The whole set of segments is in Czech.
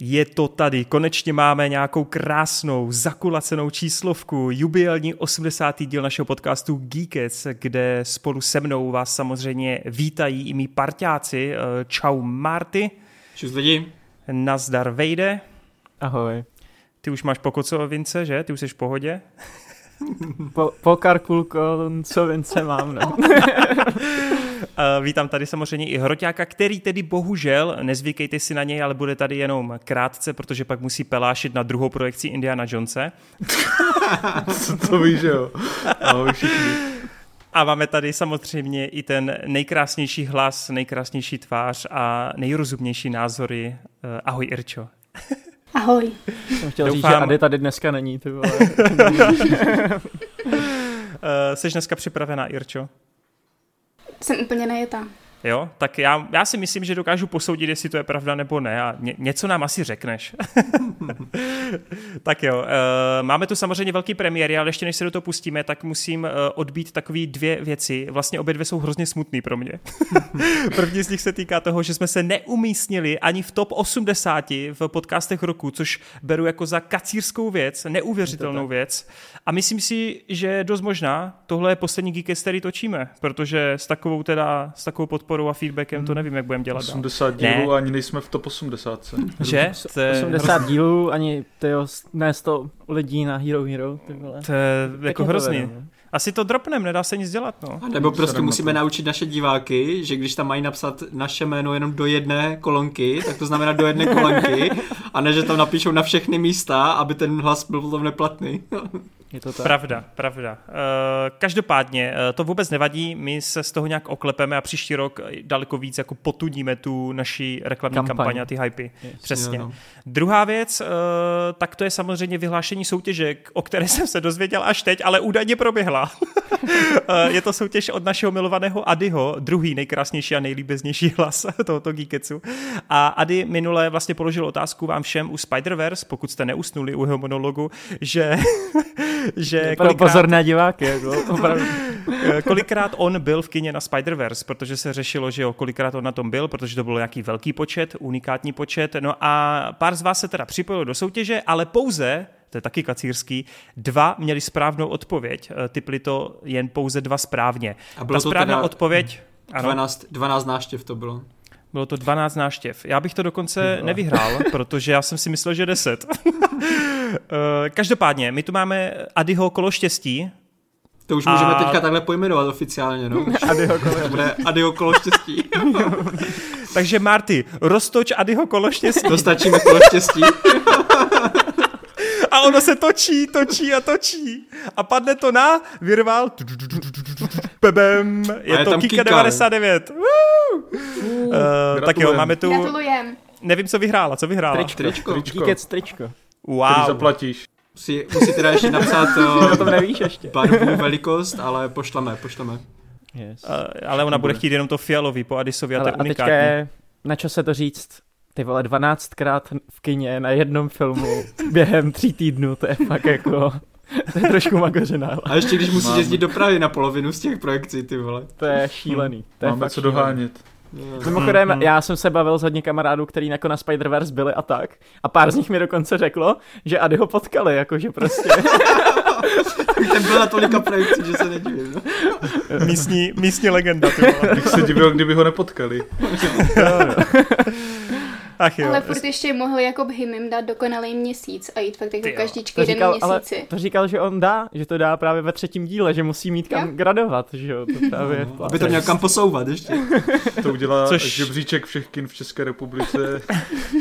Je to tady, konečně máme nějakou krásnou, zakulacenou číslovku, jubilní 80. díl našeho podcastu Geekets, kde spolu se mnou vás samozřejmě vítají i mý parťáci. Eh, čau Marty. Čus lidi. Nazdar Vejde. Ahoj. Ty už máš pokocovince, že? Ty už jsi v pohodě? Po, po karkulko, co vince mám, no. Vítám tady samozřejmě i Hroťáka, který tedy bohužel, nezvykejte si na něj, ale bude tady jenom krátce, protože pak musí pelášit na druhou projekci Indiana Jonese. Co to víš, jo? Ahoj všichni. A máme tady samozřejmě i ten nejkrásnější hlas, nejkrásnější tvář a nejrozumnější názory. Uh, ahoj Irčo. Ahoj. Jsem chtěl Doufám... říct, že Ady tady dneska není, ty vole. uh, jsi dneska připravená, Irčo? Jsem úplně najetá. Jo, tak já, já si myslím, že dokážu posoudit, jestli to je pravda nebo ne a ně, něco nám asi řekneš. tak jo, uh, máme tu samozřejmě velký premiéry, ale ještě než se do toho pustíme, tak musím uh, odbít takové dvě věci. Vlastně obě dvě jsou hrozně smutné pro mě. První z nich se týká toho, že jsme se neumístnili ani v top 80 v podcastech roku, což beru jako za kacírskou věc, neuvěřitelnou věc. A myslím si, že dost možná tohle je poslední Geekest, který točíme, protože s takovou teda, s takovou podporou a feedbackem to hmm. nevím, jak budeme dělat 80 dál. dílů ne. ani nejsme v top 80. Že? To je 80 dílů ani tyjo, ne 100 lidí na Hero Hero. Ty vole. To je jako hrozný. No. asi to dropnem, nedá se nic dělat, no. A nebo prostě musíme naučit naše diváky, že když tam mají napsat naše jméno jenom do jedné kolonky, tak to znamená do jedné kolonky, a ne, že tam napíšou na všechny místa, aby ten hlas byl potom neplatný. Je to tak. Pravda, pravda. Uh, každopádně, uh, to vůbec nevadí, my se z toho nějak oklepeme a příští rok daleko víc jako potudíme tu naší reklamní kampaň, kampaň a ty hypy. Yes. Přesně. No. Druhá věc, uh, tak to je samozřejmě vyhlášení soutěže, o které jsem se dozvěděl až teď, ale údajně proběhla. je to soutěž od našeho milovaného Adyho, druhý nejkrásnější a nejlíbeznější hlas tohoto Geeketsu. A Ady minule vlastně položil otázku vám všem u Spider-Verse, pokud jste neusnuli u jeho monologu, že že kolikrát... Pozor na diváky, jako, kolikrát on byl v kině na Spider-Verse, protože se řešilo, že jo, kolikrát on na tom byl, protože to byl nějaký velký počet, unikátní počet, no a pár z vás se teda připojilo do soutěže, ale pouze to je taky kacírský, dva měli správnou odpověď, eh, typli to jen pouze dva správně. A byla Ta správná teda odpověď... 12, 12 náštěv to bylo. Bylo to 12 náštěv. Já bych to dokonce nevyhrál, protože já jsem si myslel, že 10. Eh, každopádně, my tu máme Adyho kolo štěstí. To už můžeme a... teďka takhle pojmenovat oficiálně, no. Adyho kolo štěstí. Adyho kolo štěstí. Takže Marty, roztoč Adyho kolo štěstí. Dostačíme kolo štěstí. a ono se točí, točí a točí. A padne to na virval. Bebem. Je, je to Kika 99. Uh, tak jo, máme tu... Gratulujem. Nevím, co vyhrála. Co vyhrála? Tričko. Tričko. tričko. Geekets tričko. Wow. Který zaplatíš. Musí, musí teda ještě napsat to, to nevíš ještě. barvu, velikost, ale pošleme, pošleme. Yes. Uh, ale ona bude chtít jenom to fialový po Adisovi a to je unikátní. A teďka je na čase to říct, ty vole, 12krát v kině na jednom filmu během tří týdnů, to je fakt jako... To je trošku magořená. A ještě když musíš jezdit do Prahy na polovinu z těch projekcí, ty vole. To je šílený. To je Máme co šílený. dohánět. Mimochodem, mm-hmm. já jsem se bavil s hodně kamarádů, který jako na Spider-Verse byli a tak. A pár z nich mi dokonce řeklo, že Ady ho potkali, jakože prostě. Ten byl na tolika projekcí, že se nedivím. No. místní, místní legenda. Bych se divil, kdyby ho nepotkali. Ach jo. Ale furt ještě mohli jako Bhimim dát dokonalý měsíc a jít fakt jako každý čtyři říkal, měsíci. Ale to říkal, že on dá, že to dá právě ve třetím díle, že musí mít kam jo? gradovat, že jo. To právě no, aby to měl kam posouvat ještě. To udělá Což... žebříček všech kin v České republice,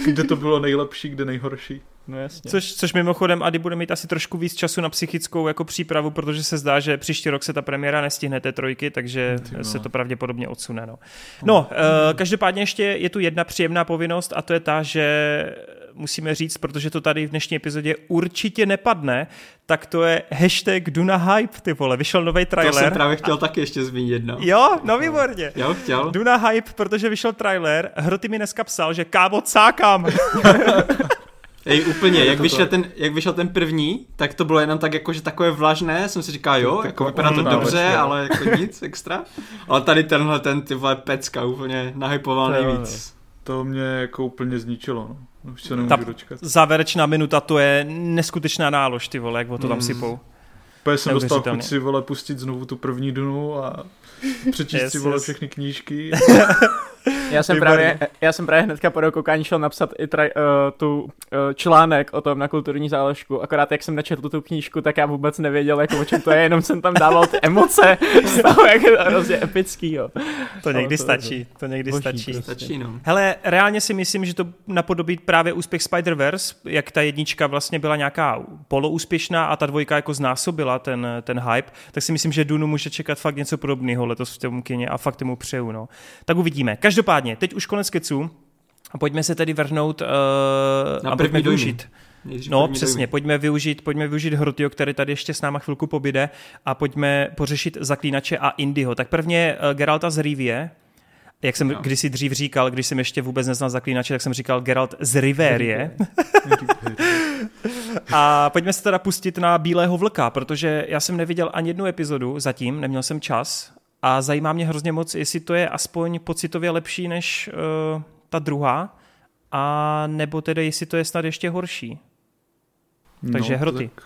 kde to bylo nejlepší, kde nejhorší. No jasně. Což, což mimochodem Ady bude mít asi trošku víc času na psychickou jako přípravu, protože se zdá, že příští rok se ta premiéra nestihne té trojky, takže no. se to pravděpodobně odsune. No, no uh, každopádně ještě je tu jedna příjemná povinnost a to je ta, že musíme říct, protože to tady v dnešní epizodě určitě nepadne, tak to je hashtag Duna Hype, ty vole, vyšel nový trailer. To jsem právě chtěl taky ještě zmínit jedno. Jo, no výborně. Jo, chtěl. Duna Hype, protože vyšel trailer, Hroty mi dneska psal, že kámo, cákám. Ej, úplně, jak vyšel, ten, jak vyšel ten první, tak to bylo jenom tak jako, že takové vlažné, jsem si říkal, jo, jako vypadá to dobře, ale jako nic extra. Ale tady tenhle ten ty vole pecka úplně nahypovaný víc. To mě jako úplně zničilo, no. Už se nemůžu Ta dočkat. závěrečná minuta, to je neskutečná nálož, ty vole, jak o to tam mm. sypou. Úplně jsem dostal chuť si vole pustit znovu tu první dunu a přečíst yes, si vole yes. všechny knížky. Já jsem, právě, já jsem právě hnedka po dokoukání šel napsat i tra, uh, tu uh, článek o tom na kulturní záložku, akorát jak jsem nečetl tu knížku, tak já vůbec nevěděl, jako o čem to je, jenom jsem tam dával ty emoce z toho, jak je to hrozně epický, jo. To někdy to, stačí, to někdy boží, stačí. Prostě. Stačí, no. Hele, reálně si myslím, že to napodobí právě úspěch Spider-Verse, jak ta jednička vlastně byla nějaká poloúspěšná a ta dvojka jako znásobila ten, ten hype, tak si myslím, že Dunu může čekat fakt něco podobného letos v tom kině a fakt mu přeju, no. Tak uvidíme. Každopádně, teď už konec keců a pojďme se tedy vrhnout uh, a pojďme využít. No, přesně, dojmy. pojďme využít, pojďme využít Hrotio, který tady ještě s náma chvilku pobyde a pojďme pořešit Zaklínače a Indyho. Tak prvně uh, Geralta z Rivie, jak jsem no. kdysi dřív říkal, když jsem ještě vůbec neznal Zaklínače, tak jsem říkal Geralt z Rivérie. A pojďme se teda pustit na Bílého vlka, protože já jsem neviděl ani jednu epizodu zatím, neměl jsem čas a zajímá mě hrozně moc, jestli to je aspoň pocitově lepší než uh, ta druhá, a nebo tedy jestli to je snad ještě horší. Takže no, hroty. Tak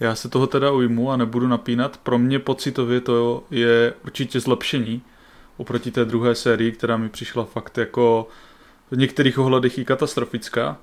já se toho teda ujmu a nebudu napínat. Pro mě pocitově to je určitě zlepšení oproti té druhé sérii, která mi přišla fakt jako v některých ohledech i katastrofická.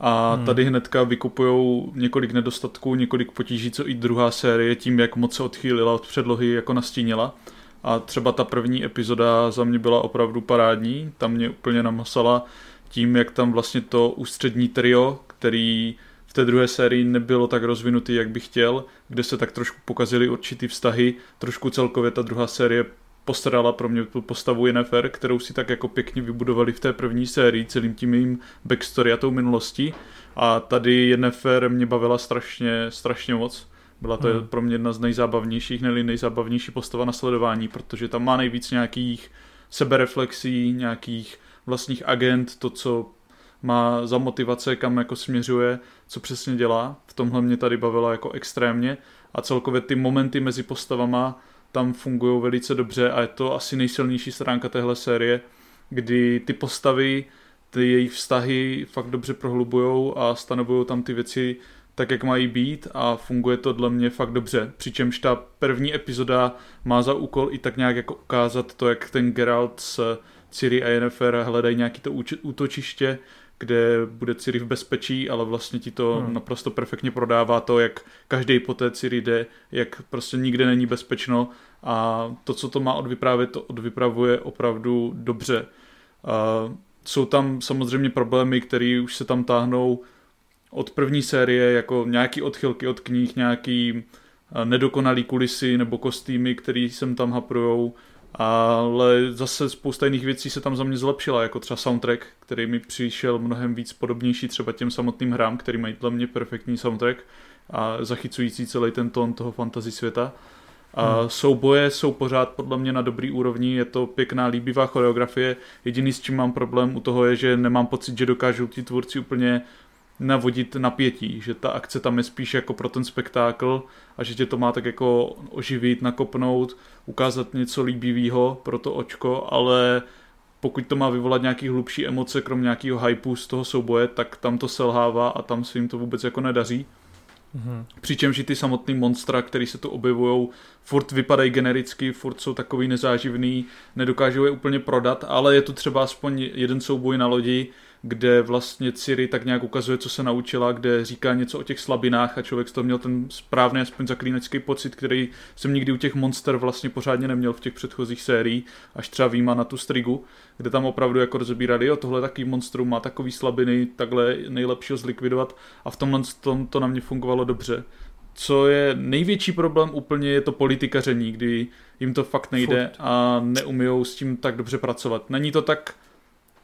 A hmm. tady hnedka vykupují několik nedostatků, několik potíží, co i druhá série tím, jak moc se odchýlila od předlohy, jako nastínila. A třeba ta první epizoda za mě byla opravdu parádní, tam mě úplně namasala tím, jak tam vlastně to ústřední trio, který v té druhé sérii nebylo tak rozvinutý, jak bych chtěl, kde se tak trošku pokazily určitý vztahy, trošku celkově ta druhá série postarala pro mě tu postavu Yennefer, kterou si tak jako pěkně vybudovali v té první sérii celým tím jejím backstory a tou minulostí. A tady Yennefer mě bavila strašně, strašně moc. Byla to hmm. pro mě jedna z nejzábavnějších, nebo nejzábavnější postava na sledování, protože tam má nejvíc nějakých sebereflexí, nějakých vlastních agent, to, co má za motivace, kam jako směřuje, co přesně dělá. V tomhle mě tady bavila jako extrémně a celkově ty momenty mezi postavama tam fungují velice dobře a je to asi nejsilnější stránka téhle série, kdy ty postavy, ty jejich vztahy fakt dobře prohlubují a stanovují tam ty věci, tak, jak mají být a funguje to dle mě fakt dobře. Přičemž ta první epizoda má za úkol i tak nějak jako ukázat to, jak ten Geralt s Ciri a Yennefer hledají nějaký to útočiště, kde bude Ciri v bezpečí, ale vlastně ti to hmm. naprosto perfektně prodává to, jak každý po té Ciri jde, jak prostě nikde není bezpečno a to, co to má odvyprávět, to odvypravuje opravdu dobře. Uh, jsou tam samozřejmě problémy, které už se tam táhnou od první série, jako nějaký odchylky od knih, nějaký eh, nedokonalý kulisy nebo kostýmy, který sem tam haprujou, ale zase spousta jiných věcí se tam za mě zlepšila, jako třeba soundtrack, který mi přišel mnohem víc podobnější třeba těm samotným hrám, který mají dle mě perfektní soundtrack a zachycující celý ten tón toho fantasy světa. A hmm. souboje jsou pořád podle mě na dobrý úrovni, je to pěkná, líbivá choreografie. Jediný s čím mám problém u toho je, že nemám pocit, že dokážou ti tvůrci úplně navodit napětí, že ta akce tam je spíš jako pro ten spektákl a že tě to má tak jako oživit, nakopnout, ukázat něco líbivého pro to očko, ale pokud to má vyvolat nějaký hlubší emoce, krom nějakého hypeu z toho souboje, tak tam to selhává a tam se jim to vůbec jako nedaří. Mm-hmm. Přičemž i ty samotný monstra, který se tu objevují, furt vypadají genericky, furt jsou takový nezáživný, nedokážou je úplně prodat, ale je tu třeba aspoň jeden souboj na lodi, kde vlastně Ciri tak nějak ukazuje, co se naučila, kde říká něco o těch slabinách a člověk z toho měl ten správný aspoň zaklínecký pocit, který jsem nikdy u těch monster vlastně pořádně neměl v těch předchozích sériích, až třeba výjima na tu strigu, kde tam opravdu jako rozebírali, jo, tohle taký monstrum má takový slabiny, takhle nejlepší ho zlikvidovat a v tomhle tom to na mě fungovalo dobře. Co je největší problém úplně je to politikaření, kdy jim to fakt nejde Furt. a neumijou s tím tak dobře pracovat. Není to tak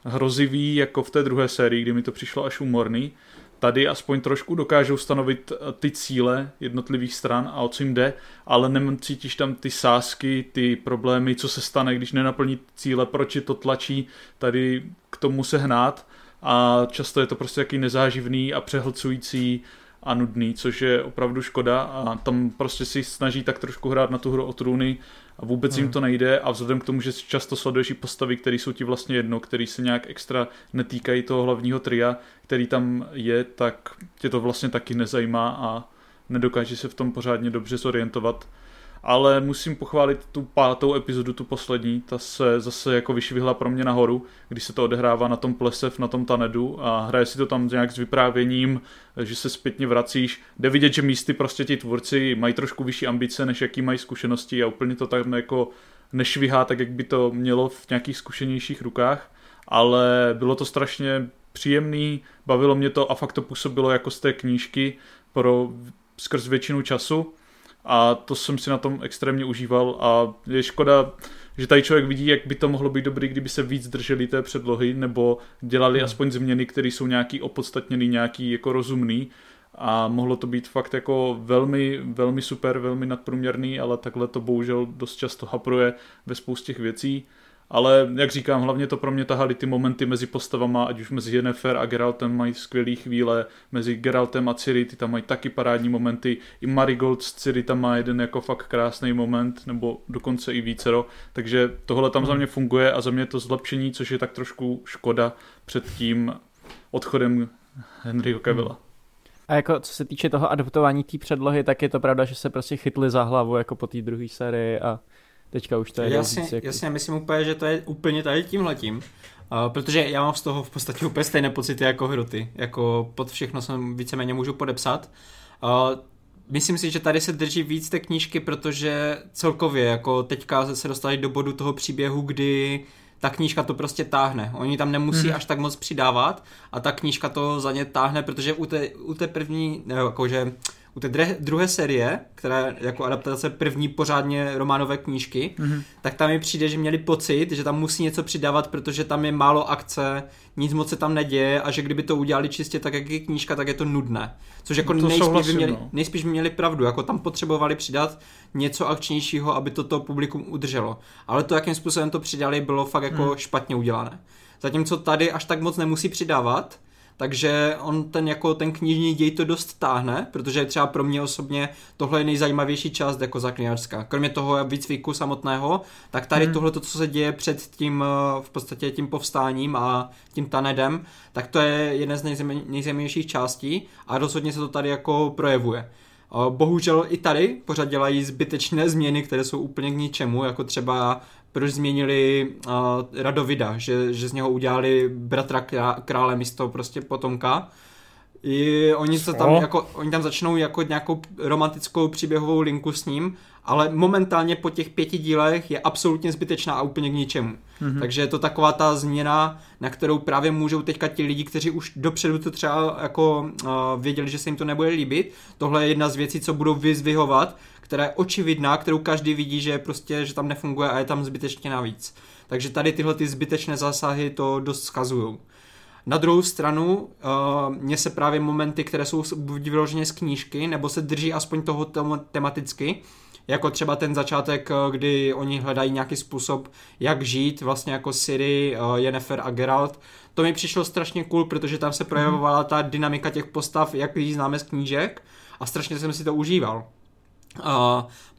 hrozivý jako v té druhé sérii, kdy mi to přišlo až humorný. Tady aspoň trošku dokážou stanovit eh, ty cíle jednotlivých stran a o co jim jde, ale necítíš tam ty sásky, ty problémy, co se stane, když nenaplní cíle, proč je to tlačí tady k tomu se hnát a často je to prostě jaký nezáživný a přehlcující a nudný, což je opravdu škoda a tam prostě si snaží tak trošku hrát na tu hru o trůny a vůbec hmm. jim to nejde a vzhledem k tomu, že často sleduješ i postavy, které jsou ti vlastně jedno, který se nějak extra netýkají toho hlavního tria, který tam je, tak tě to vlastně taky nezajímá a nedokáže se v tom pořádně dobře zorientovat ale musím pochválit tu pátou epizodu, tu poslední, ta se zase jako vyšvihla pro mě nahoru, když se to odehrává na tom plesev, na tom Tanedu. A hraje si to tam nějak s vyprávěním, že se zpětně vracíš. Jde vidět, že místy prostě ti tvůrci mají trošku vyšší ambice, než jaký mají zkušenosti a úplně to tam jako nešvihá tak, jak by to mělo v nějakých zkušenějších rukách, ale bylo to strašně příjemný, bavilo mě to a fakt to působilo jako z té knížky pro skrz většinu času a to jsem si na tom extrémně užíval a je škoda, že tady člověk vidí, jak by to mohlo být dobrý, kdyby se víc drželi té předlohy, nebo dělali hmm. aspoň změny, které jsou nějaký opodstatněný, nějaký jako rozumný a mohlo to být fakt jako velmi, velmi super, velmi nadprůměrný, ale takhle to bohužel dost často hapruje ve spoustě věcí. Ale jak říkám, hlavně to pro mě tahaly ty momenty mezi postavama, ať už mezi Yennefer a Geraltem mají skvělé chvíle, mezi Geraltem a Ciri ty tam mají taky parádní momenty, i Marigold s Ciri tam má jeden jako fakt krásný moment, nebo dokonce i vícero, takže tohle tam za mě funguje a za mě to zlepšení, což je tak trošku škoda před tím odchodem Henryho Cavilla. A jako co se týče toho adaptování té předlohy, tak je to pravda, že se prostě chytli za hlavu jako po té druhé sérii a Teďka už to je jasně, jako... jasně, myslím úplně, že to je úplně tady tímhletím. Uh, protože já mám z toho v podstatě úplně stejné pocity jako hroty. Jako pod všechno jsem víceméně můžu podepsat. Uh, myslím si, že tady se drží víc té knížky, protože celkově, jako teďka se dostali do bodu toho příběhu, kdy ta knížka to prostě táhne. Oni tam nemusí hmm. až tak moc přidávat a ta knížka to za ně táhne, protože u té, u té první, jakože u té dre, druhé série, která je jako adaptace první pořádně románové knížky, mm-hmm. tak tam mi přijde, že měli pocit, že tam musí něco přidávat, protože tam je málo akce, nic moc se tam neděje a že kdyby to udělali čistě tak, jak je knížka, tak je to nudné. Což jako to nejspíš, by měli, no. nejspíš by měli pravdu, jako tam potřebovali přidat něco akčnějšího, aby to to publikum udrželo. Ale to, jakým způsobem to přidali, bylo fakt jako mm. špatně udělané. Zatímco tady až tak moc nemusí přidávat, takže on ten jako ten knižní děj to dost táhne, protože třeba pro mě osobně tohle je nejzajímavější část jako zaklinačská. Kromě toho výcviku samotného, tak tady hmm. tohle, to, co se děje před tím eh, v podstatě tím povstáním a tím tanedem, tak to je jedna z nejzajímavějších částí a rozhodně se to tady jako projevuje. Bohužel i tady pořád dělají zbytečné změny, které jsou úplně k ničemu, jako třeba proč změnili uh, Radovida, že, že z něho udělali bratra krále místo prostě potomka. I oni, se tam jako, oni tam začnou jako nějakou romantickou příběhovou linku s ním, ale momentálně po těch pěti dílech je absolutně zbytečná a úplně k ničemu. Mm-hmm. Takže je to taková ta změna, na kterou právě můžou teďka ti lidi, kteří už dopředu to třeba jako uh, věděli, že se jim to nebude líbit. Tohle je jedna z věcí, co budou vyzvihovat, která je očividná, kterou každý vidí, že prostě, že tam nefunguje a je tam zbytečně navíc. Takže tady tyhle ty zbytečné zásahy to dost skazují. Na druhou stranu, uh, mně se právě momenty, které jsou buď vyloženě z knížky, nebo se drží aspoň toho tematicky, jako třeba ten začátek, eh, kdy oni hledají nějaký způsob, jak žít, vlastně jako Siri, uh, Yennefer a Geralt. To mi přišlo strašně cool, protože tam se projevovala ta dynamika těch postav, jak ji známe z knížek a strašně jsem si to užíval. Uh,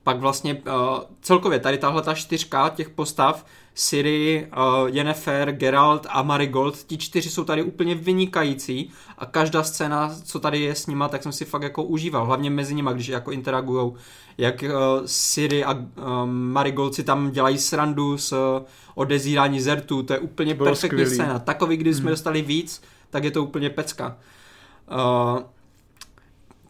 pak vlastně uh, celkově tady tahle ta čtyřka těch postav, Siri, uh, Yennefer, Geralt a Marigold, ti čtyři jsou tady úplně vynikající a každá scéna, co tady je s nima, tak jsem si fakt jako užíval, hlavně mezi nima, když jako interagujou, jak uh, Siri a uh, Marigold si tam dělají srandu s uh, odezírání zertu, to je úplně Bylo perfektní skvělý. scéna. Takový, když hmm. jsme dostali víc, tak je to úplně pecka. Uh,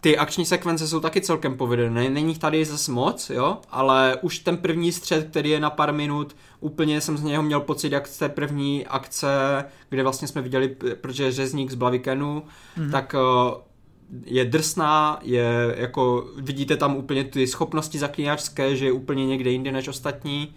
ty akční sekvence jsou taky celkem povedené. Není jich tady zase moc, jo, ale už ten první střed, který je na pár minut, úplně jsem z něho měl pocit, jak z té první akce, kde vlastně jsme viděli, protože řezník z Blavikenu, mm-hmm. tak uh, je drsná, je jako, vidíte tam úplně ty schopnosti zaklínačské, že je úplně někde jinde než ostatní.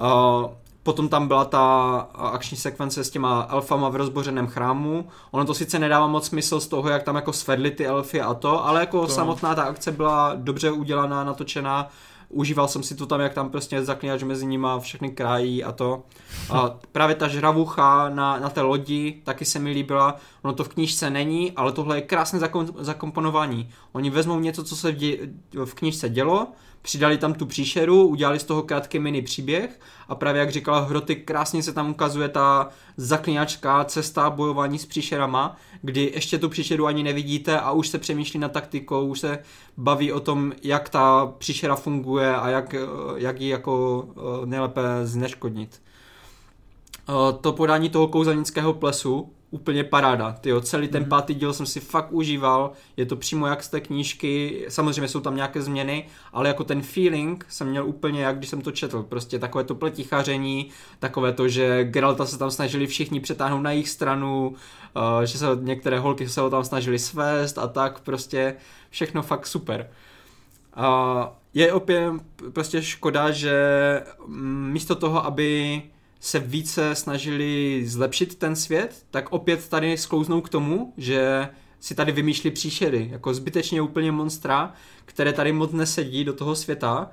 Uh, Potom tam byla ta akční sekvence s těma elfama v rozbořeném chrámu. Ono to sice nedává moc smysl z toho, jak tam jako svedli ty elfy a to, ale jako to. samotná ta akce byla dobře udělaná, natočená. užíval jsem si to tam, jak tam prostě zaklínač mezi nima všechny krají a to. A právě ta žravucha na, na té lodi taky se mi líbila. Ono to v knížce není, ale tohle je krásné zakon, zakomponování. Oni vezmou něco, co se v, dě, v knížce dělo, přidali tam tu příšeru, udělali z toho krátký mini příběh a právě jak říkala Hroty, krásně se tam ukazuje ta zaklínačka cesta bojování s příšerama, kdy ještě tu příšeru ani nevidíte a už se přemýšlí na taktikou, už se baví o tom, jak ta příšera funguje a jak, jak ji jako eh, nejlépe zneškodnit. Eh, to podání toho kouzelnického plesu úplně paráda. Tyjo, celý ten mm. pátý díl jsem si fakt užíval, je to přímo jak z té knížky, samozřejmě jsou tam nějaké změny, ale jako ten feeling jsem měl úplně jak když jsem to četl, prostě takové to pletichaření, takové to, že Geralta se tam snažili všichni přetáhnout na jejich stranu, uh, že se některé holky se ho tam snažili svést a tak, prostě všechno fakt super. Uh, je opět prostě škoda, že mm, místo toho, aby se více snažili zlepšit ten svět, tak opět tady sklouznou k tomu, že si tady vymýšlí příšery, jako zbytečně úplně monstra, které tady moc nesedí do toho světa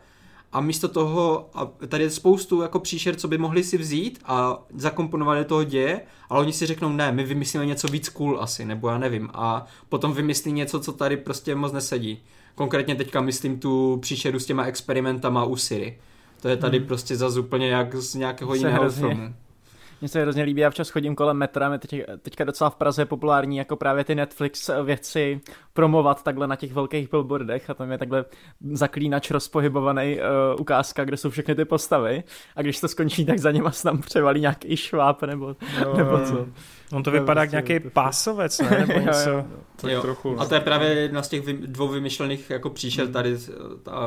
a místo toho, a tady je spoustu jako příšer, co by mohli si vzít a zakomponovat do toho děje, ale oni si řeknou, ne, my vymyslíme něco víc cool asi, nebo já nevím, a potom vymyslí něco, co tady prostě moc nesedí. Konkrétně teďka myslím tu příšeru s těma experimentama u Siri to je tady hmm. prostě zase úplně jak z nějakého jiného hrozně, filmu. Mně se hrozně líbí, já včas chodím kolem metra, mě teď, teďka docela v Praze je populární jako právě ty Netflix věci promovat takhle na těch velkých billboardech a tam je takhle zaklínač rozpohybovaný uh, ukázka, kde jsou všechny ty postavy a když to skončí, tak za něma se tam převalí nějaký šváb nebo, no, nebo co. On to vypadá jak nějaký pásovec, ne? Nebo něco. jo, jo. jo. Trochu. A to je právě jedna z těch dvou vymyšlených jako příšer tady,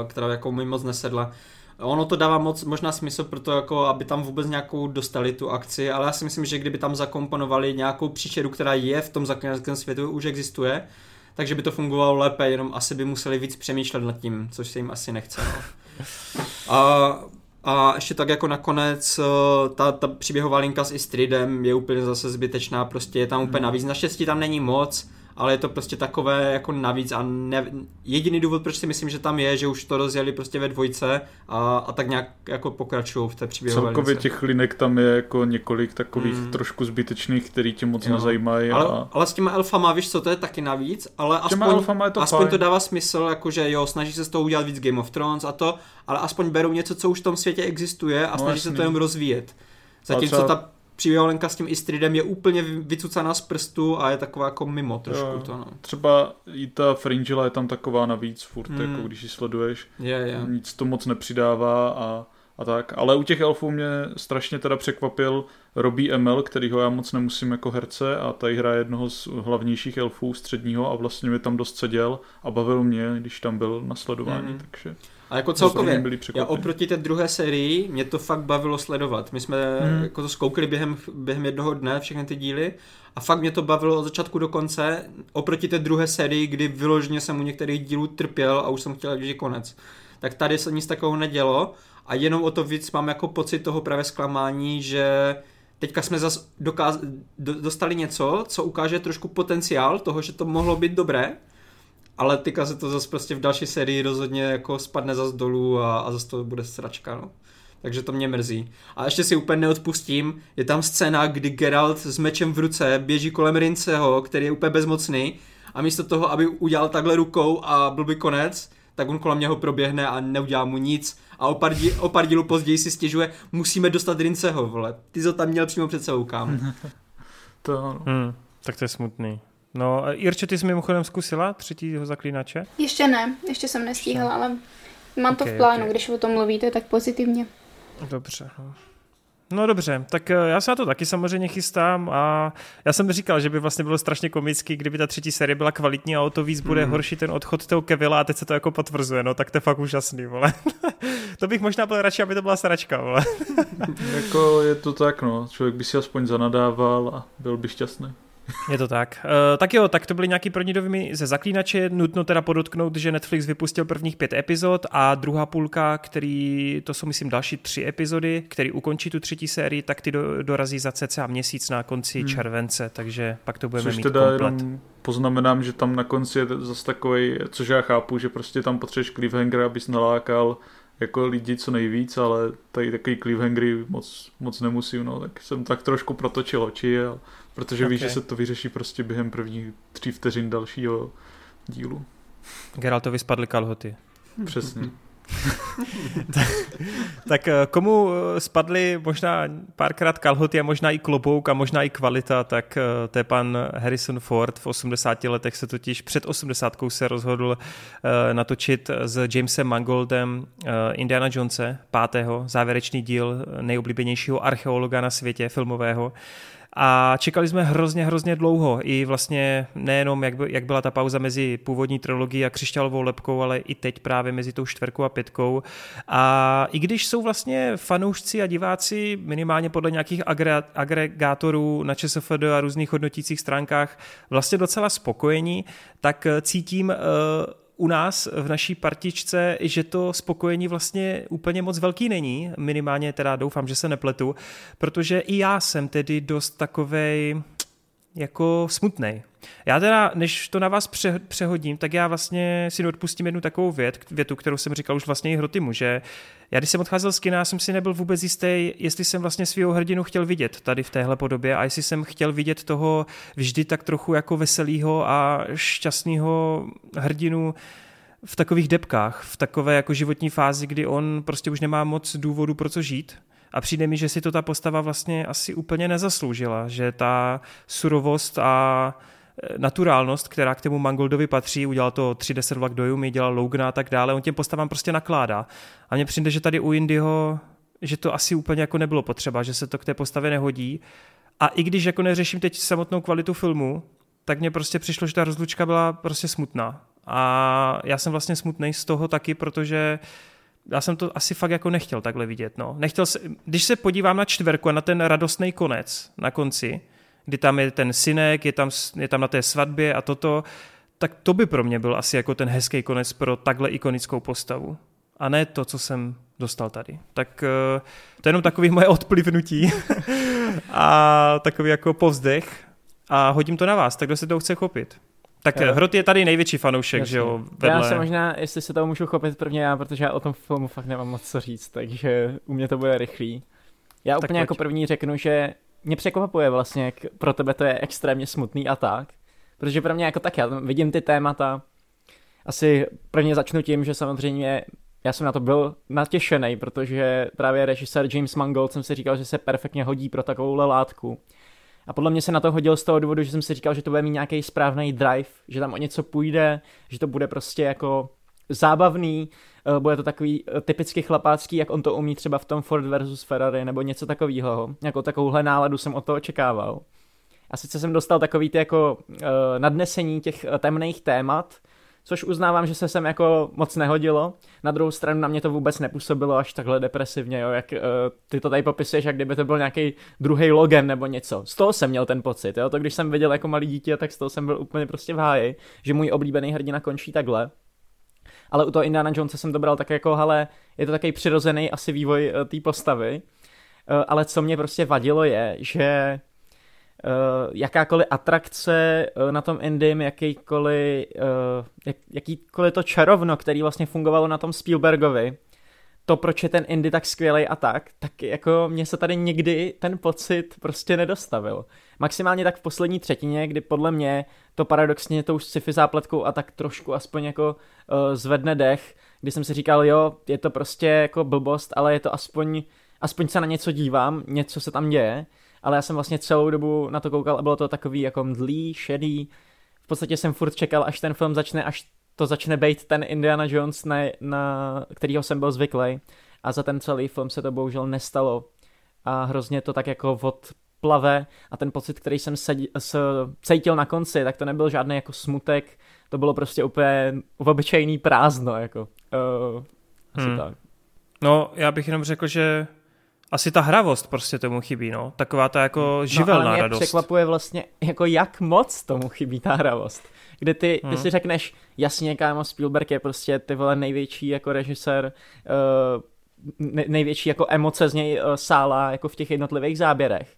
která jako mi moc nesedla. Ono to dává moc možná smysl pro to, jako aby tam vůbec nějakou dostali tu akci, ale já si myslím, že kdyby tam zakomponovali nějakou příšeru, která je v tom zaklinačském světu, už existuje, takže by to fungovalo lépe, jenom asi by museli víc přemýšlet nad tím, což se jim asi nechce. No. A, a ještě tak jako nakonec eh, ta, ta příběhová linka s Istridem je úplně zase zbytečná, prostě je tam úplně hmm. navíc. Naštěstí tam není moc, ale je to prostě takové jako navíc a ne, jediný důvod, proč si myslím, že tam je, že už to rozjeli prostě ve dvojce a, a tak nějak jako pokračují v té příběhové Celkově lince. těch linek tam je jako několik takových hmm. trošku zbytečných, který tě moc jo. nezajímají. Ale, a... ale s těma elfama, víš co, to je taky navíc, ale aspoň, je to, aspoň to dává smysl, jakože jo, snaží se z toho udělat víc Game of Thrones a to, ale aspoň berou něco, co už v tom světě existuje a no, snaží jasný. se to jen rozvíjet. Zatímco třeba... ta příběholenka s tím Istridem je úplně vycucaná z prstu a je taková jako mimo trošku jo, to, no. Třeba i ta Fringilla je tam taková navíc furt, hmm. jako když ji sleduješ. Je, je. Nic to moc nepřidává a, a tak. Ale u těch elfů mě strašně teda překvapil Robbie ML, kterýho já moc nemusím jako herce a tady hraje jednoho z hlavnějších elfů středního a vlastně mi tam dost seděl a bavil mě, když tam byl na sledování, hmm. takže... A jako celkově, já oproti té druhé sérii, mě to fakt bavilo sledovat. My jsme hmm. jako to zkoukli během, během jednoho dne všechny ty díly a fakt mě to bavilo od začátku do konce, oproti té druhé sérii, kdy vyloženě jsem u některých dílů trpěl a už jsem chtěl, že konec. Tak tady se nic takového nedělo a jenom o to víc mám jako pocit toho právě zklamání, že teďka jsme zase dokáz- dostali něco, co ukáže trošku potenciál toho, že to mohlo být dobré, ale tyka se to zase prostě v další sérii rozhodně jako spadne zase dolů a, a zase to bude sračka, no. Takže to mě mrzí. A ještě si úplně neodpustím, je tam scéna, kdy Geralt s mečem v ruce běží kolem Rinceho, který je úplně bezmocný a místo toho, aby udělal takhle rukou a byl by konec, tak on kolem něho proběhne a neudělá mu nic a o pár, dí, o pár dílů později si stěžuje, musíme dostat Rinceho, vole. Ty to tam měl přímo před sebou, kam. to, hmm, tak to je smutný. No, Irče, ty jsi mimochodem zkusila třetího zaklínače? Ještě ne, ještě jsem nestíhala, ale mám okay, to v plánu, okay. když o tom mluvíte, tak pozitivně. Dobře. No. No dobře, tak eh, já se na to taky samozřejmě chystám a já jsem říkal, že by vlastně bylo strašně komický, kdyby ta třetí série byla kvalitní a o to víc bude mm. horší ten odchod toho Kevila a teď se to jako potvrzuje, no tak to je fakt úžasný, vole. to bych možná byl radši, aby to byla sračka, vole. jako je to tak, no, člověk by si aspoň zanadával a byl by šťastný. Je to tak. Uh, tak jo, tak to byly nějaký první dovimy ze Zaklínače. Nutno teda podotknout, že Netflix vypustil prvních pět epizod a druhá půlka, který, to jsou myslím další tři epizody, který ukončí tu třetí sérii, tak ty do, dorazí za cca měsíc na konci hmm. července, takže pak to budeme Což mít teda komplet. Jenom poznamenám, že tam na konci je zase takový, což já chápu, že prostě tam potřebuješ cliffhanger, abys nalákal jako lidi co nejvíc, ale tady takový cliffhangery moc, moc nemusím, no, tak jsem tak trošku protočil oči, a, protože okay. víš, že se to vyřeší prostě během prvních tří vteřin dalšího dílu. Geraltovi spadly kalhoty. Přesně. tak, eh, komu eh, spadly možná párkrát kalhoty a možná i klobouk a možná i kvalita, tak eh, to je pan Harrison Ford. V 80 letech se totiž před 80 se rozhodl natočit s Jamesem Mangoldem Indiana Jonese, pátého, závěrečný díl nejoblíbenějšího archeologa na světě filmového a čekali jsme hrozně, hrozně dlouho. I vlastně nejenom, jak, by, jak byla ta pauza mezi původní trilogií a křišťalovou lepkou, ale i teď právě mezi tou čtverkou a pětkou. A i když jsou vlastně fanoušci a diváci minimálně podle nějakých agregátorů na ČSFD a různých hodnotících stránkách vlastně docela spokojení, tak cítím uh, u nás v naší partičce, že to spokojení vlastně úplně moc velký není, minimálně teda doufám, že se nepletu, protože i já jsem tedy dost takovej jako smutný. Já teda, než to na vás pře- přehodím, tak já vlastně si odpustím jednu takovou vět, větu, kterou jsem říkal už vlastně i Hrotimu, že já když jsem odcházel z kina, jsem si nebyl vůbec jistý, jestli jsem vlastně svého hrdinu chtěl vidět tady v téhle podobě a jestli jsem chtěl vidět toho vždy tak trochu jako veselého a šťastného hrdinu v takových depkách, v takové jako životní fázi, kdy on prostě už nemá moc důvodu pro co žít, a přijde mi, že si to ta postava vlastně asi úplně nezasloužila, že ta surovost a e, naturálnost, která k tomu Mangoldovi patří, udělal to 30 vlak do Yumi, dělal Logana a tak dále, on těm postavám prostě nakládá. A mně přijde, že tady u Indyho, že to asi úplně jako nebylo potřeba, že se to k té postavě nehodí. A i když jako neřeším teď samotnou kvalitu filmu, tak mně prostě přišlo, že ta rozlučka byla prostě smutná. A já jsem vlastně smutný z toho taky, protože já jsem to asi fakt jako nechtěl takhle vidět. No. Nechtěl se, když se podívám na čtverku a na ten radostný konec na konci, kdy tam je ten synek, je tam, je tam na té svatbě a toto, tak to by pro mě byl asi jako ten hezký konec pro takhle ikonickou postavu. A ne to, co jsem dostal tady. Tak eh, to je jenom takový moje odplivnutí a takový jako povzdech a hodím to na vás, tak kdo se to chce chopit. Tak jo. Hrot je tady největší fanoušek, Jasně. že jo? Vedle. Já se možná, jestli se toho můžu chopit prvně já, protože já o tom filmu fakt nemám moc co říct, takže u mě to bude rychlý. Já tak úplně pojď. jako první řeknu, že mě překvapuje vlastně, jak pro tebe to je extrémně smutný a tak. Protože pro mě jako tak, já vidím ty témata. Asi prvně začnu tím, že samozřejmě já jsem na to byl natěšený, protože právě režisér James Mangold jsem si říkal, že se perfektně hodí pro takovou látku. A podle mě se na to hodil z toho důvodu, že jsem si říkal, že to bude mít nějaký správný drive, že tam o něco půjde, že to bude prostě jako zábavný, eh, bude to takový eh, typicky chlapácký, jak on to umí třeba v tom Ford versus Ferrari nebo něco takového. Jako takovouhle náladu jsem od toho očekával. A sice jsem dostal takový ty jako uh, nadnesení těch temných témat, což uznávám, že se sem jako moc nehodilo. Na druhou stranu na mě to vůbec nepůsobilo až takhle depresivně, jo, jak uh, ty to tady popisuješ, jak kdyby to byl nějaký druhý logen nebo něco. Z toho jsem měl ten pocit, jo, to když jsem viděl jako malý dítě, tak z toho jsem byl úplně prostě v háji, že můj oblíbený hrdina končí takhle. Ale u toho Indiana Jonesa jsem dobral tak jako, hele, je to takový přirozený asi vývoj uh, té postavy. Uh, ale co mě prostě vadilo je, že jakákoliv atrakce uh, na tom Indym, jakýkoliv, jak, jakýkoliv to čarovno, který vlastně fungovalo na tom Spielbergovi, to, proč je ten Indy tak skvělý a tak, tak jako mně se tady nikdy ten pocit prostě nedostavil. Maximálně tak v poslední třetině, kdy podle mě to paradoxně tou sci-fi zápletkou a tak trošku aspoň jako uh, zvedne dech, kdy jsem si říkal, jo, je to prostě jako blbost, ale je to aspoň, aspoň se na něco dívám, něco se tam děje ale já jsem vlastně celou dobu na to koukal a bylo to takový jako mdlý, šedý. V podstatě jsem furt čekal, až ten film začne, až to začne být ten Indiana Jones, na, na kterýho jsem byl zvyklý. A za ten celý film se to bohužel nestalo. A hrozně to tak jako odplave a ten pocit, který jsem sedí, s, cítil na konci, tak to nebyl žádný jako smutek, to bylo prostě úplně obyčejný prázdno, jako. Uh, asi hmm. tak. No, já bych jenom řekl, že asi ta hravost prostě tomu chybí, no. Taková ta jako živelná no, ale mě radost. překvapuje vlastně, jako jak moc tomu chybí ta hravost. Kde ty, hmm. ty si řekneš, jasně, kámo, Spielberg je prostě ty vole největší jako režisér, uh, největší jako emoce z něj uh, sála jako v těch jednotlivých záběrech.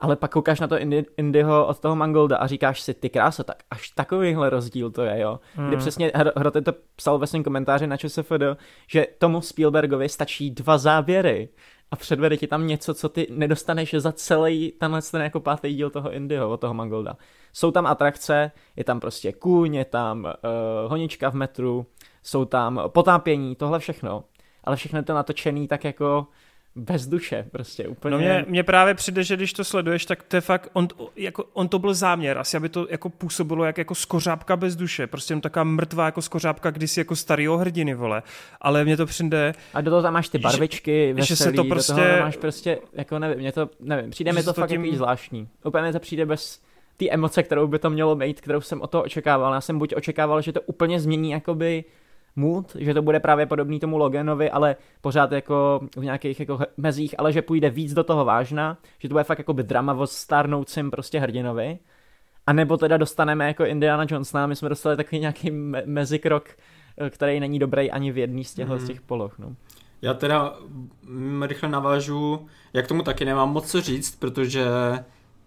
ale pak koukáš na to Indyho od toho Mangolda a říkáš si, ty krása, tak až takovýhle rozdíl to je, jo. Hmm. Kdy přesně Hroty to psal ve svém komentáři na ČSFD, že tomu Spielbergovi stačí dva záběry a předvede ti tam něco, co ty nedostaneš za celý tenhle ten jako pátý díl toho Indyho, od toho Mangolda. Jsou tam atrakce, je tam prostě kůň, je tam uh, honička v metru, jsou tam potápění, tohle všechno. Ale všechno je to natočený tak jako bez duše, prostě úplně. No mě, mě právě přijde, že když to sleduješ, tak to je fakt, on, jako, on to byl záměr, asi aby to jako působilo jak jako skořápka bez duše, prostě jen taková mrtvá jako skořápka kdysi jako starýho hrdiny, vole, ale mně to přijde... A do toho tam máš ty barvičky, že, veselý, že se to prostě... do toho máš prostě, jako nevím, mě to, nevím, přijde mi to, to fakt tím... jaký zvláštní. Úplně mi to přijde bez ty emoce, kterou by to mělo mít, kterou jsem o to očekával. Já jsem buď očekával, že to úplně změní jakoby mood, že to bude právě podobný tomu Loganovi, ale pořád jako v nějakých jako mezích, ale že půjde víc do toho vážna, že to bude fakt jako by drama o starnoucím prostě hrdinovi. A nebo teda dostaneme jako Indiana Jonesna, my jsme dostali takový nějaký me- mezikrok, eh, který není dobrý ani v jedný z, těchto, mm. z těch poloh. No. Já teda mm, rychle navážu, jak tomu taky nemám moc co říct, protože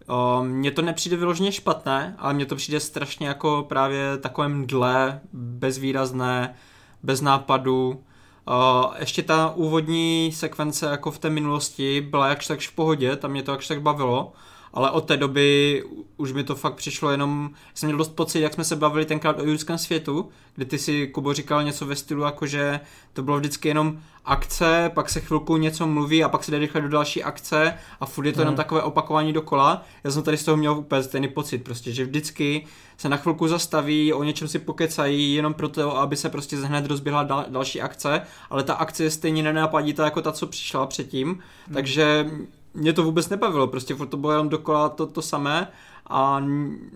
o, mně to nepřijde vyloženě špatné, ale mně to přijde strašně jako právě takové mdle, bezvýrazné, bez nápadu. Uh, ještě ta úvodní sekvence jako v té minulosti byla jakž takž v pohodě, tam mě to jakž tak bavilo, ale od té doby už mi to fakt přišlo jenom, jsem měl dost pocit, jak jsme se bavili tenkrát o jurském světu, kdy ty si, Kubo, říkal něco ve stylu, jako že to bylo vždycky jenom akce, pak se chvilku něco mluví a pak se jde rychle do další akce a furt je to hmm. jenom takové opakování dokola. Já jsem tady z toho měl úplně stejný pocit, prostě, že vždycky se na chvilku zastaví, o něčem si pokecají, jenom proto, aby se prostě hned rozběhla dal, další akce, ale ta akce je stejně nenapadítá jako ta, co přišla předtím, hmm. takže mě to vůbec nebavilo, prostě furt to bylo jenom dokola to, to samé a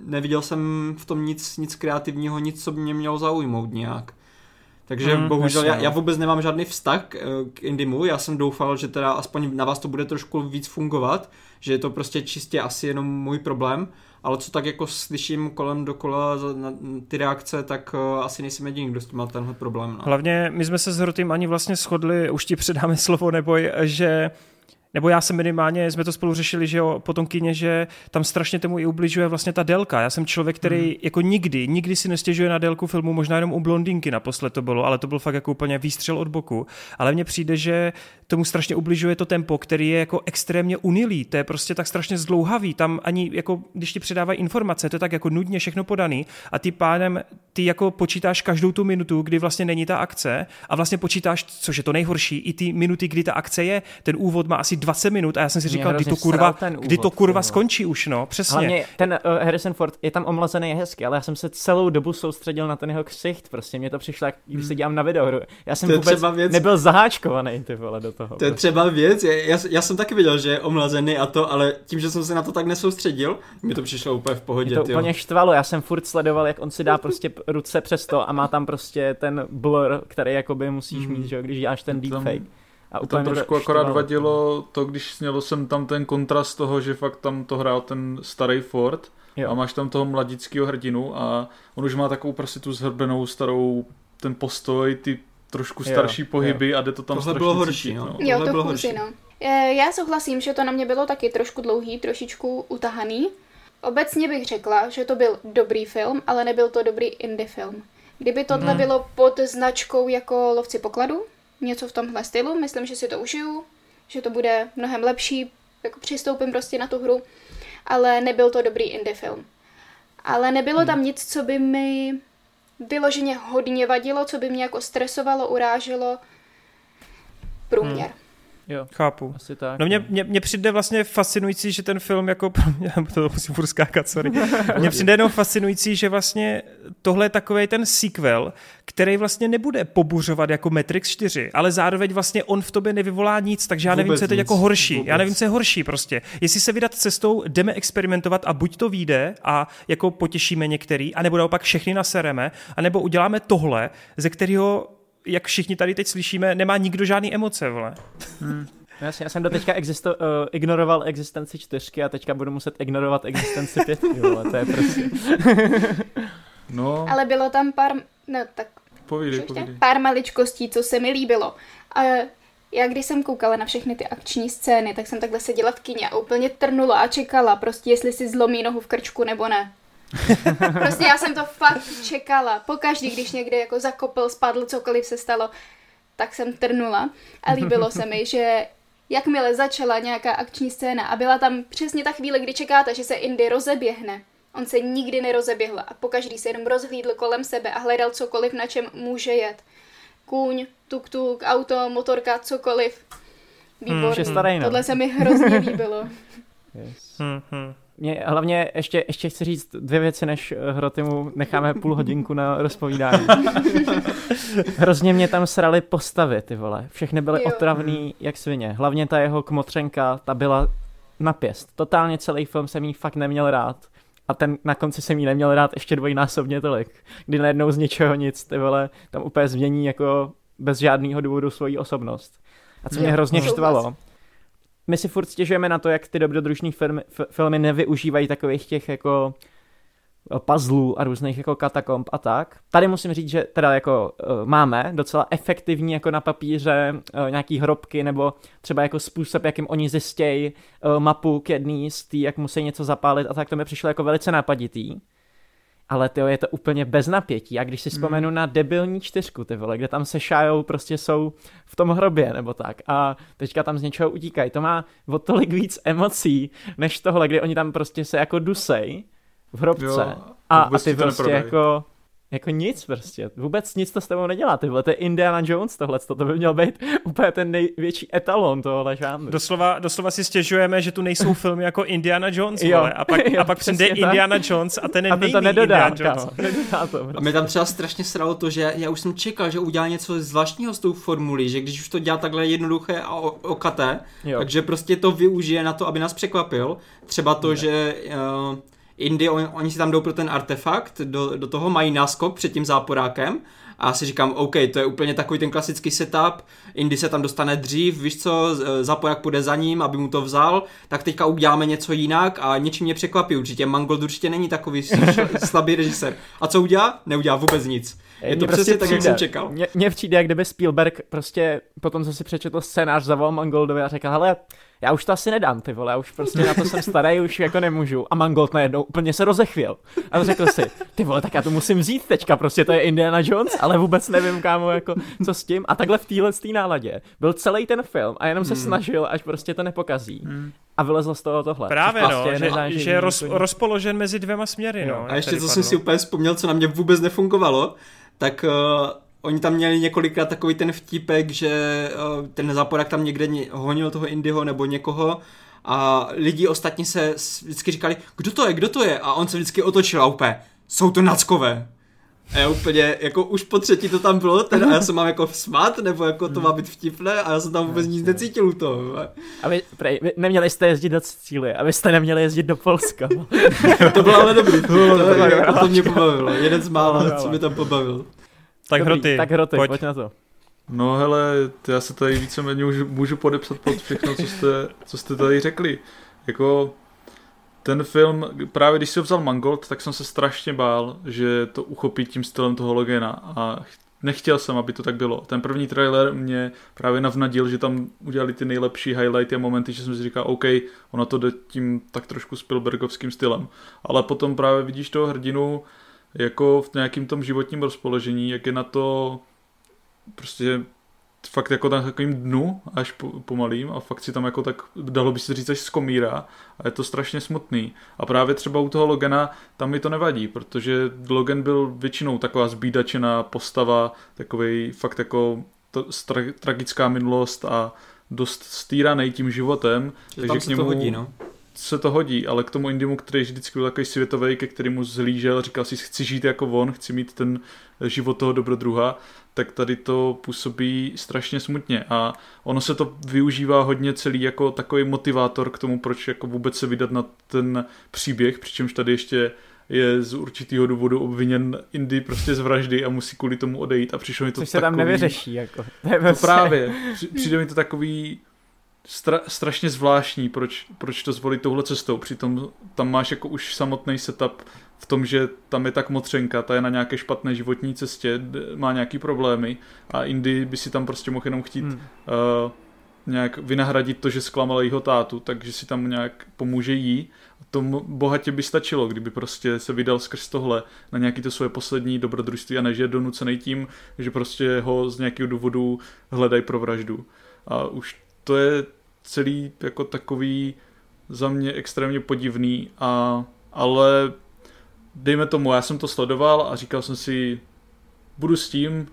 neviděl jsem v tom nic, nic kreativního, nic, co by mě mělo zaujmout nějak. Takže mm, bohužel já, já no. vůbec nemám žádný vztah k, k Indimu, já jsem doufal, že teda aspoň na vás to bude trošku víc fungovat, že je to prostě čistě asi jenom můj problém, ale co tak jako slyším kolem dokola na ty reakce, tak uh, asi nejsem jediný, kdo s tím má tenhle problém. No. Hlavně my jsme se s Hrotým ani vlastně shodli, už ti předáme slovo, neboj, že nebo já jsem minimálně, jsme to spolu řešili, že jo, po tom kyně, že tam strašně tomu i ubližuje vlastně ta délka. Já jsem člověk, který hmm. jako nikdy, nikdy si nestěžuje na délku filmu, možná jenom u blondinky naposled to bylo, ale to byl fakt jako úplně výstřel od boku. Ale mně přijde, že tomu strašně ubližuje to tempo, který je jako extrémně unilý, to je prostě tak strašně zdlouhavý, tam ani jako, když ti předávají informace, to je tak jako nudně všechno podaný a ty pánem, ty jako počítáš každou tu minutu, kdy vlastně není ta akce a vlastně počítáš, což je to nejhorší, i ty minuty, kdy ta akce je, ten úvod má asi 20 minut a já jsem si říkal, kdy to kurva, úvod, kdy to kurva no. skončí už, no, přesně. Hlavně ten uh, Harrison Ford je tam omlazený je hezky, ale já jsem se celou dobu soustředil na ten jeho ksicht, prostě mě to přišlo, jak když se dělám na videohru. Já jsem vůbec věc... nebyl zaháčkovaný ty vole do toho. To je prostě. třeba věc, já, já, jsem taky viděl, že je omlazený a to, ale tím, že jsem se na to tak nesoustředil, mi to přišlo úplně v pohodě. Mě to tyjo. úplně štvalo, já jsem furt sledoval, jak on si dá prostě ruce přes to a má tam prostě ten blur, který jakoby musíš mít, že když děláš ten deepfake. A úplně to trošku akorát vadilo to, když snělo jsem tam ten kontrast toho, že fakt tam to hrál ten starý Ford jo. a máš tam toho mladického hrdinu a on už má takovou prostě tu zhrbenou starou ten postoj, ty trošku starší jo, pohyby jo. a jde to tam Tohle bylo horší, cítit, no. no. Jo, to bylo horší. no. Já souhlasím, že to na mě bylo taky trošku dlouhý, trošičku utahaný. Obecně bych řekla, že to byl dobrý film, ale nebyl to dobrý indie film. Kdyby tohle hmm. bylo pod značkou jako Lovci pokladu, něco v tomhle stylu, myslím, že si to užiju, že to bude mnohem lepší, jako přistoupím prostě na tu hru, ale nebyl to dobrý indie film. Ale nebylo hmm. tam nic, co by mi vyloženě hodně vadilo, co by mě jako stresovalo, uráželo. Průměr. Hmm. Jo, chápu. Asi tak. No mě, no. mě, mě přijde vlastně fascinující, že ten film jako pro mě, to musím furt skákat, sorry. Mně přijde jenom fascinující, že vlastně tohle je takový ten sequel, který vlastně nebude pobuřovat jako Matrix 4, ale zároveň vlastně on v tobě nevyvolá nic, takže já nevím, Vůbec co je teď jako horší. Vůbec. Já nevím, co je horší prostě. Jestli se vydat cestou, jdeme experimentovat a buď to vyjde a jako potěšíme některý, anebo naopak všechny nasereme, anebo uděláme tohle, ze kterého jak všichni tady teď slyšíme, nemá nikdo žádný emoce, vole. Hmm. No jasně, já jsem do teďka existo, uh, ignoroval existenci čtyřky a teďka budu muset ignorovat existenci pětky, vole, to je prostě... no. Ale bylo tam pár, no tak povídej, povídej. pár maličkostí, co se mi líbilo. Uh, já když jsem koukala na všechny ty akční scény, tak jsem takhle seděla v kině a úplně trnula a čekala prostě, jestli si zlomí nohu v krčku nebo ne. prostě já jsem to fakt čekala. Pokaždý, když někde jako zakopl, spadl, cokoliv se stalo, tak jsem trnula. A líbilo se mi, že jakmile začala nějaká akční scéna a byla tam přesně ta chvíle, kdy čekáte, že se Indy rozeběhne, on se nikdy nerozeběhl a pokaždý se jenom rozhlídl kolem sebe a hledal cokoliv, na čem může jet. Kůň, tuk-tuk, auto, motorka, cokoliv. Výborný. Hmm, no. Tohle se mi hrozně líbilo. yes. hmm, hmm. Mě hlavně ještě, ještě chci říct dvě věci, než Hrotymu necháme půl hodinku na rozpovídání. Hrozně mě tam srali postavy, ty vole. Všechny byly jo. otravný jak svině. Hlavně ta jeho kmotřenka, ta byla napěst. Totálně celý film jsem jí fakt neměl rád. A ten na konci jsem jí neměl rád ještě dvojnásobně tolik. Kdy najednou z ničeho nic, ty vole, tam úplně změní jako bez žádného důvodu svoji osobnost. A co mě hrozně štvalo, my si furt stěžujeme na to, jak ty dobrodružní filmy, filmy nevyužívají takových těch jako eh, puzzlů a různých jako katakomb a tak. Tady musím říct, že teda jako uh, máme docela efektivní jako na papíře uh, nějaký hrobky nebo třeba jako způsob, jakým oni zjistějí uh, mapu k jedný z tý, jak musí něco zapálit a tak to mi přišlo jako velice nápaditý ale ty je to úplně bez napětí. A když si hmm. vzpomenu mm. na debilní čtyřku, ty vole, kde tam se šajou, prostě jsou v tom hrobě nebo tak a teďka tam z něčeho utíkají. To má o tolik víc emocí, než tohle, kdy oni tam prostě se jako dusej v hrobce jo, a, a ty prostě jako jako nic prostě, vůbec nic to s tebou nedělá, ty vole, to je Indiana Jones tohle, to by měl být úplně ten největší etalon tohohle žánru. Doslova, doslova si stěžujeme, že tu nejsou filmy jako Indiana Jones, jo, vole, a pak, jo, a pak přijde Indiana Jones a ten, a ten to nedodá, Indiana Jones. nedodá to prostě. A mě tam třeba strašně sralo to, že já už jsem čekal, že udělá něco zvláštního s tou formulí, že když už to dělá takhle jednoduché a okaté, takže prostě to využije na to, aby nás překvapil. Třeba to, ne. že uh, Indy, on, oni si tam jdou pro ten artefakt, do, do toho mají náskok před tím záporákem a si říkám, OK, to je úplně takový ten klasický setup, Indy se tam dostane dřív, víš co, záporák půjde za ním, aby mu to vzal, tak teďka uděláme něco jinak a něčím mě překvapí určitě. Mangold určitě není takový slabý režisér. A co udělá? Neudělá vůbec nic. Je to prostě tak, jak jsem čekal. Mně přijde, jak kdyby Spielberg prostě potom, co si přečetl scénář, zavolal Mangoldovi a řekl, hele, já už to asi nedám, ty vole, já už prostě na to jsem starý, už jako nemůžu. A Mangold najednou úplně se rozechvěl. A řekl si, ty vole, tak já to musím vzít teďka, prostě to je Indiana Jones, ale vůbec nevím, kámo, jako, co s tím. A takhle v téhle náladě byl celý ten film a jenom se hmm. snažil, až prostě to nepokazí. Hmm. A vylezl z toho tohle. Právě no, prostě že, že je roz, rozpoložen mezi dvěma směry. No, a ještě co jsem si úplně vzpomněl, co na mě vůbec nefungovalo, tak uh, oni tam měli několikrát takový ten vtipek, že uh, ten záporák tam někde honil toho Indyho nebo někoho a lidi ostatní se vždycky říkali, kdo to je, kdo to je? A on se vždycky otočil a úplně, jsou to nackové. A já úplně, jako už po třetí to tam bylo, teda a já se mám jako smát, nebo jako to má být vtipné a já jsem tam vůbec nic necítil u toho. A vy, prej, vy neměli jste jezdit do Sicílie, a vy jste neměli jezdit do Polska. to bylo ale dobrý, to, bylo to, dobrý, to, to mě pobavilo, jeden z mála, co mi tam pobavil. Tak Dobrý, hroty, tak hroty, pojď. pojď na to. No hele, já se tady víceméně můžu, můžu podepsat pod všechno, co jste, co jste tady řekli. Jako ten film, právě když si ho vzal Mangold, tak jsem se strašně bál, že to uchopí tím stylem toho Logena a nechtěl jsem, aby to tak bylo. Ten první trailer mě právě navnadil, že tam udělali ty nejlepší highlighty a momenty, že jsem si říkal, OK, ono to jde tím tak trošku Spielbergovským stylem. Ale potom právě vidíš toho hrdinu, jako v nějakým tom životním rozpoložení, jak je na to prostě fakt jako na takovým dnu až po, pomalým a fakt si tam jako tak, dalo by se říct, až skomírá a je to strašně smutný. A právě třeba u toho Logana tam mi to nevadí, protože Logan byl většinou taková zbídačená postava, takový fakt jako to, stra, tragická minulost a dost stýraný tím životem. Že takže tam se k němu, to hodí, no se to hodí, ale k tomu Indimu, který vždycky byl takový světový, ke kterému zhlížel, říkal si, chci žít jako on, chci mít ten život toho dobrodruha, tak tady to působí strašně smutně a ono se to využívá hodně celý jako takový motivátor k tomu, proč jako vůbec se vydat na ten příběh, přičemž tady ještě je z určitého důvodu obviněn Indy prostě z vraždy a musí kvůli tomu odejít a přišlo mi to Což se tam nevyřeší, jako. To, to prostě- právě. Přijde mi to takový stra, strašně zvláštní, proč, proč to zvolit touhle cestou. Přitom tam máš jako už samotný setup v tom, že tam je tak motřenka, ta je na nějaké špatné životní cestě, má nějaký problémy a Indy by si tam prostě mohl jenom chtít hmm. uh, nějak vynahradit to, že zklamal jeho tátu, takže si tam nějak pomůže jí. To bohatě by stačilo, kdyby prostě se vydal skrz tohle na nějaký to svoje poslední dobrodružství a než je donucený tím, že prostě ho z nějakého důvodu hledají pro vraždu. A už to je celý jako takový za mě extrémně podivný, a, ale dejme tomu, já jsem to sledoval a říkal jsem si, budu s tím,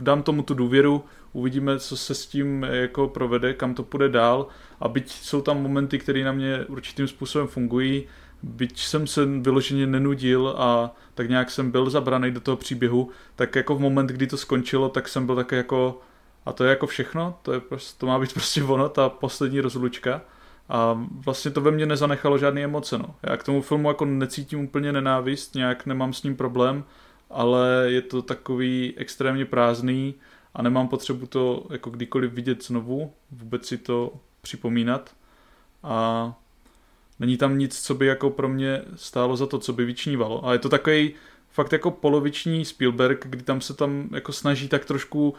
dám tomu tu důvěru, uvidíme, co se s tím jako provede, kam to půjde dál. A byť jsou tam momenty, které na mě určitým způsobem fungují, byť jsem se vyloženě nenudil a tak nějak jsem byl zabraný do toho příběhu, tak jako v moment, kdy to skončilo, tak jsem byl také jako a to je jako všechno, to, je prostě, to má být prostě ono, ta poslední rozlučka. A vlastně to ve mně nezanechalo žádné emoce. No. Já k tomu filmu jako necítím úplně nenávist, nějak nemám s ním problém, ale je to takový extrémně prázdný a nemám potřebu to jako kdykoliv vidět znovu, vůbec si to připomínat. A není tam nic, co by jako pro mě stálo za to, co by vyčnívalo. A je to takový fakt jako poloviční Spielberg, kdy tam se tam jako snaží tak trošku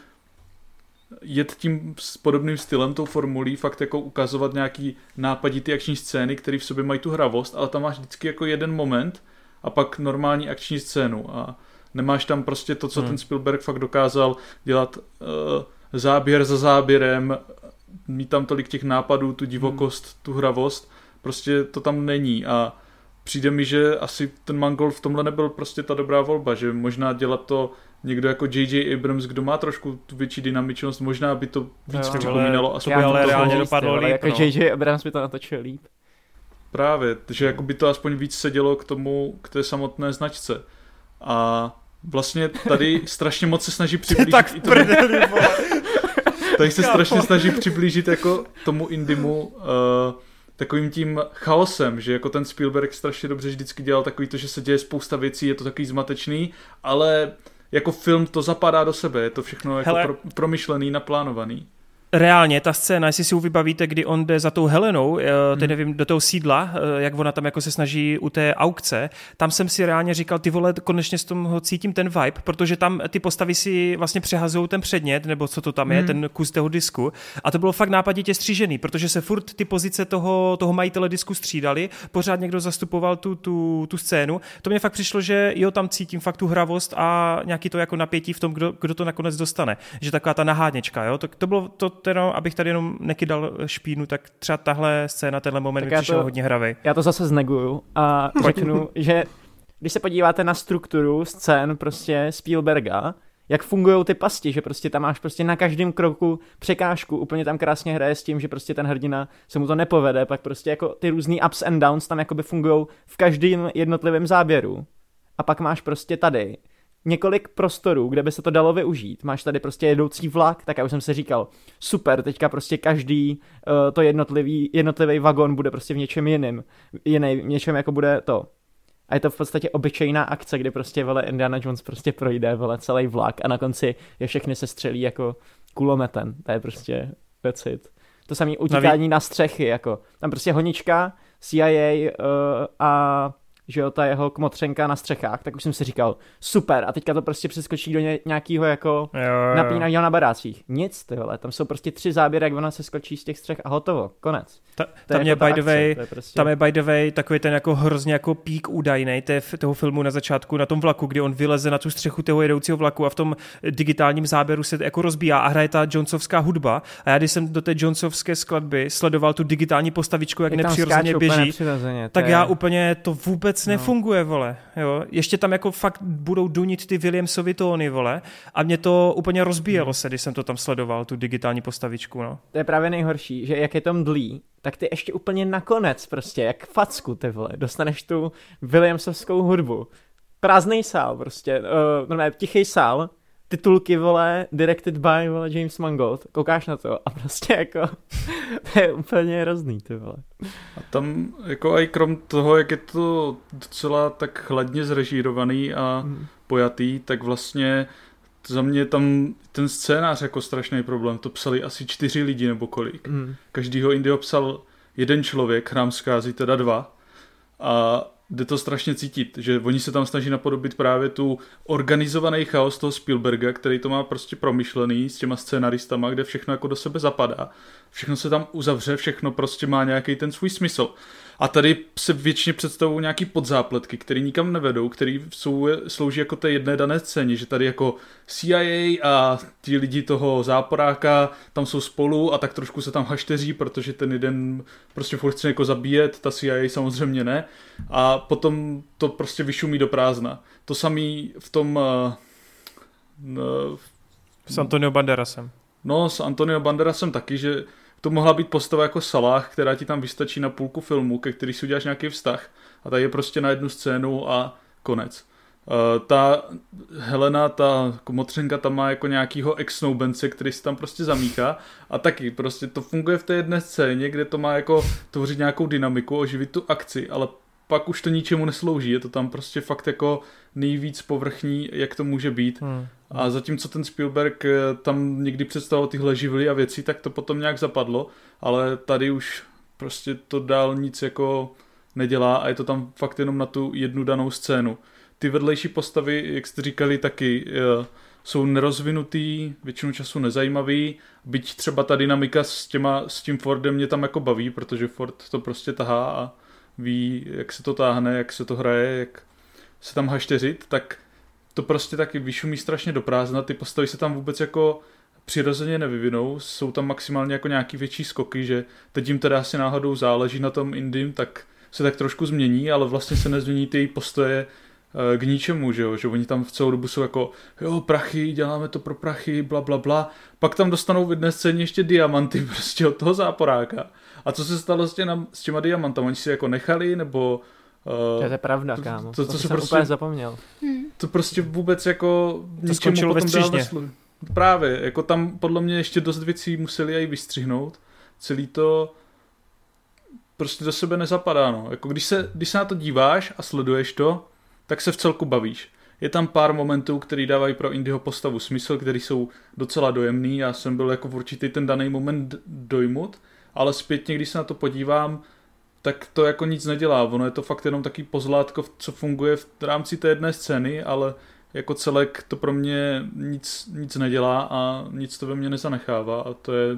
jet tím s podobným stylem, tou formulí, fakt jako ukazovat nějaký nápaditý akční scény, které v sobě mají tu hravost, ale tam máš vždycky jako jeden moment a pak normální akční scénu a nemáš tam prostě to, co hmm. ten Spielberg fakt dokázal dělat uh, záběr za záběrem, mít tam tolik těch nápadů, tu divokost, hmm. tu hravost, prostě to tam není a přijde mi, že asi ten Mangold v tomhle nebyl prostě ta dobrá volba, že možná dělat to někdo jako J.J. Abrams, kdo má trošku tu větší dynamičnost, možná by to víc no, připomínalo. Aspoň to ale reálně dopadlo líp. Jako J.J. No. Abrams by to natočil líp. Právě, že jako by to aspoň víc sedělo k tomu, k té samotné značce. A vlastně tady strašně moc se snaží přiblížit tak i tomu, tady se strašně snaží přiblížit jako tomu Indimu uh, takovým tím chaosem, že jako ten Spielberg strašně dobře vždycky dělal takový to, že se děje spousta věcí, je to takový zmatečný, ale jako film to zapadá do sebe, je to všechno jako pro, promyšlený, naplánovaný reálně ta scéna, jestli si vybavíte, kdy on jde za tou Helenou, eh, teď hmm. nevím, do toho sídla, eh, jak ona tam jako se snaží u té aukce, tam jsem si reálně říkal, ty vole, konečně z toho cítím ten vibe, protože tam ty postavy si vlastně přehazují ten předmět, nebo co to tam hmm. je, ten kus toho disku. A to bylo fakt nápaditě střížený, protože se furt ty pozice toho, toho majitele disku střídali, pořád někdo zastupoval tu, tu, tu scénu. To mě fakt přišlo, že jo, tam cítím fakt tu hravost a nějaký to jako napětí v tom, kdo, kdo to nakonec dostane. Že taková ta nahádněčka, jo, to, to bylo to, teda, abych tady jenom nekydal špínu, tak třeba tahle scéna, tenhle moment tak mi přišel to, hodně hravý. Já to zase zneguju a řeknu, že když se podíváte na strukturu scén prostě Spielberga, jak fungují ty pasti, že prostě tam máš prostě na každém kroku překážku, úplně tam krásně hraje s tím, že prostě ten hrdina se mu to nepovede, pak prostě jako ty různý ups and downs tam jakoby fungují v každém jednotlivém záběru. A pak máš prostě tady několik prostorů, kde by se to dalo využít. Máš tady prostě jedoucí vlak, tak já už jsem si říkal, super, teďka prostě každý uh, to jednotlivý, jednotlivý vagon bude prostě v něčem jiným, jiný, v něčem jako bude to. A je to v podstatě obyčejná akce, kdy prostě vele Indiana Jones prostě projde vele celý vlak a na konci je všechny se střelí jako kulometem. To je prostě pecit. To samé utíkání na střechy, jako tam prostě honička, CIA uh, a že jo, ta jeho kmotřenka na střechách, tak už jsem si říkal, super, a teďka to prostě přeskočí do ně, nějakého jako napínaného na barácích. Nic, ty vole, tam jsou prostě tři záběry, jak ona se skočí z těch střech a hotovo, konec. Ta, tam, je, jako by the way, je prostě... tam je by the way takový ten jako hrozně jako pík údajný toho filmu na začátku na tom vlaku, kdy on vyleze na tu střechu toho jedoucího vlaku a v tom digitálním záběru se jako rozbíjá a hraje ta Jonesovská hudba. A já když jsem do té Jonesovské skladby sledoval tu digitální postavičku, jak, jak nepřirozeně běží, tak je... já úplně to vůbec no. nefunguje, vole. Jo? Ještě tam jako fakt budou dunit ty Williamsovy tóny, vole. A mě to úplně rozbíjelo hmm. se, když jsem to tam sledoval, tu digitální postavičku, no. To je právě nejhorší, že jak je to mdlý, tak ty ještě úplně nakonec prostě, jak facku ty vole, dostaneš tu Williamsovskou hudbu. Prázdný sál prostě, uh, normálně tichý sál, titulky, vole, directed by, vole, James Mangold, koukáš na to a prostě jako, to je úplně hrozný, ty vole. A tam, jako i krom toho, jak je to docela tak chladně zrežírovaný a hmm. pojatý, tak vlastně za mě tam ten scénář jako strašný problém. To psali asi čtyři lidi nebo kolik. Mm. Každýho Indio psal jeden člověk, nám zkází teda dva. A jde to strašně cítit, že oni se tam snaží napodobit právě tu organizovaný chaos toho Spielberga, který to má prostě promyšlený s těma scénaristama, kde všechno jako do sebe zapadá. Všechno se tam uzavře, všechno prostě má nějaký ten svůj smysl. A tady se většině představují nějaký podzápletky, které nikam nevedou, které slouží jako té jedné dané scéně, že tady jako CIA a ti lidi toho záporáka tam jsou spolu a tak trošku se tam hašteří, protože ten jeden prostě furt chce jako zabíjet, ta CIA samozřejmě ne. A potom to prostě vyšumí do prázdna. To samý v tom... Uh, s Antonio Banderasem. No, s Antonio Banderasem taky, že to mohla být postava jako Salah, která ti tam vystačí na půlku filmu, ke který si uděláš nějaký vztah. A tady je prostě na jednu scénu a konec. Uh, ta Helena, ta komotřenka tam má jako nějakýho ex který si tam prostě zamíchá a taky prostě to funguje v té jedné scéně, kde to má jako tvořit nějakou dynamiku, oživit tu akci, ale pak už to ničemu neslouží, je to tam prostě fakt jako nejvíc povrchní, jak to může být. Hmm. A zatímco ten Spielberg eh, tam někdy představoval tyhle živly a věci, tak to potom nějak zapadlo, ale tady už prostě to dál nic jako nedělá a je to tam fakt jenom na tu jednu danou scénu. Ty vedlejší postavy, jak jste říkali, taky eh, jsou nerozvinutý, většinu času nezajímavý, byť třeba ta dynamika s, těma, s tím Fordem mě tam jako baví, protože Ford to prostě tahá a ví, jak se to táhne, jak se to hraje, jak se tam hašteřit, tak to prostě taky vyšumí strašně do prázdna, ty postavy se tam vůbec jako přirozeně nevyvinou, jsou tam maximálně jako nějaký větší skoky, že teď jim teda asi náhodou záleží na tom Indim, tak se tak trošku změní, ale vlastně se nezmění ty postoje eh, k ničemu, že jo, že oni tam v celou dobu jsou jako, jo, prachy, děláme to pro prachy, bla, bla, bla, pak tam dostanou v jedné scéně ještě diamanty prostě od toho záporáka. A co se stalo s, těma, s těma diamantama? Oni si je jako nechali, nebo Uh, to je pravda, kámo. To, to, to, to jsem prostě, úplně zapomněl. Hmm. To prostě vůbec jako to ničemu potom dál neslu... Právě, jako tam podle mě ještě dost věcí museli i vystřihnout. Celý to prostě do sebe nezapadá, no. Jako když se, když se na to díváš a sleduješ to, tak se v celku bavíš. Je tam pár momentů, který dávají pro Indyho postavu smysl, který jsou docela dojemný. Já jsem byl jako v určitý ten daný moment dojmut, ale zpětně, když se na to podívám, tak to jako nic nedělá. Ono je to fakt jenom taký pozlátko, co funguje v rámci té jedné scény, ale jako celek to pro mě nic, nic nedělá a nic to ve mně nezanechává a to je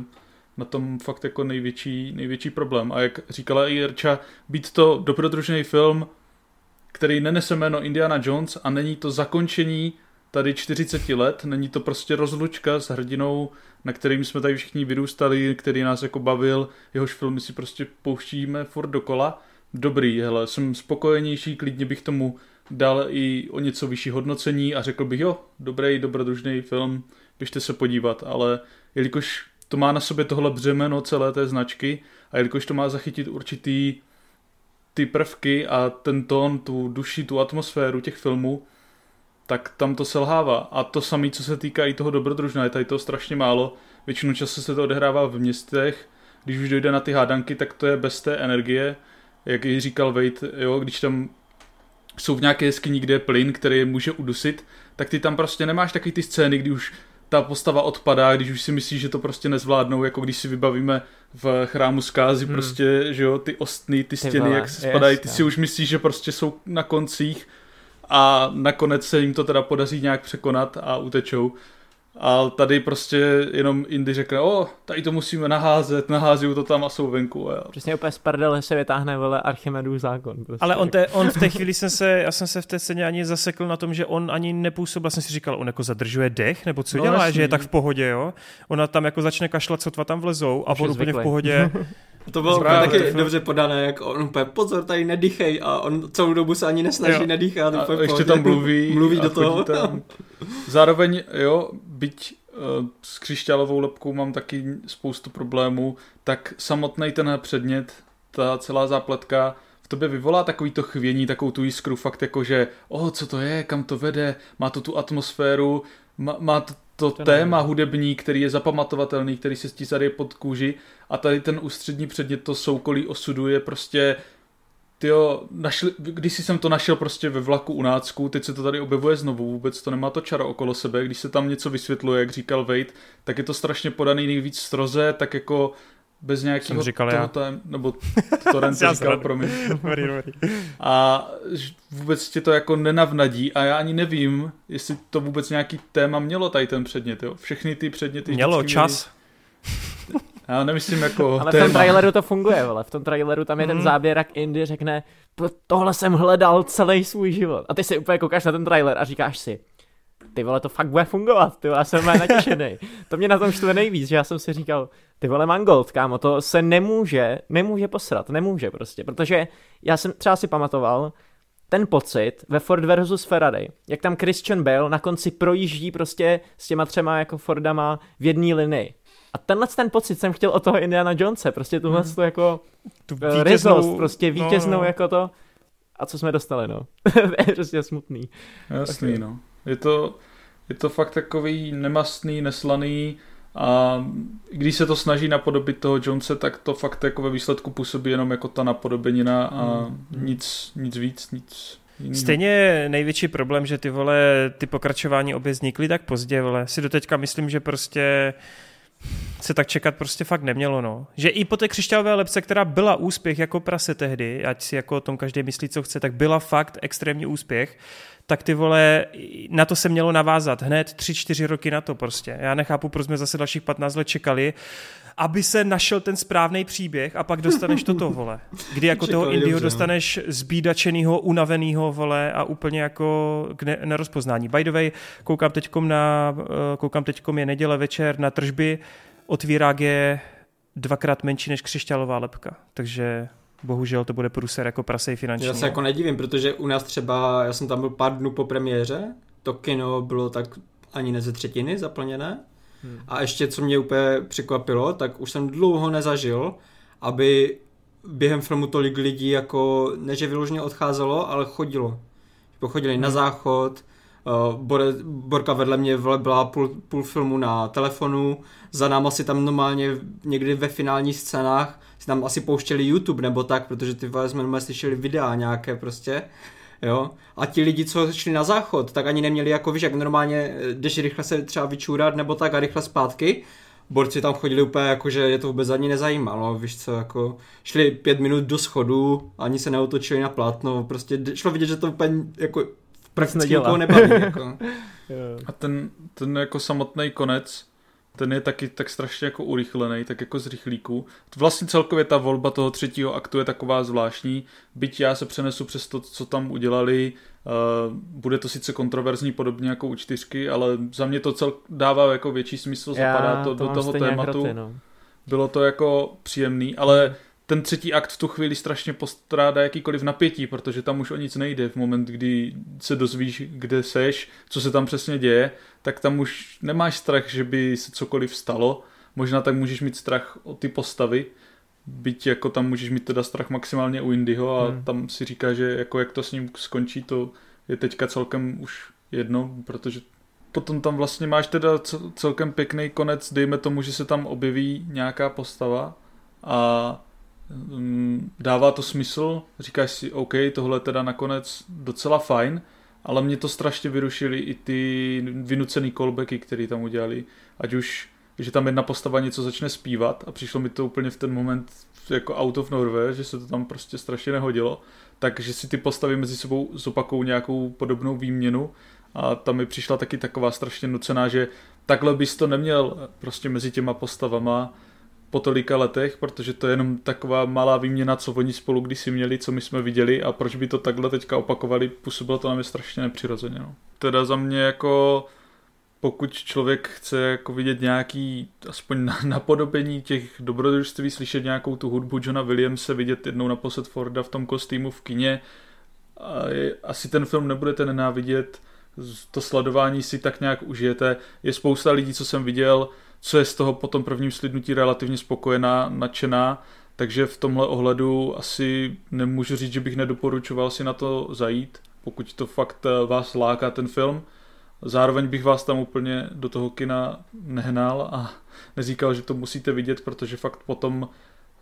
na tom fakt jako největší, největší problém. A jak říkala i Jirča, být to dobrodružný film, který nenese jméno Indiana Jones a není to zakončení tady 40 let, není to prostě rozlučka s hrdinou, na kterým jsme tady všichni vyrůstali, který nás jako bavil, jehož filmy si prostě pouštíme furt dokola. Dobrý, hele, jsem spokojenější, klidně bych tomu dal i o něco vyšší hodnocení a řekl bych, jo, dobrý, dobrodružný film, běžte se podívat, ale jelikož to má na sobě tohle břemeno celé té značky a jelikož to má zachytit určitý ty prvky a ten tón, tu duši, tu atmosféru těch filmů, tak tam to selhává. A to samé, co se týká i toho dobrodružna, je tady to strašně málo. Většinu času se to odehrává v městech, když už dojde na ty hádanky, tak to je bez té energie. Jak i říkal Wade, jo, když tam jsou v nějaké jeskyni, kde je plyn, který je může udusit, tak ty tam prostě nemáš takový ty scény, kdy už ta postava odpadá, když už si myslíš, že to prostě nezvládnou, jako když si vybavíme v chrámu zkázy hmm. prostě, že jo, ty ostny, ty stěny, ty jak se spadají, ty si už myslíš, že prostě jsou na koncích a nakonec se jim to teda podaří nějak překonat a utečou. A tady prostě jenom Indy řekne, o, tady to musíme naházet, nahází to tam a jsou venku. A Přesně úplně z prdele se vytáhne vele Archimedův zákon. Prostě. Ale on, te, on v té chvíli jsem se, já jsem se v té scéně ani zasekl na tom, že on ani nepůsobil, jsem si říkal, on jako zadržuje dech, nebo co no, dělá, jasný. že je tak v pohodě, jo. Ona tam jako začne kašlat, sotva tam vlezou a on úplně v pohodě. To bylo Právě, taky to... dobře podané, jak on úplně, pozor, tady nedýchej a on celou dobu se ani nesnaží jo. nedýchat. A ještě tam mluví. mluví do toho. Tam. Zároveň, jo, byť uh, s křišťálovou lepkou mám taky spoustu problémů, tak samotný ten předmět, ta celá zápletka, v tobě vyvolá takový to chvění, takovou tu jiskru, fakt jako, že oh, co to je, kam to vede, má to tu atmosféru, má, má to, to téma hudební, který je zapamatovatelný, který se stísarý pod kůži. A tady ten ústřední předmět, to soukolí osudu je prostě tyjo, našli, když jsem to našel prostě ve vlaku u nácku, teď se to tady objevuje znovu, vůbec to nemá to čaro okolo sebe, když se tam něco vysvětluje, jak říkal Wade, tak je to strašně podaný nejvíc stroze, tak jako bez nějakého říkal toho, já. nebo torrent to říkal, promiň. A vůbec tě to jako nenavnadí a já ani nevím, jestli to vůbec nějaký téma mělo tady ten předmět, jo. Všechny ty předměty... Mělo čas. Měli... Já nemyslím jako Ale téma. v tom traileru to funguje, ale v tom traileru tam je ten mhm. záběr, jak Indy řekne, tohle jsem hledal celý svůj život. A ty si úplně koukáš na ten trailer a říkáš si, ty vole, to fakt bude fungovat, ty vole, já jsem natěšený. to mě na tom štve nejvíc, že já jsem si říkal, ty vole Mangold, kámo, to se nemůže, nemůže posrat, nemůže prostě, protože já jsem třeba si pamatoval, ten pocit ve Ford versus Faraday, jak tam Christian Bale na konci projíždí prostě s těma třema jako Fordama v jedné linii. A tenhle ten pocit jsem chtěl od toho Indiana Jonese, prostě tuhle hmm. to jako tu eh, vítěznou, prostě no, vítěznou no, no. jako to. A co jsme dostali, no. je prostě smutný. Jasný, okay. no. Je to, je to fakt takový nemastný, neslaný a když se to snaží napodobit toho Jonese, tak to fakt jako ve výsledku působí jenom jako ta napodobenina a hmm. nic, nic víc, nic Jinýho. Stejně největší problém, že ty vole, ty pokračování obě vznikly tak pozdě, vole. Si doteďka myslím, že prostě se tak čekat prostě fakt nemělo, no. Že i po té křišťálové lepce, která byla úspěch jako prase tehdy, ať si jako o tom každý myslí, co chce, tak byla fakt extrémní úspěch, tak ty vole, na to se mělo navázat hned tři čtyři roky na to prostě. Já nechápu, proč jsme zase dalších 15 let čekali, aby se našel ten správný příběh a pak dostaneš toto, vole. Kdy jako toho Indio no. dostaneš zbídačenýho, unavenýho, vole, a úplně jako k ne- nerozpoznání. By the way, koukám teďkom na, uh, koukám teďkom je neděle večer na tržby, otvírák je dvakrát menší než křišťálová lepka, takže bohužel to bude průser jako prasej finanční. Já se jako nedivím, protože u nás třeba, já jsem tam byl pár dnů po premiéře, to kino bylo tak ani ne ze třetiny zaplněné, Hmm. A ještě, co mě úplně překvapilo, tak už jsem dlouho nezažil, aby během filmu tolik lidí jako, ne že vyloženě odcházelo, ale chodilo. Chodili hmm. na záchod, uh, Bore, Borka vedle mě byla půl, půl filmu na telefonu, za náma si tam normálně někdy ve finálních scénách si tam asi pouštěli YouTube nebo tak, protože ty jsme slyšeli videa nějaké prostě jo. A ti lidi, co šli na záchod, tak ani neměli jako, víš, jak normálně eh, jdeš rychle se třeba vyčůrat nebo tak a rychle zpátky, borci tam chodili úplně jako, že je to vůbec ani nezajímalo, víš co, jako šli pět minut do schodu, ani se neotočili na plátno, prostě šlo vidět, že to úplně jako prakticky nikoho nebaví. Jako. a ten, ten jako samotný konec, ten je taky tak strašně jako urychlený, tak jako z rychlíku. Vlastně celkově ta volba toho třetího aktu je taková zvláštní, byť já se přenesu přes to, co tam udělali, uh, bude to sice kontroverzní podobně jako u čtyřky, ale za mě to cel dává jako větší smysl, zapadá to, to do toho tématu. Hroty, no. Bylo to jako příjemný, ale ten třetí akt v tu chvíli strašně postrádá jakýkoliv napětí, protože tam už o nic nejde. V moment, kdy se dozvíš, kde seš, co se tam přesně děje, tak tam už nemáš strach, že by se cokoliv stalo. Možná tak můžeš mít strach o ty postavy, byť jako tam můžeš mít teda strach maximálně u Indyho a hmm. tam si říká, že jako jak to s ním skončí, to je teďka celkem už jedno, protože potom tam vlastně máš teda celkem pěkný konec, dejme tomu, že se tam objeví nějaká postava a dává to smysl, říkáš si, OK, tohle je teda nakonec docela fajn, ale mě to strašně vyrušily i ty vynucený callbacky, které tam udělali. Ať už, že tam jedna postava něco začne zpívat a přišlo mi to úplně v ten moment jako out of nowhere, že se to tam prostě strašně nehodilo, takže si ty postavy mezi sebou zopakou nějakou podobnou výměnu a tam mi přišla taky taková strašně nucená, že takhle bys to neměl prostě mezi těma postavama po tolika letech, protože to je jenom taková malá výměna, co oni spolu kdysi měli, co my jsme viděli a proč by to takhle teďka opakovali, působilo to na mě strašně nepřirozeně. No. Teda za mě jako pokud člověk chce jako vidět nějaký aspoň napodobení těch dobrodružství, slyšet nějakou tu hudbu Johna Williamse, vidět jednou na posled Forda v tom kostýmu v kině, a je, asi ten film nebudete nenávidět, to sledování si tak nějak užijete. Je spousta lidí, co jsem viděl, co je z toho po tom prvním slidnutí relativně spokojená, nadšená, takže v tomhle ohledu asi nemůžu říct, že bych nedoporučoval si na to zajít, pokud to fakt eh, vás láká ten film. Zároveň bych vás tam úplně do toho kina nehnal a neříkal, že to musíte vidět, protože fakt potom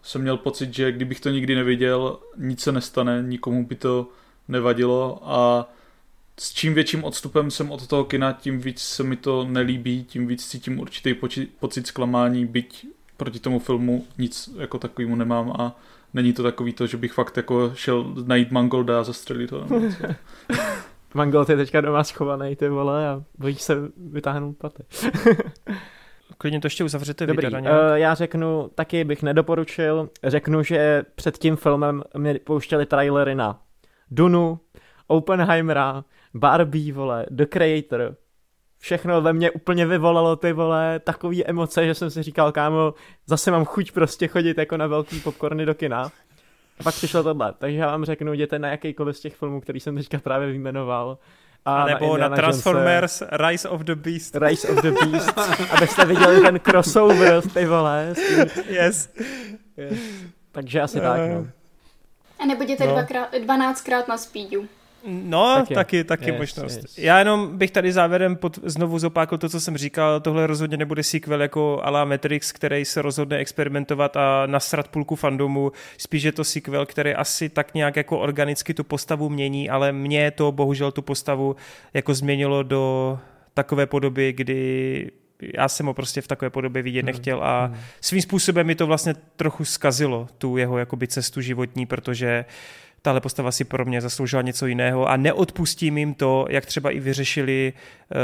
jsem měl pocit, že kdybych to nikdy neviděl, nic se nestane, nikomu by to nevadilo a s čím větším odstupem jsem od toho kina, tím víc se mi to nelíbí, tím víc cítím určitý poči- pocit zklamání, byť proti tomu filmu nic jako takovému nemám a není to takový to, že bych fakt jako šel najít Mangolda a zastřelit to. Mangold je teďka doma schovaný, ty vole, a bojí se vytáhnout paty. Klidně to ještě uzavřete Dobrý, uh, já řeknu, taky bych nedoporučil, řeknu, že před tím filmem mě pouštěli trailery na Dunu, Oppenheimera, Barbie, vole, The Creator, všechno ve mně úplně vyvolalo ty vole takový emoce, že jsem si říkal, kámo, zase mám chuť prostě chodit jako na velký popcorny do kina. A pak přišlo tohle, takže já vám řeknu, jděte na jakýkoliv z těch filmů, který jsem teďka právě vyjmenoval. A nebo na, na Transformers Jonese, Rise of the Beast. Rise of the Beast, abyste viděli ten crossover, ty vole. Yes. yes. Takže asi uh. tak, no. A nebo jděte no. dvakrát, dvanáctkrát na speedu. No, taky, taky, taky yes, možnost. Yes. Já jenom bych tady závěrem pod, znovu zopákl to, co jsem říkal. Tohle rozhodně nebude sequel jako Ala Matrix, který se rozhodne experimentovat a nasrat půlku fandomu. Spíš je to sequel, který asi tak nějak jako organicky tu postavu mění, ale mě to bohužel tu postavu jako změnilo do takové podoby, kdy já jsem ho prostě v takové podobě vidět hmm, nechtěl a hmm. svým způsobem mi to vlastně trochu skazilo, tu jeho jakoby cestu životní, protože tahle postava si pro mě zasloužila něco jiného a neodpustím jim to, jak třeba i vyřešili uh,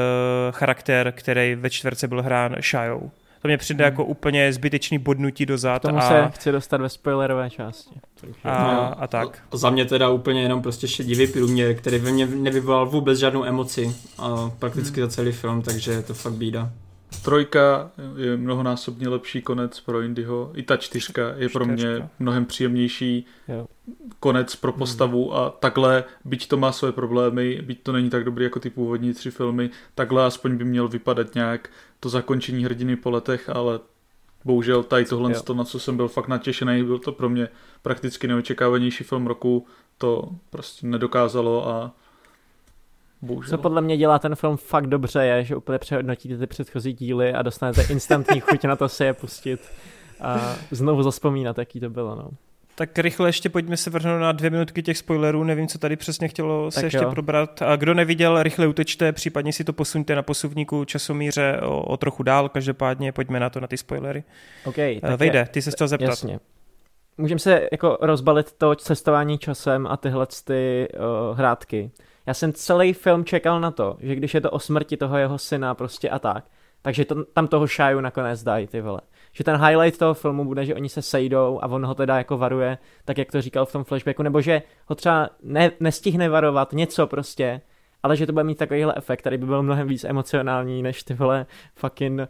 charakter, který ve čtverce byl hrán Shajou. To mě přijde hmm. jako úplně zbytečný bodnutí dozad. K tomu a... se chci dostat ve spoilerové části. A, no, a tak. A za mě teda úplně jenom prostě šedivý průměr, který ve mně nevyvolal vůbec žádnou emoci a prakticky hmm. za celý film, takže je to fakt bída. Trojka je mnohonásobně lepší konec pro Indyho. I ta čtyřka je pro mě mnohem příjemnější jo. konec pro hmm. postavu a takhle, byť to má své problémy, byť to není tak dobrý jako ty původní tři filmy, takhle aspoň by měl vypadat nějak to zakončení hrdiny po letech, ale bohužel tady tohle, to, na co jsem byl fakt natěšený, byl to pro mě prakticky neočekávanější film roku, to prostě nedokázalo a Bohužel. Co podle mě dělá ten film fakt dobře je, že úplně přehodnotíte ty předchozí díly a dostanete instantní chuť na to se je pustit a znovu zaspomínat, jaký to bylo. No. Tak rychle ještě pojďme se vrhnout na dvě minutky těch spoilerů, nevím, co tady přesně chtělo tak se ještě jo. probrat. A kdo neviděl, rychle utečte, případně si to posuňte na posuvníku časomíře o, o trochu dál, každopádně pojďme na to, na ty spoilery. Okay, tak Vejde, ty se chtěl zeptat. Jasně. Můžeme se jako rozbalit to cestování časem a tyhle ty uh, hrátky. Já jsem celý film čekal na to, že když je to o smrti toho jeho syna prostě a tak, takže to, tam toho šáju nakonec dají, ty vole. Že ten highlight toho filmu bude, že oni se sejdou a on ho teda jako varuje, tak jak to říkal v tom flashbacku, nebo že ho třeba ne, nestihne varovat, něco prostě, ale že to bude mít takovýhle efekt, který by byl mnohem víc emocionální, než ty vole fucking uh,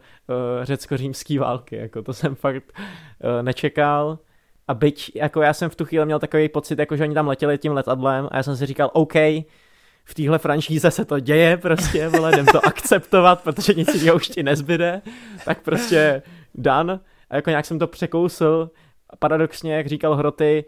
řecko-římský války, jako to jsem fakt uh, nečekal. A byť, jako já jsem v tu chvíli měl takový pocit, jako že oni tam letěli tím letadlem a já jsem si říkal, OK, v téhle franšíze se to děje prostě, vole, jdem to akceptovat, protože nic jiného už ti nezbyde, tak prostě dan. A jako nějak jsem to překousil, paradoxně, jak říkal Hroty,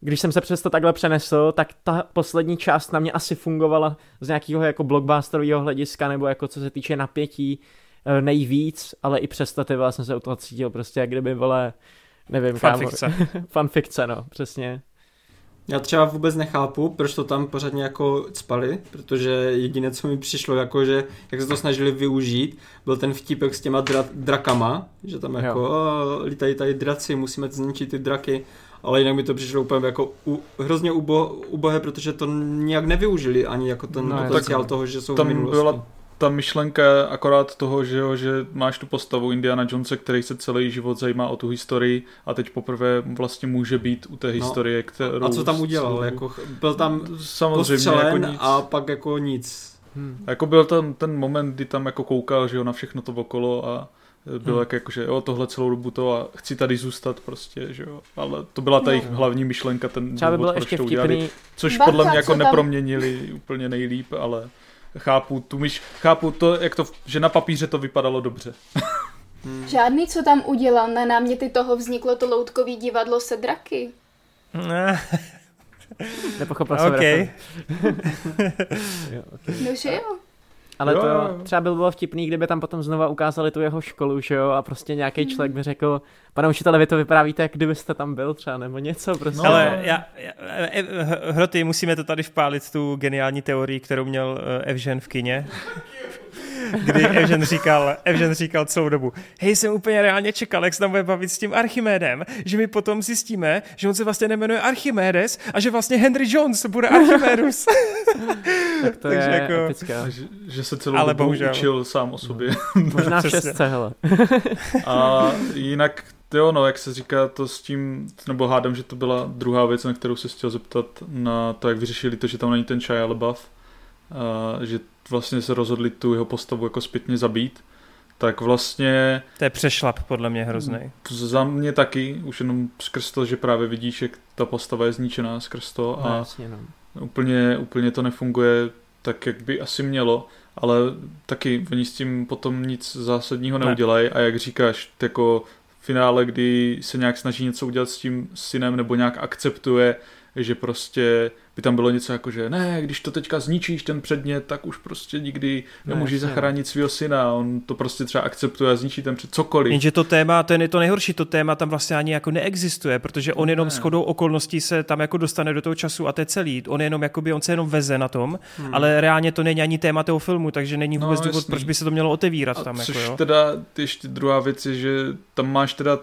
když jsem se přes to takhle přenesl, tak ta poslední část na mě asi fungovala z nějakého jako blockbusterového hlediska, nebo jako co se týče napětí eh, nejvíc, ale i přesto ty jsem se u toho cítil prostě, jak kdyby, vole, nevím, Fanfikce. Fanfikce, no, přesně. Já třeba vůbec nechápu, proč to tam pořádně jako cpali, protože jediné, co mi přišlo, jako že jak se to snažili využít, byl ten vtipek s těma dra- drakama, že tam jako o, lítají tady draci, musíme zničit ty draky, ale jinak mi to přišlo úplně jako u, hrozně ubo, ubohé, protože to nějak nevyužili ani jako ten no, potenciál toho, že jsou tam v minulosti. Byla ta myšlenka akorát toho, že, jo, že máš tu postavu Indiana Jonesa, který se celý život zajímá o tu historii a teď poprvé vlastně může být u té no, historie, kterou... A co tam udělal? Jako, byl tam Samozřejmě, jako nic. a pak jako nic. Hmm. Jako byl tam ten moment, kdy tam jako koukal, že jo, na všechno to okolo a bylo hmm. jako, že jo, tohle celou dobu to a chci tady zůstat prostě, že jo. Ale to byla ta no. jejich hlavní myšlenka, ten Třeba důvod, by bylo proč ještě to udělali, vtipný... což podle mě jako tam... neproměnili úplně nejlíp, ale chápu tu myš, chápu to, jak to, že na papíře to vypadalo dobře. hmm. Žádný, co tam udělal, na náměty toho vzniklo to loutkový divadlo se draky. Nepochopil jsem okay. jo, okay. No že jo. Ale jo. to třeba by bylo vtipný, kdyby tam potom znova ukázali tu jeho školu, že jo, a prostě nějaký hmm. člověk by řekl, pane učitele, vy to vyprávíte, jak kdybyste tam byl třeba, nebo něco prostě. No. Ale já, já, e, e, Hroty, musíme to tady vpálit, tu geniální teorii, kterou měl e, Evžen v kině. kdy Evžen říkal, Evžen říkal celou dobu, hej, jsem úplně reálně čekal, jak se tam bude bavit s tím Archimédem, že my potom zjistíme, že on se vlastně nemenuje Archimedes a že vlastně Henry Jones bude Archimedus. tak to Takže je jako... epické. Že, že se celou Ale dobu bohužel. učil sám o sobě. Možná šestce, hele. a jinak Jo, no, jak se říká to s tím, nebo hádám, že to byla druhá věc, na kterou se chtěl zeptat na to, jak vyřešili to, že tam není ten Shia LaBeouf, že vlastně se rozhodli tu jeho postavu jako zpětně zabít, tak vlastně... To je přešlap podle mě hrozný. Za mě taky, už jenom skrz to, že právě vidíš, jak ta postava je zničená skrz to a no, jasně, no. úplně, úplně to nefunguje tak, jak by asi mělo, ale taky oni s tím potom nic zásadního neudělají a jak říkáš, jako finále, kdy se nějak snaží něco udělat s tím synem nebo nějak akceptuje, že prostě by tam bylo něco jako, že ne, když to teďka zničíš ten předmět, tak už prostě nikdy ne, nemůžeš zachránit svého syna, on to prostě třeba akceptuje a zničí ten před cokoliv. Jenže to téma, to je to nejhorší, to téma tam vlastně ani jako neexistuje, protože on jenom ne. shodou okolností se tam jako dostane do toho času a to je celý. On jenom jakoby, on se jenom veze na tom, hmm. ale reálně to není ani téma toho filmu, takže není no, vůbec no, důvod, proč by se to mělo otevírat a tam. Což jako, jo? teda, ještě druhá věc je, že tam máš teda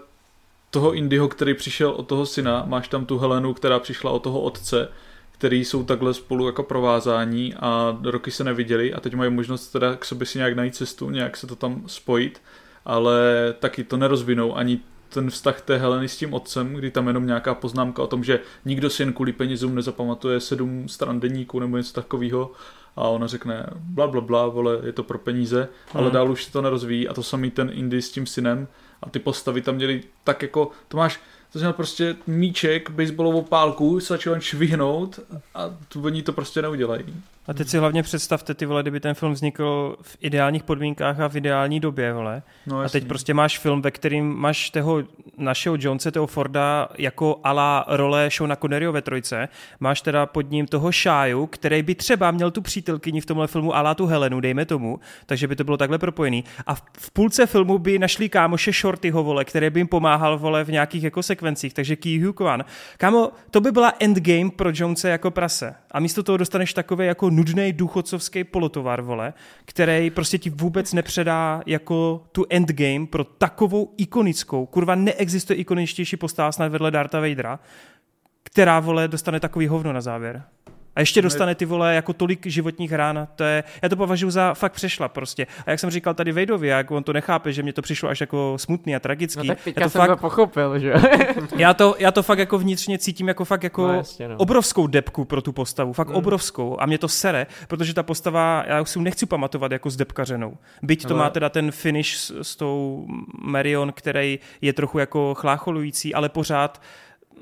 toho Indyho, který přišel od toho syna, máš tam tu Helenu, která přišla od toho otce, který jsou takhle spolu jako provázání a roky se neviděli a teď mají možnost teda k sobě si nějak najít cestu, nějak se to tam spojit, ale taky to nerozvinou ani ten vztah té Heleny s tím otcem, kdy tam jenom nějaká poznámka o tom, že nikdo si jen kvůli penězům nezapamatuje sedm stran denníku nebo něco takového a ona řekne bla bla bla, vole, je to pro peníze, ale hmm. dál už se to nerozvíjí a to samý ten Indy s tím synem a ty postavy tam měly tak jako, to máš to znamená prostě míček, baseballovou pálku, začal jen švihnout a oni to prostě neudělají. A teď si hlavně představte, ty vole, kdyby ten film vznikl v ideálních podmínkách a v ideální době, vole. No, a teď prostě máš film, ve kterým máš toho našeho Jonese, toho Forda, jako ala role Shona Conneryho ve trojce. Máš teda pod ním toho Shaju, který by třeba měl tu přítelkyni v tomhle filmu ala tu Helenu, dejme tomu, takže by to bylo takhle propojený. A v, v půlce filmu by našli kámoše Shortyho, vole, který by jim pomáhal, vole, v nějakých jako sekvencích, takže Ki Hu Kwan. Kámo, to by byla endgame pro Jonese jako prase. A místo toho dostaneš takové jako nudný důchodcovský polotovar, vole, který prostě ti vůbec nepředá jako tu endgame pro takovou ikonickou, kurva neexistuje ikoničtější postava snad vedle Darta Vadera, která, vole, dostane takový hovno na závěr. A ještě dostane ty vole jako tolik životních rán, to je, já to považuji za fakt přešla prostě. A jak jsem říkal tady Vejdovi, jak on to nechápe, že mě to přišlo až jako smutný a tragický. No tak já to jsem fakt, to pochopil, že já to, já to fakt jako vnitřně cítím jako fakt jako no, jasně, no. obrovskou depku pro tu postavu, fakt mm. obrovskou a mě to sere, protože ta postava, já už si nechci pamatovat jako s depkařenou. Byť to ale... má teda ten finish s, s tou Marion, který je trochu jako chlácholující, ale pořád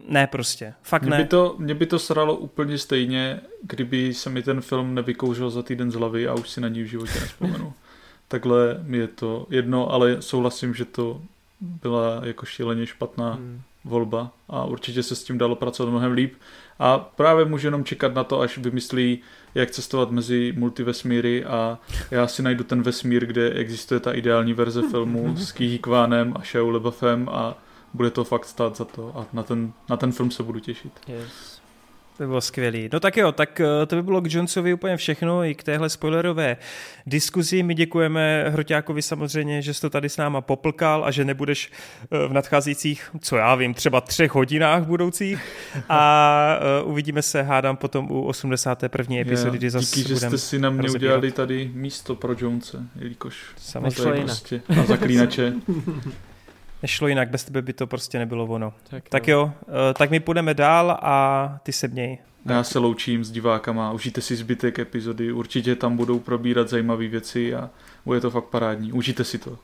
ne prostě, fakt mě ne. By to, mě by to sralo úplně stejně, kdyby se mi ten film nevykouřil za týden z hlavy a už si na ní v životě nespomenu. Takhle mi je to jedno, ale souhlasím, že to byla jako šíleně špatná hmm. volba a určitě se s tím dalo pracovat mnohem líp. A právě můžu jenom čekat na to, až vymyslí, jak cestovat mezi multivesmíry a já si najdu ten vesmír, kde existuje ta ideální verze filmu s Kýhý Kvánem a LeBuffem a bude to fakt stát za to a na ten, na ten film se budu těšit. Yes. To by bylo skvělý. No tak jo, tak eh, to by bylo k Jonesovi úplně všechno i k téhle spoilerové diskuzi. My děkujeme Hroťákovi samozřejmě, že jsi to tady s náma poplkal a že nebudeš eh, v nadcházejících, co já vím, třeba třech hodinách budoucích a uh, uvidíme se, hádám potom u 81. epizody, kdy zase Díky, že jste si na mě rozebírat. udělali tady místo pro Jonese, jelikož samozřejmě prostě na zaklínače. nešlo jinak, bez tebe by to prostě nebylo ono. Tak, tak jo, jo eh, tak my půjdeme dál a ty se měj. Já se loučím s divákama, užijte si zbytek epizody, určitě tam budou probírat zajímavé věci a bude to fakt parádní, užijte si to.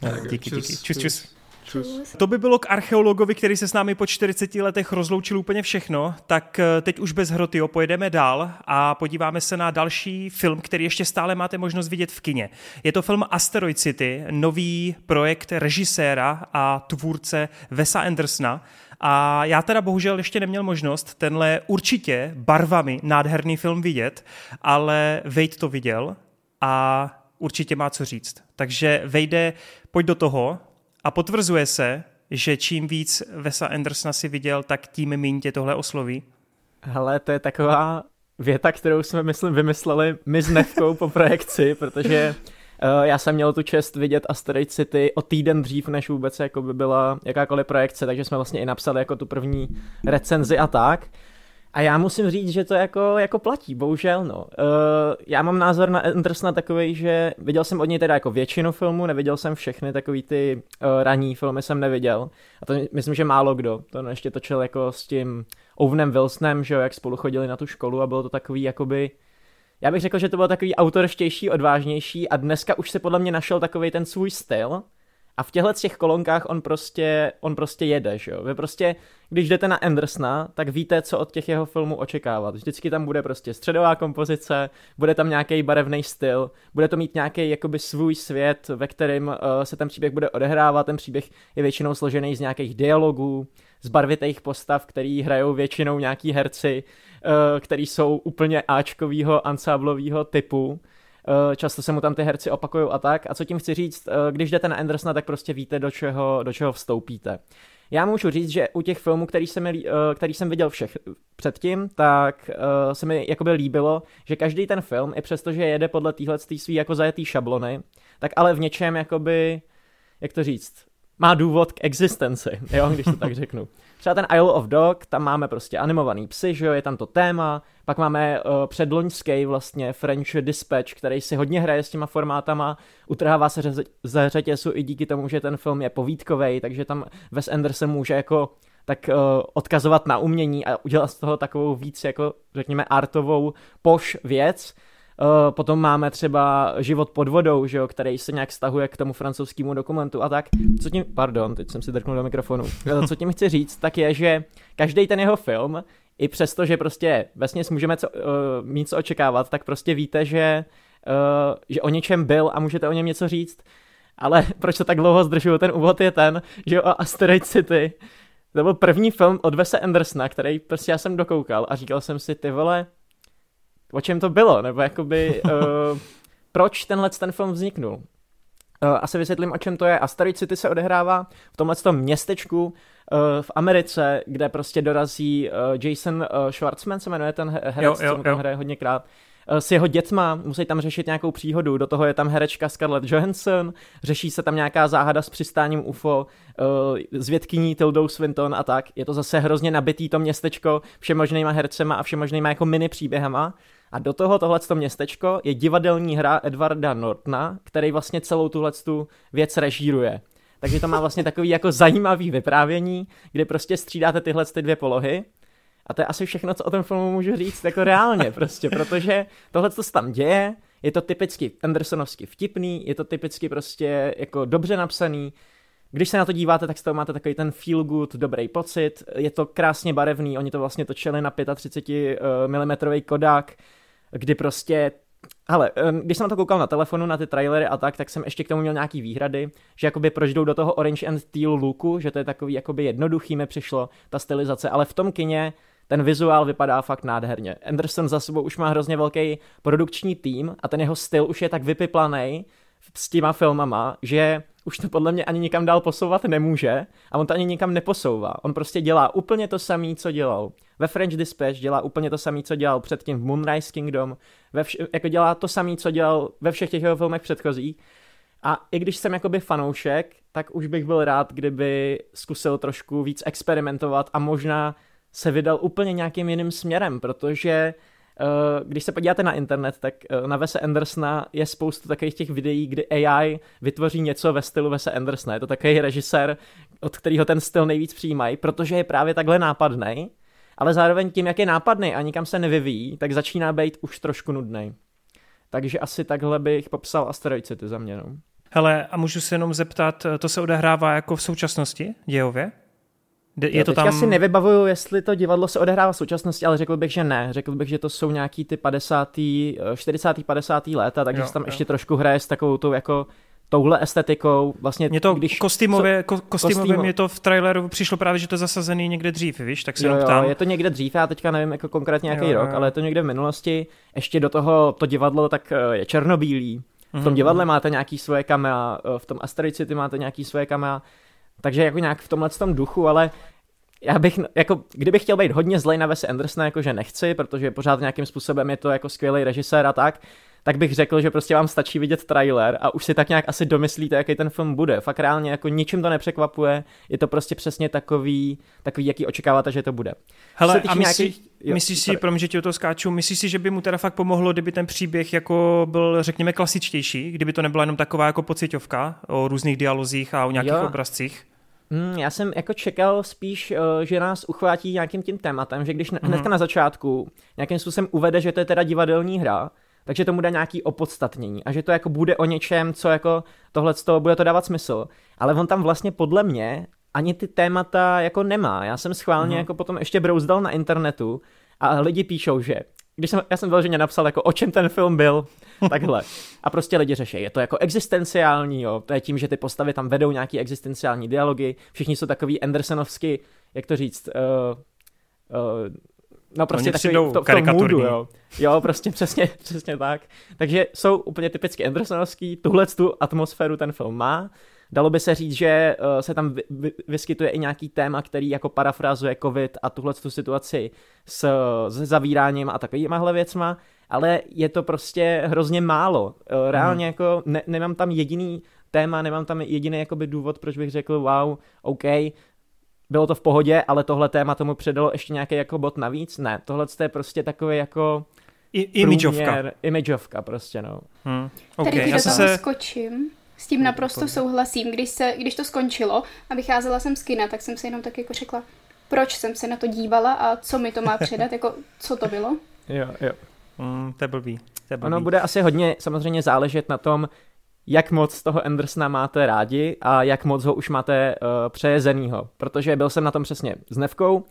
Tak, díky, čus, díky. Čus, čus. čus. Čus. To by bylo k archeologovi, který se s námi po 40 letech rozloučil úplně všechno, tak eh, teď už bez hroty pojedeme dál a podíváme se na další film, který ještě stále máte možnost vidět v kině. Je to film Asteroid City, nový projekt režiséra a tvůrce Vesa Andersona. A já teda bohužel ještě neměl možnost tenhle určitě barvami nádherný film vidět, ale Vejt to viděl a určitě má co říct. Takže Vejde, pojď do toho, a potvrzuje se, že čím víc Vesa Andersona si viděl, tak tím méně tě tohle osloví? Hele, to je taková věta, kterou jsme, myslím, vymysleli my s Nevkou po projekci, protože Uh, já jsem měl tu čest vidět Asteroid City o týden dřív, než vůbec jako by byla jakákoliv projekce, takže jsme vlastně i napsali jako tu první recenzi a tak. A já musím říct, že to jako, jako platí, bohužel, no. Uh, já mám názor na Andersona takový, že viděl jsem od něj teda jako většinu filmů, neviděl jsem všechny, takový ty uh, ranní filmy jsem neviděl. A to myslím, že málo kdo. To ještě točil jako s tím Ovenem Wilsonem, že jo, jak spolu chodili na tu školu a bylo to takový jakoby já bych řekl, že to bylo takový autorštější, odvážnější a dneska už se podle mě našel takový ten svůj styl, a v těchto těch kolonkách on prostě, on prostě jede, že jo. Vy prostě, když jdete na Andersona, tak víte, co od těch jeho filmů očekávat. Vždycky tam bude prostě středová kompozice, bude tam nějaký barevný styl, bude to mít nějaký jakoby svůj svět, ve kterém uh, se ten příběh bude odehrávat. Ten příběh je většinou složený z nějakých dialogů, z barvitých postav, který hrajou většinou nějaký herci, uh, který jsou úplně Ačkovýho, ansáblového typu Eh, často se mu tam ty herci opakují a tak. A co tím chci říct, eh, když jdete na Andersona, tak prostě víte, do čeho, do čeho vstoupíte. Já můžu říct, že u těch filmů, který jsem, mi, eh, který jsem viděl všech předtím, tak se mi jakoby líbilo, že každý ten film, i přesto, že jede podle téhle svý jako zajetý šablony, tak ale v něčem jakoby, jak to říct, má důvod k existenci, jo, když to tak řeknu. Třeba ten Isle of Dog, tam máme prostě animovaný psy, že jo, je tam to téma, pak máme uh, předloňský vlastně French Dispatch, který si hodně hraje s těma formátama, utrhává se řez- ze řetězu i díky tomu, že ten film je povídkový, takže tam Wes Anderson může jako tak uh, odkazovat na umění a udělat z toho takovou víc jako řekněme artovou poš věc, potom máme třeba život pod vodou, že jo, který se nějak stahuje k tomu francouzskému dokumentu a tak. Co tím, pardon, teď jsem si drknul do mikrofonu. Co tím chci říct, tak je, že každý ten jeho film, i přesto, že prostě vesměs můžeme co, uh, mít co očekávat, tak prostě víte, že, uh, že o něčem byl a můžete o něm něco říct. Ale proč to tak dlouho zdržuju, ten úvod je ten, že o Asteroid City, to byl první film od Vese Andersona, který prostě já jsem dokoukal a říkal jsem si, ty vole, o čem to bylo, nebo jakoby, uh, proč tenhle ten film vzniknul. Uh, asi vysvětlím, o čem to je. Asteroid City se odehrává v tomhle městečku uh, v Americe, kde prostě dorazí uh, Jason uh, Schwartzman, se jmenuje ten herec, jo, jo, co tam hraje hodněkrát, s jeho dětma, musí tam řešit nějakou příhodu, do toho je tam herečka Scarlett Johansson, řeší se tam nějaká záhada s přistáním UFO, s vědkyní Tildou Swinton a tak. Je to zase hrozně nabitý to městečko všemožnýma hercema a všemožnýma jako mini příběhama. A do toho tohleto městečko je divadelní hra Edwarda Nortona, který vlastně celou tuhle věc režíruje. Takže to má vlastně takový jako zajímavý vyprávění, kde prostě střídáte tyhle ty dvě polohy. A to je asi všechno, co o tom filmu můžu říct jako reálně prostě, protože tohle, co se tam děje, je to typicky Andersonovsky vtipný, je to typicky prostě jako dobře napsaný, když se na to díváte, tak z toho máte takový ten feel good, dobrý pocit, je to krásně barevný, oni to vlastně točili na 35 mm Kodak, kdy prostě ale když jsem na to koukal na telefonu, na ty trailery a tak, tak jsem ještě k tomu měl nějaký výhrady, že jakoby proč jdou do toho Orange and Teal looku, že to je takový jakoby jednoduchý mi přišlo, ta stylizace, ale v tom kině ten vizuál vypadá fakt nádherně. Anderson za sebou už má hrozně velký produkční tým a ten jeho styl už je tak vypiplaný s těma filmama, že už to podle mě ani nikam dál posouvat nemůže a on to ani nikam neposouvá. On prostě dělá úplně to samé, co dělal. Ve French Dispatch dělá úplně to samé, co dělal předtím v Moonrise Kingdom, ve vš- jako dělá to samé, co dělal ve všech těch jeho filmech předchozích. A i když jsem jakoby fanoušek, tak už bych byl rád, kdyby zkusil trošku víc experimentovat a možná se vydal úplně nějakým jiným směrem, protože když se podíváte na internet, tak eh, na Vese Andersona je spoustu takových těch videí, kdy AI vytvoří něco ve stylu Vese Andersona. Je to takový režisér, od kterého ten styl nejvíc přijímají, protože je právě takhle nápadný, ale zároveň tím, jak je nápadný a nikam se nevyvíjí, tak začíná být už trošku nudný. Takže asi takhle bych popsal Asteroid City za mě. No. Hele, a můžu se jenom zeptat, to se odehrává jako v současnosti dějově? Je jo, to tam... si nevybavuju, jestli to divadlo se odehrává v současnosti, ale řekl bych, že ne. Řekl bych, že to jsou nějaký ty 50. 40. 50. léta, takže jo, se tam jo. ještě trošku hraje s takovou tou jako touhle estetikou. Vlastně, mě to když, kostýmově, ko, kostýmově mě to v traileru přišlo právě, že to je zasazený někde dřív, víš, tak se jo, jo, je to někde dřív, já teďka nevím jako konkrétně nějaký jo, rok, jo. ale je to někde v minulosti. Ještě do toho to divadlo tak eh, je černobílý. V tom mhm, divadle máte nějaký svoje kamera, eh, v tom Asteroid City máte nějaký svoje kamera, takže jako nějak v tomhle tom duchu, ale já bych, jako, kdybych chtěl být hodně zlej na Wes Andersona, jakože nechci, protože pořád nějakým způsobem je to jako skvělý režisér a tak, tak bych řekl, že prostě vám stačí vidět trailer a už si tak nějak asi domyslíte, jaký ten film bude. Fakt reálně jako ničím to nepřekvapuje, je to prostě přesně takový, takový jaký očekáváte, že to bude. Hele, a myslí, nějakých... jo, myslíš si, promiň, že ti o to skáču, myslíš si, že by mu teda fakt pomohlo, kdyby ten příběh jako byl, řekněme, klasičtější, kdyby to nebyla jenom taková jako pocitovka o různých dialozích a o nějakých jo. obrazcích? Mm, já jsem jako čekal spíš, uh, že nás uchvátí nějakým tím tématem, že když mm-hmm. hnedka na začátku nějakým způsobem uvede, že to je teda divadelní hra, takže tomu dá nějaký opodstatnění a že to jako bude o něčem, co jako tohle z toho bude to dávat smysl. Ale on tam vlastně podle mě ani ty témata jako nemá. Já jsem schválně mm-hmm. jako potom ještě brouzdal na internetu a lidi píšou, že když jsem, já jsem vyloženě napsal, jako o čem ten film byl, takhle. A prostě lidi řeší, je to jako existenciální, jo, to je tím, že ty postavy tam vedou nějaký existenciální dialogy, všichni jsou takový Andersonovsky, jak to říct, uh, uh, no prostě Oni takový v, to, v tom moodu, jo. Jo, prostě přesně, přesně tak. Takže jsou úplně typicky Andersonovský, tuhle tu atmosféru ten film má, Dalo by se říct, že uh, se tam vy, vy, vyskytuje i nějaký téma, který jako parafrazuje covid a tuhle tu situaci s, s zavíráním a takovýmahle věcma, ale je to prostě hrozně málo. Uh, reálně mm. jako ne, nemám tam jediný téma, nemám tam jediný jakoby důvod, proč bych řekl wow, OK, bylo to v pohodě, ale tohle téma tomu předalo ještě nějaký jako bod navíc. Ne, tohle je prostě takový jako I, imidžovka. Imidžovka prostě, no. Hmm. Okay, Tady já se... skočím. S tím naprosto souhlasím. Když, se, když to skončilo a vycházela jsem z kina, tak jsem si jenom tak jako řekla, proč jsem se na to dívala a co mi to má předat, jako co to bylo. Jo, jo. Mm, to je blbý. To je blbý. Ono bude asi hodně samozřejmě záležet na tom, jak moc toho Andersona máte rádi a jak moc ho už máte uh, přejezenýho. Protože byl jsem na tom přesně s Nevkou, uh,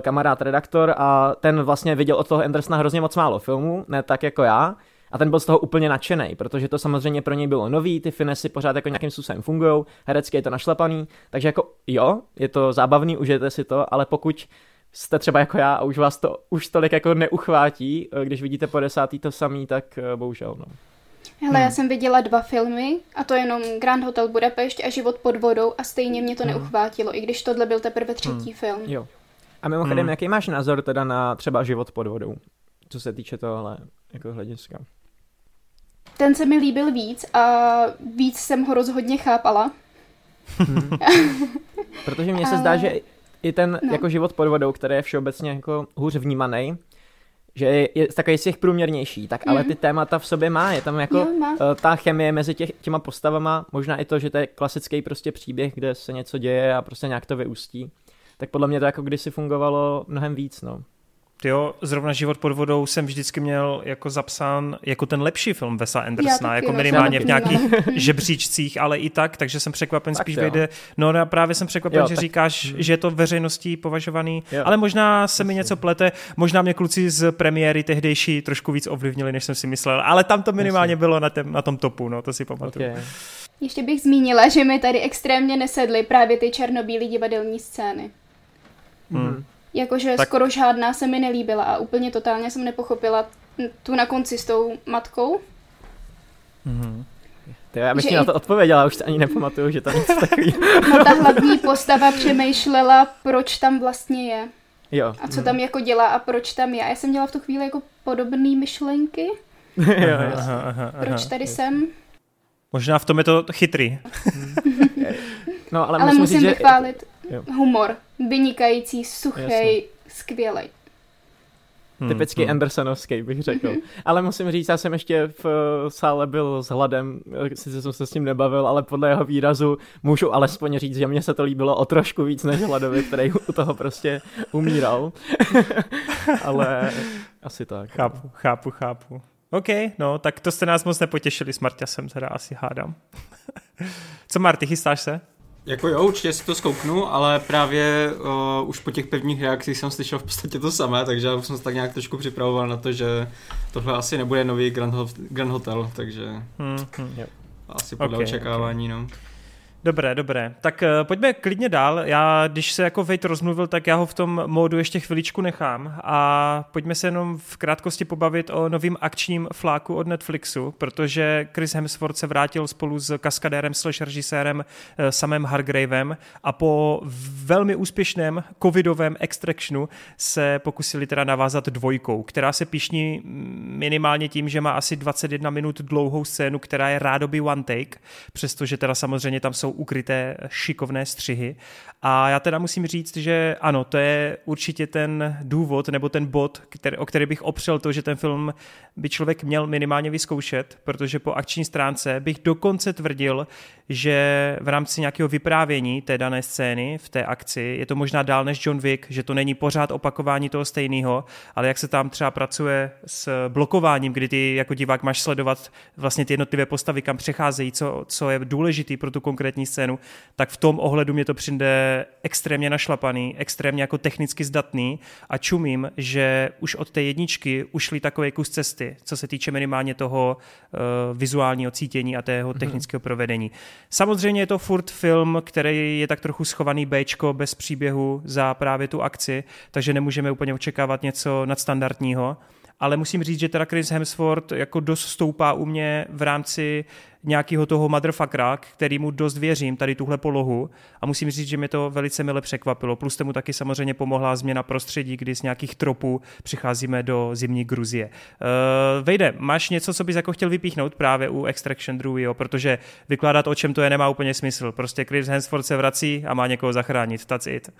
kamarád redaktor, a ten vlastně viděl od toho Andersona hrozně moc málo filmů, ne tak jako já, a ten byl z toho úplně nadšený, protože to samozřejmě pro něj bylo nový, ty finesy pořád jako nějakým způsobem fungují, herecky je to našlapaný, takže jako jo, je to zábavný, užijete si to, ale pokud jste třeba jako já a už vás to už tolik jako neuchvátí, eh, když vidíte po desátý to samý, tak eh, bohužel no. Hele, hmm. já jsem viděla dva filmy, a to jenom Grand Hotel Budapešť a Život pod vodou a stejně mě to hmm. neuchvátilo, i když tohle byl teprve třetí hmm. film. Jo. A mimochodem, hmm. jaký máš názor teda na třeba Život pod vodou, co se týče tohle jako hlediska? Ten se mi líbil víc a víc jsem ho rozhodně chápala. Hmm. Protože mně se zdá, že i ten no. jako život pod vodou, který je všeobecně jako hůř vnímaný, že je, je takový z těch průměrnější, tak ale hmm. ty témata v sobě má, je tam jako jo, má. Uh, ta chemie mezi těch, těma postavama, možná i to, že to je klasický prostě příběh, kde se něco děje a prostě nějak to vyústí, tak podle mě to jako kdysi fungovalo mnohem víc, no. Jo, zrovna Život pod vodou jsem vždycky měl jako zapsán jako ten lepší film Vesa Andersona, jako no, minimálně v nějakých žebříčcích, ale i tak, takže jsem překvapen, tak spíš vyjde. No a právě jsem překvapen, jo, že tak... říkáš, hmm. že je to veřejností považovaný, jo. ale možná se mi něco plete, možná mě kluci z premiéry tehdejší trošku víc ovlivnili, než jsem si myslel, ale tam to minimálně bylo na, tém, na tom topu, no, to si pamatuju. Okay. Ještě bych zmínila, že mi tady extrémně nesedly právě ty černobílé divadelní scény. Hmm. Jakože tak... skoro žádná se mi nelíbila a úplně totálně jsem nepochopila tu na konci s tou matkou. Mm-hmm. To já bych ti na to odpověděla, už se ani nepamatuju, že tam něco takový. No ta hlavní postava přemýšlela, proč tam vlastně je. Jo. A co tam jako dělá a proč tam je. A já jsem dělala v tu chvíli jako podobné myšlenky. jo, aha, aha, aha, proč tady jsem? Možná v tom je to chytrý. no, ale, ale musím, musím říct, vychválit že... humor vynikající, suchý, skvělý. Hmm, Typicky hmm. Andersonovský bych řekl. Mm-hmm. Ale musím říct, já jsem ještě v eh, sále byl s hladem, eh, sice jsem se s ním nebavil, ale podle jeho výrazu můžu alespoň říct, že mně se to líbilo o trošku víc než hladovi, který u toho prostě umíral. ale asi tak. Chápu, chápu, chápu. OK, no, tak to jste nás moc nepotěšili s Marťasem, teda asi hádám. Co Marty, chystáš se? Jako jo, určitě si to zkouknu, ale právě uh, už po těch prvních reakcích jsem slyšel v podstatě to samé, takže já jsem se tak nějak trošku připravoval na to, že tohle asi nebude nový Grand, Ho- Grand Hotel, takže hmm, hmm. asi podle okay, očekávání, okay. no. Dobré, dobré. Tak uh, pojďme klidně dál. Já, když se jako Vejt rozmluvil, tak já ho v tom módu ještě chviličku nechám a pojďme se jenom v krátkosti pobavit o novým akčním fláku od Netflixu, protože Chris Hemsworth se vrátil spolu s kaskadérem slash režisérem uh, samém Hargravem a po velmi úspěšném covidovém extractionu se pokusili teda navázat dvojkou, která se pišní minimálně tím, že má asi 21 minut dlouhou scénu, která je rádoby one take, přestože teda samozřejmě tam jsou ukryté šikovné střihy. A já teda musím říct, že ano, to je určitě ten důvod nebo ten bod, který, o který bych opřel to, že ten film by člověk měl minimálně vyzkoušet, protože po akční stránce bych dokonce tvrdil, že v rámci nějakého vyprávění té dané scény v té akci je to možná dál než John Wick, že to není pořád opakování toho stejného, ale jak se tam třeba pracuje s blokováním, kdy ty jako divák máš sledovat vlastně ty jednotlivé postavy, kam přecházejí, co, co je důležitý pro tu konkrétní scénu, tak v tom ohledu mě to přijde extrémně našlapaný, extrémně jako technicky zdatný a čumím, že už od té jedničky ušli takový kus cesty, co se týče minimálně toho uh, vizuálního cítění a tého mhm. technického provedení. Samozřejmě je to furt film, který je tak trochu schovaný Bčko bez příběhu za právě tu akci, takže nemůžeme úplně očekávat něco nadstandardního ale musím říct, že teda Chris Hemsworth jako dost stoupá u mě v rámci nějakého toho motherfuckera, který mu dost věřím, tady tuhle polohu a musím říct, že mě to velice mile překvapilo. Plus mu taky samozřejmě pomohla změna prostředí, kdy z nějakých tropů přicházíme do zimní Gruzie. Uh, Vejde, máš něco, co bys jako chtěl vypíchnout právě u Extraction druhého, protože vykládat o čem to je nemá úplně smysl. Prostě Chris Hemsworth se vrací a má někoho zachránit. That's it.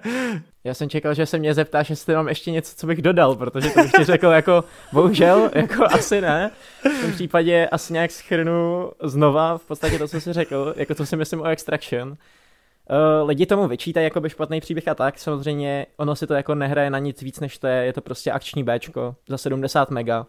Já jsem čekal, že se mě zeptáš, jestli mám ještě něco, co bych dodal, protože to bych ti řekl jako, bohužel, jako asi ne. V tom případě asi nějak schrnu znova v podstatě to, co jsi řekl, jako to si myslím o Extraction. Uh, lidi tomu vyčítají jako by špatný příběh a tak, samozřejmě ono si to jako nehraje na nic víc než to je, je to prostě akční Bčko za 70 mega,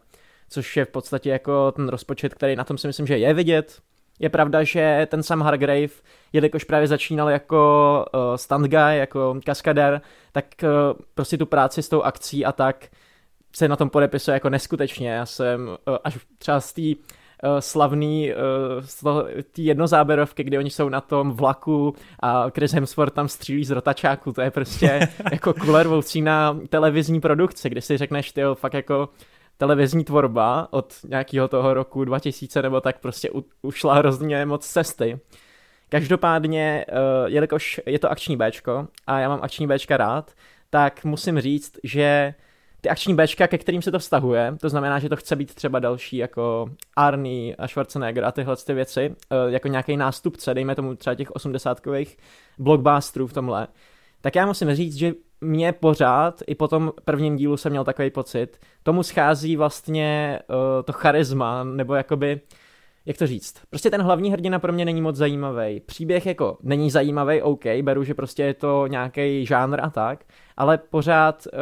což je v podstatě jako ten rozpočet, který na tom si myslím, že je vidět. Je pravda, že ten sam Hargrave, jelikož právě začínal jako uh, stand guy, jako kaskader, tak uh, prostě tu práci s tou akcí a tak se na tom podepisuje jako neskutečně. Já jsem uh, až třeba z té slavný uh, ty jednozáberovky, kdy oni jsou na tom vlaku a Chris Hemsworth tam střílí z rotačáku, to je prostě jako kulervoucí na televizní produkce, kdy si řekneš, ty fakt jako televizní tvorba od nějakého toho roku 2000 nebo tak prostě u, ušla hrozně moc cesty. Každopádně, uh, jelikož je to akční Bčko a já mám akční Bčka rád, tak musím říct, že ty akční Bčka, ke kterým se to vztahuje, to znamená, že to chce být třeba další jako Arnie a Schwarzenegger a tyhle ty věci, eh, jako nějaký nástupce, dejme tomu třeba těch osmdesátkových blockbusterů v tomhle, tak já musím říct, že mě pořád, i po tom prvním dílu jsem měl takový pocit, tomu schází vlastně uh, to charisma, nebo jakoby jak to říct, prostě ten hlavní hrdina pro mě není moc zajímavý. Příběh jako není zajímavý, OK, beru, že prostě je to nějaký žánr a tak, ale pořád uh,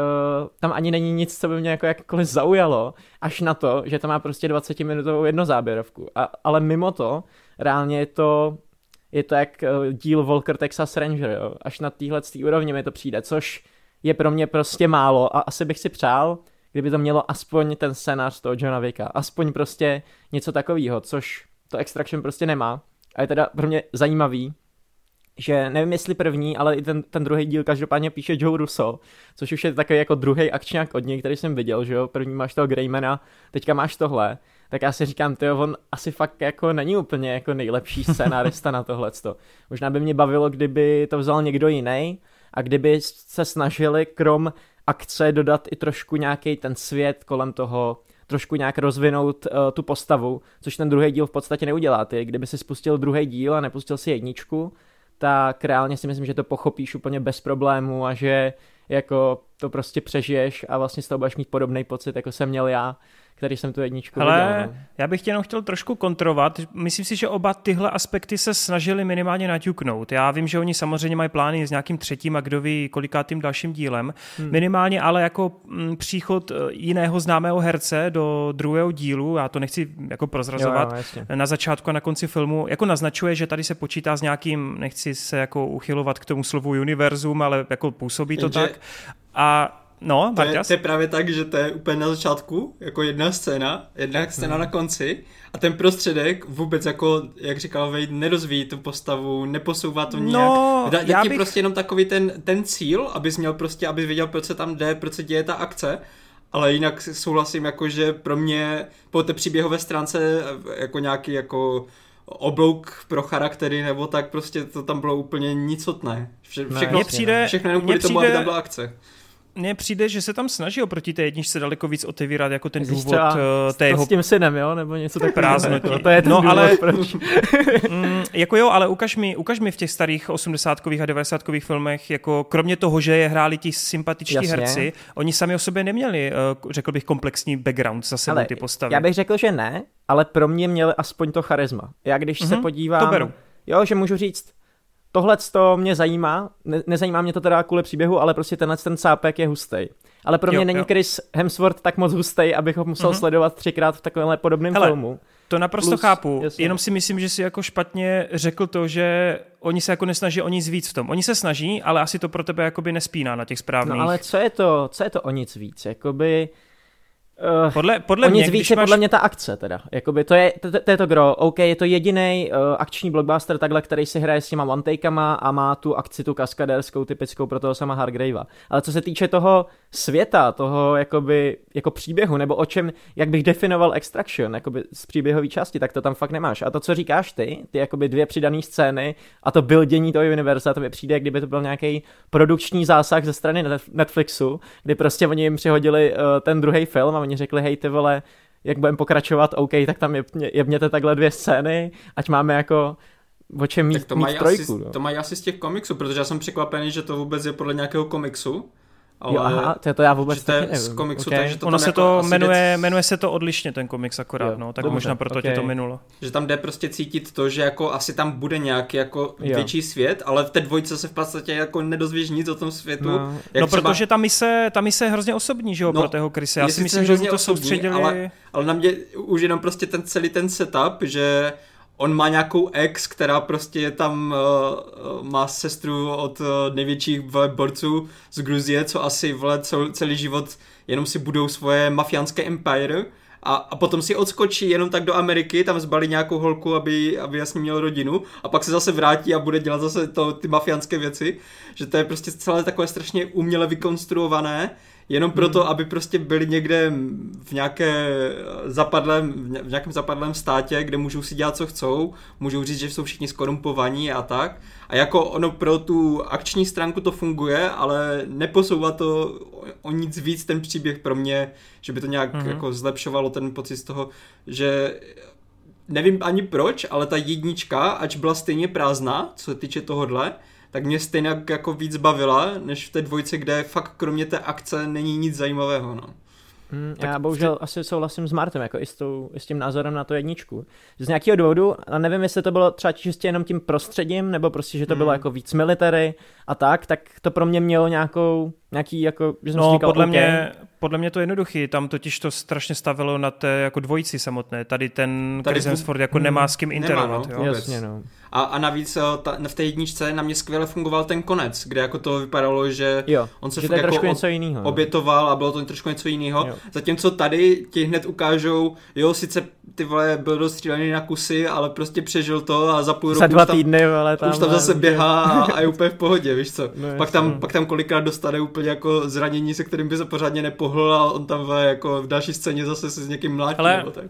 tam ani není nic, co by mě jako jakkoliv zaujalo, až na to, že to má prostě 20 minutovou jednozáběrovku. A, ale mimo to, reálně je to je to jak uh, díl Volker Texas Ranger, jo? až na téhle úrovni mi to přijde, což je pro mě prostě málo a asi bych si přál, kdyby to mělo aspoň ten scénář toho Johna Vicka, aspoň prostě něco takového, což to Extraction prostě nemá. A je teda pro mě zajímavý, že nevím jestli první, ale i ten, ten druhý díl každopádně píše Joe Russo, což už je takový jako druhý akčňák od něj, který jsem viděl, že jo, první máš toho Greymana, teďka máš tohle, tak já si říkám, ty on asi fakt jako není úplně jako nejlepší scénárista na tohleto. Možná by mě bavilo, kdyby to vzal někdo jiný a kdyby se snažili krom akce dodat i trošku nějaký ten svět kolem toho, trošku nějak rozvinout uh, tu postavu, což ten druhý díl v podstatě neudělá. Ty, kdyby si spustil druhý díl a nepustil si jedničku, tak reálně si myslím, že to pochopíš úplně bez problému a že jako to prostě přežiješ a vlastně z toho budeš mít podobný pocit, jako jsem měl já, který jsem tu jedničku Ale viděl. No. já bych tě jenom chtěl trošku kontrovat. Myslím si, že oba tyhle aspekty se snažili minimálně naťuknout. Já vím, že oni samozřejmě mají plány s nějakým třetím a kdo ví kolikátým dalším dílem. Hmm. Minimálně ale jako mm, příchod e, jiného známého herce do druhého dílu, já to nechci jako prozrazovat, jo, jo, na začátku a na konci filmu, jako naznačuje, že tady se počítá s nějakým, nechci se jako uchylovat k tomu slovu univerzum, ale jako působí to Jenže... tak. A No, to je, to je právě tak, že to je úplně na začátku, jako jedna scéna, jedna scéna hmm. na konci a ten prostředek vůbec jako, jak říkal Wade, nerozvíjí tu postavu, neposouvá to nějak. No, dá, dá ti bych... prostě jenom takový ten, ten cíl, abys měl prostě, abys věděl, proč se tam jde, proč se děje ta akce, ale jinak souhlasím, jako, že pro mě po té příběhové stránce jako nějaký jako oblouk pro charaktery nebo tak prostě to tam bylo úplně nicotné. Vše, všechno, ne, přijde, všechno jenom kvůli přijde, tomu, aby tam byla akce mně přijde, že se tam snaží oproti té jedničce daleko víc otevírat jako ten důvod třeba, uh, té jeho... S tím synem, jo? Nebo něco takového. Prázdnotí. To je ten no, důvod, ale, proč. mm, jako jo, ale ukaž mi, ukaž mi v těch starých 80 a 90 filmech, jako kromě toho, že je hráli ti sympatičtí Jasně. herci, oni sami o sobě neměli, uh, řekl bych, komplexní background za sebou ty postavy. Já bych řekl, že ne, ale pro mě měli aspoň to charisma. Já když mm-hmm, se mhm, podívám... To beru. Jo, že můžu říct, tohle to mě zajímá, ne, nezajímá mě to teda kvůli příběhu, ale prostě tenhle ten sápek je hustý. Ale pro mě jo, není jo. Chris Hemsworth tak moc hustý, abych ho musel mm-hmm. sledovat třikrát v takovémhle podobném Hele, filmu. To naprosto Plus, chápu, jasně. jenom si myslím, že si jako špatně řekl to, že oni se jako nesnaží o nic víc v tom. Oni se snaží, ale asi to pro tebe jakoby nespíná na těch správných. No ale co je to, co je to o nic víc? Jakoby Uh, podle, podle o mě, nic víc je máš... podle mě ta akce teda. Jakoby to, je, to, to, to je to gro. OK, je to jediný uh, akční blockbuster takhle, který si hraje s těma one a má tu akci tu kaskadérskou typickou pro toho sama Hargravea. Ale co se týče toho světa, toho jakoby, jako příběhu, nebo o čem, jak bych definoval Extraction, jakoby z příběhové části, tak to tam fakt nemáš. A to, co říkáš ty, ty jakoby dvě přidané scény a to byl dění toho univerza, to mi přijde, kdyby to byl nějaký produkční zásah ze strany Netflixu, kdy prostě oni jim přihodili uh, ten druhý film a oni řekli, hej ty vole, jak budeme pokračovat, OK, tak tam jebněte takhle dvě scény, ať máme jako o čem mít, tak to mít mají trojku. Asi, no. To mají asi z těch komiksů, protože já jsem překvapený, že to vůbec je podle nějakého komiksu ale jo, aha, to, to já vůbec to je z komiksu, okay. takže to ono se jako to jmenuje, jde... jmenuje se to odlišně ten komiks akorát, jo, no, tak dobře, možná proto okay. tě to minulo. Že tam jde prostě cítit to, že jako asi tam bude nějaký jako jo. větší svět, ale v té dvojce se v podstatě jako nedozvíš nic o tom světu. No, jak no třeba... protože ta mise, ta mise je hrozně osobní, že jo, no, pro toho Krise. Já si myslím, že to soustředili... Ale, ale na mě už jenom prostě ten celý ten setup, že on má nějakou ex, která prostě je tam, uh, má sestru od uh, největších borců z Gruzie, co asi vle cel, celý život jenom si budou svoje mafiánské empire a, a potom si odskočí jenom tak do Ameriky, tam zbalí nějakou holku, aby, aby jasně měl rodinu a pak se zase vrátí a bude dělat zase to, ty mafiánské věci, že to je prostě celé takové strašně uměle vykonstruované jenom proto, hmm. aby prostě byli někde v nějaké zapadlém, v nějakém zapadlém státě, kde můžou si dělat, co chcou, můžou říct, že jsou všichni skorumpovaní a tak. A jako ono pro tu akční stránku to funguje, ale neposouvá to o nic víc ten příběh pro mě, že by to nějak hmm. jako zlepšovalo ten pocit z toho, že nevím ani proč, ale ta jednička, ač byla stejně prázdná, co se týče tohohle, tak mě stejně jako víc bavila, než v té dvojce, kde fakt kromě té akce není nic zajímavého. No. Mm, já bohužel ty... asi souhlasím s Martem, jako i s, tou, i s tím názorem na to jedničku. Z nějakého důvodu, a nevím, jestli to bylo třeba čistě jenom tím prostředím, nebo prostě, že to mm. bylo jako víc military a tak, tak to pro mě mělo nějakou, nějaký, jako, že jsem no, říkal, podle, okay. mě, podle mě to je jednoduchý, tam totiž to strašně stavilo na té jako dvojici samotné. Tady ten Tady Chris Hemsworth jako mm, nemá s kým interovat. Nemá, no, jo? Jasně, no. A, a navíc eh, ta, v té jedničce na mě skvěle fungoval ten konec, kde jako to vypadalo, že jo, on se že fakt jako něco jiného, no. obětoval a bylo to trošku něco jiného. Zatímco tady ti hned ukážou, jo, sice ty vole byl dostřílený na kusy, ale prostě přežil to a za půl roku za dva týdny, ale tam, už tam zase běhá a, a je úplně v pohodě, víš co. No, pak, tam, pak tam kolikrát dostane úplně jako zranění, se kterým by se pořádně nepohl a on tam jako v další scéně zase se s někým mlátí ale... nebo tak.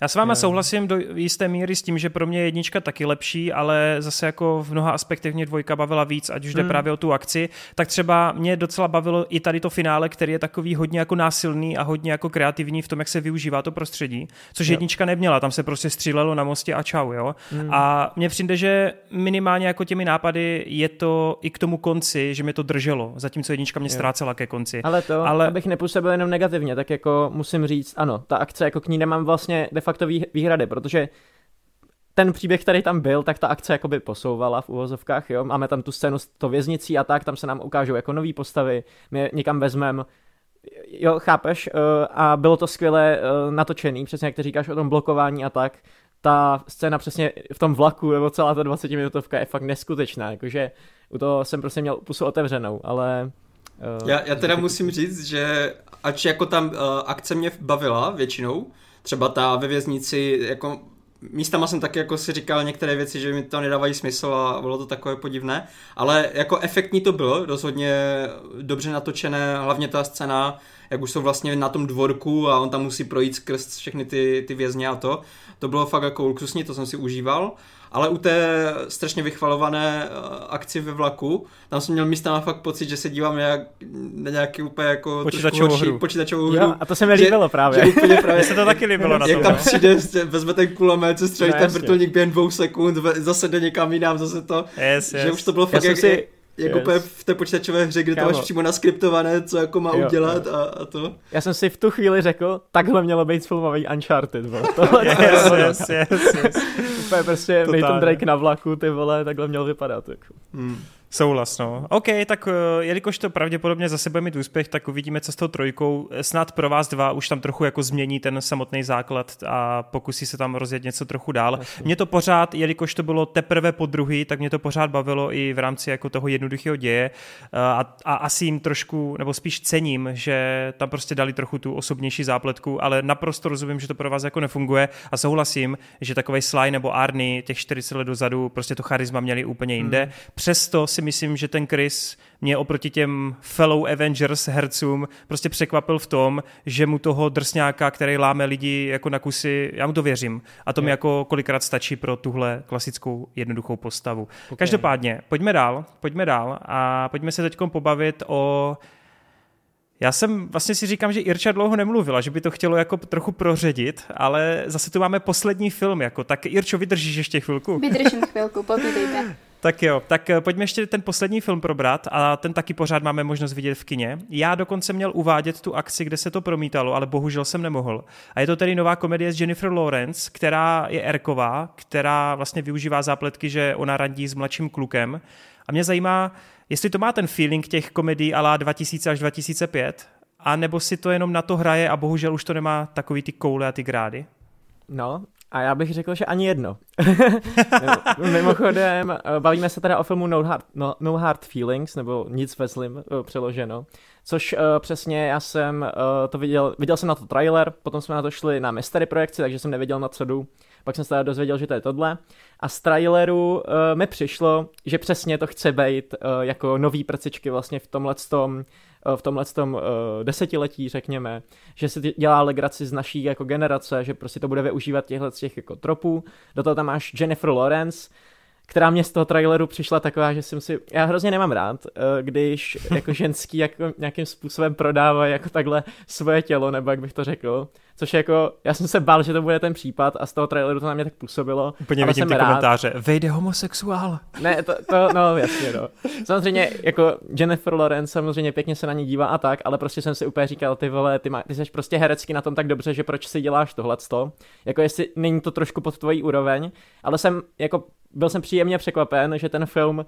Já s váma souhlasím do jisté míry s tím, že pro mě jednička taky lepší, ale zase jako v mnoha aspektech mě dvojka bavila víc, ať už jde hmm. právě o tu akci, tak třeba mě docela bavilo i tady to finále, který je takový hodně jako násilný a hodně jako kreativní v tom, jak se využívá to prostředí, což jo. jednička neměla, tam se prostě střílelo na mostě a čau, jo. Hmm. A mně přijde, že minimálně jako těmi nápady je to i k tomu konci, že mě to drželo, zatímco jednička mě ztrácela ke konci. Ale to, ale... abych nepůsobil jenom negativně, tak jako musím říct, ano, ta akce jako k ní nemám vlastně facto výhrady, protože ten příběh, který tam byl, tak ta akce jakoby posouvala v uvozovkách, jo. Máme tam tu scénu s to věznicí a tak, tam se nám ukážou jako nové postavy, my někam vezmeme, jo, chápeš, eh, a bylo to skvěle eh, natočený, přesně jak ty říkáš o tom blokování a tak, ta scéna přesně v tom vlaku, nebo celá ta 20 minutovka je fakt neskutečná, jakože u toho jsem prostě měl pusu otevřenou, ale Uh, já, já teda musím říct, že ač jako tam uh, akce mě bavila většinou, třeba ta ve věznici, jako místama jsem taky jako si říkal některé věci, že mi to nedávají smysl a bylo to takové podivné, ale jako efektní to bylo, rozhodně dobře natočené, hlavně ta scéna, jak už jsou vlastně na tom dvorku a on tam musí projít skrz všechny ty, ty vězně a to, to bylo fakt jako luxusní, to jsem si užíval ale u té strašně vychvalované eh, akci ve vlaku, tam jsem měl místa fakt pocit, že se dívám na nějaký úplně jako počítačovou hru. počítačovou hru. Jo, a to se mi líbilo právě. Že úplně právě se to taky líbilo na Jak tam přijde, vezme ten kulomet, se střelí ten vrtulník během dvou sekund, zase jde někam jinam, zase to. Yes, yes. Že už to bylo fakt jak, si, jako yes. v té počítačové hře, kde Kámo. to máš přímo naskriptované, co jako má jo, udělat jo. A, a, to. Já jsem si v tu chvíli řekl, takhle mělo být filmový Uncharted, bo. Tohle yes, yes, yes, yes. Úplně prostě Nathan Drake na vlaku, ty vole, takhle měl vypadat. Jako. Hmm. Souhlas, no. OK, tak eh, jelikož to pravděpodobně zase bude mít úspěch, tak uvidíme, co s tou trojkou. Snad pro vás dva už tam trochu jako změní ten samotný základ a pokusí se tam rozjet něco trochu dál. Jasně. Mě to pořád, jelikož to bylo teprve po druhý, tak mě to pořád bavilo i v rámci jako toho jednoduchého děje eh, a, a asi jim trošku, nebo spíš cením, že tam prostě dali trochu tu osobnější zápletku, ale naprosto rozumím, že to pro vás jako nefunguje a souhlasím, že takový Sly nebo Arny těch 40 let dozadu prostě to charisma měli úplně jinde. Hmm. Přesto si myslím, že ten Chris mě oproti těm fellow Avengers hercům prostě překvapil v tom, že mu toho drsňáka, který láme lidi jako na kusy, já mu to věřím. A to mi jako kolikrát stačí pro tuhle klasickou jednoduchou postavu. Okay. Každopádně, pojďme dál, pojďme dál a pojďme se teď pobavit o já jsem vlastně si říkám, že Irča dlouho nemluvila, že by to chtělo jako trochu proředit, ale zase tu máme poslední film, jako tak Irčo, vydržíš ještě chvilku? Vydržím chvilku, povídejte. Tak jo, tak eh, pojďme ještě ten poslední film probrat a ten taky pořád máme možnost vidět v kině. Já dokonce měl uvádět tu akci, kde se to promítalo, ale bohužel jsem nemohl. A je to tedy nová komedie s Jennifer Lawrence, která je erková, která vlastně využívá zápletky, že ona radí s mladším klukem. A mě zajímá, jestli to má ten feeling těch komedií ala 2000 až 2005, a nebo si to jenom na to hraje a bohužel už to nemá takový ty koule a ty grády? No, a já bych řekl, že ani jedno. Mimochodem, eh, bavíme se teda o filmu No Hard, no, no Hard Feelings, nebo Nic ve zlým eh, přeloženo, což uh, přesně já jsem uh, to viděl, viděl jsem na to trailer, potom jsme na to šli na mystery projekci, takže jsem nevěděl na co jdu, pak jsem se teda dozvěděl, že to je tohle. A z traileru uh, mi přišlo, že přesně to chce být uh, jako nový prcičky vlastně v tomhle tom Eh, v tomhle tom uh, desetiletí, řekněme, že si dělá legraci z naší jako generace, že prostě to bude využívat těchto těch jako tropů. Do toho tam máš Jennifer Lawrence, která mě z toho traileru přišla taková, že jsem si, já hrozně nemám rád, když jako ženský jako nějakým způsobem prodávají jako takhle svoje tělo, nebo jak bych to řekl. Což jako, já jsem se bál, že to bude ten případ a z toho traileru to na mě tak působilo. Úplně vidím ty rád. komentáře, vejde homosexuál. Ne, to, to, no jasně no. Samozřejmě jako Jennifer Lawrence samozřejmě pěkně se na ní dívá a tak, ale prostě jsem si úplně říkal, ty vole, ty, má, ty jsi prostě herecky na tom tak dobře, že proč si děláš tohleto. Jako jestli není to trošku pod tvojí úroveň, ale jsem jako byl jsem příjemně překvapen, že ten film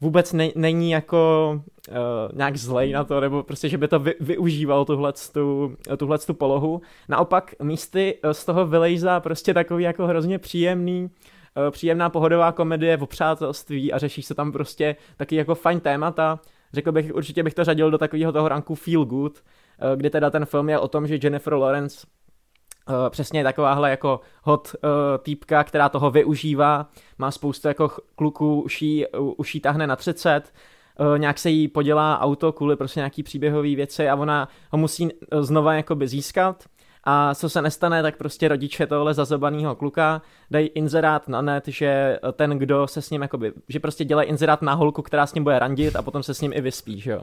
vůbec ne, není jako uh, nějak zlej na to, nebo prostě, že by to vy, využíval tuhle tu polohu. Naopak místy eh, z toho vylejzá prostě takový jako hrozně příjemný, uh, příjemná pohodová komedie o přátelství a řeší se tam prostě taky jako fajn témata. Řekl bych, určitě bych to řadil do takového toho ranku Feel Good, uh, kdy teda ten film je o tom, že Jennifer Lawrence Uh, přesně takováhle jako hot uh, týpka, která toho využívá, má spoustu jako kluků, už jí, už jí tahne na 30, uh, nějak se jí podělá auto kvůli prostě nějaký příběhový věci a ona ho musí znova jakoby získat a co se nestane, tak prostě rodiče tohle zazobanýho kluka dají inzerát na net, že ten, kdo se s ním jakoby, že prostě dělají inzerát na holku, která s ním bude randit a potom se s ním i vyspí, že jo.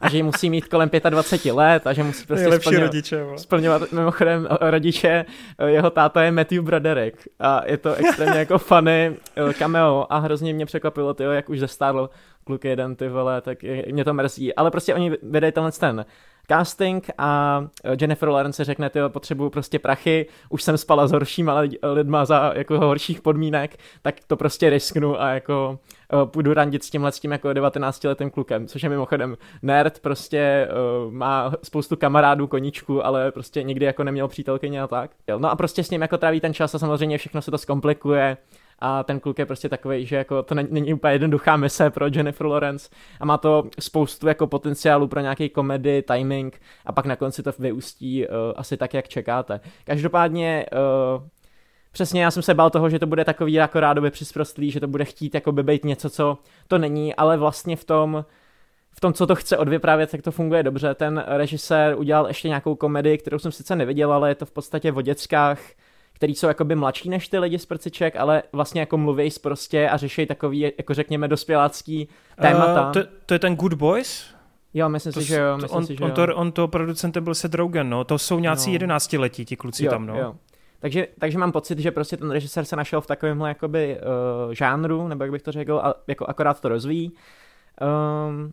A že musí mít kolem 25 let a že musí prostě splňovat, rodiče, splňovat, mimochodem rodiče, jeho táta je Matthew Broderick a je to extrémně jako funny eh, cameo a hrozně mě překvapilo, tyjo, jak už zestárl kluk jeden, ty vole, tak mě to mrzí. Ale prostě oni vydají tenhle ten casting a eh, Jennifer Lawrence řekne, ty potřebuju prostě prachy, už jsem spala s horšíma lidma za jako horších podmínek, tak to prostě risknu a jako uh, půjdu randit s tímhle s tím jako 19 letým klukem, což je mimochodem nerd, prostě uh, má spoustu kamarádů, koníčku, ale prostě nikdy jako neměl přítelkyně a tak. No a prostě s ním jako tráví ten čas a samozřejmě všechno se to zkomplikuje, a ten kluk je prostě takový, že jako to není, úplně jednoduchá mise pro Jennifer Lawrence a má to spoustu jako potenciálu pro nějaký komedy, timing a pak na konci to vyústí uh, asi tak, jak čekáte. Každopádně uh, Přesně, já jsem se bál toho, že to bude takový jako rádoby přisprostlý, že to bude chtít jako být něco, co to není, ale vlastně v tom, v tom, co to chce odvyprávět, tak to funguje dobře. Ten režisér udělal ještě nějakou komedii, kterou jsem sice neviděl, ale je to v podstatě o dětskách, který jsou jakoby mladší než ty lidi z prciček, ale vlastně jako mluví prostě a řeší takový, jako řekněme, dospělácký témata. Uh, to, to je ten Good Boys? Jo, myslím to, si, že jo. Myslím on, si, že on, jo. To, on to producentem byl Seth Rogen, no. To jsou nějací No. jedenáctiletí, ti kluci jo, tam, no. Jo. Takže, takže mám pocit, že prostě ten režisér se našel v takovémhle jakoby uh, žánru, nebo jak bych to řekl, a jako akorát to rozvíjí. Um,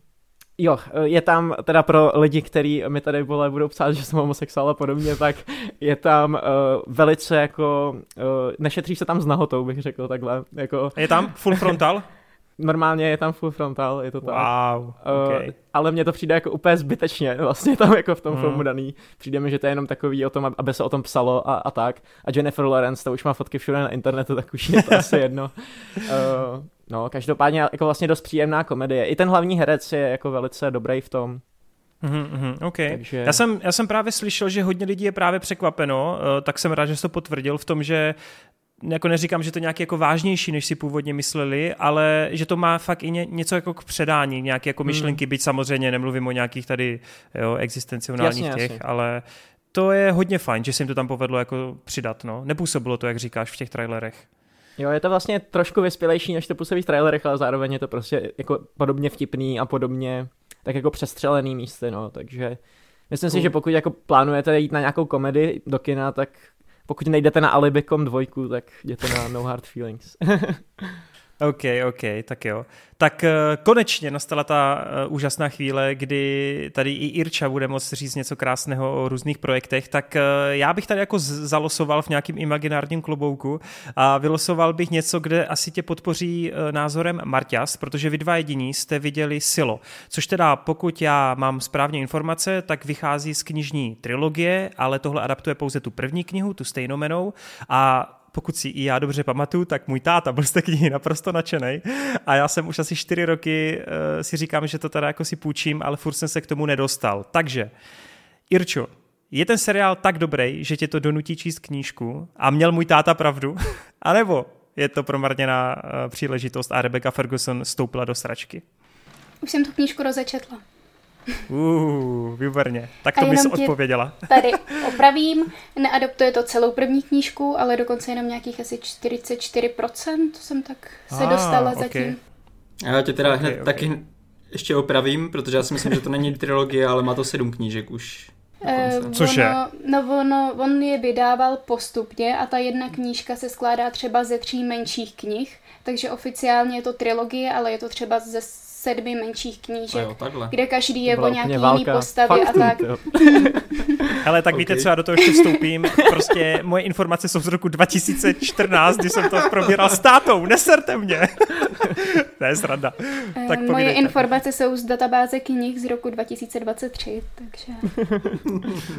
jo, je tam teda pro lidi, kteří mi tady vole, budou psát, že jsem homosexuál a podobně, tak je tam uh, velice jako, uh, nešetří se tam s nahotou, bych řekl takhle. Jako, Je tam full frontal? normálně je tam full frontal, je to tak. wow, okay. Uh, ale mně to přijde jako úplně zbytečně, vlastně tam jako v tom Mm. filmu daný. Přijde mi, že to je jenom takový o tom, aby se o tom psalo a, a tak. A Jennifer Lawrence, to už má fotky všude na internetu, tak už je to asi jedno. Uh, no, každopádně jako vlastně dost příjemná komedie. I ten hlavní herec je jako velice dobrý v tom. Mhm, mhm, okay. Takže- já, jsem, já jsem právě slyšel, že hodně lidí je právě překvapeno, eh, tak jsem rád, že jsi to potvrdil v tom, že jako neříkám, že to nějaký jako vážnější, než si původně mysleli, ale že to má fakt i ně, něco jako k předání, nějaké jako Hmm. myšlenky, byť samozřejmě nemluvím o nějakých tady jo, existenciálních Jasně, těch, jasně. ale to je hodně fajn, že se jim to tam povedlo jako přidat, no. Nepůsobilo to, jak říkáš, v těch trailerech. Jo, je to vlastně trošku vyspělejší, než to působí v trailerech, ale zároveň je to prostě jako podobně vtipný a podobně tak jako přestřelený místy, no, takže myslím si, Cool. že pokud jako plánujete jít na nějakou komedii do kina, tak pokud nejdete na Alibikom dvojku, tak jděte na No Hard Feelings. OK, OK, tak jo. Tak eh, konečně nastala ta eh, úžasná chvíle, kdy tady i Irča bude moct říct něco krásného o různých projektech, tak eh, já bych tady jako zalosoval v nějakým imaginárním klobouku a vylosoval bych něco, kde asi tě podpoří názorem Marťas, protože vy dva jediní jste viděli Silo, což teda pokud já mám správně informace, tak vychází z knižní trilogie, ale tohle adaptuje pouze tu první knihu, tu stejnomenou a pokud si i já dobře pamatuju, tak můj táta byl z té knihy naprosto nadšený a já jsem už asi čtyři roky uh, si říkám, že to teda jako si půjčím, ale furt jsem se k tomu nedostal. Takže, Irčo, je ten seriál tak dobrý, že tě to donutí číst knížku a měl můj táta pravdu? a nebo je to promarněná uh, příležitost a Rebecca Ferguson stoupila do sračky? Už jsem tu knížku rozečetla. Uh, výborně. Tak to bys odpověděla. Tady opravím, neadoptuje to celou první knížku, ale dokonce jenom nějakých asi 44% jsem tak se Ah, dostala ok. zatím. A já tě teda Ok, okay, hned ok. okay. taky ještě opravím, protože já si myslím, že to není trilogie, ale má to sedm knížek už. Eh, dokonce. Cože? Ono, no ono, on je vydával postupně a ta jedna knížka se skládá třeba ze tří menších knih, takže oficiálně je to trilogie, ale je to třeba ze sedmi menších A knížek, jo, takhle. kde každý je o nějaký úplně jiný válka postavě a faktů, tak. Ale tak víte, Ok. co já do toho ještě vstoupím. Prostě moje informace jsou z roku 2014, kdy jsem to probíral s tátou. Neserte mě. to je sranda. Eh, Tak Moje povídejte. informace jsou z databáze knih z roku 2023, takže...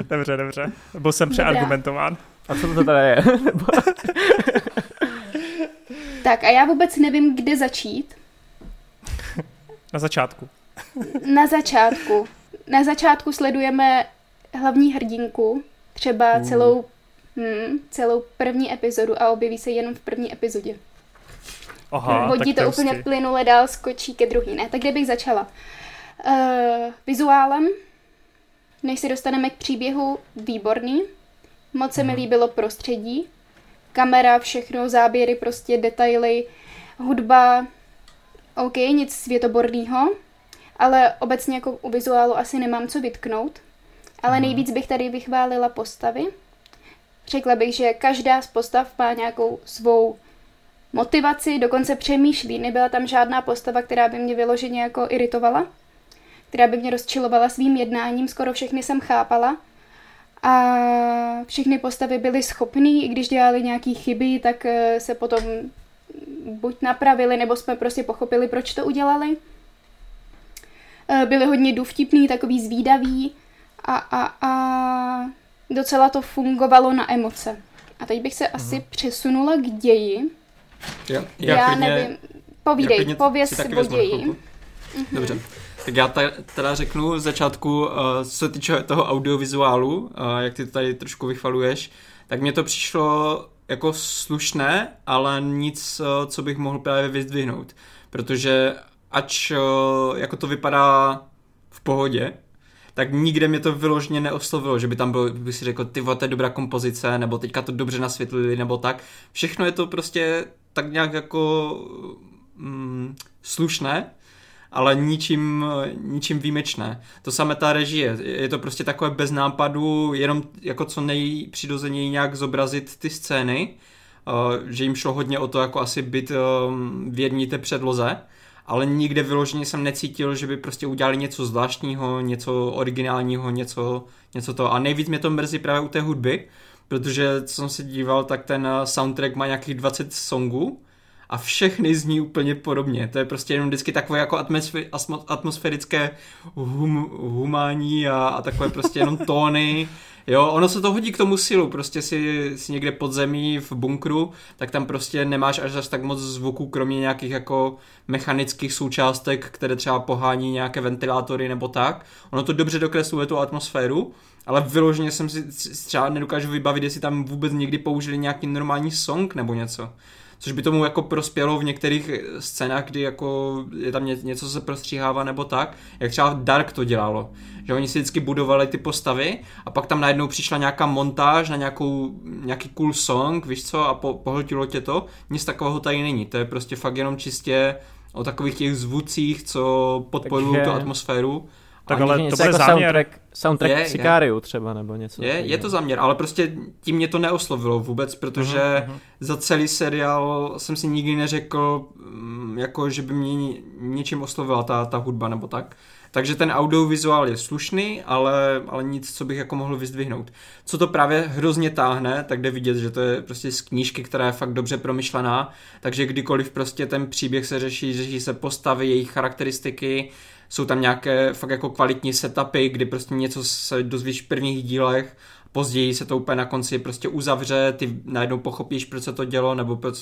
Dobře, dobře. Byl jsem přeargumentován. A co to tady je? Tak a já vůbec nevím, kde začít. Na začátku. Na začátku. Na začátku sledujeme hlavní hrdinku, třeba celou, hm, celou první epizodu a objeví se jenom v první epizodě. Aha, Hodí tak to úplně hustý. plynule dál, skočí ke druhý. Ne, tak kde bych začala? Uh, vizuálem, než se dostaneme k příběhu, výborný. Moc se mi líbilo prostředí, kamera, všechno, záběry, prostě detaily, hudba, OK, nic světoborného, ale obecně jako u vizuálu asi nemám co vytknout. Ale nejvíc bych tady vychválila postavy. Řekla bych, že každá z postav má nějakou svou motivaci, dokonce přemýšlí. Nebyla tam žádná postava, která by mě vyloženě jako iritovala, která by mě rozčilovala svým jednáním, skoro všechny jsem chápala. A všechny postavy byly schopný, i když dělali nějaký chyby, tak eh, se potom buď napravili, nebo jsme prostě pochopili, proč to udělali. Eh, Byli hodně důvtipný, takový zvídavý a, a, a docela to fungovalo na emoce. A teď bych se asi přesunula k ději. Já, já, já klidně, nevím. Povídej, já pověz si později. Mm-hmm. Dobře. Tak já teda řeknu z začátku, uh, co se týče toho audiovizuálu, uh, jak ty to tady trošku vychvaluješ, tak mně to přišlo jako slušné, ale nic, uh, co bych mohl právě vyzdvihnout. Protože ač uh, jako to vypadá v pohodě, tak nikde mě to vyloženě neoslovilo, že by tam byl, by si řekl, ty to je dobrá kompozice, nebo teďka to dobře nasvětlili, nebo tak. Všechno je to prostě tak nějak jako mm, slušné, ale ničím, ničím výjimečné. To samé ta režie, je to prostě takové bez nápadu, jenom jako co nejpřirozeněji nějak zobrazit ty scény, uh, že jim šlo hodně o to jako asi být um, věrní té předloze, ale nikde vyloženě jsem necítil, že by prostě udělali něco zvláštního, něco originálního, něco, něco to. A nejvíc mě to mrzí právě u té hudby, protože co jsem se díval, tak ten soundtrack má nějakých 20 songů a všechny zní úplně podobně. To je prostě jenom vždycky takové jako atmosférické hum, humání a, a takové prostě jenom tóny. Jo, ono se to hodí k tomu silu, prostě si, si někde pod zemí v bunkru, tak tam prostě nemáš až, tak moc zvuků, kromě nějakých jako mechanických součástek, které třeba pohání nějaké ventilátory nebo tak. Ono to dobře dokresluje tu atmosféru, ale vyloženě jsem si třeba nedokážu vybavit, jestli tam vůbec někdy použili nějaký normální song nebo něco což by tomu jako prospělo v některých scénách, kdy jako je tam něco se prostříhává nebo tak, jak třeba Dark to dělalo, že oni si vždycky budovali ty postavy a pak tam najednou přišla nějaká montáž na nějakou, nějaký cool song, víš co, a po, pohltilo tě to, nic takového tady není, to je prostě fakt jenom čistě o takových těch zvucích, co podporují Takže... tu atmosféru tak ale to bude jako záměr. Soundtrack, soundtrack je, Sicariu je. třeba nebo něco. Je, je to záměr, ale prostě tím mě to neoslovilo vůbec, protože uh-huh, uh-huh. za celý seriál jsem si nikdy neřekl, mm, jako že by mě něčím oslovila ta, ta hudba nebo tak. Takže ten audiovizuál je slušný, ale, ale nic, co bych jako mohl vyzdvihnout. Co to právě hrozně táhne, tak jde vidět, že to je prostě z knížky, která je fakt dobře promyšlená, takže kdykoliv prostě ten příběh se řeší, řeší se postavy, jejich charakteristiky, jsou tam nějaké fakt jako kvalitní setupy, kdy prostě něco se dozvíš v prvních dílech, později se to úplně na konci prostě uzavře, ty najednou pochopíš, proč se to dělo, nebo, proč,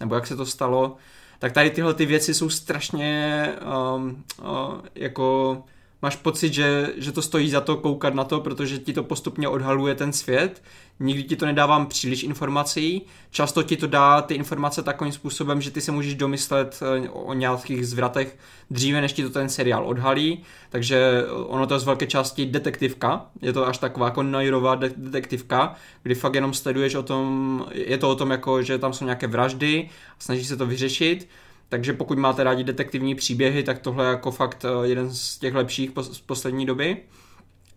nebo jak se to stalo. Tak tady tyhle ty věci jsou strašně um, uh, jako máš pocit, že, že to stojí za to koukat na to, protože ti to postupně odhaluje ten svět, nikdy ti to nedávám příliš informací, často ti to dá ty informace takovým způsobem, že ty se můžeš domyslet eh, o nějakých zvratech dříve, než ti to ten seriál odhalí, takže ono to je z velké části detektivka, je to až taková jako detektivka, kdy fakt jenom sleduješ o tom, je to o tom jako, že tam jsou nějaké vraždy, snaží se to vyřešit, takže pokud máte rádi detektivní příběhy, tak tohle je jako fakt eh, jeden z těch lepších z poslední doby.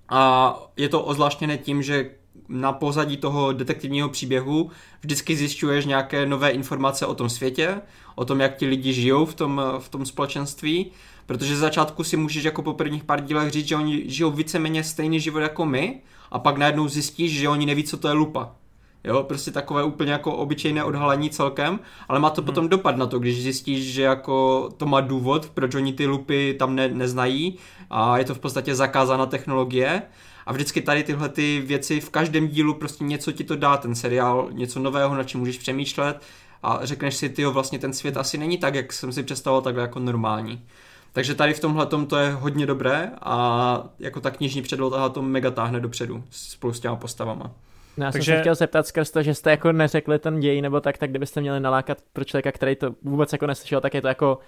A je to ozvláštněné tím, že na pozadí toho detektivního příběhu vždycky zjišťuješ nějaké nové informace o tom světě, o tom, jak ti lidi žijou v tom, v tom společenství, protože z začátku si můžeš jako po prvních pár dílech říct, že oni žijou víceméně stejný život jako my a pak najednou zjistíš, že oni neví, co to je lupa. Jo, prostě takové úplně jako obyčejné odhalení celkem, ale má to hmm. potom dopad na to, když zjistíš, že jako to má důvod, proč oni ty lupy tam ne, neznají a je to v podstatě zakázaná technologie a vždycky tady tyhle ty věci v každém dílu prostě něco ti to dá, ten seriál, něco nového, na čem můžeš přemýšlet a řekneš si, ty vlastně ten svět asi není tak, jak jsem si představoval, takhle jako normální. Takže tady v tomhle to je hodně dobré a jako ta knižní předloha to mega táhne dopředu spolu s těma postavama. No já Takže... jsem se chtěl zeptat skrz to, že jste jako neřekli ten děj nebo tak, tak kdybyste měli nalákat pro člověka, který to vůbec jako neslyšel, tak je to jako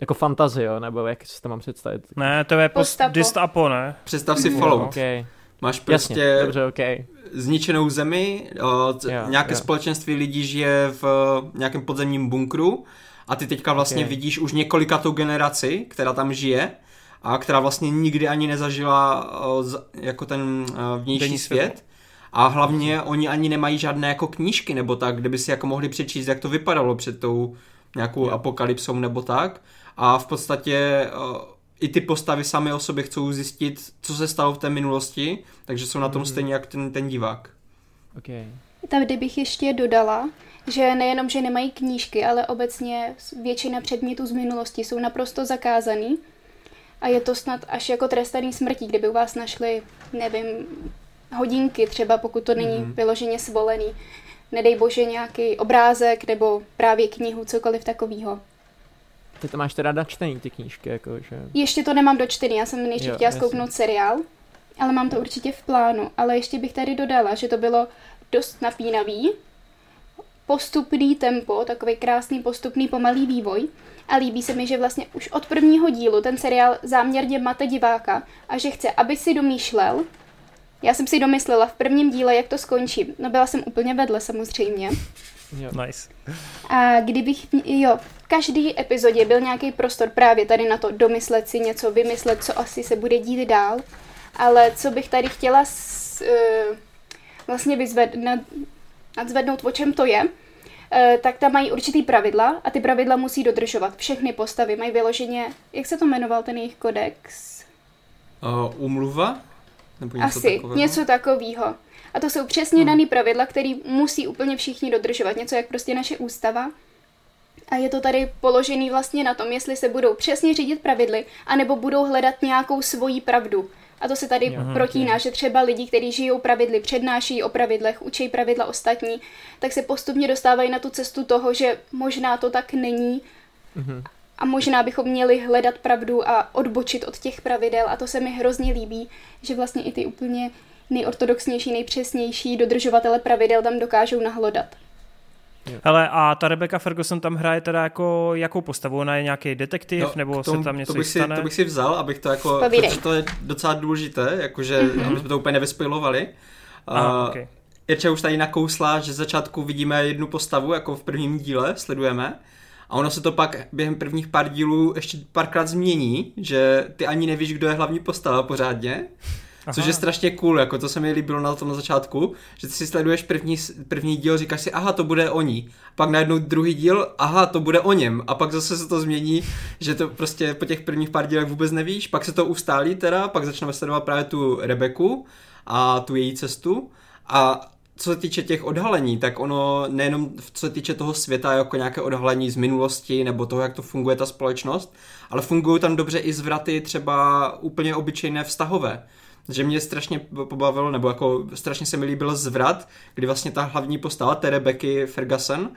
jako fantazio, nebo jak si to mám představit? Ne, to je post distapo, ne? Představ si Fallout. No, okay. Máš prostě Jasně, dobře, okay. zničenou zemi, o, jo, nějaké jo. společenství lidí žije v nějakém podzemním bunkru a ty teďka vlastně okay. vidíš už několikatou generaci, která tam žije a která vlastně nikdy ani nezažila o, jako ten o, vnější svět. svět. A hlavně oni ani nemají žádné jako knížky nebo tak, kde by si jako mohli přečíst, jak to vypadalo před tou nějakou apokalypsou nebo tak. A v podstatě i ty postavy sami o sobě chcou zjistit, co se stalo v té minulosti, takže jsou na tom mm. stejně jak ten, ten divák. Okay. Tady bych ještě dodala, že nejenom, že nemají knížky, ale obecně většina předmětů z minulosti jsou naprosto zakázaný a je to snad až jako trestaný smrtí, kdyby u vás našli, nevím, hodinky třeba, pokud to není mm. vyloženě svolený, nedej bože nějaký obrázek nebo právě knihu, cokoliv takového. Ty to máš teda načtený, ty knížky, jako, že... Ještě to nemám dočtený, já jsem nejdřív chtěla zkouknout seriál, ale mám to určitě v plánu. Ale ještě bych tady dodala, že to bylo dost napínavý, postupný tempo, takový krásný postupný pomalý vývoj. A líbí se mi, že vlastně už od prvního dílu ten seriál záměrně mate diváka a že chce, aby si domýšlel. Já jsem si domyslela v prvním díle, jak to skončí. No byla jsem úplně vedle samozřejmě. Jo. Nice. A kdybych, jo, v každý epizodě byl nějaký prostor právě tady na to domyslet si něco, vymyslet, co asi se bude dít dál. Ale co bych tady chtěla s, uh, vlastně vyzvednout, nadzvednout, o čem to je, uh, tak tam mají určitý pravidla a ty pravidla musí dodržovat. Všechny postavy mají vyloženě, jak se to jmenoval ten jejich kodex? Uh, umluva? Nebo něco Asi, takového? něco takového. A to jsou přesně hmm. dané pravidla, které musí úplně všichni dodržovat. Něco jak prostě naše ústava. A je to tady položený vlastně na tom, jestli se budou přesně řídit pravidly, anebo budou hledat nějakou svoji pravdu. A to se tady Aha, protíná, okay. že třeba lidi, kteří žijou pravidly, přednáší o pravidlech, učí pravidla ostatní, tak se postupně dostávají na tu cestu toho, že možná to tak není. Uh-huh. A možná bychom měli hledat pravdu a odbočit od těch pravidel. A to se mi hrozně líbí, že vlastně i ty úplně nejortodoxnější, nejpřesnější dodržovatele pravidel tam dokážou nahlodat. Hele, a ta Rebecca Ferguson tam hraje teda jako jakou postavu? Ona je nějaký detektiv, no, nebo tom, se tam něco to bych, stane? Si, to bych si vzal, abych to jako, Povídej. protože to je docela důležité, jakože, mm-hmm. aby jsme to úplně. Aha, uh, okay. Už tady nakousla, že z začátku vidíme jednu postavu, jako v prvním díle, sledujeme. A ono se to pak během prvních pár dílů ještě párkrát změní, že ty ani nevíš, kdo je hlavní postava pořádně. Aha. Což je strašně cool, jako to se mi líbilo na tom na začátku, že ty si sleduješ první, první díl, říkáš si, aha, to bude oni. Pak najednou druhý díl, aha, to bude o něm. A pak zase se to změní, že to prostě po těch prvních pár dílech vůbec nevíš, pak se to ustálí teda, pak začneme sledovat právě tu Rebeku a tu její cestu. A co se týče těch odhalení, tak ono nejenom co se týče toho světa jako nějaké odhalení z minulosti nebo toho, jak to funguje ta společnost, ale fungují tam dobře i zvraty třeba úplně obyčejné vztahové. Že mě strašně pobavilo, nebo jako strašně se mi líbil zvrat, kdy vlastně ta hlavní postava, té Becky Ferguson,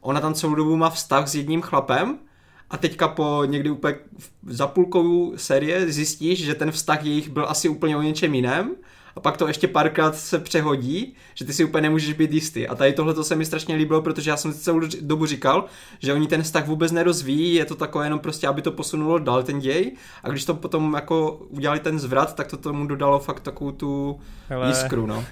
ona tam celou dobu má vztah s jedním chlapem a teďka po někdy úplně za půlkou série zjistíš, že ten vztah jejich byl asi úplně o něčem jiném a pak to ještě párkrát se přehodí, že ty si úplně nemůžeš být jistý. A tady tohle to se mi strašně líbilo, protože já jsem si celou dobu říkal, že oni ten vztah vůbec nerozvíjí, je to takové jenom prostě, aby to posunulo dál ten děj. A když to potom jako udělali ten zvrat, tak to tomu dodalo fakt takovou tu Hele. jiskru, no.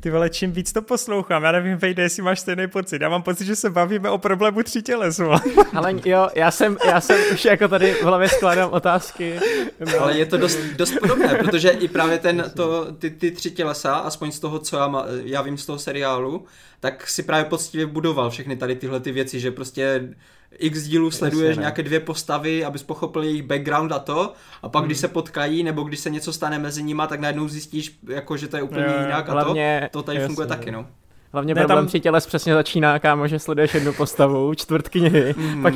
Ty vole, čím víc to poslouchám, já nevím, Vejde, jestli máš stejný pocit. Já mám pocit, že se bavíme o problému tří těles. Ale jo, já jsem, já jsem už jako tady v hlavě skládám otázky. No. Ale je to dost, dost podobné, protože i právě ten, to, ty, ty tři tělesa, aspoň z toho, co já, má, já vím z toho seriálu, tak si právě poctivě budoval všechny tady tyhle ty věci, že prostě x dílů sleduješ Jasně, nějaké dvě postavy, abys pochopil jejich background a to, a pak hmm. když se potkají, nebo když se něco stane mezi nimi, tak najednou zjistíš, jako, že to je úplně jo, jinak a to, to tady jasně, funguje taky, no. Hlavně ne, problém tam... při těles přesně začíná, kámo, že sleduješ jednu postavu, čtvrt knihy, mm. pak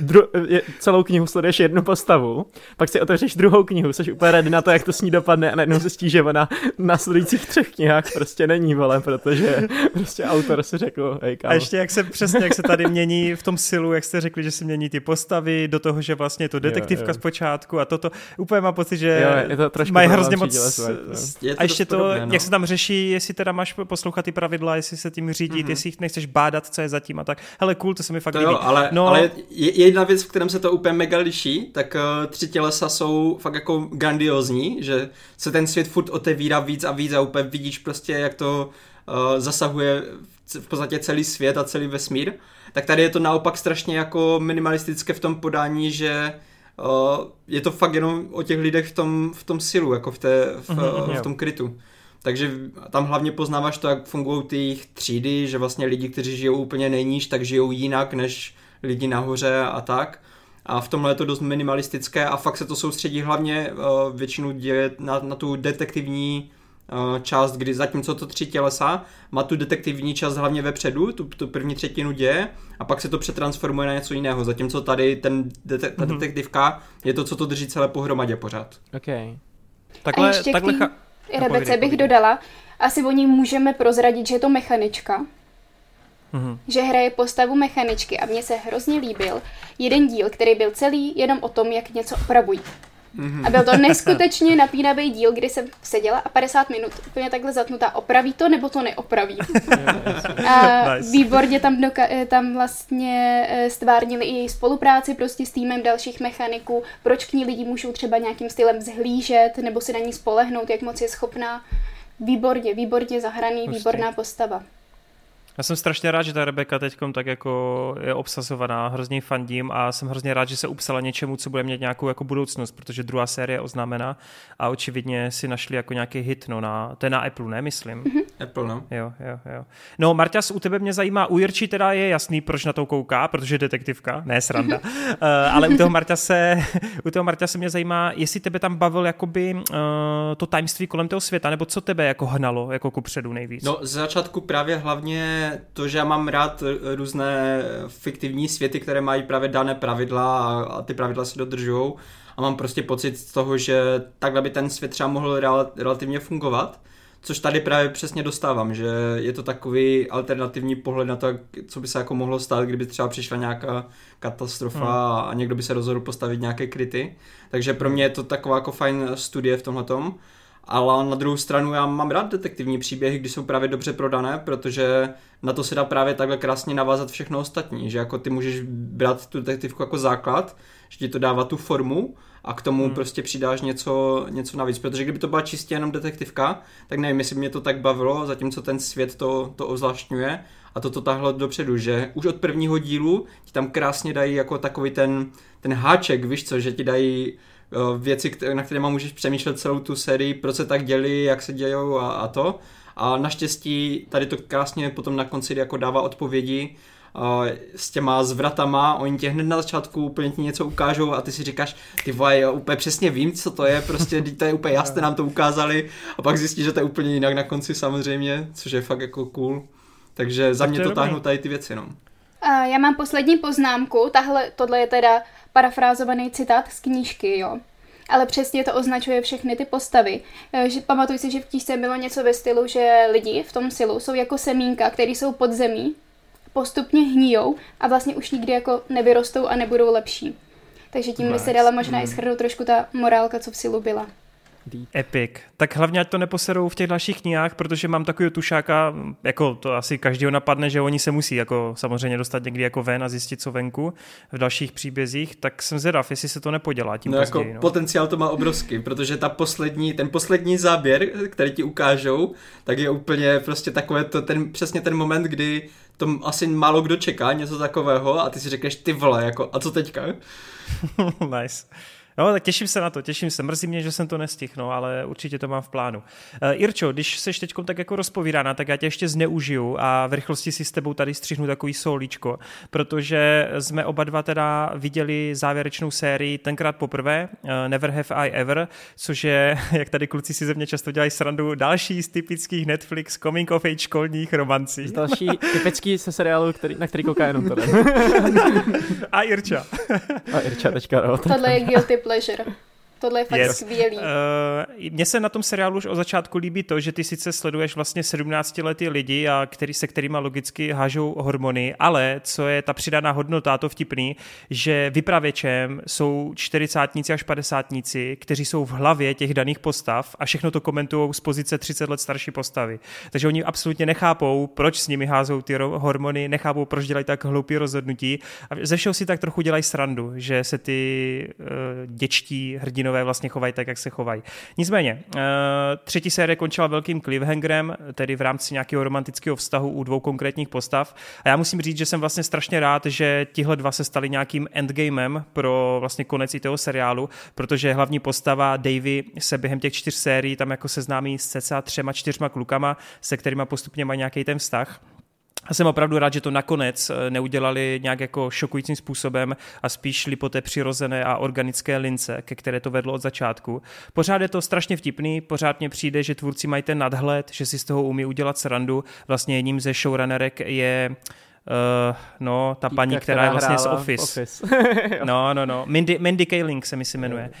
dru- je, celou knihu sleduješ jednu postavu, pak si otevřeš druhou knihu, jsi úplně ready na to, jak to s ní dopadne a najednou se že ona na sledujících třech knihách prostě není, vole, protože prostě autor si řekl, hej, kámo. A ještě jak se přesně, jak se tady mění v tom silu, jak jste řekli, že se mění ty postavy, do toho, že vlastně je to detektivka jo, jo. z počátku a toto, úplně má pocit, že jo, je to trošku mají hrozně moc... a ještě to, podobné, no. jak se tam řeší, jestli teda máš poslouchat ty pravidla, jestli se tím řídit, mm-hmm. jestli jich nechceš bádat, co je zatím a tak. Hele, cool, to se mi fakt to líbí. Jo, ale, no, ale je jedna věc, v kterém se to úplně mega liší, tak uh, tři tělesa jsou fakt jako grandiozní, že se ten svět furt otevírá víc a víc a úplně vidíš prostě, jak to uh, zasahuje v podstatě celý svět a celý vesmír. Tak tady je to naopak strašně jako minimalistické v tom podání, že uh, je to fakt jenom o těch lidech v tom, v tom silu, jako v, té, v, mm-hmm, v tom krytu. Takže tam hlavně poznáváš to, jak fungují ty jejich třídy, že vlastně lidi, kteří žijou úplně nejníž, tak žijou jinak než lidi nahoře a tak. A v tomhle je to dost minimalistické a fakt se to soustředí hlavně uh, většinu děje na, na tu detektivní uh, část, kdy zatímco to tři tělesa má tu detektivní část hlavně vepředu, tu, tu první třetinu děje a pak se to přetransformuje na něco jiného, zatímco tady ten dete- ta mm-hmm. detektivka je to, co to drží celé pohromadě pořád. Okay. Takhle, a ještě takhle, Rebece bych dodala, asi o ní můžeme prozradit, že je to mechanička. mm-hmm. že hraje postavu mechaničky a mně se hrozně líbil jeden díl, který byl celý jenom o tom, jak něco opravují. Mm-hmm. A byl to neskutečně napínavý díl, kdy jsem seděla a 50 minut úplně takhle zatnutá. Opraví to nebo to neopraví? a nice. výborně tam, doka- eh, tam vlastně eh, stvárnili i její spolupráci prostě s týmem dalších mechaniků, proč k ní lidi můžou třeba nějakým stylem zhlížet nebo si na ní spolehnout, jak moc je schopná. Výborně, výborně zahraný, Hustý. výborná postava. Já jsem strašně rád, že ta Rebeka teď tak jako je obsazovaná, hrozně fandím a jsem hrozně rád, že se upsala něčemu, co bude mít nějakou jako budoucnost, protože druhá série je oznámena a očividně si našli jako nějaký hit, no na, to je na Apple, ne, myslím. Mm-hmm. Apple, no. Jo, jo, jo. No, Marťas, u tebe mě zajímá, u Jirči teda je jasný, proč na to kouká, protože je detektivka, ne sranda, uh, ale u toho Marťase, u toho Marťase mě zajímá, jestli tebe tam bavil jakoby uh, to tajemství kolem toho světa, nebo co tebe jako hnalo jako kupředu nejvíc? No, z začátku právě hlavně to, že já mám rád různé fiktivní světy, které mají právě dané pravidla a, a ty pravidla se dodržují a mám prostě pocit z toho, že takhle by ten svět třeba mohl rel, relativně fungovat, což tady právě přesně dostávám, že je to takový alternativní pohled na to, co by se jako mohlo stát, kdyby třeba přišla nějaká katastrofa hmm. a někdo by se rozhodl postavit nějaké kryty. Takže pro mě je to taková jako fajn studie v tomhletom ale na druhou stranu já mám rád detektivní příběhy, když jsou právě dobře prodané, protože na to se dá právě takhle krásně navázat všechno ostatní, že jako ty můžeš brát tu detektivku jako základ, že ti to dává tu formu a k tomu hmm. prostě přidáš něco, něco navíc, protože kdyby to byla čistě jenom detektivka, tak nevím, jestli mě to tak bavilo, zatímco ten svět to, to ozvláštňuje a toto tahlo dopředu, že už od prvního dílu ti tam krásně dají jako takový ten, ten háček, víš co, že ti dají věci, na které můžeš přemýšlet celou tu sérii, proč se tak děli, jak se dějou a, a to. A naštěstí tady to krásně potom na konci jako dává odpovědi uh, s těma zvratama, oni tě hned na začátku úplně ti něco ukážou a ty si říkáš, ty vole, já úplně přesně vím, co to je, prostě to je úplně jasné, nám to ukázali a pak zjistíš, že to je úplně jinak na konci samozřejmě, což je fakt jako cool. Takže za mě to táhnou tady ty věci, no. Uh, já mám poslední poznámku, tahle, tohle je teda parafrázovaný citát z knížky, jo. Ale přesně to označuje všechny ty postavy. Eh, že, pamatuj si, že v knížce bylo něco ve stylu, že lidi v tom silu jsou jako semínka, které jsou pod zemí, postupně hníjou a vlastně už nikdy jako nevyrostou a nebudou lepší. Takže tím by se dala možná i mm. schrnout trošku ta morálka, co v silu byla. Deep. Epic. Tak hlavně ať to neposerou v těch dalších knihách, protože mám takový tušáka, jako to asi každýho napadne, že oni se musí jako samozřejmě dostat někdy jako ven a zjistit, co venku v dalších příbězích, tak jsem zvědav, jestli se to nepodělá tím no, jako později, jako no. potenciál to má obrovský, protože ta poslední, ten poslední záběr, který ti ukážou, tak je úplně prostě takové to, ten, přesně ten moment, kdy to asi málo kdo čeká, něco takového a ty si řekneš, ty vole, jako, a co teďka? nice. No, tak těším se na to, těším se. Mrzí mě, že jsem to nestihl, no, ale určitě to mám v plánu. Uh, Irčo, když seš teď tak jako rozpovídána, tak já tě ještě zneužiju a v rychlosti si s tebou tady střihnu takový solíčko, protože jsme oba dva teda viděli závěrečnou sérii tenkrát poprvé, uh, Never Have I Ever, což je, jak tady kluci si ze mě často dělají srandu, další z typických Netflix coming of age školních romancí. Další typický se seriálu, který, na který kouká jenom tady. a Irča. a Irča teďka, no. Tohle je guilty pleasure. Tohle je fakt yes. skvělý. Uh, mně se na tom seriálu už od začátku líbí to, že ty sice sleduješ vlastně 17 letý lidi, a který, se kterými logicky hážou hormony, ale co je ta přidaná hodnota, to vtipný, že vypravěčem jsou 40 až 50 kteří jsou v hlavě těch daných postav a všechno to komentují z pozice 30 let starší postavy. Takže oni absolutně nechápou, proč s nimi házou ty hormony, nechápou, proč dělají tak hloupý rozhodnutí a ze všeho si tak trochu dělají srandu, že se ty uh, děčtí hrdinové hrdinové vlastně chovají tak, jak se chovají. Nicméně, eh, třetí série končila velkým cliffhangerem, tedy v rámci nějakého romantického vztahu u dvou konkrétních postav. A já musím říct, že jsem vlastně strašně rád, že tihle dva se stali nějakým endgamem pro vlastně konec i toho seriálu, protože hlavní postava Davy se během těch čtyř sérií tam jako seznámí s cca třema čtyřma klukama, se kterými postupně mají nějaký ten vztah. A jsem opravdu rád, že to nakonec eh, neudělali nějak jako šokujícím způsobem a spíš šli po té přirozené a organické lince, ke které to vedlo od začátku. Pořád je to strašně vtipný, pořád mně přijde, že tvůrci mají ten nadhled, že si z toho umí udělat srandu. Vlastně jedním ze showrunnerek je Uh, no, ta Týka, paní, která, která je vlastně z Office. Office. no, no, no. Mindy, Mindy Kaling se mi si jmenuje. Uh,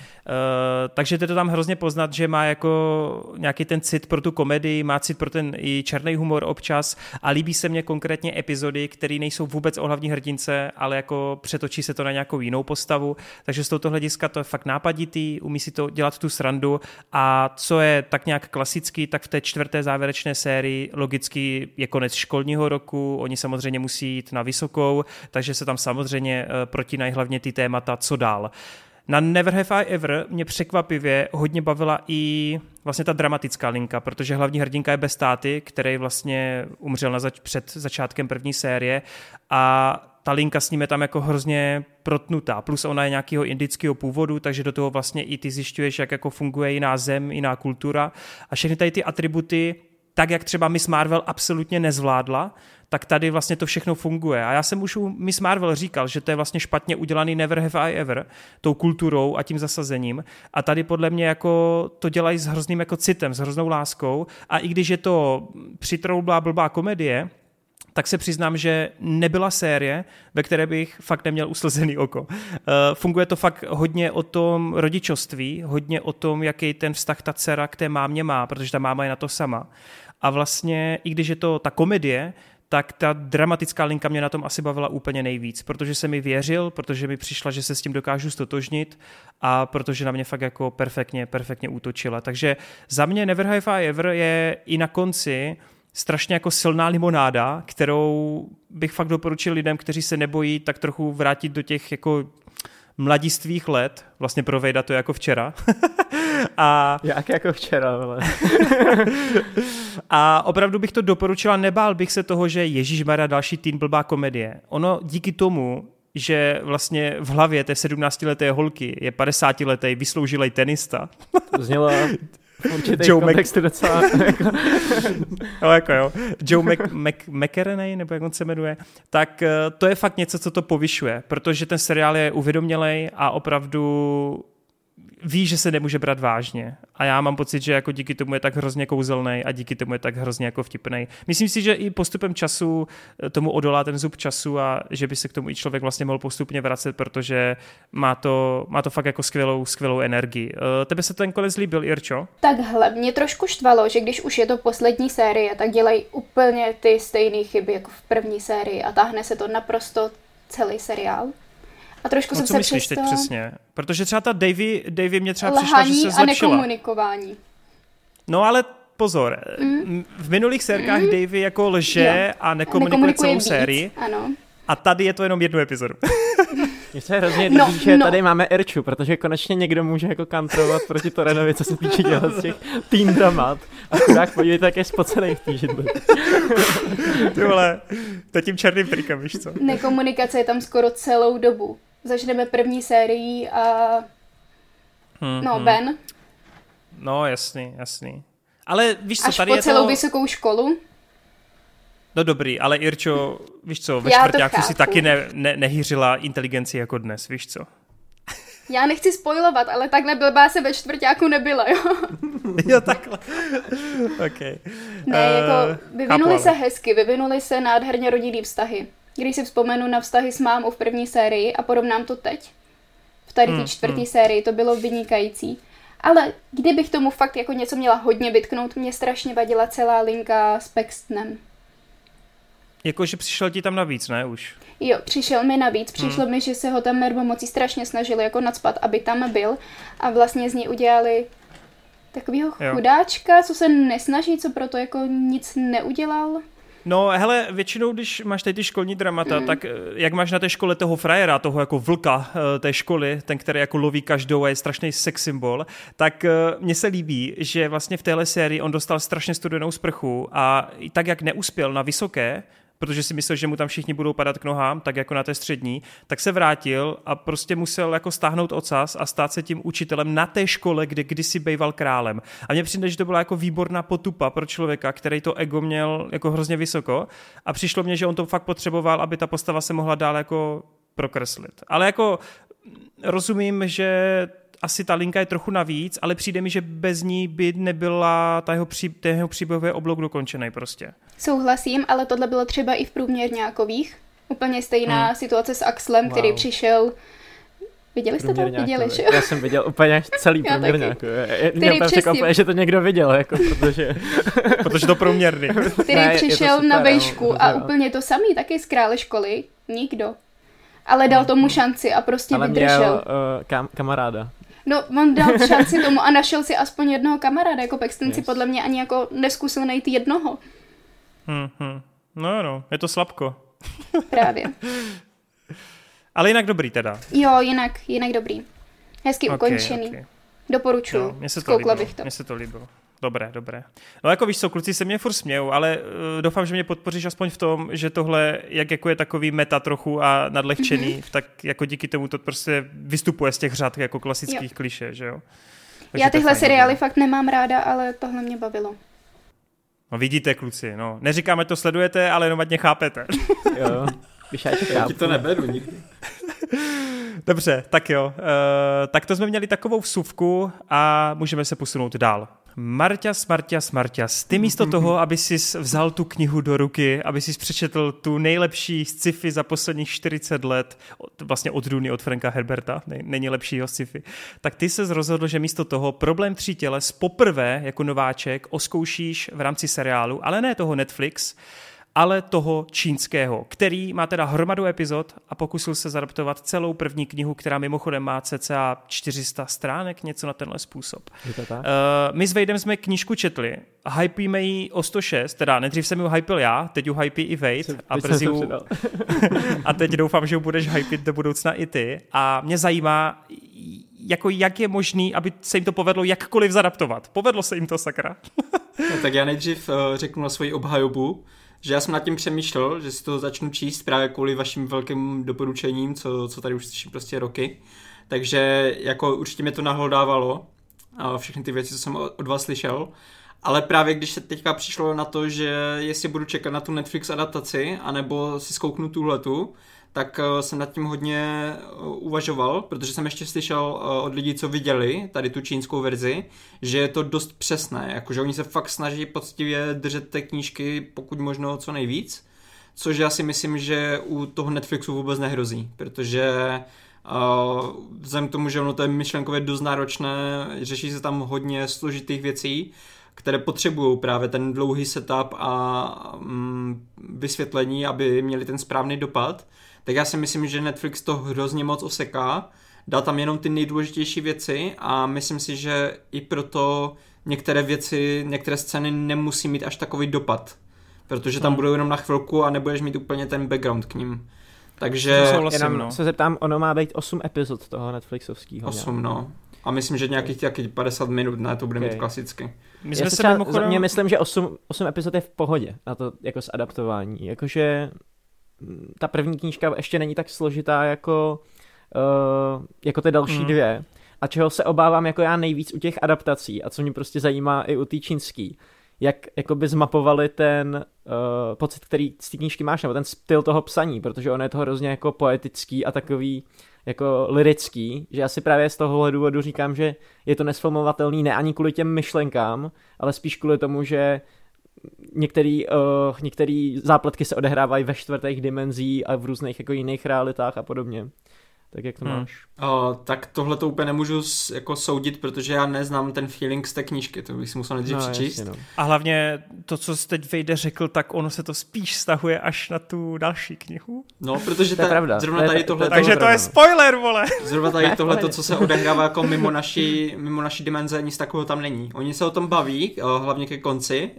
takže to tam hrozně poznat, že má jako nějaký ten cit pro tu komedii, má cit pro ten i černý humor občas a líbí se mně konkrétně epizody, které nejsou vůbec o hlavní hrdince, ale jako přetočí se to na nějakou jinou postavu. Takže z tohoto hlediska to je fakt nápaditý, umí si to dělat tu srandu a co je tak nějak klasický, tak v té čtvrté závěrečné sérii logicky je konec školního roku, oni samozřejmě musí musí jít na vysokou, takže se tam samozřejmě eh, protínají hlavně ty témata, co dál. Na Never Have I Ever mě překvapivě hodně bavila i vlastně ta dramatická linka, protože hlavní hrdinka je bez táty, který vlastně umřel na zač- před začátkem první série a ta linka s ním je tam jako hrozně protnutá. Plus ona je nějakého indického původu, takže do toho vlastně i ty zjišťuješ, jak jako funguje jiná zem, jiná kultura. A všechny tady ty atributy, tak jak třeba Miss Marvel absolutně nezvládla, tak tady vlastně to všechno funguje. A já jsem už u Miss Marvel říkal, že to je vlastně špatně udělaný Never Have I Ever, tou kulturou a tím zasazením. A tady podle mě jako to dělají s hrozným jako citem, s hroznou láskou. A i když je to přitroublá blbá komedie, tak se přiznám, že nebyla série, ve které bych fakt neměl uslzený oko. Uh, funguje to fakt hodně o tom rodičovství, hodně o tom, jaký ten vztah ta dcera k té mámě má, protože ta máma je na to sama. A vlastně, i když je to ta komedie, tak ta dramatická linka mě na tom asi bavila úplně nejvíc, protože jsem mi věřil, protože mi přišla, že se s tím dokážu stotožnit a protože na mě fakt jako perfektně, perfektně útočila. Takže za mě Never Have I Ever je i na konci strašně jako silná limonáda, kterou bych fakt doporučil lidem, kteří se nebojí tak trochu vrátit do těch jako mladistvých let, vlastně pro Vejda to je jako včera. a... Jak jako včera, ale. a opravdu bych to doporučila, nebál bych se toho, že Ježíš Mara další teen blbá komedie. Ono díky tomu, že vlastně v hlavě té 17-leté holky je 50-letý vysloužilej tenista. To Joe kontextu Mac... docela. Jako... no, jako jo. Joe Mac, Mac, McErenay, nebo jak on se jmenuje, tak eh, to je fakt něco, co to povyšuje, protože ten seriál je uvědomělej a opravdu ví, že se nemůže brát vážně. A já mám pocit, že jako díky tomu je tak hrozně kouzelný a díky tomu je tak hrozně jako vtipný. Myslím si, že i postupem času eh, tomu odolá ten zub času a že by se k tomu i člověk vlastně mohl postupně vracet, protože má to, má to fakt jako skvělou, skvělou energii. Eh, tebe se ten konec líbil, Irčo? Takhle, mě trošku štvalo, že když už je to poslední série, tak dělají úplně ty stejné chyby jako v první sérii a táhne se to naprosto celý seriál. A trošku no, jsem co se myslíš přesto... teď přesně? Protože třeba ta Davy, Davy mě třeba přišla, že se zlepšila. a nekomunikování. No ale pozor, mm. v minulých sérkách mm. Davy jako lže jo. a nekomunikuje, nekomunikuje celou víc, sérii. Ano. A tady je to jenom jednu epizodu. Mně se hrozně no, líbí, že no. tady máme Erču, protože konečně někdo může jako kantrovat proti Torenovi, co se týče dělat z těch teen dramat. A chudák podívejte, jak je spocený v té židli. Ty vole, to tím černým trikem, víš co? Nekomunikace je tam skoro celou dobu. Začneme první sérii a... Hmm, no, hmm. Ben. No, jasný, jasný. Ale víš co, Až tady po je celou to... vysokou školu. No dobrý, ale Irčo, víš co, ve čtvrtáku si taky ne, ne, nehyřila inteligenci jako dnes, víš co? Já nechci spojovat, ale takhle blbá se ve čtvrtáku nebyla, jo? jo, takhle. OK. Ne, uh, jako vyvinuli se hezky, vyvinuli se nádherně rodinný vztahy. Když si vzpomenu na vztahy s mámou v první sérii a porovnám to teď, v tady té mm, čtvrté mm. sérii, to bylo vynikající. Ale kdybych tomu fakt jako něco měla hodně vytknout, mě strašně vadila celá linka s Paxtonem. Jakože přišel ti tam navíc, ne už? Jo, přišel mi navíc. Přišlo hmm. mi, že se ho tam mocí strašně snažili jako nadspat, aby tam byl. A vlastně z něj udělali takového chudáčka, co se nesnaží, co proto jako nic neudělal. No, hele, většinou, když máš tady ty školní dramata, mm. tak eh, jak máš na té škole toho frajera, toho jako vlka eh, té školy, ten, který jako loví každou a je strašný sex symbol, tak eh, mně se líbí, že vlastně v téhle sérii on dostal strašně studenou sprchu a tak, jak neuspěl na vysoké, protože si myslel, že mu tam všichni budou padat k nohám, tak jako na té střední, tak se vrátil a prostě musel jako stáhnout ocas a stát se tím učitelem na té škole, kde kdysi býval králem. A mně přijde, že to byla jako výborná potupa pro člověka, který to ego měl jako hrozně vysoko a přišlo mně, že on to fakt potřeboval, aby ta postava se mohla dál jako prokreslit. Ale jako rozumím, že asi ta linka je trochu navíc, ale přijde mi, že bez ní by nebyla ta jeho, pří, ten jeho příběhový oblok dokončený prostě. Souhlasím, ale tohle bylo třeba i v průměrňákových. Úplně stejná hmm. situace s Axlem, wow. který přišel Viděli jste to? Viděli, že Já jsem viděl úplně celý průměrňák. Mě úplně překvapuje, že to někdo viděl, jako, protože... protože to průměrný. Který ne, přišel super, na vejšku no, a úplně to samý, taky z krále školy. Nikdo. Ale dal tomu šanci a prostě Ale vydržel. Měl, uh, kam, kamaráda. No, on dal šanci tomu a našel si aspoň jednoho kamaráda, jako Paxton yes. si podle mě ani jako neskusil najít jednoho. Hmm, hmm. No, no, je to slabko. Právě. Ale jinak dobrý teda. Jo, jinak, jinak dobrý. Hezky okay, ukončený. Okay. Doporučuju. No, mně se to líbilo. bych to. Mně se to líbilo. Dobré, dobré. No jako víš co, kluci se mě furt smějou, ale uh, doufám, že mě podpoříš aspoň v tom, že tohle, jak jako je takový meta trochu a nadlehčený, mm-hmm. tak jako díky tomu to prostě vystupuje z těch řad jako klasických jo. kliše, že jo? Takže Já tyhle seriály fakt nemám ráda, ale tohle mě bavilo. No vidíte, kluci, no. Neříkáme to sledujete, ale jenom ať chápete. jo. Já ti to neberu nikdy. Dobře, tak jo. Uh, tak to jsme měli takovou vsuvku a můžeme se posunout dál. Marťas, Marťas, Marťas, ty místo toho, aby si vzal tu knihu do ruky, aby si přečetl tu nejlepší sci-fi za posledních 40 let, vlastně od Duny, od Franka Herberta, není lepšího sci-fi, tak ty se rozhodl, že místo toho problém tří těles poprvé jako nováček oskoušíš v rámci seriálu, ale ne toho Netflix, ale toho čínského, který má teda hromadu epizod a pokusil se zadaptovat celou první knihu, která mimochodem má cca 400 stránek, něco na tenhle způsob. Je to tak? Uh, my s Vejdem jsme knížku četli, hypíme ji o 106, teda nejdřív jsem ji hypil já, teď ji hypí i Vejt a brzy a teď doufám, že ji budeš hypit do budoucna i ty a mě zajímá, jako jak je možný, aby se jim to povedlo jakkoliv zadaptovat. Povedlo se jim to, sakra. no, tak já nejdřív uh, řeknu na svoji obhajobu, že já jsem nad tím přemýšlel, že si to začnu číst právě kvůli vašim velkým doporučením, co, co tady už slyším prostě roky. Takže jako určitě mě to nahlodávalo, a všechny ty věci, co jsem od vás slyšel. Ale právě když se teďka přišlo na to, že jestli budu čekat na tu Netflix adaptaci, anebo si zkouknu tuhletu, tak eh, jsem nad tím hodně eh, uvažoval, protože jsem ještě slyšel eh, od lidí, co viděli tady tu čínskou verzi, že je to dost přesné, jakože oni se fakt snaží poctivě držet té knížky pokud možno co nejvíc, což já si myslím, že u toho Netflixu vůbec nehrozí, protože Uh, vzhledem k tomu, že ono to je myšlenkově dost náročné, řeší se tam hodně složitých věcí, které potřebují právě ten dlouhý setup a um, vysvětlení, aby měli ten správný dopad tak já si myslím, že Netflix to hrozně moc oseká, dá tam jenom ty nejdůležitější věci a myslím si, že i proto některé věci, některé scény nemusí mít až takový dopad, protože tam hmm. budou jenom na chvilku a nebudeš mít úplně ten background k ním. Takže... Jenom no. se zeptám, ono má být 8 epizod toho Netflixovského. 8, no. A myslím, že nějakých těch 50 minut, ne, to bude okay. mít klasicky. My jsme Já se třeba, mimochodem... mě myslím, že 8, 8 epizod je v pohodě na to jako adaptování. Jakože ta první knížka ještě není tak složitá jako, uh, jako ty další hmm. dvě. A čeho se obávám jako já nejvíc u těch adaptací a co mě prostě zajímá i u té čínský, jak jakoby zmapovali ten uh, pocit, který z té knížky máš, nebo ten styl toho psaní, protože on je to hrozně jako poetický a takový jako lirický, že já si právě z tohohle důvodu říkám, že je to nesfilmovatelný ne ani kvůli těm myšlenkám, ale spíš kvůli tomu, že některý, uh, některý zápletky se odehrávají ve čtvrtých dimenzí a v různých jako jiných realitách a podobně. Tak jak to hmm. máš? O, tak tohle to úplně nemůžu jako soudit, protože já neznám ten feeling z té knížky, to bych si musel nejdřív no, přečíst. Jasně, no. A hlavně to, co jsi teď Vejde řekl, tak ono se to spíš stahuje až na tu další knihu. No, protože ta, pravda. zrovna tady tohle... Takže to je spoiler, vole! Zrovna tady tohle, to, co se odehrává jako mimo naší, mimo naší dimenze, nic takového tam není. Oni se o tom baví, hlavně ke konci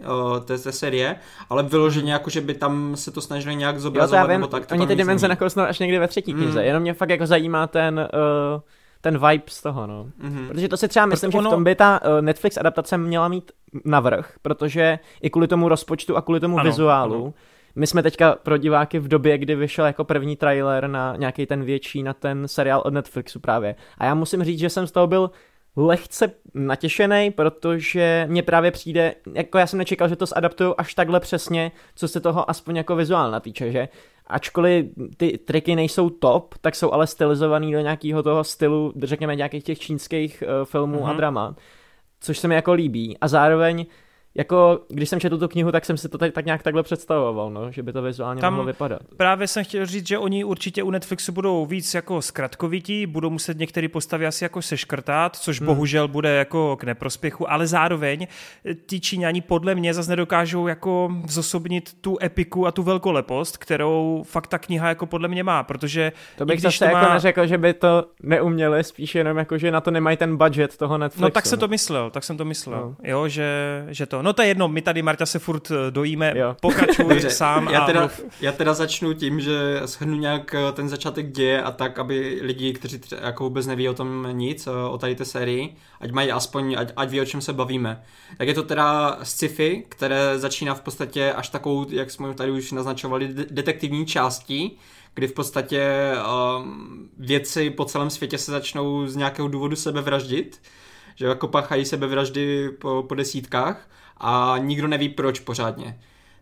té, té série, ale vyloženě jako, že by tam se to snažili nějak zobrazovat. Jo, to já vím, nebo tak, to oni ty dimenze nakousnou až někdy ve třetí knize, mm. jenom mě fakt jako zajímá ten, uh, ten vibe z toho, no. Mm-hmm. Protože to si třeba myslím, Proto že v tom by ta uh, Netflix adaptace měla mít navrh, protože i kvůli tomu rozpočtu a kvůli tomu ano, vizuálu, ano. My jsme teďka pro diváky v době, kdy vyšel jako první trailer na nějaký ten větší, na ten seriál od Netflixu právě. A já musím říct, že jsem z toho byl lehce natěšený, protože mně právě přijde, jako já jsem nečekal, že to zadaptují až takhle přesně, co se toho aspoň jako vizuálna týče, že ačkoliv ty triky nejsou top, tak jsou ale stylizovaný do nějakého toho stylu, řekněme nějakých těch čínských uh, filmů mm-hmm. a mhm. dramat, což se mi jako líbí. A zároveň jako, když jsem četl tu knihu, tak jsem si to tak, tak nějak takhle představoval, no, že by to vizuálně Tam mohlo vypadat. Právě jsem chtěl říct, že oni určitě u Netflixu budou víc jako zkratkovití, budou muset některé postavy asi jako seškrtat, což hmm. bohužel bude jako k neprospěchu, ale zároveň ty Číňani podle mě zase nedokážou jako zosobnit tu epiku a tu velkolepost, kterou fakt ta kniha jako podle mě má, protože to bych zase to jako má... jako neřekl, že by to neuměli, spíš jenom jako, že na to nemají ten budget toho Netflixu. No tak jsem to myslel, tak jsem to myslel, no. jo, že, že to No to je jedno, my tady, Marta, se furt eh, dojíme, jo. pokračuj sám já teda, a já teda začnu tím, že shrnu nějak eh, ten začátek děje a tak, aby lidi, kteří třeba jako vůbec neví o tom nic, eh, o tady té sérii, ať mají aspoň, ať, ať ví, o čem se bavíme. Tak je to teda sci-fi, které začíná v podstatě až takovou, jak jsme tady už naznačovali, detektivní částí, kdy v podstatě um, věci po celém světě se začnou z nějakého důvodu sebevraždit, že jako pachají sebevraždy po, po desítkách a nikdo neví proč pořádně.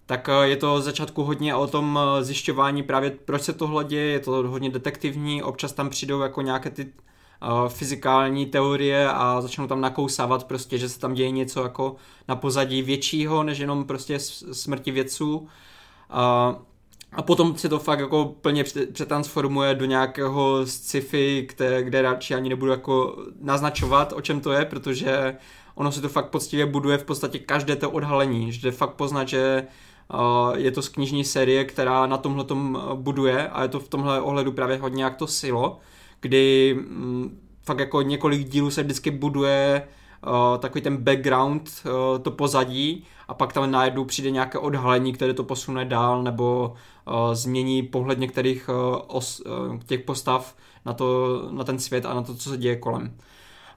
Tak eh, je to začátku hodně o tom eh, zjišťování právě proč se tohle děje, je to hodně detektivní, občas tam přijdou jako nějaké ty uh, fyzikální teorie a začnou tam nakousávat prostě, že se tam děje něco jako na pozadí většího, než jenom prostě smrti vědců. Uh, a potom se to fakt jako plně přetransformuje do nějakého sci-fi, kde, kde radši ani nebudu jako naznačovat, o čem to je, protože ono se to fakt poctivě buduje v podstatě každé to odhalení, že fakt poznat, že uh, je to z knižní série, která na tomhle tom buduje a je to v tomhle ohledu právě hodně jak to silo, kdy um, fakt jako několik dílů se vždycky buduje uh, takový ten background, to pozadí a pak tam najednou přijde nějaké odhalení, které to posune dál nebo změní pohled některých os, těch postav na, to, na ten svět a na to, co se děje kolem.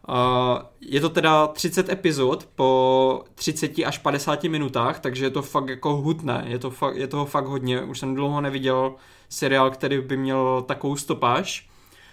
Uh, je to teda 30 epizod po 30 až 50 minutách, takže je to fakt jako hutné, je, to fakt, je toho fakt hodně. Už jsem dlouho neviděl seriál, který by měl takovou stopáž,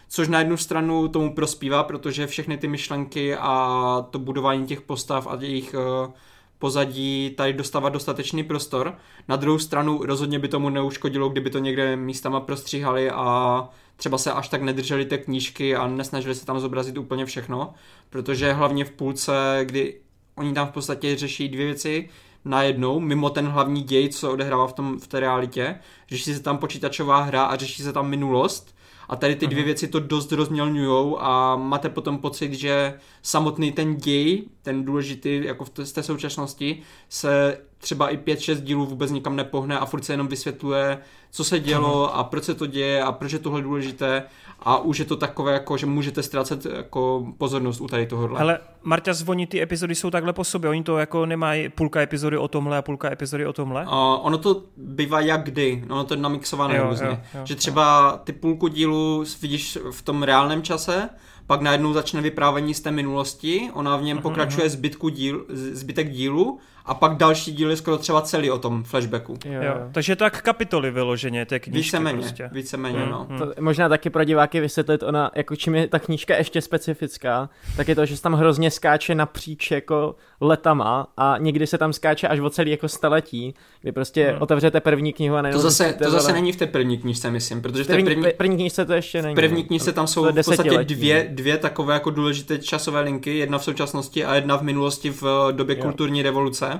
což na jednu stranu tomu prospívá, protože všechny ty myšlenky a to budování těch postav a jejich uh, pozadí tady dostávat dostatečný prostor. Na druhou stranu rozhodně by tomu neuškodilo, kdyby to někde místama prostříhali a třeba se až tak nedrželi té knížky a nesnažili se tam zobrazit úplně všechno, protože hlavně v půlce, kdy oni tam v podstatě řeší dvě věci najednou, mimo ten hlavní děj, co odehrává v, tom, v té realitě, řeší se tam počítačová hra a řeší se tam minulost, a tady ty dvě věci to dost rozmělňujou a máte potom pocit, že samotný ten děj, ten důležitý jako v té současnosti, se třeba i 5-6 dílů vůbec nikam nepohne a furt se jenom vysvětluje, co se dělo a proč se to děje a proč je tohle důležité. A už je to takové, jako, že můžete ztrácet jako pozornost u tady tohohle. Ale Marta zvoní, ty epizody jsou takhle po sobě, oni to jako nemají půlka epizody o tomhle a půlka epizody o tomhle? Uh, ono to bývá jak kdy, ono to je namixované různě, jo, jo, že třeba ty půlku dílu vidíš v tom reálném čase, pak najednou začne vyprávění z té minulosti, ona v něm uh-huh, pokračuje zbytku díl, zbytek dílu a pak další díl je skoro třeba celý o tom flashbacku. Jo, jo. Takže tak kapitoly vyloženě té knížky víceméně, prostě. Víceméně, hmm, no. Hmm. To možná taky pro diváky vysvětlit, ona, jako čím je ta knížka ještě specifická, tak je to, že se tam hrozně skáče napříč jako letama a někdy se tam skáče až o celý jako staletí, kdy prostě hmm. otevřete první knihu a To zase, to zase není v té první knížce, myslím, protože v té první, první, první knížce to ještě není. V první knížce tam jsou v podstatě dvě, dvě takové jako důležité časové linky, jedna v současnosti a jedna v minulosti v době jo. kulturní revoluce.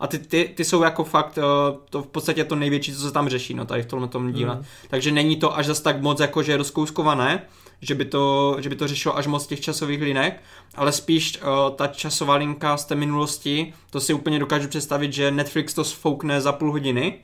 A ty, ty, ty jsou jako fakt, eh, to v podstatě to největší, co se tam řeší, no tady v tomhle tom díle. Mm. Takže není to až zase tak moc jako, že je rozkouskované, že by, to, že by to řešilo až moc těch časových linek, ale spíš uh, ta časová linka z té minulosti, to si úplně dokážu představit, že Netflix to sfoukne za půl hodiny,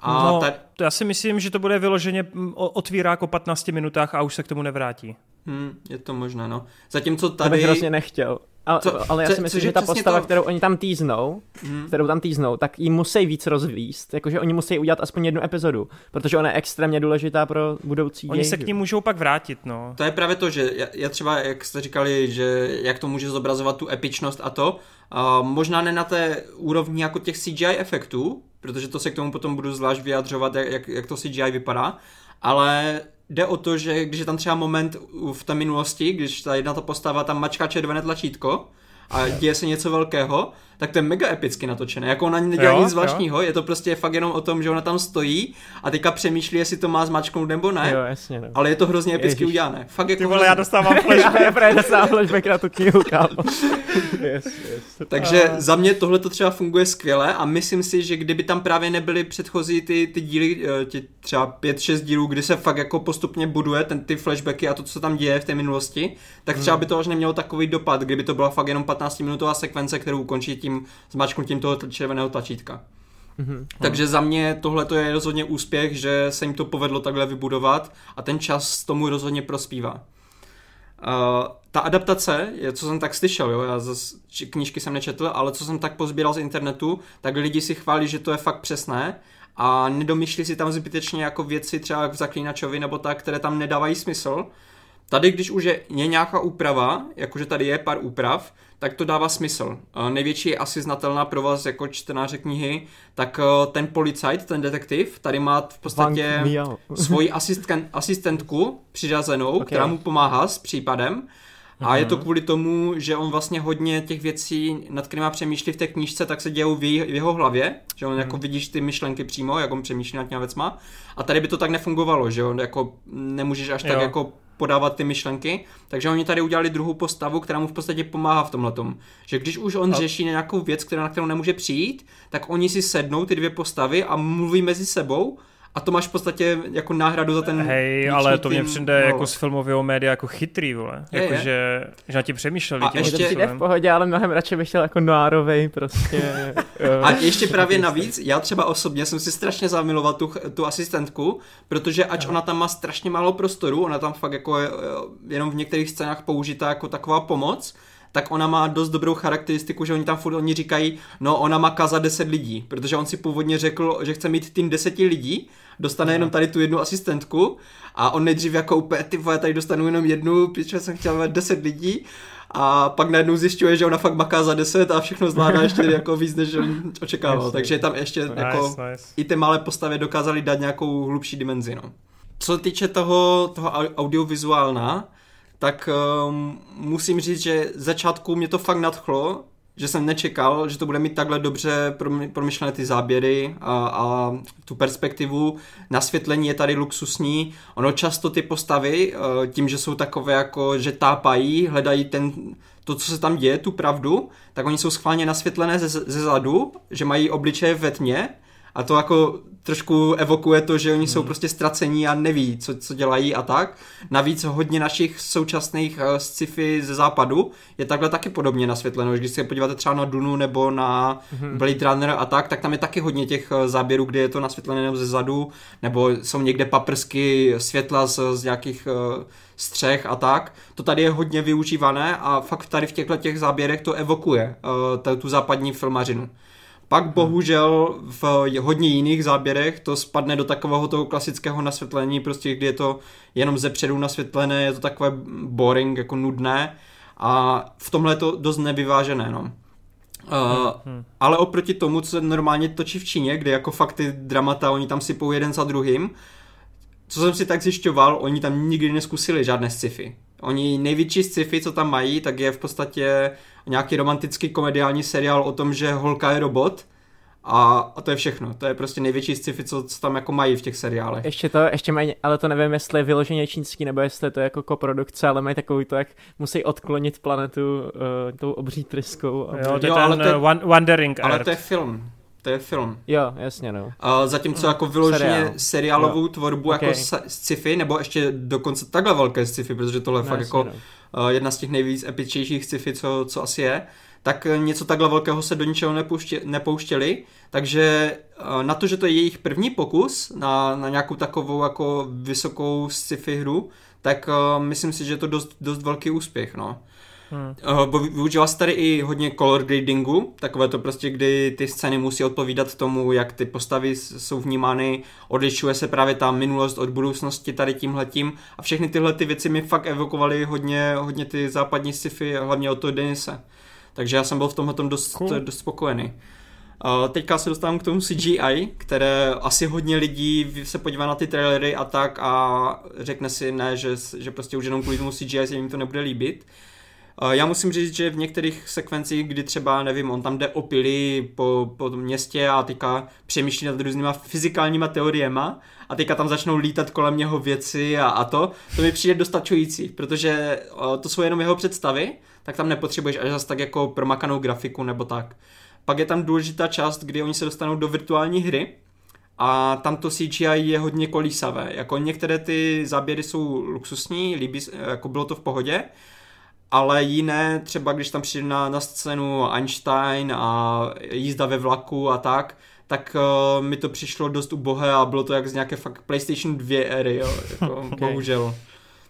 a no, ta... já si myslím, že to bude vyloženě mm, otvírá jako 15 minutách a už se k tomu nevrátí. Hmm, je to možné, no. Zatímco tady... To bych hrozně nechtěl. A, co, ale já si myslím, že ta postava, to... kterou oni tam týznou, hmm. kterou tam týznou, tak ji musí víc rozvíst. Jakože oni musí udělat aspoň jednu epizodu, protože ona je extrémně důležitá pro budoucí Oni děj. se k ní můžou pak vrátit, no. To je právě to, že já, já třeba, jak jste říkali, že jak to může zobrazovat tu epičnost a to, a možná ne na té úrovni jako těch CGI efektů, protože to se k tomu potom budu zvlášť vyjadřovat, jak, jak, jak to CGI vypadá, ale jde o to, že když je tam třeba moment v té minulosti, když ta jedna ta postava tam mačká červené tlačítko a děje se něco velkého, tak to je mega epicky natočené. Jako ona nedělá jo, nic zvláštního, je to prostě fakt jenom o tom, že ona tam stojí a teďka přemýšlí, jestli to má zmačknout nebo ne. Jo, jasně, no. Ale je to hrozně epicky Ježiš. udělané. Fakt jako Ty vole, já dostávám flashback. já právě dostávám flashback na tu knihu, kámo. yes, yes. Takže a... za mě tohle to třeba funguje skvěle a myslím si, že kdyby tam právě nebyly předchozí ty, ty díly, eh, ty třeba 5-6 dílů, kdy se fakt jako postupně buduje ten, ty flashbacky a to, co se tam děje v té minulosti, tak třeba hmm. by to až nemělo takový dopad, kdyby to byla fakt jenom 15-minutová sekvence, kterou ukončí tím zmačknutím toho červeného tlačítka. Mm-hmm. Takže za mě tohle je rozhodně úspěch, že se jim to povedlo takhle vybudovat a ten čas tomu rozhodně prospívá. Uh, ta adaptace, je, co jsem tak slyšel, jo, já zase knížky jsem nečetl, ale co jsem tak pozbíral z internetu, tak lidi si chválí, že to je fakt přesné a nedomýšlí si tam zbytečně jako věci třeba v Zaklínačovi nebo tak, které tam nedávají smysl. Tady, když už je, je nějaká úprava, jakože tady je pár úprav, tak to dává smysl. Největší je asi znatelná pro vás jako čtenáře knihy, tak eh, ten policajt, ten detektiv, tady má v podstatě svoji asistken, asistentku přiřazenou, okay. která mu pomáhá s případem. A mm-hmm. je to mhm. kvůli tomu, že on vlastně hodně těch věcí, nad kterými přemýšlí v té knížce, tak se dějou v, jeho hlavě, že on mm. jako vidíš ty myšlenky přímo, jak on přemýšlí nad těma věcma. A tady by to tak nefungovalo, že on jako nemůžeš až jo. tak jako podávat ty myšlenky, takže oni tady udělali druhou postavu, která mu v podstatě pomáhá v tomhle Že když už on a... řeší nějakou věc, která, na kterou nemůže přijít, tak oni si sednou ty dvě postavy a mluví mezi sebou a to máš v podstatě jako náhradu za ten Hej, ale to mě přijde no. jako z filmového média jako chytrý, vole. Je, jako, je. Že, že na ti přemýšleli. A ještě je v pohodě, ale mnohem radši bych chtěl jako noárovej prostě. a ještě právě navíc, já třeba osobně jsem si strašně zamiloval tu, tu asistentku, protože ač Aha. ona tam má strašně málo prostoru, ona tam fakt jako je, jenom v některých scénách použitá jako taková pomoc, tak ona má dost dobrou charakteristiku, že oni tam furt oni říkají, no ona má kaza 10 lidí, protože on si původně řekl, že chce mít tým 10 lidí, dostane jenom tady tu jednu asistentku a on nejdřív jako úplně, ty vole, tady dostanu jenom jednu, protože jsem chtěl mít 10 lidí a pak najednou zjišťuje, že ona fakt maká za 10 a všechno zvládá ještě jako víc, než on očekával. Takže tam ještě nice, jako nice. i ty malé postavy dokázali dát nějakou hlubší dimenzi. No. Co týče toho, toho audiovizuálna, tak um, musím říct, že začátku mě to fakt nadchlo, že jsem nečekal, že to bude mít takhle dobře promyšlené ty záběry a, a tu perspektivu. Nasvětlení je tady luxusní. Ono často ty postavy, uh, tím, že jsou takové jako, že tápají, hledají ten, to, co se tam děje, tu pravdu, tak oni jsou schválně nasvětlené ze, ze zadu, že mají obličeje ve tmě a to jako trošku evokuje to, že oni hmm. jsou prostě ztracení a neví, co, co dělají a tak. Navíc hodně našich současných uh, sci-fi ze západu je takhle taky podobně nasvětleno. Když se podíváte třeba na Dunu nebo na hmm. Blade Runner a tak, tak tam je taky hodně těch uh, záběrů, kde je to nasvětlené nebo ze zadu, nebo jsou někde paprsky světla z, z nějakých uh, střech a tak. To tady je hodně využívané a fakt tady v těchto těch záběrech to evokuje uh, tu západní filmařinu. Pak bohužel v hodně jiných záběrech to spadne do takového toho klasického nasvětlení, prostě kdy je to jenom ze předu nasvětlené, je to takové boring, jako nudné a v tomhle je to dost nevyvážené, no. Uh, hmm. Ale oproti tomu, co se normálně točí v Číně, kde jako fakt ty dramata, oni tam sypou jeden za druhým, co jsem si tak zjišťoval, oni tam nikdy neskusili žádné sci-fi. Oni největší sci-fi, co tam mají, tak je v podstatě nějaký romantický komediální seriál o tom, že holka je robot a, a to je všechno. To je prostě největší sci-fi, co, co tam jako mají v těch seriálech. Ještě to, ještě mají, ale to nevím, jestli je vyloženě čínský, nebo jestli to je jako koprodukce, ale mají takový to, jak musí odklonit planetu uh, tou obří tryskou. A... Jo, to je jo, ten ale to je, uh, Wandering Ale to je film to je film. Jo, jasně, no. A zatímco jako vyloženě Seriál. seriálovou jo. tvorbu okay. jako sci-fi, nebo ještě dokonce takhle velké sci-fi, protože tohle je no, fakt jasně, jako no. jedna z těch nejvíc epičtějších sci-fi, co, co asi je, tak něco takhle velkého se do ničeho nepouště, nepouštěli, takže na to, že to je jejich první pokus na, na nějakou takovou jako vysokou sci-fi hru, tak uh, myslím si, že je to dost, dost velký úspěch, no. Hmm. Uh, využívá se tady i hodně color gradingu, takové to prostě, kdy ty scény musí odpovídat tomu, jak ty postavy jsou vnímány, odlišuje se právě ta minulost od budoucnosti tady tímhletím a všechny tyhle ty věci mi fakt evokovaly hodně, hodně ty západní sci-fi, hlavně od toho Denise. Takže já jsem byl v tomhle dost, cool. dost spokojený. Uh, teďka se dostávám k tomu CGI, které asi hodně lidí se podívá na ty trailery a tak a řekne si ne, že, že prostě už jenom kvůli tomu CGI se jim to nebude líbit. Já musím říct, že v některých sekvencích, kdy třeba, nevím, on tam jde opilý po, po městě a teďka přemýšlí nad různýma fyzikálníma teoriema a teďka tam začnou lítat kolem něho věci a, a to, to mi přijde dostačující, protože to jsou jenom jeho představy, tak tam nepotřebuješ až zase tak jako promakanou grafiku nebo tak. Pak je tam důležitá část, kdy oni se dostanou do virtuální hry a tam to CGI je hodně kolísavé. Jako některé ty záběry jsou luxusní, líbí, jako bylo to v pohodě, ale jiné, třeba když tam přijde na, na scénu Einstein a jízda ve vlaku a tak, tak uh, mi to přišlo dost ubohé a bylo to jak z nějaké fakt PlayStation 2 éry, jo, jako, okay. bohužel.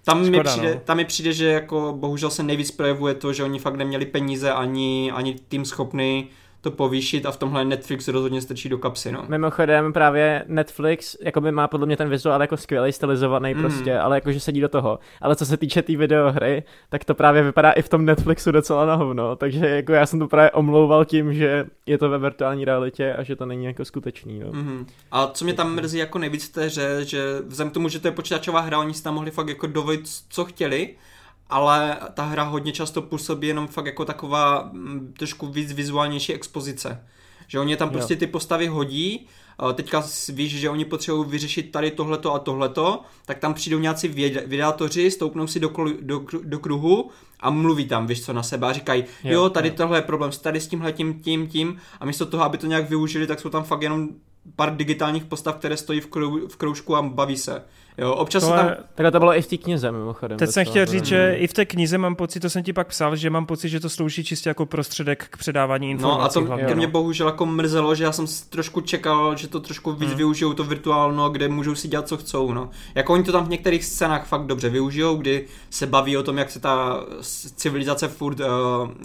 Tam Škoda, mi, přijde, no. tam mi přijde, že jako bohužel se nejvíc projevuje to, že oni fakt neměli peníze ani, ani tým schopný to povýšit a v tomhle Netflix rozhodně strčí do kapsy, no. Mimochodem právě Netflix jako by má podle mě ten vizuál jako skvělý, stylizovaný mm. prostě, ale jakože sedí do toho. Ale co se týče té tý videohry, tak to právě vypadá i v tom Netflixu docela na hovno, takže jako já jsem to právě omlouval tím, že je to ve virtuální realitě a že to není jako skutečný, no. Mm. A co mě tam mrzí jako nejvíc v té hře, že vzhledem k tomu, že to je počítačová hra, oni si tam mohli fakt jako dovolit, co chtěli, ale ta hra hodně často působí jenom fakt jako taková mm, trošku víc vizuálnější expozice. Že oni tam prostě ty postavy hodí, teďka víš, že oni potřebují vyřešit tady tohleto a tohleto, tak tam přijdou nějací vydátoři, stoupnou si do, do, do kruhu a mluví tam, víš co, na sebe a říkají, jo, jo tady jo. tohle je problém, tady s tímhle tím, tím, tím a místo toho, aby to nějak využili, tak jsou tam fakt jenom pár digitálních postav, které stojí v, krou, v kroužku a baví se. Jo, občas to se tam... Takhle to bylo i v té knize, mimochodem. Teď jsem chtěl říct, že i v té knize mám pocit, to jsem ti pak psal, že mám pocit, že to slouží čistě jako prostředek k předávání informací. No a to, to mě bohužel jako mrzelo, že já jsem trošku čekal, že to trošku víc hmm. využijou to virtuálno, kde můžou si dělat, co chcou. No. Jako oni to tam v některých scénách fakt dobře využijou, kdy se baví o tom, jak se ta civilizace furt uh,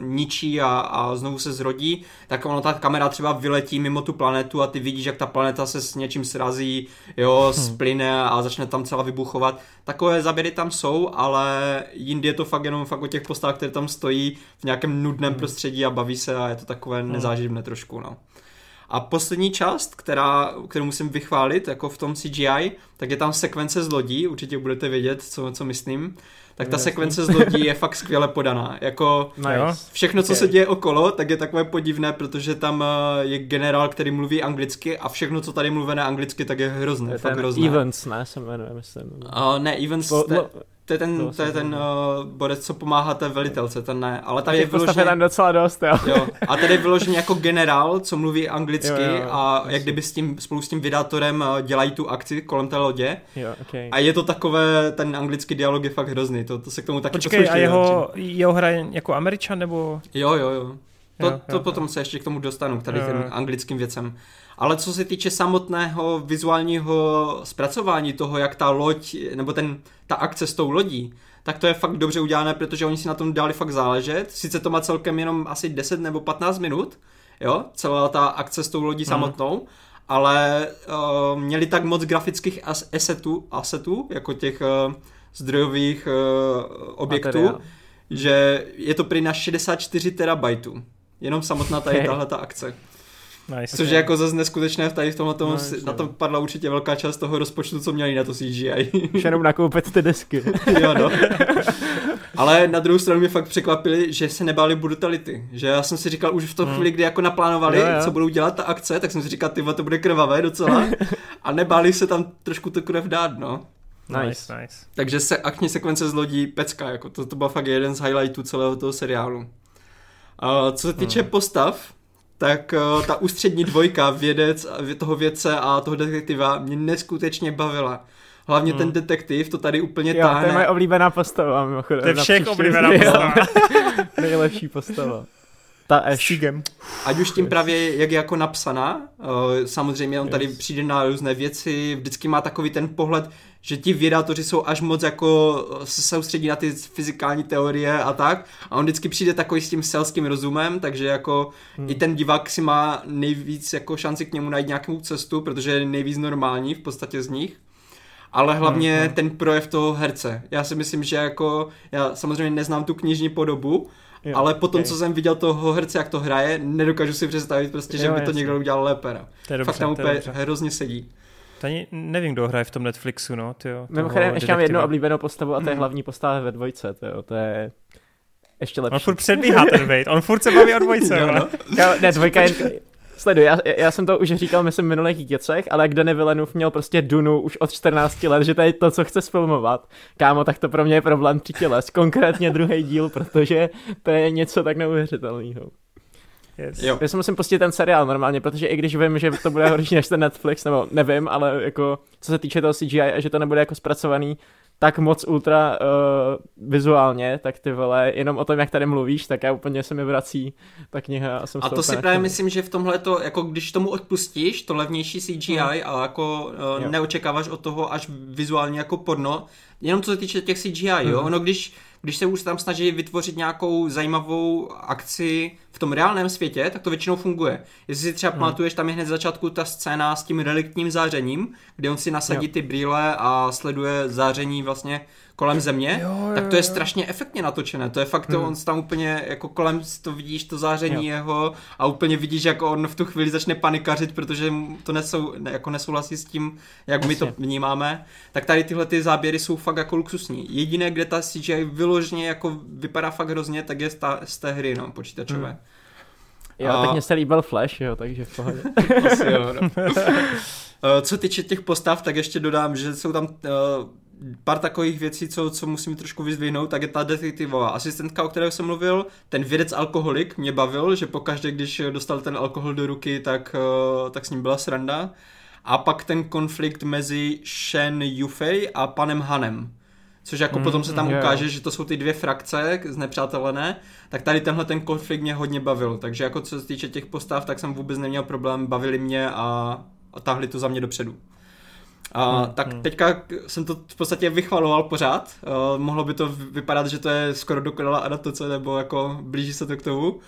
ničí a, a znovu se zrodí, tak ono ta kamera třeba vyletí mimo tu planetu a ty vidíš, jak ta planeta se s něčím srazí, jo, hmm. splyne a začne tam celá vybuchovat. Takové záběry tam jsou, ale jindy je to fakt jenom fakt o těch postavách, které tam stojí v nějakém nudném hmm. prostředí a baví se a je to takové hmm. nezáživné trošku, no. A poslední část, která, kterou musím vychválit, jako v tom CGI, tak je tam sekvence z lodí, určitě budete vědět, co, co myslím tak ta sekvence z lodí je fakt skvěle podaná. Jako nice. všechno, co okay. se děje okolo, tak je takové podivné, protože tam eh, je generál, který mluví anglicky a všechno, co tady mluví na anglicky, tak je hrozné. Je fakt hrozné. Evans, ne, se jmenuje, myslím. Uh, ne, Evans, po, te, to je ten, to je ten uh, bodec, co pomáhá té velitelce, ten ne. Ale tady je vyloženě... tam docela dost, jo. jo. A tady je vyloženě jako generál, co mluví anglicky jo, jo, a jasný. jak kdyby s tím, spolu s tím vydátorem uh, dělají tu akci kolem té lodě. Jo, okay. A je to takové, ten anglický dialog je fakt hrozný, to, to se k tomu taky Počkej, a jeho, jeho hra jako američan nebo? Jo, jo, jo. To, jo, to jo, potom jo. se ještě k tomu dostanu, k tady jo, těm anglickým věcem. Ale co se týče samotného vizuálního zpracování toho, jak ta loď, nebo ten, ta akce s tou lodí, tak to je fakt dobře udělané, protože oni si na tom dali fakt záležet. Sice to má celkem jenom asi 10 nebo 15 minut, jo, celá ta akce s tou lodí mm. samotnou, ale uh, měli tak moc grafických asetů, asetů jako těch uh, zdrojových uh, objektů, Materiál. že je to prý na 64 terabajtů. Jenom samotná tady tahle ta akce. Nice. Což je jako zase neskutečné v tady v tomhle tomu, nice, na tom padla určitě velká část toho rozpočtu, co měli na to CGI. Už jenom nakoupit ty desky. jo, no. Ale na druhou stranu mě fakt překvapili, že se nebáli brutality. Že já jsem si říkal už v tom hmm. chvíli, kdy jako naplánovali, jo, jo. co budou dělat ta akce, tak jsem si říkal, ty to bude krvavé docela. A nebáli se tam trošku to krev dát, no. Nice, nice. Takže se akční sekvence z lodí pecka, jako to, to byl fakt jeden z highlightů celého toho seriálu. Uh, co se týče hmm. postav, tak uh, ta ústřední dvojka, vědec, toho vědce a toho detektiva mě neskutečně bavila. Hlavně hmm. ten detektiv to tady úplně jo, táhne. to je moje oblíbená postava, mimochodem. To je všech oblíbená postava. Nejlepší postava. Ta Ash. Ať už tím právě, jak je jako napsaná, uh, samozřejmě on tady yes. přijde na různé věci, vždycky má takový ten pohled, že ti vědátoři jsou až moc jako se soustředí na ty fyzikální teorie a tak a on vždycky přijde takový s tím selským rozumem, takže jako hmm. i ten divák si má nejvíc jako šanci k němu najít nějakou cestu, protože je nejvíc normální v podstatě z nich ale hlavně hmm, hmm. ten projev toho herce. Já si myslím, že jako, já samozřejmě neznám tu knižní podobu, jo, ale potom, okay. co jsem viděl toho herce, jak to hraje, nedokážu si představit prostě, jo, že by jasný. to někdo udělal lépe. No. To je dobře, Fakt tam úplně hrozně sedí. To ani nevím, kdo hraje v tom Netflixu, no, tyjo. Mimochodem, ještě mám jednu oblíbenou postavu a to je hmm. hlavní postava ve dvojce, tyjo. to je ještě lepší. On furt předbíhá ten Wade, on furt se baví o dvojce. no, no. ne, dvojka je, Sleduj, já, já jsem to už říkal, myslím, v minulých děcech, ale Denis Villeneuve měl prostě Dunu už od 14 let, že to je to, co chce sfilmovat. Kámo, tak to pro mě je problém třetí les, konkrétně druhý díl, protože to je něco tak neuvěřitelného. Yes. Jo. Já si musím pustit ten seriál normálně, protože i když vím, že to bude horší než ten Netflix, nebo nevím, ale jako co se týče toho CGI a že to nebude jako zpracovaný tak moc ultra uh, vizuálně, tak ty vole, jenom o tom, jak tady mluvíš, tak já úplně se mi vrací ta kniha a jsem A to si právě myslím, že v tomhle to, jako když tomu odpustíš, to levnější CGI, hmm. ale jako uh, neočekáváš od toho až vizuálně jako porno, jenom co se týče těch CGI, hmm. jo, ono když když se už tam snaží vytvořit nějakou zajímavou akci v tom reálném světě, tak to většinou funguje. Jestli si třeba hmm. pamatuješ, tam je hned začátku ta scéna s tím reliktním zářením, kde on si nasadí jo. ty brýle a sleduje záření vlastně kolem země, jo, jo, tak to je strašně efektně natočené. To je fakt hmm. to, on tam úplně jako kolem to vidíš, to záření jo. jeho a úplně vidíš, jak on v tu chvíli začne panikařit, protože to nesou, jako nesouhlasí s tím, jak Jasně. my to vnímáme. Tak tady tyhle ty záběry jsou fakt jako luxusní. Jediné, kde ta CGI vyloženě jako vypadá fakt hrozně, tak je z, ta, z té hry, no, počítačové. Hmm. Jo, a... tak mě se líbil Flash, jo, takže v pohodě. Asi jo, no. Eh, co týče těch postav, tak ještě dodám, že jsou tam uh, pár takových věcí, co, co musím trošku vyzvihnout, tak je ta detektivová asistentka, o které jsem mluvil, ten vědec alkoholik mě bavil, že pokaždé, když dostal ten alkohol do ruky, tak, uh, tak s ním byla sranda. A pak ten konflikt mezi Shen Yufei a panem Hanem. Což jako mm, potom se tam yeah. ukáže, že to jsou ty dvě frakce znepřátelené, tak tady tenhle ten konflikt mě hodně bavil. Takže jako co se týče těch postav, tak jsem vůbec neměl problém, bavili mě a, a tahli to za mě dopředu. A, hmm, tak hmm. teďka jsem to v podstatě vychvaloval pořád. Uh, mohlo by to vypadat, že to je skoro dokonalá adaptace, nebo jako blíží se to k tomu.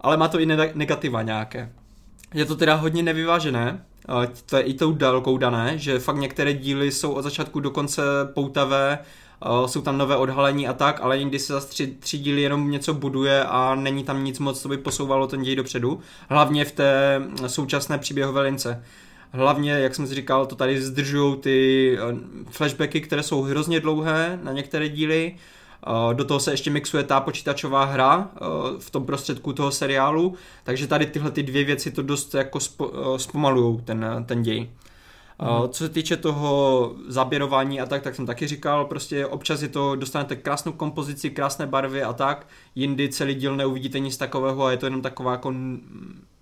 Ale má to i negativa nějaké. Je to teda hodně nevyvážené, uh, to je i tou délkou dané, že fakt některé díly jsou od začátku do konce poutavé, uh, jsou tam nové odhalení a tak, ale někdy se za tři, tři díly jenom něco buduje a není tam nic moc, co by posouvalo ten děj dopředu. Hlavně v té současné příběhové lince. Hlavně, jak jsem si říkal, to tady zdržují ty eh, flashbacky, které jsou hrozně dlouhé na některé díly. Eh, do toho se ještě mixuje ta počítačová hra eh, v tom prostředku toho seriálu, takže tady tyhle ty dvě věci to dost jako zpomalují ten, ten děj. Mm. Co se týče toho zaběrování a tak, tak jsem taky říkal, prostě občas je to, dostanete krásnou kompozici, krásné barvy a tak, jindy celý díl neuvidíte nic takového a je to jenom taková jako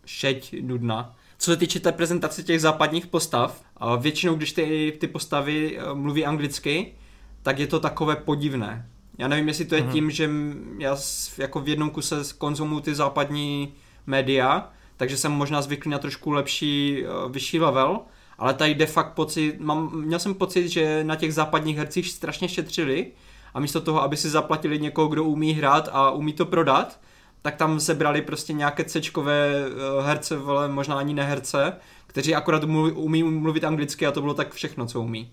šeť nudná. Co se týče té prezentace těch západních postav, většinou, když ty, ty postavy eh, mluví anglicky, tak je to takové podivné. Já nevím, jestli to je mm-hmm. tím, že já jako v jednom kuse konzumuju ty západní média, takže jsem možná zvyklý na trošku lepší, eh, vyšší level, ale tady de fakt pocit, mám, měl jsem pocit, že na těch západních hercích strašně šetřili a místo toho, aby si zaplatili někoho, kdo umí hrát a umí to prodat, tak tam sebrali prostě nějaké cečkové eh, herce, vole, možná ani neherce, kteří akorát mluví, umí mluvit anglicky a to bylo tak všechno, co umí.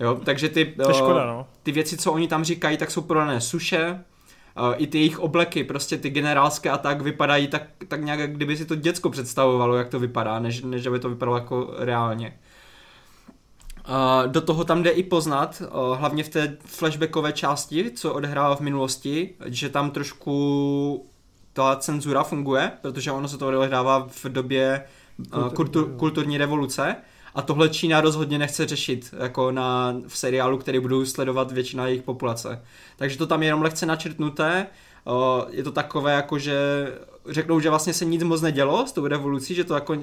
Jo, takže ty, to škoda, no. ty věci, co oni tam říkají, tak jsou prodané suše, Uh, i ty jejich obleky, prostě ty generálské a tak vypadají tak, tak nějak, jak kdyby si to děcko představovalo, jak to vypadá, než, než aby to vypadalo jako reálně. Do toho tam jde i poznat, hlavně v té flashbackové části, co odehrává v minulosti, že tam trošku ta cenzura funguje, protože ono se to odehrává v době uh, kultur, kulturní revoluce. A tohle Čína rozhodně nechce řešit jako na, v seriálu, který budou sledovat většina jejich populace. Takže to tam je jenom lehce načrtnuté, uh, je to takové jako, že řeknou, že vlastně se nic moc nedělo s tou revolucí, že to jako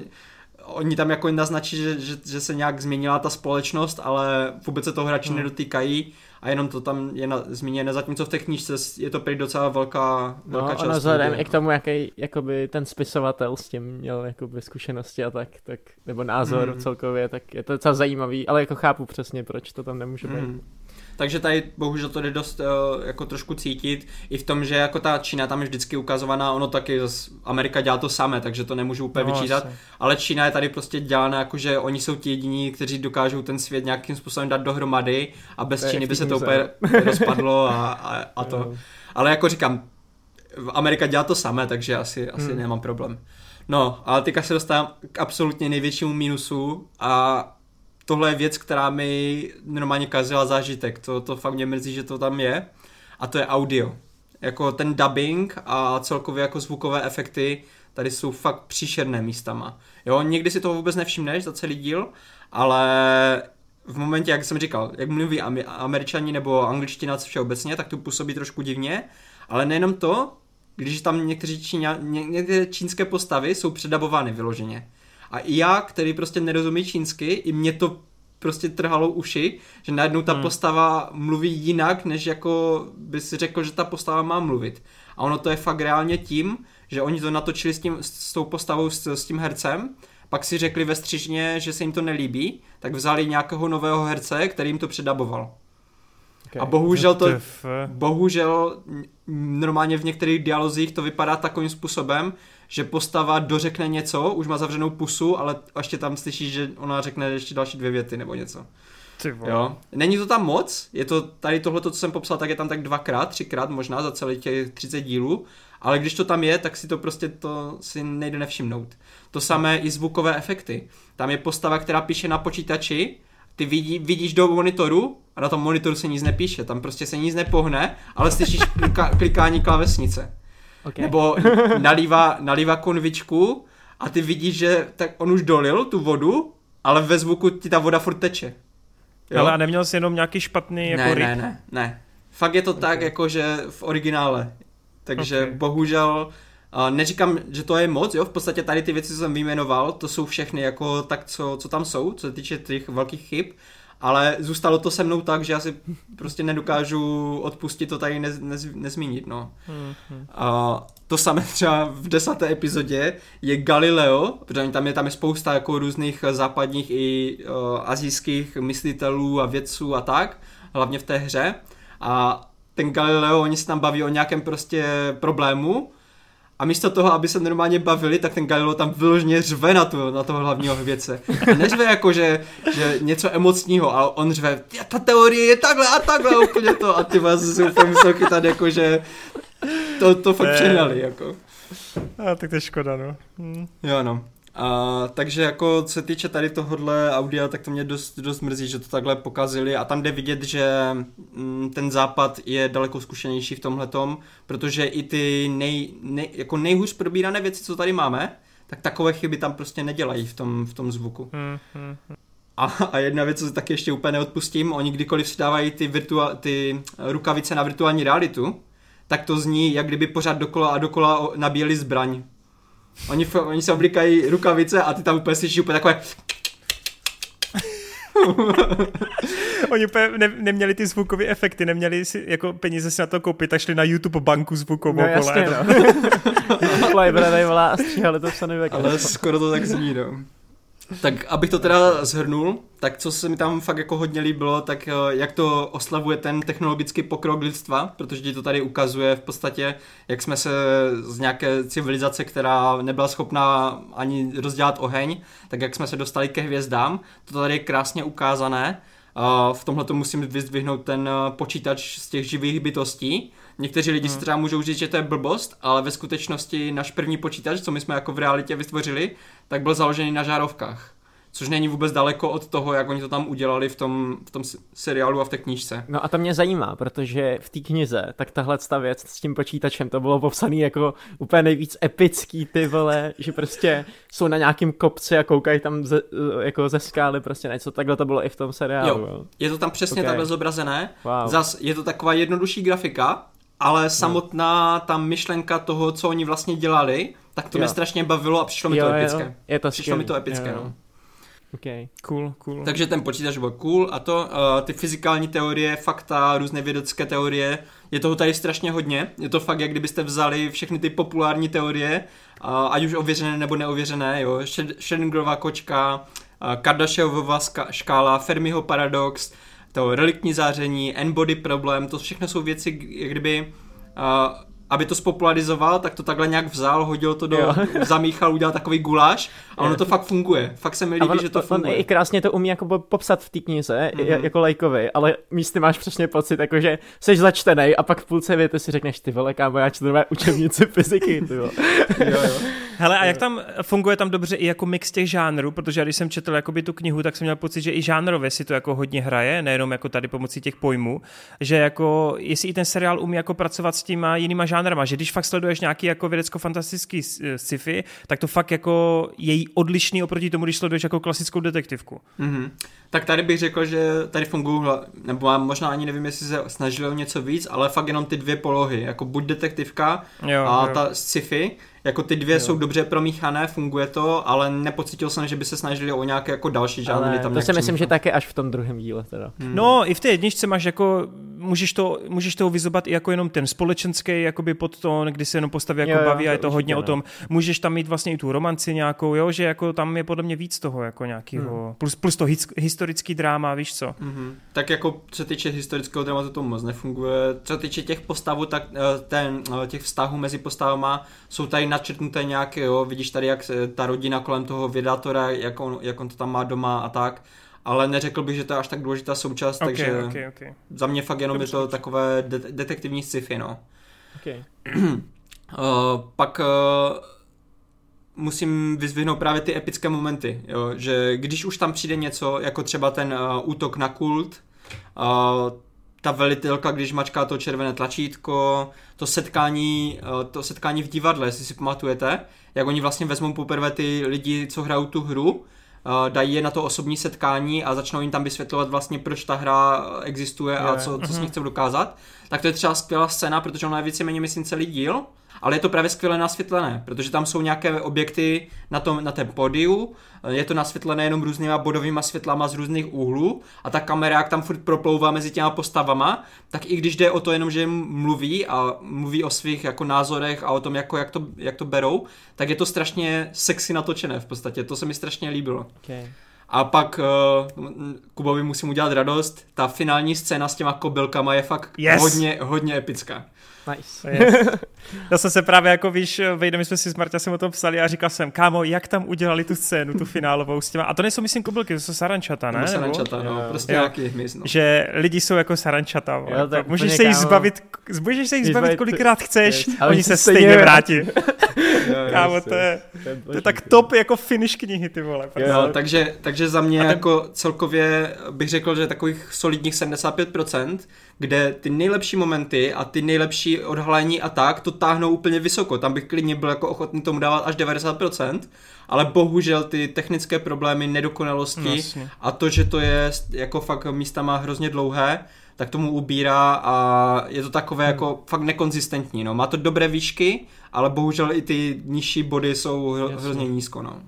oni tam jako naznačí, že, že, že se nějak změnila ta společnost, ale vůbec se toho hráči hmm. nedotýkají a jenom to tam je na, zmíněné, zatímco v té knížce je to prý docela velká, velká no, část. No, vzhledem i k tomu, jaký jakoby ten spisovatel s tím měl jakoby zkušenosti a tak, tak nebo názor hmm. celkově, tak je to docela zajímavý, ale jako chápu přesně, proč to tam nemůže být. Hmm. Takže tady bohužel to jde dost uh, jako trošku cítit i v tom, že jako ta Čína tam je vždycky ukazovaná, ono taky zase Amerika dělá to samé, takže to nemůžu úplně no, vyčítat, asi. ale Čína je tady prostě dělána jako, že oni jsou ti jediní, kteří dokážou ten svět nějakým způsobem dát dohromady a bez to Číny by se to úplně rozpadlo a, a, a to. No. Ale jako říkám, Amerika dělá to samé, takže asi, asi hmm. nemám problém. No, ale teďka se dostávám k absolutně největšímu mínusu a tohle je věc, která mi normálně kazila zážitek. To, to fakt mě mrzí, že to tam je. A to je audio. Jako ten dubbing a celkově jako zvukové efekty tady jsou fakt příšerné místama. Jo, někdy si toho vůbec nevšimneš za celý díl, ale v momentě, jak jsem říkal, jak mluví američani nebo angličtina všeobecně, tak to působí trošku divně, ale nejenom to, když tam někteří Číňa, ně, některé čínské postavy jsou předabovány vyloženě. A i já, který prostě nerozumí čínsky, i mě to prostě trhalo uši, že najednou ta hmm. postava mluví jinak, než jako by si řekl, že ta postava má mluvit. A ono to je fakt reálně tím, že oni to natočili s, tím, s tou postavou, s, s tím hercem, pak si řekli ve střižně, že se jim to nelíbí, tak vzali nějakého nového herce, který jim to předaboval. Okay. A bohužel to, bohužel normálně v některých dialozích to vypadá takovým způsobem, že postava dořekne něco, už má zavřenou pusu, ale ještě tam slyšíš, že ona řekne ještě další dvě věty nebo něco. Jo. Není to tam moc, je to tady tohle, co jsem popsal, tak je tam tak dvakrát, třikrát možná za celý těch 30 dílů, ale když to tam je, tak si to prostě to si nejde nevšimnout. To samé i zvukové efekty. Tam je postava, která píše na počítači, ty vidí, vidíš do monitoru a na tom monitoru se nic nepíše, tam prostě se nic nepohne, ale slyšíš klika, klikání klávesnice. Okay. Nebo nalívá, nalívá konvičku a ty vidíš, že tak on už dolil tu vodu, ale ve zvuku ti ta voda furt teče. Jo? Ale a neměl jsi jenom nějaký špatný jako ne? Ne, ne, ne. Fakt je to okay. tak, jako že v originále. Takže okay. bohužel neříkám, že to je moc, jo, v podstatě tady ty věci, co jsem vyjmenoval, to jsou všechny jako tak, co, co tam jsou, co se týče těch velkých chyb, ale zůstalo to se mnou tak, že já si prostě nedokážu odpustit to tady nez, nez, nezmínit, no. Mm-hmm. A to samé třeba v desáté epizodě je Galileo, protože tam je, tam je spousta jako různých západních i uh, azijských myslitelů a vědců a tak, hlavně v té hře. A ten Galileo, oni se tam baví o nějakém prostě problému a místo toho, aby se normálně bavili, tak ten Galileo tam vyloženě řve na, tu, na toho hlavního vědce. A neřve jako, že, že něco emocního, ale on řve, ta teorie je takhle a takhle úplně to. A ty vás si úplně musel chytat jako, že to, to fakt přehnali, jako. A tak to je škoda, no. Hm. Jo, no. A, takže jako co se týče tady tohohle audia, tak to mě dost, dost mrzí, že to takhle pokazili a tam jde vidět, že m, mm, ten západ je daleko zkušenější v tomhletom, protože i ty nej, nej, jako nejhůř probírané věci, co tady máme, tak takové chyby tam prostě nedělají v tom, v tom zvuku. Hmm, hmm, hmm. A, a jedna věc, co taky ještě úplně neodpustím, oni kdykoliv si dávají ty, virtua, ty rukavice na virtuální realitu, tak to zní, jak kdyby pořád dokola a dokola nabíjeli zbraň. Oni, oni se oblíkají rukavice a ty tam úplně slyší úplně takové... Oni úplně ne, neměli ty zvukové efekty, neměli si jako peníze si na to koupit a šli na YouTube banku zvukovou. No jasně, no. Library volá a stříhali to v Ale skoro to tak zní, no. Tak abych to teda zhrnul, tak co se mi tam fakt jako hodně líbilo, tak eh, jak to oslavuje ten technologický pokrok lidstva, protože ti to tady ukazuje v podstatě, jak jsme se z nějaké civilizace, která nebyla schopná ani rozdělat oheň, tak jak jsme se dostali ke hvězdám, to tady je krásně ukázané. V tomhle to musím vyzdvihnout ten eh, počítač z těch živých bytostí, Někteří lidi hmm. si třeba můžou říct, že to je blbost, ale ve skutečnosti náš první počítač, co my jsme jako v realitě vytvořili, tak byl založený na žárovkách. Což není vůbec daleko od toho, jak oni to tam udělali v tom, v tom seriálu a v té knížce. No a to mě zajímá, protože v té knize, tak tahle ta věc s tím počítačem, to bylo popsané jako úplně nejvíc epický, ty vole, že prostě jsou na nějakým kopci a koukají tam ze, jako ze skály, prostě něco, takhle to bylo i v tom seriálu. Jo. je to tam přesně okay. takhle zobrazené. Wow. Zas je to taková jednodušší grafika, ale no. samotná ta myšlenka toho, co oni vlastně dělali, tak to jo. mě strašně bavilo a přišlo mi jo, to epické. Jo. Je to přišlo mi to epické, jo. no. Okay. Cool, cool. Takže ten počítač byl cool a to, uh, ty fyzikální teorie, fakta, různé vědecké teorie, je toho tady strašně hodně. Je to fakt, jak kdybyste vzali všechny ty populární teorie, uh, ať už ověřené nebo neověřené, jo. Schrödingerova kočka, uh, Kardashiovova škála, Fermiho paradox, to reliktní záření, n-body problém, to všechno jsou věci, jak kdyby uh, aby to spopularizoval, tak to takhle nějak vzal, hodil to do, zamíchal, udělal takový guláš a ono to fakt funguje. Fakt se mi líbí, on, že to funguje. On i krásně to umí jako popsat v té knize, mm-hmm. jako lajkovi, ale místy máš přesně pocit, jako že jsi začtenej a pak v půlce věty si řekneš, ty vole, kámo, já čtu učebnici fyziky, ty jo, jo. Hele, a jak tam funguje tam dobře i jako mix těch žánrů, protože když jsem četl jakoby tu knihu, tak jsem měl pocit, že i žánrově si to jako hodně hraje, nejenom jako tady pomocí těch pojmů, že jako jestli i ten seriál umí jako pracovat s těma jinýma žánrama, že když fakt sleduješ nějaký jako vědecko-fantastický sci-fi, tak to fakt jako je odlišný oproti tomu, když sleduješ jako klasickou detektivku. Mm-hmm. Tak tady bych řekl, že tady fungují, nebo možná ani nevím, jestli se snažili o něco víc, ale fakt jenom ty dvě polohy, jako buď detektivka jo, a jo. ta sci-fi, jako ty dvě jo. jsou dobře promíchané, funguje to, ale nepocítil jsem, že by se snažili o nějaké jako další žánry. Tam to si myslím, že taky až v tom druhém díle teda. Hmm. No, i v té jedničce máš jako, můžeš, to, můžeš toho vyzobat i jako jenom ten společenský jakoby podtón, kdy se jenom postaví jako jo, baví jo, a je to hodně ne. o tom. Můžeš tam mít vlastně i tu romanci nějakou, jo, že jako tam je podle mě víc toho jako nějakého, hmm. plus, plus to his, historický dráma, víš co. Hmm. Tak jako co se týče historického drámatu to moc nefunguje. Co se týče těch postavů, tak eh, ten, eh, těch vztahů mezi postavama jsou tady načrtnuté nějaké, jo, vidíš tady, jak ta rodina kolem toho vědátora, jak on, jak on to tam má doma a tak, ale neřekl bych, že to je až tak důležitá součást, okay, takže okay, okay. za mě fakt jenom Dobře. je to takové de- detektivní sci-fi, no. Okay. uh, pak uh, musím vyzvihnout právě ty epické momenty, jo, že když už tam přijde něco, jako třeba ten uh, útok na kult, uh, ta velitelka, když mačká to červené tlačítko, to setkání, eh, to setkání v divadle, jestli si pamatujete, jak oni vlastně vezmou poprvé ty lidi, co hrajou tu hru, eh, dají je na to osobní setkání a začnou jim tam vysvětlovat vlastně, proč ta hra existuje a co, co s ní mhm. chcou dokázat, tak to je třeba skvělá scéna, protože ona je víceméně, myslím, celý díl, ale je to právě skvěle nasvětlené, protože tam jsou nějaké objekty na, tom, na té podiu, je to nasvětlené jenom různýma bodovými světlama z různých úhlů a ta kamera, jak tam furt proplouvá mezi těma postavama, tak i když jde o to jenom, že mluví a mluví o svých jako názorech a o tom, jako, jak, to, jak to berou, tak je to strašně sexy natočené v podstatě, to se mi strašně líbilo. Okay. A pak uh, Kubovi musím udělat radost, ta finální scéna s těma kobylkama je fakt yes. hodně, hodně epická. Nice. Yes. Já jsem se právě jako, víš, vejde, my jsme si s Marťasem o tom psali a říkal jsem, kámo, jak tam udělali tu scénu, tu finálovou s těma. A to nejsou, myslím, kobylky, to jsou sarančata, ne? sarančata, no, prostě jo. nějaký hmyz, no. Že lidi jsou jako sarančata. Jo, tak můžeš se jich zbavit, můžeš se jich zbavit kolikrát chceš, yes. oni se stejně vrátí. kámo, to je, to je tak top jako finish knihy, ty vole. Jo, takže, takže za mě ten... jako celkově bych řekl, že takových solidních 75%, kde ty nejlepší momenty a ty nejlepší odhalení a tak, to táhnou úplně vysoko. Tam bych klidně byl jako ochotný tomu dávat až 90%, ale bohužel ty technické problémy, nedokonalosti Jasně. a to, že to je jako fakt místama hrozně dlouhé, tak tomu ubírá a je to takové hmm. jako fakt nekonzistentní. No. Má to dobré výšky, ale bohužel i ty nižší body jsou hrozně nízko. No.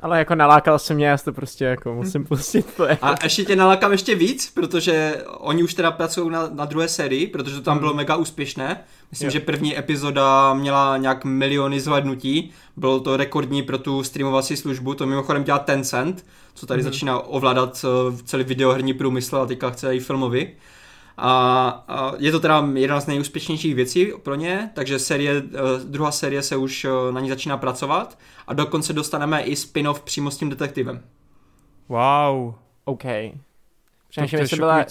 Ale jako nalákal jsem mě, já to prostě jako musím pustit. To jako... A ještě tě nalákám ještě víc, protože oni už teda pracují na, na druhé sérii, protože to tam mm. bylo mega úspěšné. Myslím, jo. že první epizoda měla nějak miliony zhlednutí, bylo to rekordní pro tu streamovací službu, to mimochodem dělá Tencent, co tady mm. začíná ovládat eh, celý videoherní průmysl a teďka chce i filmový. A, a je to teda jedna z nejúspěšnějších věcí pro ně, takže série, eh, druhá série se už eh, na ní začíná pracovat a dokonce dostaneme i spin-off přímo s tím detektivem. Wow. OK. Přemýšlím, jestli byla,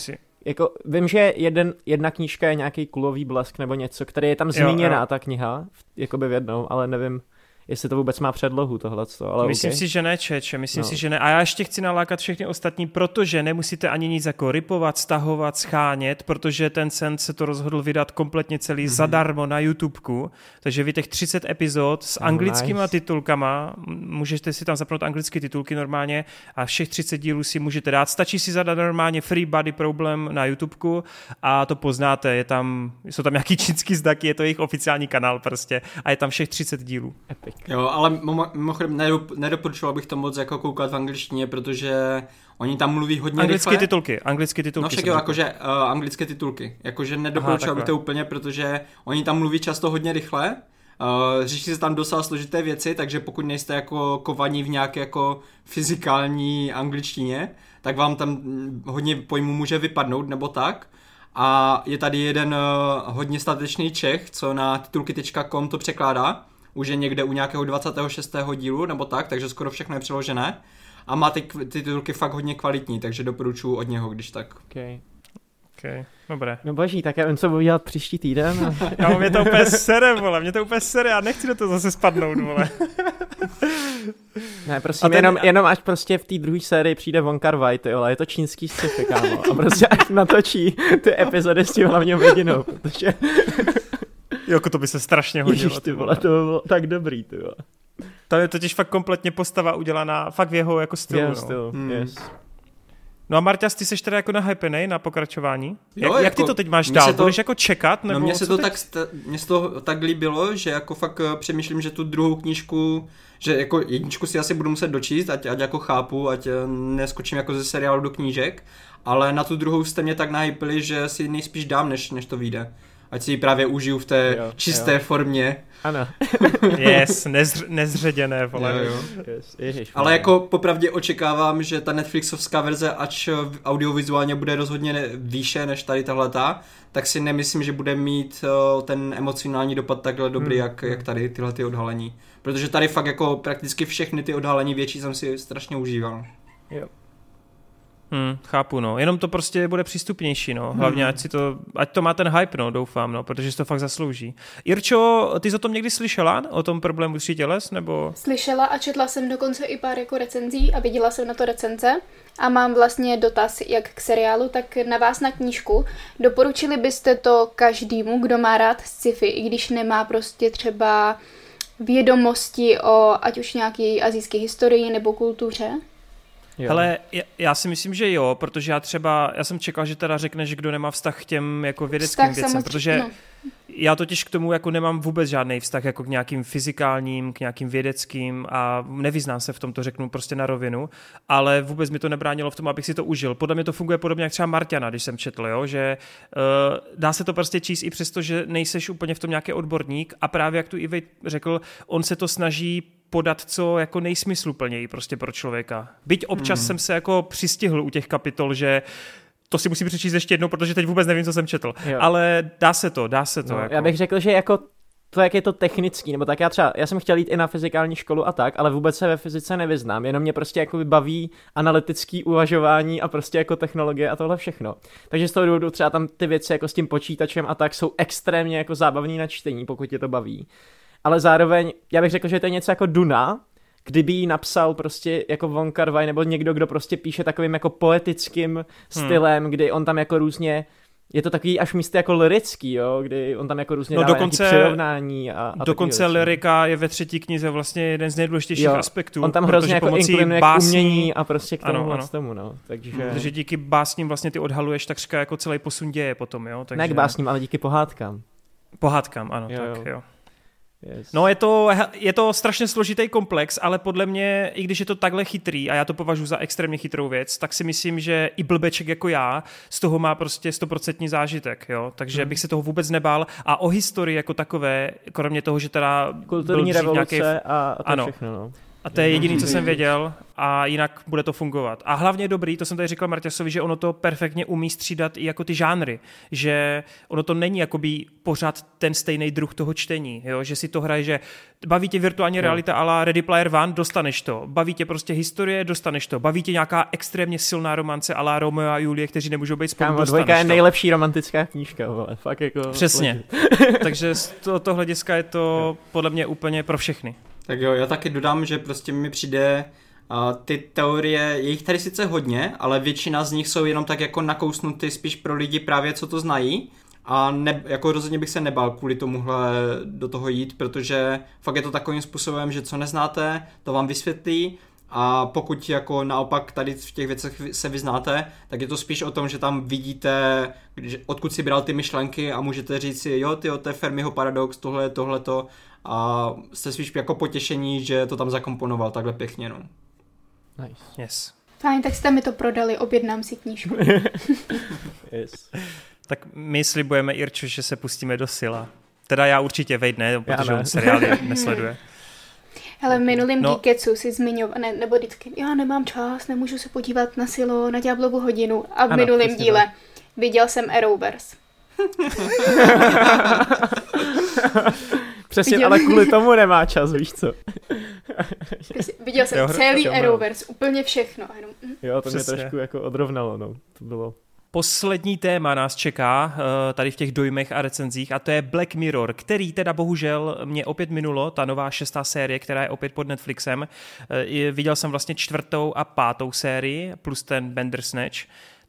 jako, vím, že jeden, jedna knížka je nějaký kulový blesk nebo něco, který je tam zmíněná, jo, jo. ta kniha, jakoby v jednou, ale nevím, jestli to vůbec má předlohu tohle. Ale myslím okay. si, že ne, Čeče, myslím no. si, že ne. A já ještě chci nalákat všechny ostatní, protože nemusíte ani nic jako ripovat, stahovat, schánět, protože ten sen se to rozhodl vydat kompletně celý mm-hmm. zadarmo na YouTubeku, takže vy těch 30 epizod s oh, anglickýma nice. titulkama, můžete si tam zapnout anglické titulky normálně a všech 30 dílů si můžete dát. Stačí si zadat normálně Free Body Problem na YouTubeku a to poznáte, je tam, jsou tam nějaký čínský znaky, je to jejich oficiální kanál prostě a je tam všech 30 dílů. Epic. Jo, ale mimochodem nedoporučoval bych to moc jako koukat v angličtině, protože oni tam mluví hodně Anglické rychle. titulky, anglické titulky. No však jo, jakože uh, anglické titulky. Jakože nedoporučoval bych to úplně, protože oni tam mluví často hodně rychle, Uh, řeší se tam docela složité věci, takže pokud nejste jako kovaní v nějaké jako fyzikální angličtině, tak vám tam hodně pojmů může vypadnout nebo tak. A je tady jeden uh, hodně statečný Čech, co na titulky.com to překládá už je někde u nějakého 26. dílu nebo tak, takže skoro všechno je přeložené. A má ty, ty titulky fakt hodně kvalitní, takže doporučuji od něho, když tak. Okay. Okay. Dobré. No boží, tak já vím, co budu dělat příští týden. A... jo, mě to úplně sere, vole, mě to úplně sere, já nechci do toho zase spadnout, vole. ne, prostě ten... jenom, jenom až prostě v té druhé sérii přijde Von Kar Wai, ty ale je to čínský sci-fi, kámo. A prostě až natočí ty epizody s tím hlavním hrdinou, protože... jo, to by se strašně hodilo. Ježiš, ty vole, to by bylo tak dobrý, ty vole. Tam je totiž fakt kompletně postava udělaná fakt v jeho jako stylu. Jeho no. stylu, hmm. yes. No a Marťas, ty jsi teda jako nahypenej na pokračování? Jo, jak, jako, jak ty to teď máš dál? To, Budeš jako čekat? No, nebo no mně se to tak, mně se to tak líbilo, že jako fakt eh, přemýšlím, že tu druhou knížku, že jako jedničku si asi budu muset dočíst, ať, ať jako chápu, ať eh, neskočím jako ze seriálu do knížek, ale na tu druhou jste mě tak nahypili, že si nejspíš dám, než, než to vyjde ať si ji právě užiju v té jo, čisté jo. formě. Ano. yes, nezř, nezředěné, vole. Jo, jo. Yes, ježiš, Ale jako popravdě očekávám, že ta Netflixovská verze, ač audiovizuálně bude rozhodně výše než tady tahleta, tak si nemyslím, že bude mít uh, ten emocionální dopad takhle dobrý, hmm. jak, jak tady tyhle ty odhalení. Protože tady fakt jako prakticky všechny ty odhalení větší jsem si strašně užíval. Jo. Hmm, chápu, no. Jenom to prostě bude přístupnější, no. Hlavně, hmm. ať, si to, ať to má ten hype, no, doufám, no, protože si to fakt zaslouží. Irčo, ty jsi o tom někdy slyšela? O tom problému tří těles, nebo? Slyšela a četla jsem dokonce i pár jako recenzí a viděla jsem na to recenze. A mám vlastně dotaz jak k seriálu, tak na vás na knížku. Doporučili byste to každému, kdo má rád sci-fi, i když nemá prostě třeba vědomosti o ať už nějaký azijské historii nebo kultuře? Jo. Ale já si myslím, že jo, protože já třeba, já jsem čekal, že teda řekneš, kdo nemá vztah k těm jako vědeckým vztah věcem, protože no. já totiž k tomu jako nemám vůbec žádný vztah jako k nějakým fyzikálním, k nějakým vědeckým a nevyznám se v tom, to řeknu prostě na rovinu, ale vůbec mi to nebránilo v tom, abych si to užil. Podle mě to funguje podobně jak třeba Martiana, když jsem četl, jo, že uh, dá se to prostě číst i přesto, že nejseš úplně v tom nějaký odborník a právě jak tu Ivej řekl, on se to snaží podat co jako nejsmysluplněji prostě pro člověka. Byť občas hmm. jsem se jako přistihl u těch kapitol, že to si musím přečíst ještě jednou, protože teď vůbec nevím, co jsem četl. Jo. Ale dá se to, dá se to. No, jako. Já bych řekl, že jako to, jak je to technický, nebo tak já třeba, já jsem chtěl jít i na fyzikální školu a tak, ale vůbec se ve fyzice nevyznám, jenom mě prostě jako baví analytický uvažování a prostě jako technologie a tohle všechno. Takže z toho důvodu třeba tam ty věci jako s tím počítačem a tak jsou extrémně jako zábavný na čtení, pokud tě to baví ale zároveň, já bych řekl, že to je něco jako Duna, kdyby ji napsal prostě jako Von Kar nebo někdo, kdo prostě píše takovým jako poetickým hmm. stylem, hmm. kdy on tam jako různě je to takový až místy jako lirický, jo, kdy on tam jako různě no dává dokonce, přirovnání a, a Dokonce lirika je ve třetí knize vlastně jeden z nejdůležitějších jo, aspektů. On tam hrozně jako inklinuje básní, k umění a prostě k tomu, ano, ano. tomu, no. Takže... Protože díky básním vlastně ty odhaluješ takřka jako celý posun děje potom, jo. Takže... Ne k básním, ale díky pohádkám. Pohádkám, ano, jo, tak jo. jo. Yes. No je to, je to strašně složitý komplex, ale podle mě, i když je to takhle chytrý a já to považuji za extrémně chytrou věc, tak si myslím, že i blbeček jako já z toho má prostě stoprocentní zážitek, jo? takže hmm. bych se toho vůbec nebál a o historii jako takové, kromě toho, že teda Kulturní revoluce nějaký... a, a to ano. všechno. No. A to je jediný, co jsem věděl a jinak bude to fungovat. A hlavně dobrý, to jsem tady říkal Marťasovi, že ono to perfektně umí střídat i jako ty žánry, že ono to není jakoby pořád ten stejný druh toho čtení, jo? že si to hraje, že baví tě virtuální realita no. ala Ready Player One, dostaneš to. Baví tě prostě historie, dostaneš to. Baví tě nějaká extrémně silná romance ala Romeo a Julie, kteří nemůžou být spolu, Kámo, dvojka je to. nejlepší romantická knížka, vole. Fakt jako... Přesně. Takže z toho hlediska je to podle mě úplně pro všechny. Tak jo, já taky dodám, že prostě mi přijde a ty teorie, je jich tady sice hodně, ale většina z nich jsou jenom tak jako nakousnuty spíš pro lidi právě, co to znají. A ne, jako rozhodně bych se nebál kvůli tomuhle do toho jít, protože fakt je to takovým způsobem, že co neznáte, to vám vysvětlí a pokud jako naopak tady v těch věcech se vyznáte, tak je to spíš o tom, že tam vidíte, odkud si bral ty myšlenky a můžete říct si, jo, ty, to je Fermiho paradox, tohle je tohleto a jste spíš jako potěšení, že to tam zakomponoval takhle pěkně, no. Nice. Yes. Fajn, tak jste mi to prodali, objednám si knížku. yes. Tak my slibujeme Irču, že se pustíme do Sila. Teda já určitě vejd ne, protože ne. on seriály nesleduje. Ale v minulým no. Geeketsu si zmiňoval, ne, nebo vždycky, já nemám čas, nemůžu se podívat na Silo, na Diablovu hodinu. A v ano, minulém díle tak. viděl jsem Arrowverse. Přesně, viděl... ale kvůli tomu nemá čas, víš co. viděl jsem jo, celý Arrowverse, úplně všechno. Jenom, hm. Jo, to Přesně. mě trošku jako odrovnalo, no. To bylo... poslední téma nás čeká eh, tady v těch dojmech a recenzích a to je Black Mirror, který teda bohužel mě opět minulo, ta nová šestá série, která je opět pod Netflixem. Eh, viděl jsem vlastně čtvrtou a pátou sérii plus ten Bandersnatch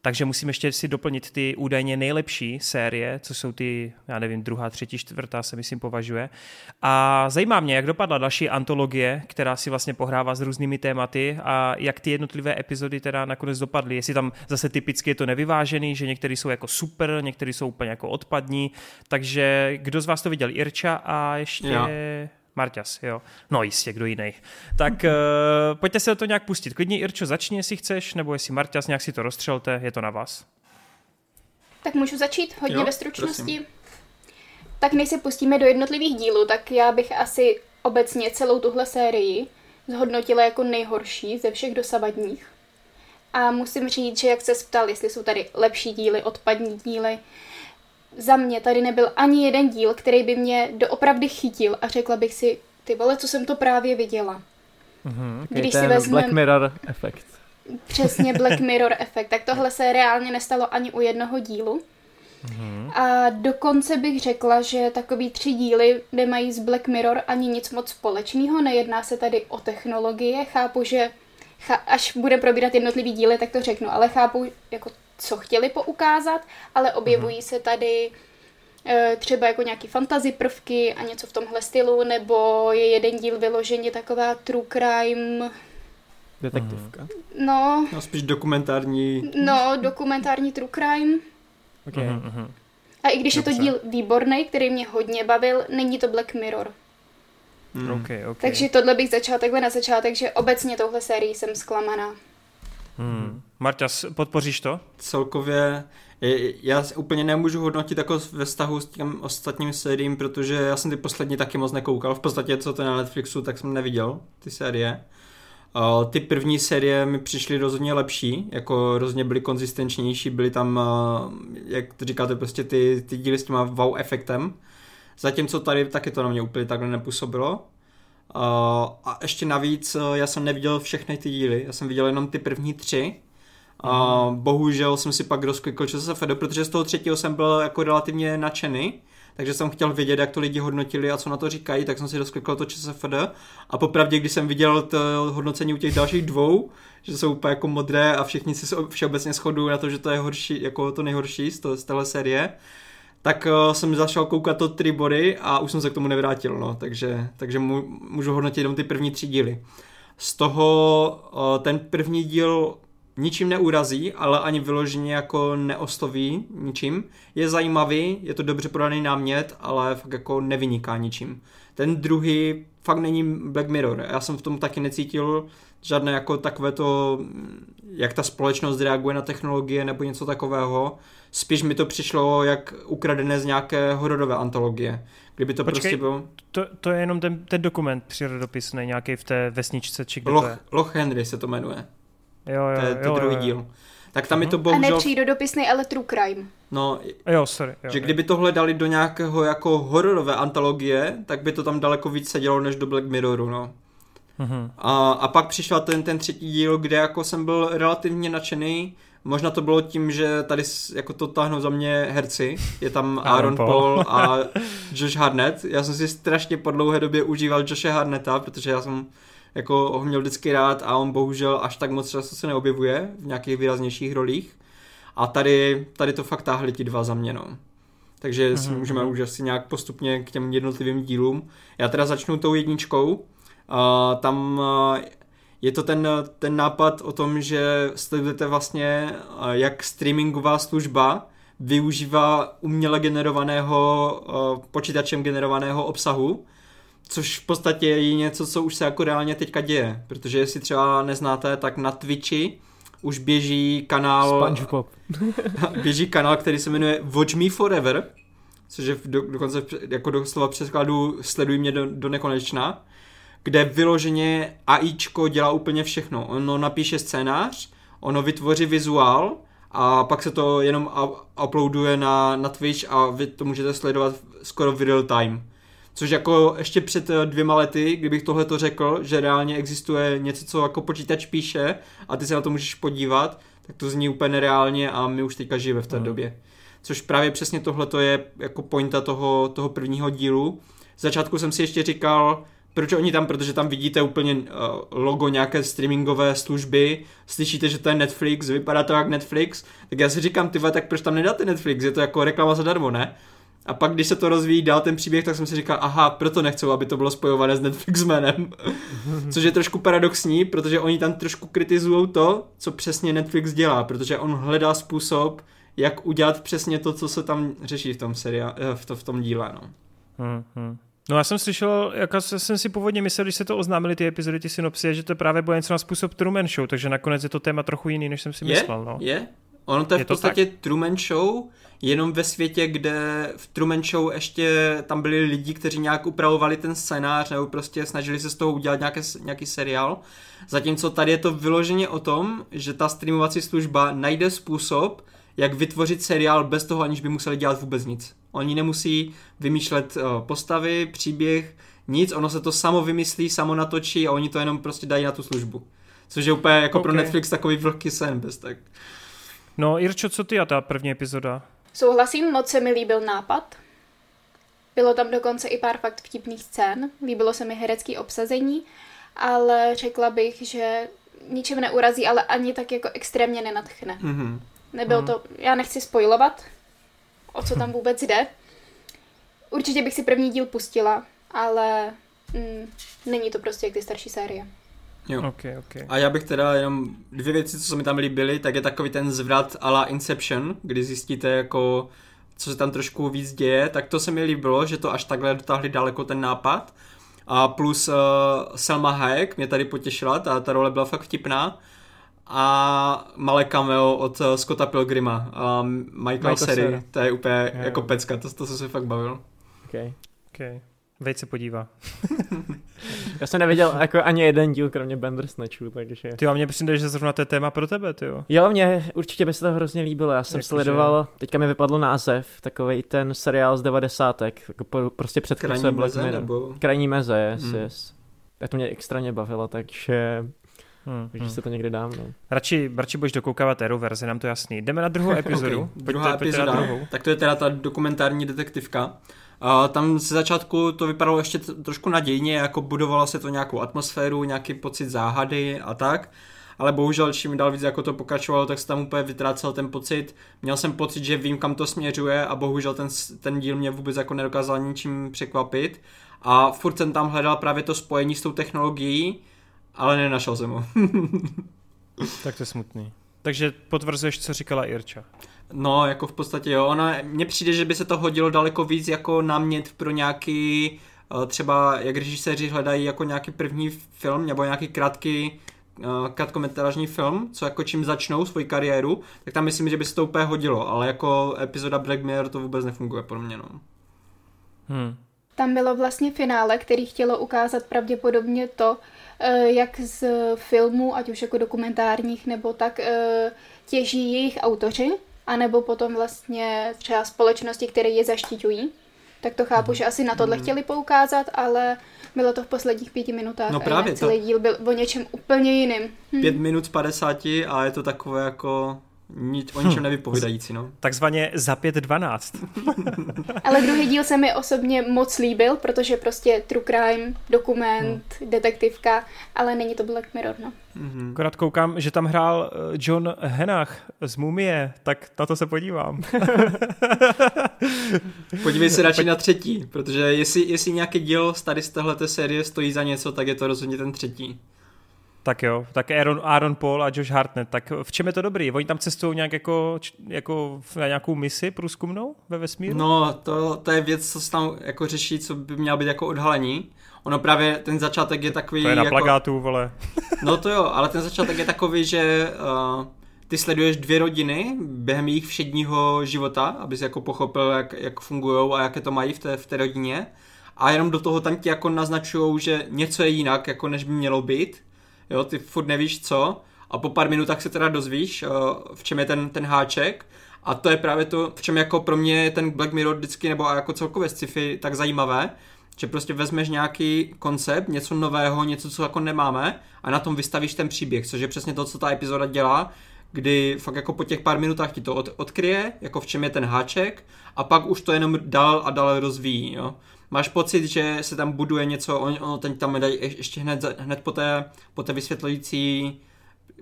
takže musím ještě si doplnit ty údajně nejlepší série, co jsou ty, já nevím, druhá, třetí, čtvrtá se myslím považuje. A zajímá mě, jak dopadla další antologie, která si vlastně pohrává s různými tématy a jak ty jednotlivé epizody teda nakonec dopadly. Jestli tam zase typicky je to nevyvážený, že některý jsou jako super, některý jsou úplně jako odpadní. Takže kdo z vás to viděl? Irča a ještě... Já. Marťas, jo. No jistě, kdo jiný. Tak uh, pojďte se to nějak pustit. Klidně Irčo začni, jestli chceš, nebo jestli Marťas, nějak si to rozstřelte, je to na vás. Tak můžu začít hodně jo, ve stručnosti. Prosím. Tak než se pustíme do jednotlivých dílů, tak já bych asi obecně celou tuhle sérii zhodnotila jako nejhorší ze všech dosavadních. A musím říct, že jak se ptal, jestli jsou tady lepší díly, odpadní díly, za mě tady nebyl ani jeden díl, který by mě doopravdy chytil a řekla bych si, ty vole, co jsem to právě viděla. Mm-hmm, okay, Když si vezmeme... Black Mirror efekt. Přesně Black Mirror efekt. Tak tohle se reálně nestalo ani u jednoho dílu. Mm-hmm. A dokonce bych řekla, že takový tři díly nemají z Black Mirror ani nic moc společného. Nejedná se tady o technologie. Chápu, že až bude probírat jednotlivý díly, tak to řeknu, ale chápu jako co chtěli poukázat, ale objevují mm-hmm. se tady e, třeba jako nějaký fantasy prvky a něco v tomhle stylu, nebo je jeden díl vyloženě taková true crime Detektivka. No. No spíš dokumentární. No, dokumentární true crime. Okay. Mm-hmm. A i když Dobře. je to díl výborný, který mě hodně bavil, není to Black Mirror. Mm. Okay, okay. Takže tohle bych začala takhle na začátek, že obecně touhle sérii jsem zklamaná. Hmm. Marťas, podpoříš to? Celkově já úplně nemůžu hodnotit jako ve vztahu s těm ostatním sériím, protože já jsem ty poslední taky moc nekoukal. V podstatě, co to na Netflixu, tak jsem neviděl ty série. Ty první série mi přišly rozhodně lepší, jako rozhodně byly konzistenčnější, byly tam, jak to říkáte, prostě ty, ty díly s těma wow efektem. Zatímco tady taky to na mě úplně takhle nepůsobilo. A ještě navíc, já jsem neviděl všechny ty díly, já jsem viděl jenom ty první tři. A mhm. bohužel jsem si pak rozklikl ČSFD, protože z toho třetího jsem byl jako relativně nadšený, takže jsem chtěl vědět, jak to lidi hodnotili a co na to říkají, tak jsem si rozklikl to ČSFD a popravdě, když jsem viděl to hodnocení u těch dalších dvou, že jsou úplně jako modré a všichni si všeobecně shodují na to, že to je horší, jako to nejhorší z, to, z téhle série, tak uh, jsem zašel koukat to tři body a už jsem se k tomu nevrátil, no, takže, takže můžu hodnotit jenom ty první tři díly. Z toho uh, ten první díl ničím neurazí, ale ani vyloženě jako neosloví ničím. Je zajímavý, je to dobře podaný námět, ale fakt jako nevyniká ničím. Ten druhý fakt není Black Mirror. Já jsem v tom taky necítil žádné jako takové to, jak ta společnost reaguje na technologie nebo něco takového. Spíš mi to přišlo jak ukradené z nějaké hororové antologie. Kdyby to Počkej, prostě bylo... To, to je jenom ten, ten dokument přírodopisný, nějaký v té vesničce, či kde Loch, to je? Loch Henry se to jmenuje. Jo, jo, to je, to jo, druhý jo, díl. Tak tam uh-huh. je to bohužel... A ne přírodopisný, ale true crime. No, jo, sorry. Jo, že jo. kdyby tohle dali do nějakého jako hororové antologie, tak by to tam daleko víc sedělo než do Black Mirroru, no. Uh-huh. A, a pak přišel ten, ten třetí díl, kde jako jsem byl relativně nadšený. Možná to bylo tím, že tady jako to táhnou za mě herci. Je tam Aaron Paul. Paul a Josh Harnett. Já jsem si strašně po dlouhé době užíval Joshe Harnetta, protože já jsem jako ho měl vždycky rád a on bohužel až tak moc často se neobjevuje v nějakých výraznějších rolích. A tady, tady to fakt táhli ti dva za mě, no. Takže mm-hmm. si mhm, můžeme mhm. už asi nějak postupně k těm jednotlivým dílům. Já teda začnu tou jedničkou. Uh, tam uh, je to ten, ten nápad o tom, že sledujete vlastně, uh, jak streamingová služba využívá uměle generovaného, počítačem generovaného obsahu Což v podstatě je něco, co už se jako reálně teďka děje, protože jestli třeba neznáte, tak na Twitchi už běží kanál... SpongeBob. běží kanál, který se jmenuje Watch Me Forever, což je do, dokonce jako doslova přeskladu Sleduj mě do, do nekonečna, kde vyloženě AIčko dělá úplně všechno. Ono napíše scénář, ono vytvoří vizuál a pak se to jenom uploaduje na, na Twitch a vy to můžete sledovat skoro v real time. Což jako ještě před eh, dvěma lety, kdybych tohle to řekl, že reálně existuje něco, co jako počítač píše a ty se na to můžeš podívat, tak to zní úplně nereálně a my už teďka žijeme v té mm. době. Což právě přesně tohle to je jako pointa toho, toho prvního dílu. Z začátku jsem si ještě říkal, proč oni tam, protože tam vidíte úplně uh, logo nějaké streamingové služby, slyšíte, že to je Netflix, vypadá to jak Netflix, tak já si říkám, ty tak proč tam nedáte Netflix, je to jako reklama zadarmo, ne? A pak, když se to rozvíjí dál ten příběh, tak jsem si říkal, aha, proto nechcou, aby to bylo spojované s Netflix jménem. Což je trošku paradoxní, protože oni tam trošku kritizují to, co přesně Netflix dělá, protože on hledá způsob, jak udělat přesně to, co se tam řeší v tom, seria, eh, v, to, v tom díle. No. Hmm, hmm. No já jsem slyšel, jako jsem si původně myslel, když se to oznámili ty epizody, ty synopsie, že to právě bude něco na způsob Truman Show, takže nakonec je to téma trochu jiný, než jsem si je? myslel. No. Je, Ono to je, je v podstatě tak? Truman Show, jenom ve světě, kde v Truman Show ještě tam byli lidi, kteří nějak upravovali ten scénář nebo prostě snažili se z toho udělat nějaké, nějaký seriál. Zatímco tady je to vyloženě o tom, že ta streamovací služba najde způsob, jak vytvořit seriál bez toho, aniž by museli dělat vůbec nic. Oni nemusí vymýšlet uh, postavy, příběh, nic, ono se to samo vymyslí, samo natočí a oni to jenom prostě dají na tu službu. Což je úplně jako okay. pro Netflix takový vlhký sen, bez tak. No Irčo, co ty a ta první epizoda? Souhlasím, moc se mi líbil nápad. Bylo tam dokonce i pár fakt vtipných scén, líbilo se mi herecký obsazení, ale řekla bych, že ničem neurazí, ale ani tak jako extrémně nenatchne. Mm-hmm. Nebyl mm. to, já nechci spojovat, o co tam vůbec jde. Určitě bych si první díl pustila, ale mm, není to prostě jak ty starší série. Jo. Okay, okay. A já bych teda jenom dvě věci, co se mi tam líbily, tak je takový ten zvrat a la Inception, kdy zjistíte jako co se tam trošku víc děje, tak to se mi líbilo, že to až takhle dotáhli daleko ten nápad. A plus uh, Selma Hayek mě tady potěšila, ta, ta role byla fakt vtipná. A malé cameo od uh, Scotta Pilgrima, um, Michael, Michael Seri, to je úplně yeah. jako pecka, to, to jsem se fakt bavil. Okay. Okay. Veď se podívá. Já jsem neviděl jako ani jeden díl, kromě Bandersnatchů, takže... Ty a mně přijde, že zrovna to je téma pro tebe, ty jo. Jo, mě určitě by se to hrozně líbilo, já jsem Jak sledoval, že... teďka mi vypadl název, takový ten seriál z devadesátek, jako prostě před Krajní meze. Nebo... Krajní meze, yes, hmm. yes. Já to mě extrémně bavilo, takže Hmm, Takže hmm. se to někdy dám. No. Radši, radši budeš dokoukávat Eru verzi, nám to jasný. Jdeme na druhou epizodu. okay. Pojďte, Druhá epizoda, druhou. tak to je teda ta dokumentární detektivka. Uh, tam ze začátku to vypadalo ještě t- trošku nadějně, jako budovalo se to nějakou atmosféru, nějaký pocit záhady a tak, ale bohužel čím dál víc jako to pokračovalo, tak se tam úplně vytrácel ten pocit. Měl jsem pocit, že vím, kam to směřuje a bohužel ten, ten díl mě vůbec jako nedokázal ničím překvapit a furt jsem tam hledal právě to spojení s tou technologií, ale nenašel jsem ho. tak to je smutný. Takže potvrzuješ, co říkala Irča. No, jako v podstatě jo. Ona, mně přijde, že by se to hodilo daleko víc jako námět pro nějaký eh, třeba, jak režiséři hledají jako nějaký první film nebo nějaký krátký uh, krátkometrážní film, co jako čím začnou svoji kariéru, tak tam myslím, že by se to úplně hodilo, ale jako epizoda Black Mirror to vůbec nefunguje pro mě, no. Hmm. Tam bylo vlastně finále, který chtělo ukázat pravděpodobně to, eh, jak z filmů, ať už jako dokumentárních nebo tak, těží jejich autoři anebo potom vlastně třeba společnosti, které je zaštiťují. Tak to chápu, že asi na tohle mhm. chtěli poukázat, ale bylo to v posledních pěti minutách. No právě a celý to... díl byl o něčem úplně jiným. Hm. Pět minut z padesáti a je to takové jako nic, o ničem hm. nevypovídající, no. Takzvaně za 5.12. Ale druhý díl se mi osobně moc líbil, protože prostě true crime, dokument, hmm. detektivka, ale není to Black Mirror, no. Mm-hmm. Akorát koukám, že tam hrál eh, John Henach z Mumie, tak na to se podívám. Podívej se radši na třetí, protože jestli, jestli nějaký díl tady z téhleté série stojí za něco, tak je to rozhodně ten třetí. Tak jo, tak Aaron, Aaron Paul a Josh Hartnett, tak v čem je to dobrý? Oni tam cestují nějak jako, jako na nějakou misi průzkumnou ve vesmíru? No, to, to je věc, co se tam jako řeší, co by měla být jako odhalení. Ono právě ten začátek je takový... To je na jako... plagátu, vole. no to jo, ale ten začátek je takový, že uh, ty sleduješ dvě rodiny během jejich všedního života, abys jako pochopil, jak, jak fungují a jaké to mají v té, v té rodině. A jenom do toho tam ti jako naznačují, že něco je jinak, jako než by mělo být jo, ty furt nevíš co a po pár minutách se teda dozvíš, eh, v čem je ten, ten háček a to je právě to, v čem jako pro mě je ten Black Mirror vždycky, nebo jako celkově sci-fi tak zajímavé, že prostě vezmeš nějaký koncept, něco nového, něco, co jako nemáme a na tom vystavíš ten příběh, což je přesně to, co ta epizoda dělá, kdy fakt jako po těch pár minutách ti to od, odkryje, jako v čem je ten háček a pak už to jenom dál a dál rozvíjí, jo. Máš pocit, že se tam buduje něco, on, ono ten tam dají ještě hned, hned po té, po té vysvětlující,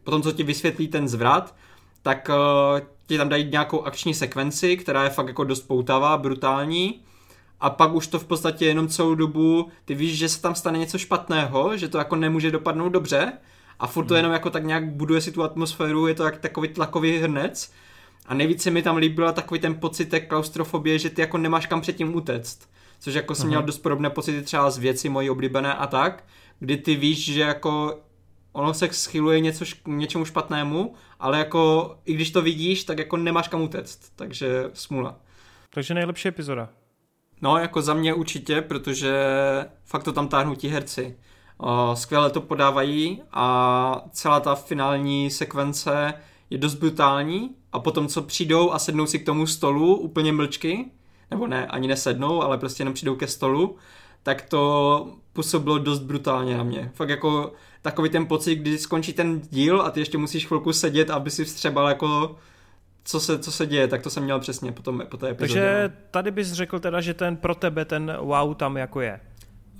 po tom, co ti vysvětlí ten zvrat, tak uh, ti tam dají nějakou akční sekvenci, která je fakt jako dost poutavá, brutální a pak už to v podstatě jenom celou dobu, ty víš, že se tam stane něco špatného, že to jako nemůže dopadnout dobře a furt to hmm. jenom jako tak nějak buduje si tu atmosféru, je to jak takový tlakový hrnec a nejvíce mi tam líbila takový ten pocit té klaustrofobie, že ty jako nemáš kam předtím utéct. Což jako jsem měl dost podobné pocity třeba z věci mojí oblíbené a tak, kdy ty víš, že jako ono se schyluje něco, něčemu špatnému, ale jako i když to vidíš, tak jako nemáš kam utéct, takže smula. Takže nejlepší epizoda. No, jako za mě určitě, protože fakt to tam táhnou ti herci. O, skvěle to podávají a celá ta finální sekvence je dost brutální a potom, co přijdou a sednou si k tomu stolu úplně mlčky, nebo ne, ani nesednou, ale prostě jenom přijdou ke stolu, tak to působilo dost brutálně na mě. Fakt jako takový ten pocit, kdy skončí ten díl a ty ještě musíš chvilku sedět, aby si vstřebal jako co se, co se děje, tak to jsem měl přesně po, tom, po té epizodě. Takže no. tady bys řekl teda, že ten pro tebe ten wow tam jako je.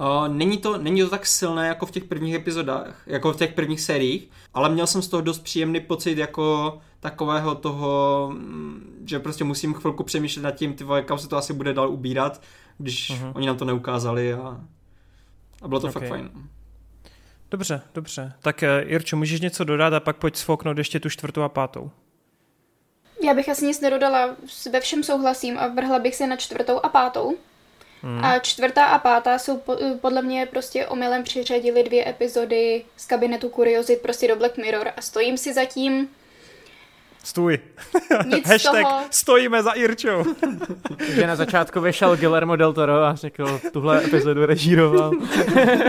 Uh, není, to, není to tak silné jako v těch prvních epizodách, jako v těch prvních sériích, ale měl jsem z toho dost příjemný pocit jako takového toho, mm, že prostě musím chvilku přemýšlet nad tím, ty kam se to asi bude dál ubírat, když uh-huh. oni nám to neukázali a, a bylo to okay. fakt fajn. Dobře, dobře. Tak eh, Jirčo, můžeš něco dodat a pak pojď sfoknout ještě tu čtvrtou a pátou. Já bych asi nic nedodala, ve všem souhlasím a vrhla bych se na čtvrtou a pátou. Hmm. A čtvrtá a pátá jsou po, podle mě prostě omylem přiřadili dvě epizody z kabinetu Kuriozit prostě do Black Mirror a stojím si za tím. Stůj. Nic Hashtag toho. stojíme za Irčou. Takže na začátku vyšel Guillermo del Toro a řekl, tuhle epizodu režíroval.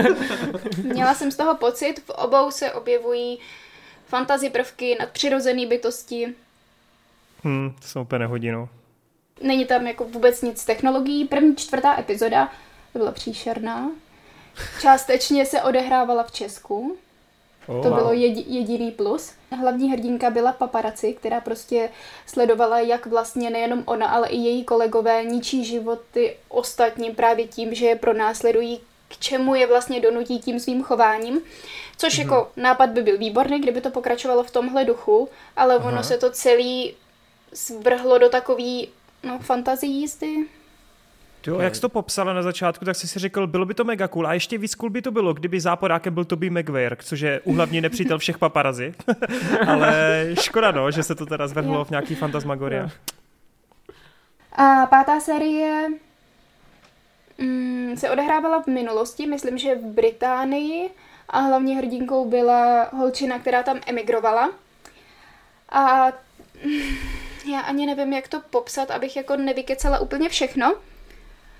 Měla jsem z toho pocit, v obou se objevují fantazy prvky, nadpřirozené bytosti. Hmm, to jsou úplně nehodinu. Není tam jako vůbec nic technologií. První čtvrtá epizoda byla příšerná. Částečně se odehrávala v Česku. Oh, to bylo jedi, jediný plus. Hlavní hrdinka byla paparaci, která prostě sledovala, jak vlastně nejenom ona, ale i její kolegové ničí životy ostatním právě tím, že je pronásledují, k čemu je vlastně donutí tím svým chováním. Což mm-hmm. jako nápad by byl výborný, kdyby to pokračovalo v tomhle duchu, ale Aha. ono se to celý zvrhlo do takový no, fantazii jízdy. Jo, jak jsi to popsala na začátku, tak jsi si řekl, bylo by to mega cool. A ještě víc cool by to bylo, kdyby záporákem byl Toby Maguire, což je uhlavní nepřítel všech paparazi. Ale škoda, no, že se to teda zvrhlo v nějaký fantasmagoria. A pátá série mm, se odehrávala v minulosti, myslím, že v Británii a hlavní hrdinkou byla holčina, která tam emigrovala. A já ani nevím, jak to popsat, abych jako nevykecala úplně všechno.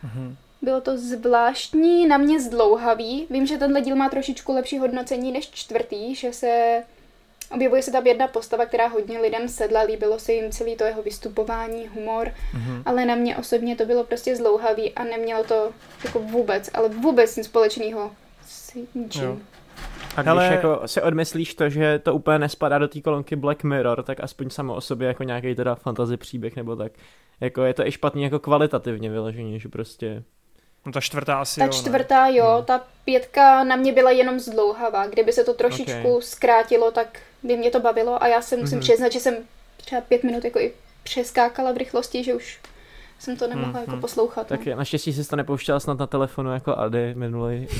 Mhm. Bylo to zvláštní, na mě zdlouhavý. Vím, že tenhle díl má trošičku lepší hodnocení než čtvrtý, že se objevuje se tam jedna postava, která hodně lidem sedla, líbilo se jim celý to jeho vystupování, humor, mm-hmm. ale na mě osobně to bylo prostě zdlouhavý a nemělo to jako vůbec, ale vůbec nic společného s ničím. Jo. A když Hele... jako si odmyslíš to, že to úplně nespadá do té kolonky Black Mirror, tak aspoň samo o sobě jako nějaký teda fantasy příběh nebo tak. Jako je to i špatný jako kvalitativně vyloženě, že prostě... No ta čtvrtá asi Ta jo, čtvrtá ne? jo, no. ta pětka na mě byla jenom zdlouhavá. Kdyby se to trošičku okay. zkrátilo, tak by mě to bavilo a já se musím mm-hmm. přiznat, že jsem třeba pět minut jako i přeskákala v rychlosti, že už jsem to nemohla hmm, jako hmm. poslouchat. Tak no. naštěstí jsi to nepouštěla snad na telefonu jako Ady minulý.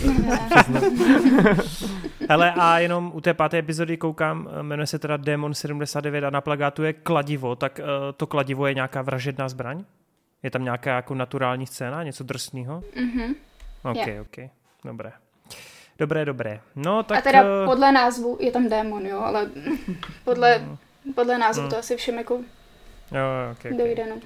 Hele a jenom u té páté epizody koukám, jmenuje se teda Demon 79 a na plagátu je kladivo, tak uh, to kladivo je nějaká vražedná zbraň? Je tam nějaká jako naturální scéna, něco drsného? Mhm. Ok, yeah. ok, dobré. Dobré, dobré. No, tak... A teda uh... podle názvu je tam démon, jo, ale podle, podle názvu mm. to asi všem jako jo, okay, okay. dojde, no.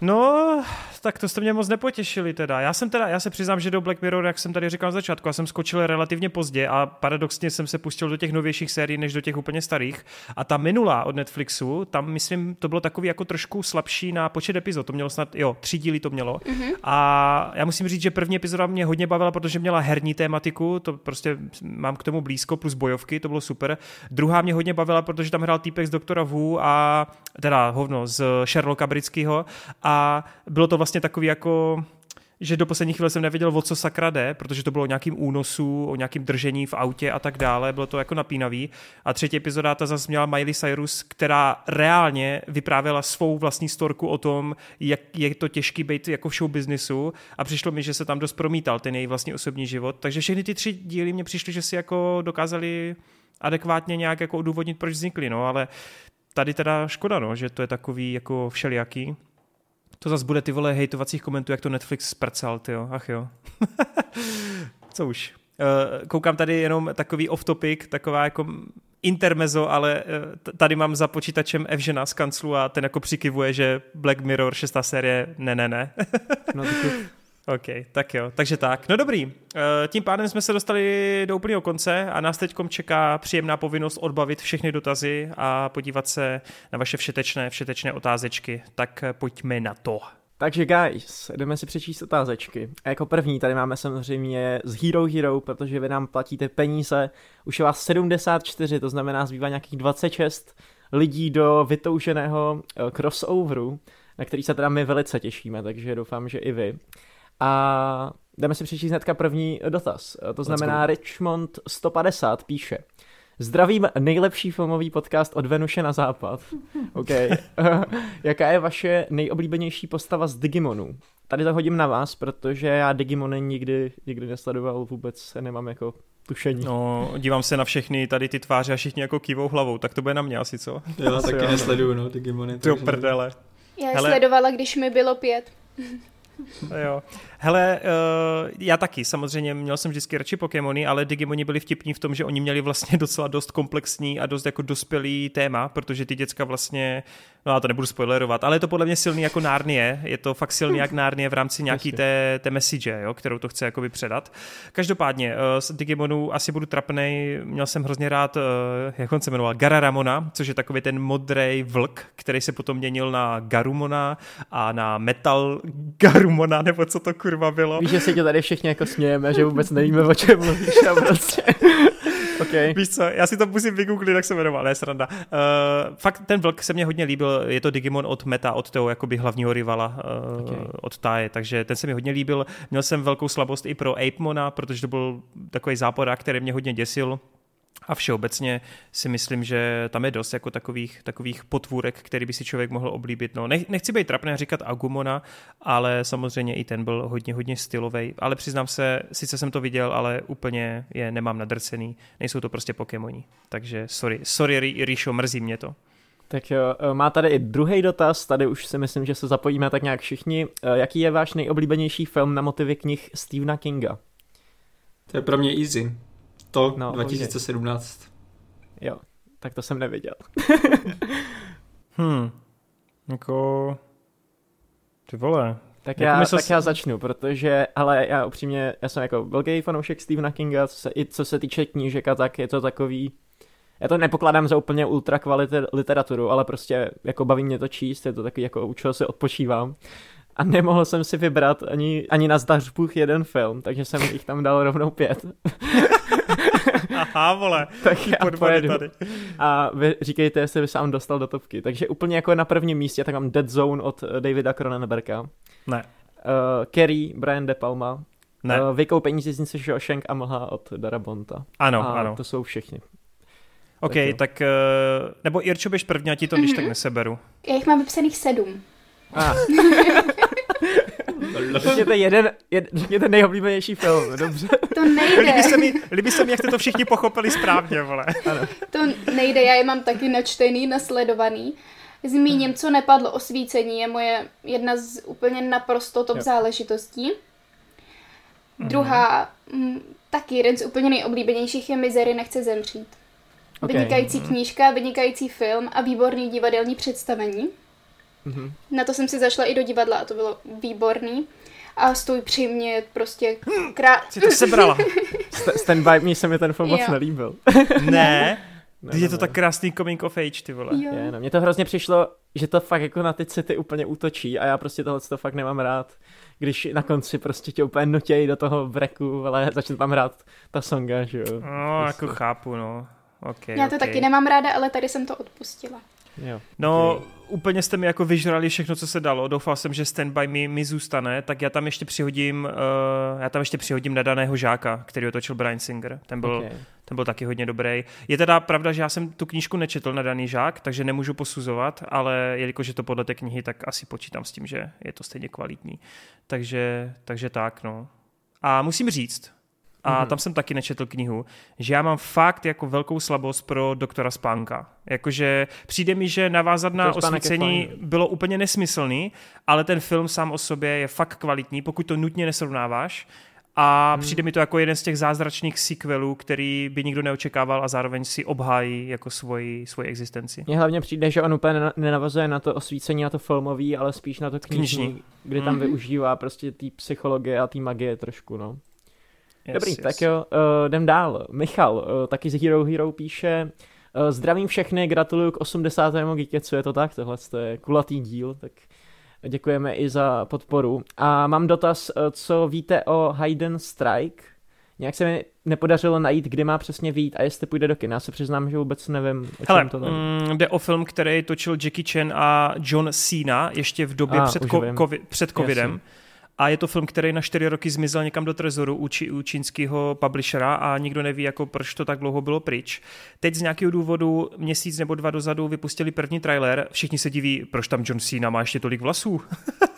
No, tak to jste mě moc nepotěšili teda. Já jsem teda, já se přiznám, že do Black Mirror, jak jsem tady říkal na začátku, já jsem skočil relativně pozdě a paradoxně jsem se pustil do těch novějších sérií, než do těch úplně starých. A ta minulá od Netflixu, tam myslím, to bylo takový jako trošku slabší na počet epizod. To mělo snad, jo, tři díly to mělo. Mm-hmm. A já musím říct, že první epizoda mě hodně bavila, protože měla herní tématiku, to prostě mám k tomu blízko, plus bojovky, to bylo super. Druhá mě hodně bavila, protože tam hrál týpek z doktora Wu a teda hovno z Sherlocka britského a bylo to vlastně takový jako že do poslední chvíle jsem nevěděl, o co sakra jde, protože to bylo o nějakým únosu, o nějakým držení v autě a tak dále, bylo to jako napínavý. A třetí epizoda ta zase měla Miley Cyrus, která reálně vyprávěla svou vlastní storku o tom, jak je to těžký být jako v show businessu a přišlo mi, že se tam dost promítal ten její vlastní osobní život. Takže všechny ty tři díly mě přišly, že si jako dokázali adekvátně nějak jako odůvodnit, proč vznikly, no, ale tady teda škoda, no, že to je takový jako všelijaký. To zase bude ty vole hejtovacích komentů, jak to Netflix sprcal, ty jo, ach jo. Co už. Uh, koukám tady jenom takový off-topic, taková jako intermezo, ale uh, tady mám za počítačem Evžena z kanclu a ten jako přikivuje, že Black Mirror, šestá série, ne, ne, ne. no, OK, tak jo, takže tak. No dobrý, eh, tím pádem jsme se dostali do úplného konce a nás teď čeká příjemná povinnost odbavit všechny dotazy a podívat se na vaše všetečné, všetečné otázečky. Tak eh, pojďme na to. Takže guys, jdeme si přečíst otázečky. A jako první tady máme samozřejmě z Hero Hero, protože vy nám platíte peníze. Už je vás 74, to znamená zbývá nějakých 26 lidí do vytouženého eh, crossoveru, na který se teda my velice těšíme, takže doufám, že i vy. A jdeme si přečíst hnedka první dotaz. To znamená Richmond 150 píše. Zdravím nejlepší filmový podcast od Venuše na západ. OK. Jaká je vaše nejoblíbenější postava z Digimonu? Tady to hodím na vás, protože já Digimony nikdy, nikdy nesledoval, vůbec nemám jako tušení. No, dívám se na všechny tady ty tváře a všichni jako kývou hlavou, tak to bude na mě asi, co? Já taky nesleduju, no, Digimony. To prdele. Já je Hele. sledovala, když mi bylo pět. jo. Hele, uh, já taky, samozřejmě měl jsem vždycky radši Pokémony, ale Digimoni byli vtipní v tom, že oni měli vlastně docela dost komplexní a dost jako dospělý téma, protože ty děcka vlastně, no já to nebudu spoilerovat, ale je to podle mě silný jako Nárnie, je to fakt silný jak Nárnie v rámci nějaký té, té message, jo, kterou to chce jakoby předat. Každopádně, uh, s Digimonu asi budu trapnej, měl jsem hrozně rád, uh, jak on se jmenoval, Gararamona, což je takový ten modrý vlk, který se potom měnil na Garumona a na Metal Garumona, nebo co to kurva bylo. Víš, že si tě tady všichni jako smějeme, že vůbec nevíme, o čem mluvíš a prostě. okay. Víš co, já si to musím vygooglit, jak se jmenoval, ne sranda. Uh, fakt ten vlk se mně hodně líbil, je to Digimon od Meta, od toho jakoby hlavního rivala, uh, okay. od Taje, takže ten se mi hodně líbil. Měl jsem velkou slabost i pro Apemona, protože to byl takový záporák, který mě hodně děsil a všeobecně si myslím, že tam je dost jako takových, takových potvůrek, který by si člověk mohl oblíbit. No, nechci být trapný a říkat Agumona, ale samozřejmě i ten byl hodně, hodně stylový. Ale přiznám se, sice jsem to viděl, ale úplně je nemám nadrcený. Nejsou to prostě Pokémoni. Takže sorry, sorry Ríšo, mrzí mě to. Tak jo, e, má tady i druhý dotaz, tady už si myslím, že se zapojíme tak nějak všichni. E, jaký je váš nejoblíbenější film na motivy knih Stephena Kinga? To je pro mě easy to no, 2017. Okay. Jo, tak to jsem neviděl. hmm, jako... Ty vole. Tak, jako já, mysl... tak já začnu, protože, ale já upřímně, já jsem jako velký fanoušek Stephena Kinga, co se, i co se týče knížek a tak, je to takový, já to nepokládám za úplně ultra kvalitu literaturu, ale prostě jako baví mě to číst, je to takový jako u čeho si odpočívám. A nemohl jsem si vybrat ani, ani na zdařbuch jeden film, takže jsem jich tam dal rovnou pět. Aha, vole. tak já pojedu. Tady. A vy říkejte, jestli by sám dostal do topky. Takže úplně jako na prvním místě, tak mám Dead Zone od eh, Davida Cronenberga. Ne. Uh, Kerry, Brian De Palma. Ne. Uh, Vykoupení z Shawshank a Mlha od Darabonta. Ano, a ano. to jsou všichni. OK, tak, tak uh, nebo Irčo, běž první, a ti to mm-hmm. když tak neseberu. Já jich mám vypsaných sedm. Ah. Řekněte jeden, jed, řekněte nejoblíbenější film, dobře. To nejde. Líbí se mi, líbí se mi jak jste to všichni pochopili správně, vole. Ano. To nejde, já je mám taky načtený, nasledovaný. Zmíním, co nepadlo, osvícení je moje jedna z úplně naprosto top jo. záležitostí. Mhm. Druhá, m, mm, taky jeden z úplně nejoblíbenějších je Mizery nechce zemřít. Okay. Vynikající mhm. knížka, vynikající film a výborný divadelní představení. Mm-hmm. Na to jsem si zašla i do divadla a to bylo výborný. A stůj při mě prostě krát... Si to sebrala. Stand by me se mi ten film moc nelíbil. ne, ne, je to tak krásný coming of age, ty vole. Jo. Je, no, mně to hrozně přišlo, že to fakt jako na ty city úplně útočí a já prostě tohle to fakt nemám rád. Když na konci prostě tě úplně nutějí do toho breku, ale začne tam hrát ta songa, že jo. No, prostě. jako chápu, no. Okay, já to okay. taky nemám ráda, ale tady jsem to odpustila. Jo. No, okay. Úplně jste mi jako vyžrali všechno, co se dalo. Doufal jsem, že Stand By Me mi zůstane, tak já tam ještě přihodím, uh, já tam ještě přihodím nadaného žáka, který otočil Brian Singer. Ten byl, okay. ten byl taky hodně dobrý. Je teda pravda, že já jsem tu knížku nečetl na daný žák, takže nemůžu posuzovat, ale jelikož je to podle té knihy, tak asi počítám s tím, že je to stejně kvalitní. Takže, takže tak, no. A musím říct, a mm-hmm. tam jsem taky nečetl knihu, že já mám fakt jako velkou slabost pro doktora Spánka. Jakože přijde mi, že navázat na osvícení bylo úplně nesmyslný, ale ten film sám o sobě je fakt kvalitní, pokud to nutně nesrovnáváš. A hmm. přijde mi to jako jeden z těch zázračných sequelů, který by nikdo neočekával a zároveň si obhájí jako svoji, svoji existenci. Mně hlavně přijde, že on úplně nenavazuje na to osvícení, na to filmový, ale spíš na to knižní, knižní. kdy tam hmm. využívá prostě té psychologie a té magie trošku, no. Yes, Dobrý, yes. tak jo, uh, jdem dál. Michal, uh, taky z Hero Hero píše, uh, zdravím všechny, gratuluju k 80. Geekecu, je to tak? Tohle je kulatý díl, tak děkujeme i za podporu. A mám dotaz, uh, co víte o Hayden Strike? Nějak se mi nepodařilo najít, kdy má přesně vít a jestli půjde do kina. Já se přiznám, že vůbec nevím, o Hele, to mm, jde o film, který točil Jackie Chan a John Cena ještě v době a, před, ko- kovi- před covidem. Jasně a je to film, který na čtyři roky zmizel někam do trezoru u, či, u čínského publishera a nikdo neví, jako proč to tak dlouho bylo pryč. Teď z nějakého důvodu měsíc nebo dva dozadu vypustili první trailer, všichni se diví, proč tam John Cena má ještě tolik vlasů.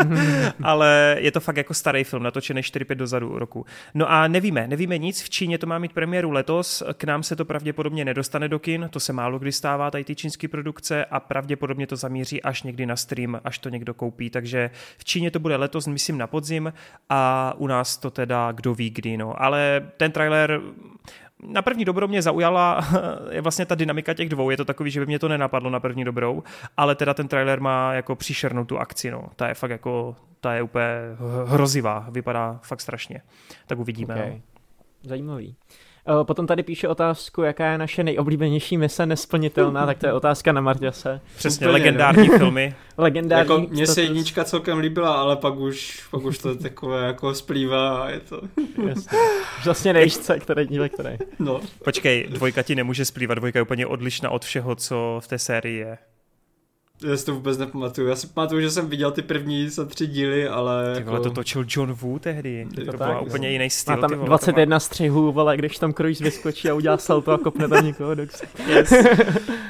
Ale je to fakt jako starý film, natočený 4-5 dozadu roku. No a nevíme, nevíme nic, v Číně to má mít premiéru letos, k nám se to pravděpodobně nedostane do kin, to se málo kdy stává, tady ty čínské produkce. A pravděpodobně to zamíří až někdy na stream, až to někdo koupí, takže v Číně to bude letos, myslím na podzim, podzim a u nás to teda kdo ví kdy, no. Ale ten trailer na první dobrou mě zaujala je vlastně ta dynamika těch dvou, je to takový, že by mě to nenapadlo na první dobrou, ale teda ten trailer má jako příšernou tu akci, no. Ta je fakt jako, ta je úplně hrozivá, vypadá fakt strašně. Tak uvidíme, okay. no. Zajímavý. Eh, potom tady píše otázku, jaká je naše nejoblíbenější mise nesplnitelná, tak to je otázka na Marťase. Přesně, Úplně. legendární filmy. legendární. Jako, mně se jednička celkem líbila, ale pak už, pak už to takové jako splývá a je to... Jasně. Vlastně nevíš, co, který díl, který. No. Počkej, dvojka ti nemůže splývat, dvojka je úplně odlišná od všeho, co v té sérii je. Já si to vůbec nepamatuju. Já si pamatuju, že jsem viděl ty první za tři díly, ale... Ty vole, jako... to točil John Woo tehdy. To, to byla úplně jiný styl. Má tam vole, 21 střihů, ale když tam Cruise vyskočí a udělá salto a kopne tam někoho do yes.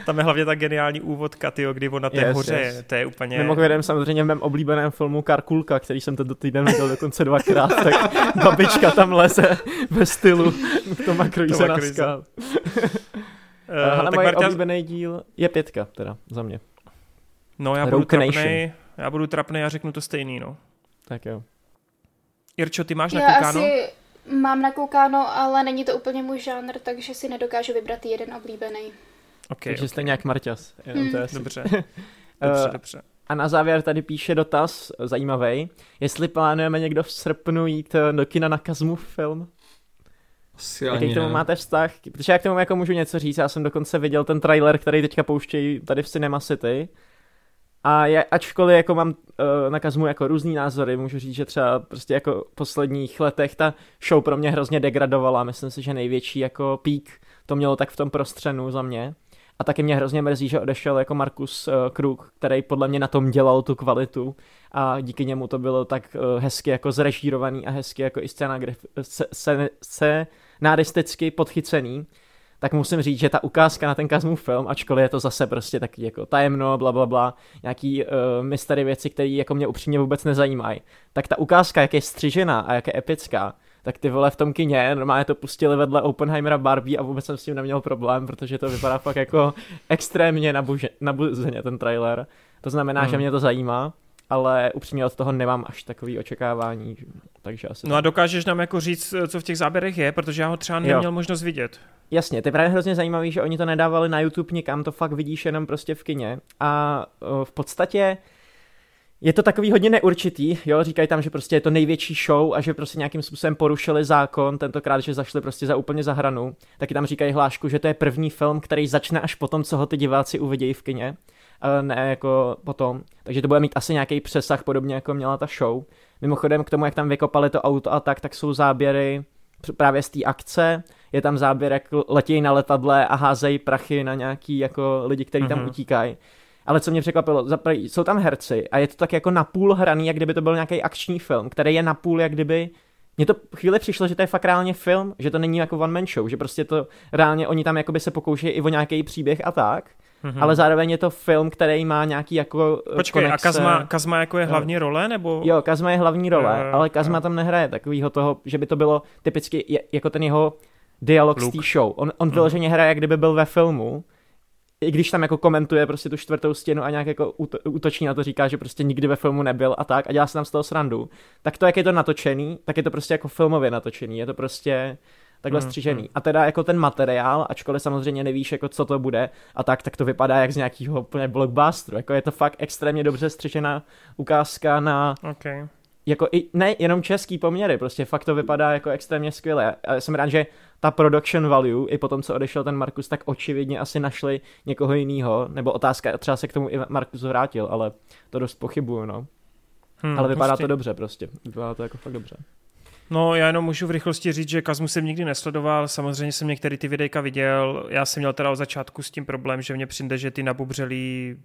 Tam je hlavně ta geniální úvod tyjo, kdy on na té yes, hoře, yes. to je úplně... Mimochodem samozřejmě v mém oblíbeném filmu Karkulka, který jsem tento týden viděl dokonce dvakrát, tak babička tam leze ve stylu Toma Cruise na skal. Uh, ale moje Marta... oblíbený díl je pětka, teda, za mě. No já budu trapnej, já budu trapnej a řeknu to stejný, no. Tak jo. Irčo, ty máš já nakoukáno? asi mám nakoukáno, ale není to úplně můj žánr, takže si nedokážu vybrat jeden oblíbený. Okay, takže okay. jste nějak Marťas. Hmm. To je dobře. dobře, dobře. A na závěr tady píše dotaz, zajímavý. Jestli plánujeme někdo v srpnu jít eh, do kina na Kazmův film? Asi Jaký k tomu ne. máte vztah? Protože já k tomu jako můžu něco říct, já jsem dokonce viděl ten trailer, který teďka pouštějí tady v Cinema City a je, ačkoliv jako mám uh, na Kazmu jako různý názory, můžu říct, že třeba prostě jako v posledních letech ta show pro mě hrozně degradovala. Myslím si, že největší jako pík to mělo tak v tom prostřenu za mě. A taky mě hrozně mrzí, že odešel jako Markus uh, Krug, který podle mě na tom dělal tu kvalitu a díky němu to bylo tak uh, hezky jako zrežírovaný a hezky jako i scénaristicky podchycený tak musím říct, že ta ukázka na ten Kazmův film, ačkoliv je to zase prostě taky jako tajemno, bla, bla, bla nějaký uh, mystery věci, které jako mě upřímně vůbec nezajímají, tak ta ukázka, jak je střižená a jak je epická, tak ty vole v tom kině normálně to pustili vedle Oppenheimera Barbie a vůbec jsem s tím neměl problém, protože to vypadá fakt jako extrémně nabuže, nabuzeně ten trailer. To znamená, hmm. že mě to zajímá, ale upřímně od toho nemám až takový očekávání, takže asi No a dokážeš nám jako říct, co v těch záběrech je, protože já ho třeba neměl jo. možnost vidět. Jasně, to je právě hrozně zajímavý, že oni to nedávali na YouTube nikam, to fakt vidíš jenom prostě v kině a v podstatě je to takový hodně neurčitý, jo, říkají tam, že prostě je to největší show a že prostě nějakým způsobem porušili zákon, tentokrát, že zašli prostě za úplně za hranu, taky tam říkají hlášku, že to je první film, který začne až potom, co ho ty diváci uvidějí v kině, ne jako potom, takže to bude mít asi nějaký přesah, podobně jako měla ta show. Mimochodem k tomu, jak tam vykopali to auto a tak, tak jsou záběry právě z té akce, je tam záběr, jak letějí na letadle a házejí prachy na nějaký jako lidi, kteří mm-hmm. tam mhm. utíkají. Ale co mě překvapilo, zaprý, jsou tam herci a je to tak jako napůl hraný, jak kdyby to byl nějaký akční film, který je napůl, jak kdyby mně to chvíli přišlo, že to je fakt reálně film, že to není jako one man show, že prostě to reálně oni tam jakoby se pokoušejí i o nějaký příběh a tak, mm-hmm. ale zároveň je to film, který má nějaký jako eh, Počkej, konexe. a Kazma, Kazma jako je hlavní role, nebo? Jo, Kazma je hlavní role, uh, ale Kazma uh. tam nehraje takovýho toho, že by to bylo typicky jako ten jeho dialog Luke. z té show. On, on mm. vyloženě hraje, jak kdyby byl ve filmu, i když tam jako komentuje prostě tu čtvrtou stěnu a nějak jako útočí na to, říká, že prostě nikdy ve filmu nebyl a tak a dělá se tam z toho srandu, tak to, jak je to natočený, tak je to prostě jako filmově natočený, je to prostě takhle mm, střižený. Mm. A teda jako ten materiál, ačkoliv samozřejmě nevíš, jako co to bude a tak, tak to vypadá jak z nějakého úplně blockbusteru. Jako je to fakt extrémně dobře střižená ukázka na okay jako i, ne jenom český poměry, prostě fakt to vypadá jako extrémně skvěle. A jsem rád, že ta production value, i po tom, co odešel ten Markus, tak očividně asi našli někoho jiného, nebo otázka, třeba se k tomu i Markus vrátil, ale to dost pochybuju, no. Hmm, ale vypadá prostě. to dobře prostě, vypadá to jako fakt dobře. No, já jenom můžu v rychlosti říct, že Kazmu jsem nikdy nesledoval, samozřejmě jsem některé ty videjka viděl, já jsem měl teda od začátku s tím problém, že mě přijde, že ty nabubřelí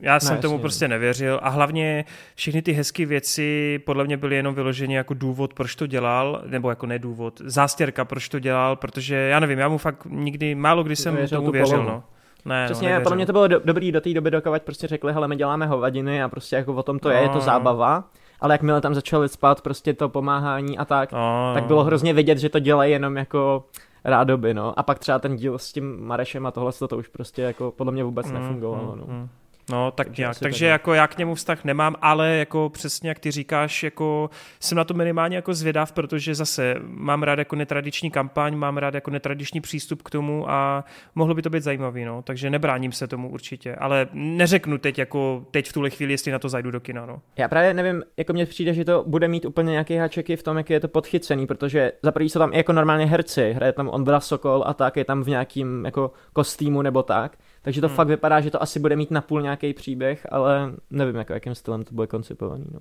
já no, jsem no, tomu jasně. prostě nevěřil a hlavně všechny ty hezké věci podle mě byly jenom vyloženě jako důvod, proč to dělal, nebo jako nedůvod, zástěrka, proč to dělal, protože já nevím, já mu fakt nikdy, málo kdy jsem věřil tomu věřil, no. Ne, no, Přesně, no, podle mě to bylo do, dobrý do té doby, dokovat prostě řekli, hele, my děláme hovadiny a prostě jako o tom to no, je, je to no. zábava. Ale jakmile tam začali spát prostě to pomáhání a tak, no, tak bylo hrozně vidět, že to dělají jenom jako rádoby, no. A pak třeba ten díl s tím Marešem a tohle to už prostě jako podle mě vůbec mm, nefungovalo, mm, no. Mm. No, tak takže nějak. Takže jako já k němu vztah nemám, ale jako přesně jak ty říkáš, jako jsem na to minimálně jako zvědav, protože zase mám rád jako netradiční kampaň, mám rád jako netradiční přístup k tomu a mohlo by to být zajímavý, no. Takže nebráním se tomu určitě, ale neřeknu teď jako teď v tuhle chvíli, jestli na to zajdu do kina, no. Já právě nevím, jako mně přijde, že to bude mít úplně nějaký hačeky v tom, jak je to podchycený, protože za prvý jsou tam i jako normálně herci, hraje tam Ondra Sokol a tak, je tam v nějakým jako kostýmu nebo tak. Takže to hmm. fakt vypadá, že to asi bude mít napůl nějaký příběh, ale nevím, jako, jakým stylem to bude koncipovaný. No.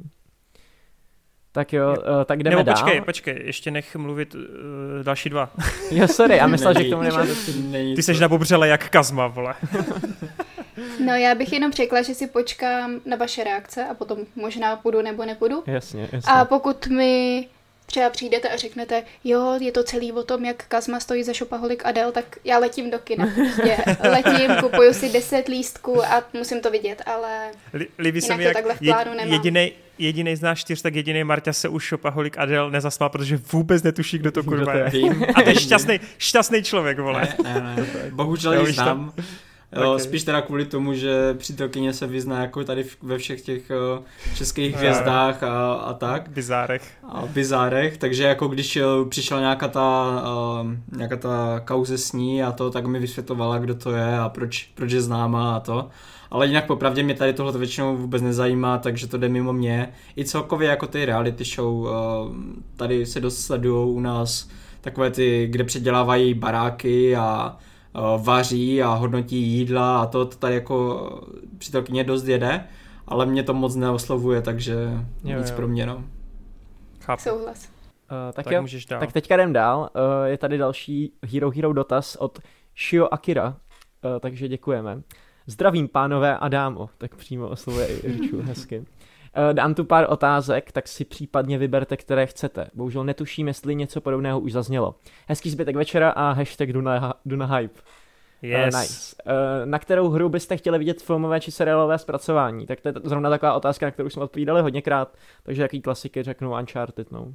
Tak jo, uh, tak jdeme Nebo dál. počkej, počkej, ještě nech mluvit uh, další dva. jo, sorry, já myslel, že k tomu nemá Ty jsi nabubřele jak Kazma, vole. no já bych jenom řekla, že si počkám na vaše reakce a potom možná půjdu nebo nepůjdu. Jasně, jasně. A pokud mi třeba přijdete a řeknete, jo, je to celý o tom, jak Kazma stojí za Šopaholik Adel, tak já letím do kina. Prostě letím, kupuju si 10 lístků a musím to vidět, ale Líbí se mi, jak jedinej, jediný z nás čtyř, tak jediný Marta se už Šopaholik Adel nezasmál, protože vůbec netuší, kdo to kurva je. A to je šťastný, šťastný člověk, vole. Ne, ne, ne. Bohužel ji znám. Okay. Spíš teda kvůli tomu, že přítelkyně se vyzná jako tady ve všech těch uh, českých hvězdách a, a tak. Bizárech. A bizárech, takže jako když přišla nějaká ta, uh, nějaká ta kauze s ní a to, tak mi vysvětlovala, kdo to je a proč, proč je známá a to. Ale jinak popravdě mě tady tohle většinou vůbec nezajímá, takže to jde mimo mě. I celkově jako ty reality show, tady se dost sledují u nás takové ty, kde předělávají baráky a Eh, vaří a hodnotí jídla a to, to tady jako přítelkyně dost jede, ale mě to moc neoslovuje, takže jo, nic jo. pro mě, no. Chápu. Souhlas. Uh, tak, tak jo, můžeš dál. Tak teďka jdem dál. Uh, je tady další Hero Hero dotaz od Shio Akira, uh, takže děkujeme. Zdravím pánové a dámo, tak přímo oslovuje i Richu hezky. Uh, dám tu pár otázek, tak si případně vyberte, které chcete. Bohužel netuším, jestli něco podobného už zaznělo. Hezký zbytek večera a hashtag Duna, Duna Hype. Yes. Uh, nice. Uh, na kterou hru byste chtěli vidět filmové či seriálové zpracování? Tak to je zrovna taková otázka, na kterou jsme odpovídali hodněkrát, takže jaký klasiky řeknu Uncharted, no.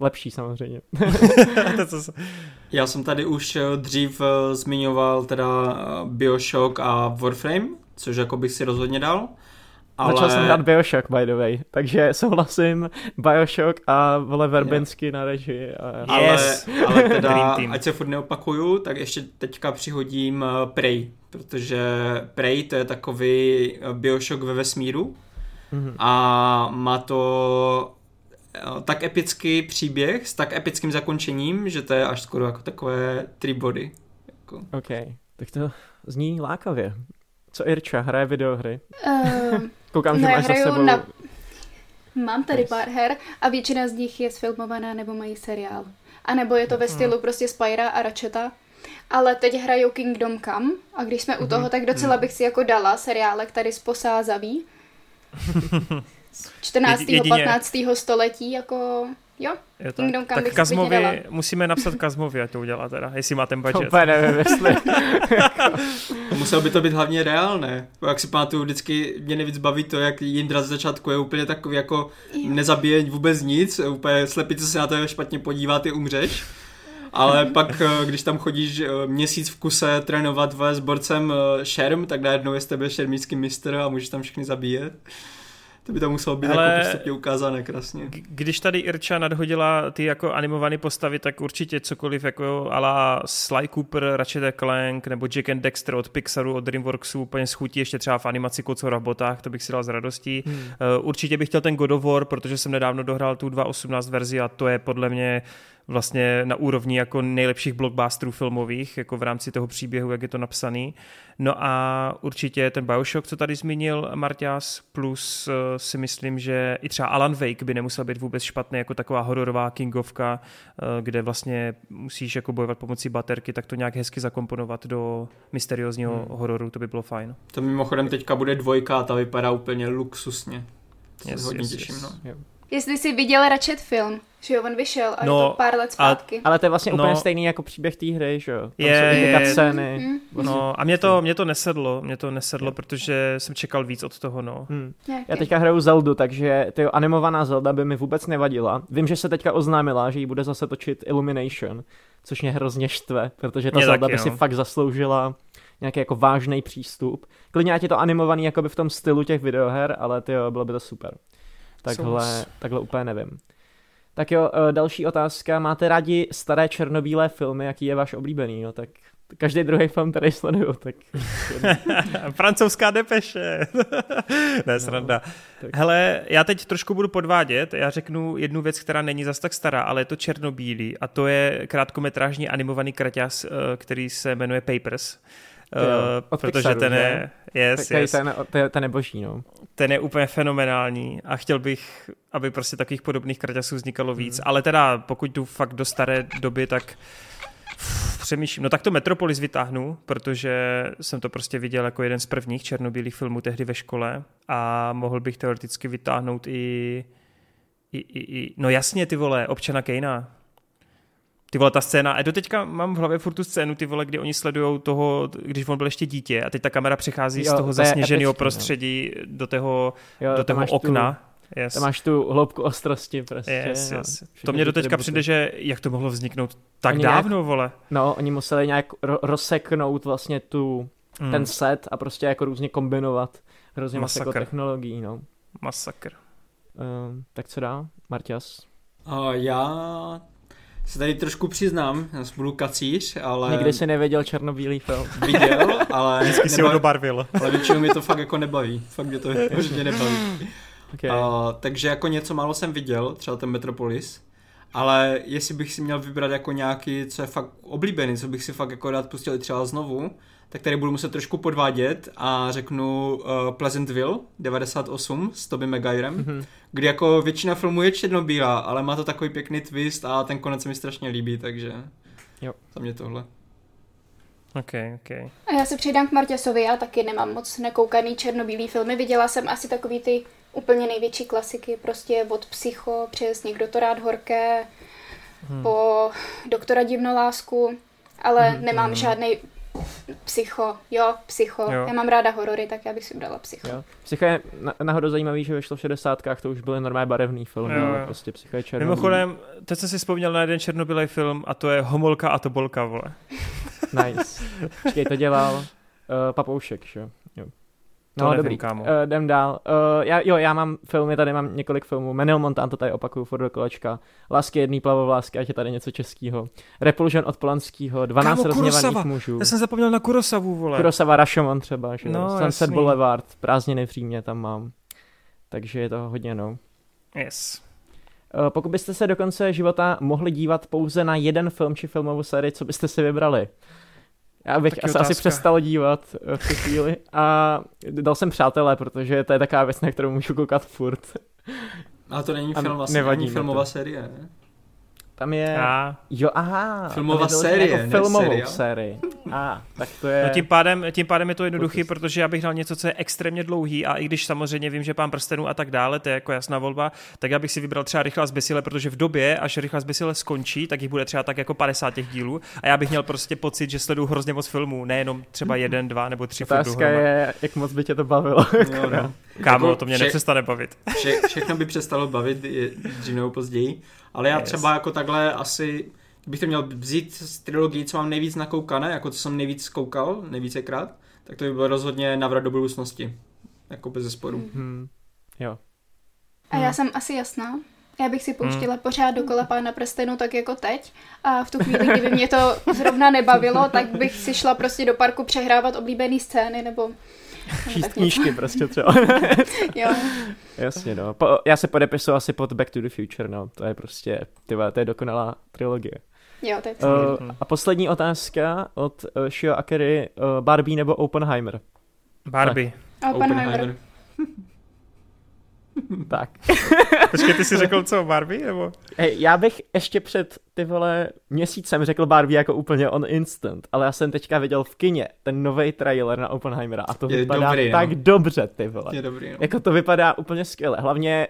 Lepší samozřejmě. Já jsem tady už dřív zmiňoval teda Bioshock a Warframe, což jako bych si rozhodně dal. Ale... Začal jsem hrát Bioshock, by the way, takže souhlasím, Bioshock a vole Verbensky yeah. na režii. A... Yes. Ale, ale teda, ať se furt neopakuju, tak ještě teďka přihodím eh, Prey, protože Prey to je takový eh, Bioshock ve vesmíru, mm-hmm. a má to eh, tak epický příběh s tak epickým zakončením, že to je až skoro jako takové tři body. Jako. OK, tak to zní lákavě. Co Irča, hraje videohry? Uh, Koukám, že no, máš za sebou... Na... Mám tady pár her a většina z nich je sfilmovaná nebo mají seriál. A nebo je to ve hmm. stylu prostě Spyra a Ratcheta. Ale teď hrajou Kingdom Come a když jsme u toho, mhm. tak docela mhm. bych si jako dala seriálek tady z Posázaví. 14. Jedině... 15. století, jako Jo, jo tak, Kingdom Come tak Kazmovi, musíme napsat Kazmovi, ať to udělá teda, jestli má ten budget. Úplně nevím, jestli. Muselo by to být hlavně reálné. Jak si pamatuju, vždycky mě nejvíc baví to, jak Jindra z začátku je úplně takový jako nezabije vůbec nic, úplně slepice se na to špatně podívá, ty umřeš. Ale pak, eh, když tam chodíš eh, měsíc v kuse trénovat s borcem eh, šerm, tak najednou je z tebe šermícký mistr a můžeš tam všechny zabíjet. To by to muselo být Ale jako postupně ukázané krásně. Když tady Irča nadhodila ty jako animované postavy, tak určitě cokoliv jako ala Sly Cooper, Ratchet Clank nebo Jack and Dexter od Pixaru, od Dreamworksu úplně schutí ještě třeba v animaci Kocora v botách, to bych si dal s radostí. Hmm. Uh, určitě bych chtěl ten God of War, protože jsem nedávno dohrál tu 2.18 verzi a to je podle mě vlastně na úrovni jako nejlepších blockbusterů filmových, jako v rámci toho příběhu, jak je to napsaný. No a určitě ten Bioshock, co tady zmínil Martias, plus uh, si myslím, že i třeba Alan Wake by nemusel být vůbec špatný jako taková hororová kingovka, uh, kde vlastně musíš jako bojovat pomocí baterky, tak to nějak hezky zakomponovat do mysteriózního hmm. hororu, to by bylo fajn. To mimochodem teďka bude dvojka a ta vypadá úplně luxusně. To yes, hodně yes, těším, yes. no. Jestli jsi viděl Ratchet film, že jo, on vyšel a no, je to pár let zpátky. A, ale to je vlastně no, úplně stejný jako příběh té hry, že jo? Tam je, jsou je, scény. Mm, vlastně. No a mě to, mě to nesedlo, mě to nesedlo, je. protože jsem čekal víc od toho, no. Hmm. Já teďka hraju Zeldu, takže ty animovaná Zelda by mi vůbec nevadila. Vím, že se teďka oznámila, že ji bude zase točit Illumination, což mě hrozně štve, protože ta mě Zelda taky, by no. si fakt zasloužila nějaký jako vážný přístup. Klidně ať je to animovaný jakoby v tom stylu těch videoher, ale ty bylo by to super. Takhle, takhle úplně nevím. Tak jo, eh, další otázka. Máte rádi staré černobílé filmy? Jaký je váš oblíbený? No tak každý druhý film tady sleduju, tak... Francouzská depeše. ne, sranda. No, tak... Hele, já teď trošku budu podvádět. Já řeknu jednu věc, která není zas tak stará, ale je to černobílý a to je krátkometrážní animovaný kraťas, eh, který se jmenuje Papers. Protože Pixaru, ten je, yes, yes. Ten, ten, ten je boží, no. Ten je úplně fenomenální a chtěl bych, aby prostě takových podobných kraťasů vznikalo víc, hmm. ale teda pokud jdu fakt do staré doby, tak přemýšlím, no tak to Metropolis vytáhnu, protože jsem to prostě viděl jako jeden z prvních černobílých filmů tehdy ve škole a mohl bych teoreticky vytáhnout i, i, i, i no jasně ty vole, občana Kejna, ty vole, ta scéna, a do teďka mám v hlavě furt tu scénu, ty vole, kdy oni sledují toho, když on byl ještě dítě a teď ta kamera přechází jo, z toho zasněženého no. prostředí jo. do toho, jo, do toho okna. Tu, yes. Tam máš tu hloubku ostrosti prostě. Yes, yes. To mě do teďka přijde, že jak to mohlo vzniknout tak oni dávno, nějak, vole. No, oni museli nějak ro- rozseknout vlastně tu, mm. ten set a prostě jako různě kombinovat hrozně moc jako technologií, no. Masakr. Uh, tak co dá, Martias? Uh, já se tady trošku přiznám, já budu kacíř, ale... Nikdy si nevěděl černobílý film. Viděl, ale... Vždycky si ho dobarvil. Ale většinou mě to fakt jako nebaví. Fakt mě to určitě nebaví. Okay. Uh, takže jako něco málo jsem viděl, třeba ten Metropolis, ale jestli bych si měl vybrat jako nějaký, co je fakt oblíbený, co bych si fakt jako rád pustil třeba znovu, tak tady budu muset trošku podvádět a řeknu uh, Pleasantville 98 s Toby Maguirem, mm-hmm. kdy jako většina filmů je černobílá, ale má to takový pěkný twist a ten konec se mi strašně líbí, takže jo. za mě tohle. Ok, ok. A já se přidám k Martěsovi, já taky nemám moc nekoukaný černobílý filmy. Viděla jsem asi takový ty úplně největší klasiky, prostě od Psycho přes Někdo to rád horké, hmm. po Doktora divnolásku, ale hmm. nemám hmm. žádný Psycho, jo, psycho. Jo. Já mám ráda horory, tak já bych si ubrala psycho. Jo. Psycho je nahoru zajímavý, že vyšlo v 60. to už byly normálně barevný film, jo, jo. prostě psycho je černobílý. Mimochodem, teď jsem si vzpomněl na jeden černobílý film a to je Homolka a Tobolka, vole. nice. Počkej, to dělal uh, Papoušek, že jo. To no, nevím, dobrý. Kámo. Uh, jdem dál. Uh, já, jo, já mám filmy, tady mám několik filmů. Menil Montan, to tady opakuju, furt do kolečka. Lásky jedný plavovlásky, ať je tady něco českého. Repulsion od Polanského, 12 Kámo, rozněvaných mužů. Já jsem zapomněl na Kurosavu, vole. Kurosawa Rashomon třeba, že no, Sunset jasný. Boulevard, prázdniny v Římě tam mám. takže je to hodně no. Yes. Uh, pokud byste se do konce života mohli dívat pouze na jeden film či filmovou sérii, co byste si vybrali? Já bych asi, asi přestal dívat uh, v tu chvíli a dal jsem přátelé, protože to je taková věc, na kterou můžu koukat furt. Ale to není film, vlastně, není filmová série, ne? Tam je... A. Jo, aha. Filmová série, jako filmovou sérii. A, tak to je... No tím pádem, tím pádem je to jednoduchý, protože já bych dal něco, co je extrémně dlouhý a i když samozřejmě vím, že pán prstenů a tak dále, to je jako jasná volba, tak já bych si vybral třeba Rychlá zbysile, protože v době, až Rychlá zbysile skončí, tak jich bude třeba tak jako 50 těch dílů a já bych měl prostě pocit, že sleduju hrozně moc filmů, nejenom třeba jeden, dva nebo tři Otázka je, jak moc by tě to bavilo. Jo, no. Kámo, jako to mě vše, nepřestane bavit. Vše, všechno by přestalo bavit dřív nebo později. Ale já yes. třeba jako takhle asi, bych to měl vzít z trilogii, co mám nejvíc nakoukané, jako co jsem nejvíc koukal, nejvícekrát, tak to by bylo rozhodně navrat do budoucnosti. Jako bez zesporu. Mm-hmm. Jo. A já jsem asi jasná. Já bych si pouštila hmm. pořád dokola pána prstenu tak jako teď a v tu chvíli, kdyby mě to zrovna nebavilo, tak bych si šla prostě do parku přehrávat oblíbené scény nebo Číst knížky prostě třeba. jo. Jasně, no. Po, já se podepisuju asi pod Back to the Future, no. To je prostě, tyva, to je dokonalá trilogie. Jo, to je uh, A poslední otázka od uh, Shio Akery, uh, Barbie nebo Oppenheimer? Barbie. Tak. Oppenheimer. Oppenheimer. tak. Počkej, ty jsi řekl co, Barbie, nebo? Hey, já bych ještě před ty vole měsícem řekl Barbie jako úplně on instant, ale já jsem teďka viděl v kině ten nový trailer na Oppenheimera a to je vypadá dobrý, tak no. dobře, ty vole. Je dobrý, no. Jako to vypadá úplně skvěle. Hlavně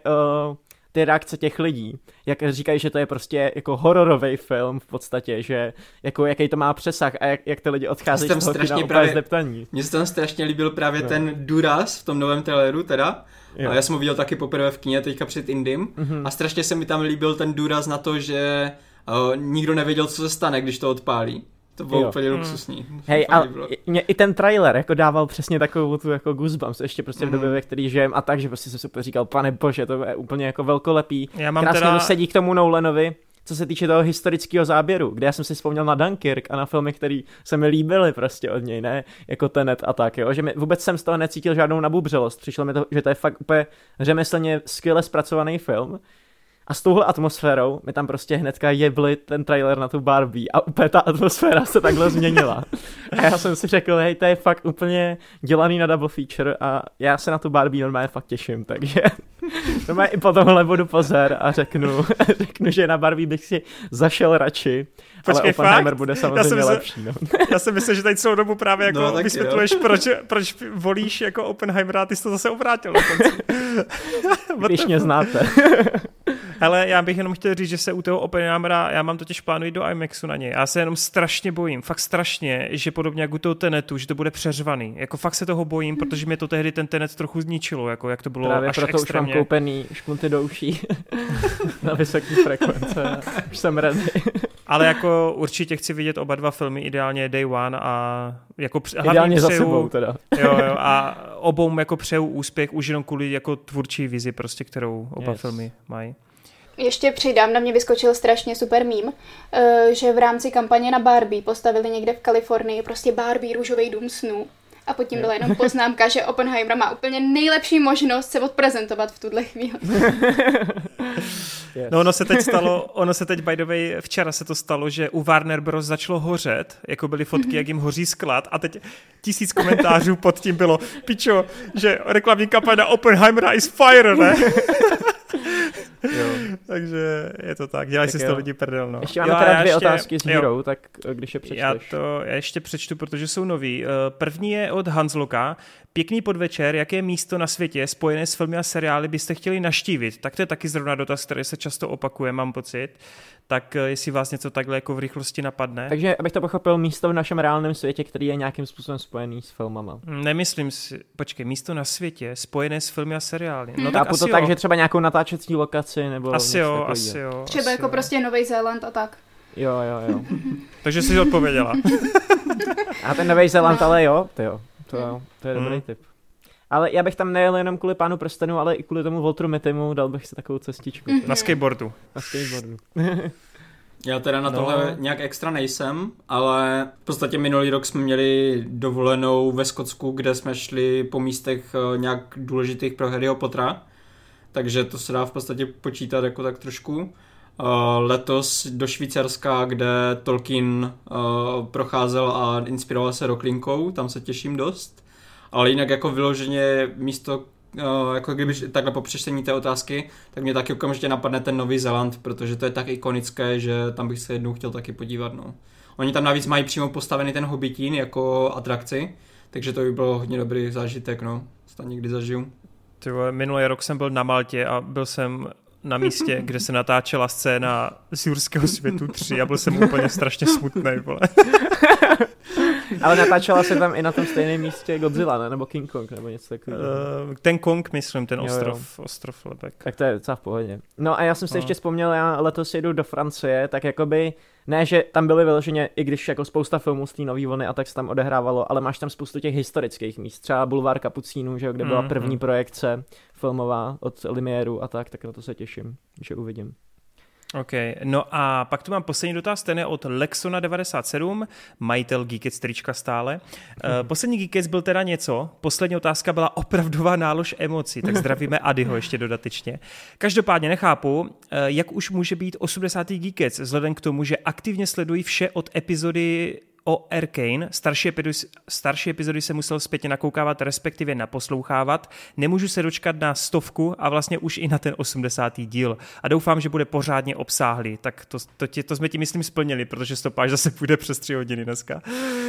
uh, ty reakce těch lidí, jak říkají, že to je prostě jako hororový film v podstatě, že jako jaký to má přesah a jak, jak ty lidi odcházejí z toho strašně právě, zdeptaní. Mně se tam strašně líbil právě no. ten důraz v tom novém traileru teda, Jo. A já jsem ho viděl taky poprvé v kině teďka před Indym mm-hmm. a strašně se mi tam líbil ten důraz na to, že uh, nikdo nevěděl, co se stane, když to odpálí. To bylo jo. úplně mm. luxusní. Hej, ale mě i ten trailer jako dával přesně takovou tu jako goosebumps, ještě prostě v době, mm. ve který žijem a tak, že prostě jsem super říkal, pane bože, to je úplně jako velkolepý. Já mám Krásně teda... to sedí k tomu Nolanovi co se týče toho historického záběru, kde já jsem si vzpomněl na Dunkirk a na filmy, které se mi líbily prostě od něj, ne jako Tenet a tak, jo, že mi, vůbec jsem z toho necítil žádnou nabubřelost, přišlo mi to, že to je fakt úplně řemeslně skvěle zpracovaný film, a s touhle atmosférou mi tam prostě hnedka jebli ten trailer na tu Barbie a úplně ta atmosféra se takhle změnila. A já jsem si řekl, hej, to je fakt úplně dělaný na double feature a já se na tu Barbie normálně fakt těším, takže to má i po tomhle budu pozor a řeknu, řeknu, že na Barbie bych si zašel radši, Počkej, ale Oppenheimer fakt? bude samozřejmě já myslím, lepší. No. Já si myslím, že tady celou dobu právě jako no, vysvětluješ, proč, proč volíš jako Oppenheimera a ty jsi to zase obrátil. Když mě znáte. Ale já bych jenom chtěl říct, že se u toho Oppenheimera, já mám totiž plánu jít do IMAXu na něj. Já se jenom strašně bojím, fakt strašně, že podobně jako u toho Tenetu, že to bude přeřvaný. Jako fakt se toho bojím, protože mě to tehdy ten Tenet trochu zničilo, jako jak to bylo Právě až proto extrémně. Už mám koupený špunty do uší na vysoké frekvence. Už jsem ready. Ale jako určitě chci vidět oba dva filmy, ideálně Day One a jako ideálně přeju, za sebou teda. jo, jo, a obou jako přeju úspěch už jenom kvůli jako tvůrčí vizi prostě, kterou oba yes. filmy mají. Ještě přidám, na mě vyskočil strašně super mím, eh, že v rámci kampaně na Barbie postavili někde v Kalifornii prostě Barbie růžový dům snů. A pod tím byla jenom poznámka, že Oppenheimer má úplně nejlepší možnost se odprezentovat v tuhle chvíli. Yes. No ono se teď stalo, ono se teď by the way, včera se to stalo, že u Warner Bros. začalo hořet, jako byly fotky, jak jim hoří sklad a teď tisíc komentářů pod tím bylo, pičo, že reklamní kampaň na Oppenheimera is fire, ne? jo. Takže je to tak, dělají si z toho lidi prdel. No. Ještě máme jo, teda dvě ještě, otázky z Hero, jo. tak eh, když je přečteš. Já to já ještě přečtu, protože jsou nový. Eh, první je od Hansloka. Pěkný podvečer, jaké místo na světě spojené s filmy a seriály byste chtěli naštívit? Tak to je taky zrovna dotaz, který se často opakuje, mám pocit. Tak eh, jestli vás něco takhle jako v rychlosti napadne. Takže abych to pochopil, místo v našem reálném světě, který je nějakým způsobem spojený s filmama. Nemyslím si, počkej, místo na světě spojené s filmy a seriály. No, hmm. tak to jo. tak, že třeba nějakou natáčecí lokaci nebo Asi jo, asi jo. Třeba asi jako jo. prostě Nový Zéland a tak. Jo, jo, jo. Takže jsi odpověděla. a ten Nový Zéland, no. ale jo, to jo. To, to je dobrý hmm. tip. Ale já bych tam nejel jenom kvůli pánu prstenu, ale i kvůli tomu Voltru Metimu dal bych si takovou cestičku. Mm-hmm. Na skateboardu. Na skateboardu. Já teda na no. tohle nějak extra nejsem, ale v podstatě minulý rok jsme měli dovolenou ve Skotsku, kde jsme šli po místech eh, nějak důležitých pro Harryho Pottera takže to se dá v podstatě počítat jako tak trošku. Uh, letos do Švýcarska, kde Tolkien uh, procházel a inspiroval se roklinkou, tam se těším dost. Ale jinak jako vyloženě místo Uh, jako kdyby takhle po přečtení té otázky, tak mě taky okamžitě napadne ten Nový Zéland, protože to je tak ikonické, že tam bych se jednou chtěl taky podívat. No. Oni tam navíc mají přímo postavený ten Hobbitín jako atrakci, takže to by bylo hodně dobrý zážitek, no. To někdy zažiju. Tyvo, minulý rok jsem byl na Maltě a byl jsem na místě, kde se natáčela scéna z Jurského světu 3 a byl jsem úplně strašně smutný, vole. Ale natáčela se tam i na tom stejném místě Godzilla, ne? nebo King Kong, nebo něco takového. Uh, ten Kong, myslím, ten ostrov, jo, jo. ostrov Lebek. Tak to je docela v pohodě. No a já jsem si no. ještě vzpomněl, já letos jedu do Francie, tak jakoby ne, že tam byly vyloženě, i když jako spousta filmů z té nový vlny a tak se tam odehrávalo, ale máš tam spoustu těch historických míst, třeba Bulvár Kapucínů, že jo, kde byla mm, první mm. projekce filmová od Limieru a tak, tak na to se těším, že uvidím. OK, no a pak tu mám poslední dotaz, ten je od Lexona97, majitel Geekets trička stále. Uh, poslední Geekets byl teda něco, poslední otázka byla opravdová nálož emocí, tak zdravíme Adyho ještě dodatečně. Každopádně nechápu, uh, jak už může být 80. Geekets, vzhledem k tomu, že aktivně sledují vše od epizody o Arkane. Starší epizody, starší epizody se musel zpětně nakoukávat, respektive naposlouchávat. Nemůžu se dočkat na stovku a vlastně už i na ten 80. díl. A doufám, že bude pořádně obsáhlý. Tak to, to, tě, to jsme ti myslím splnili, protože stopáž zase půjde přes tři hodiny dneska.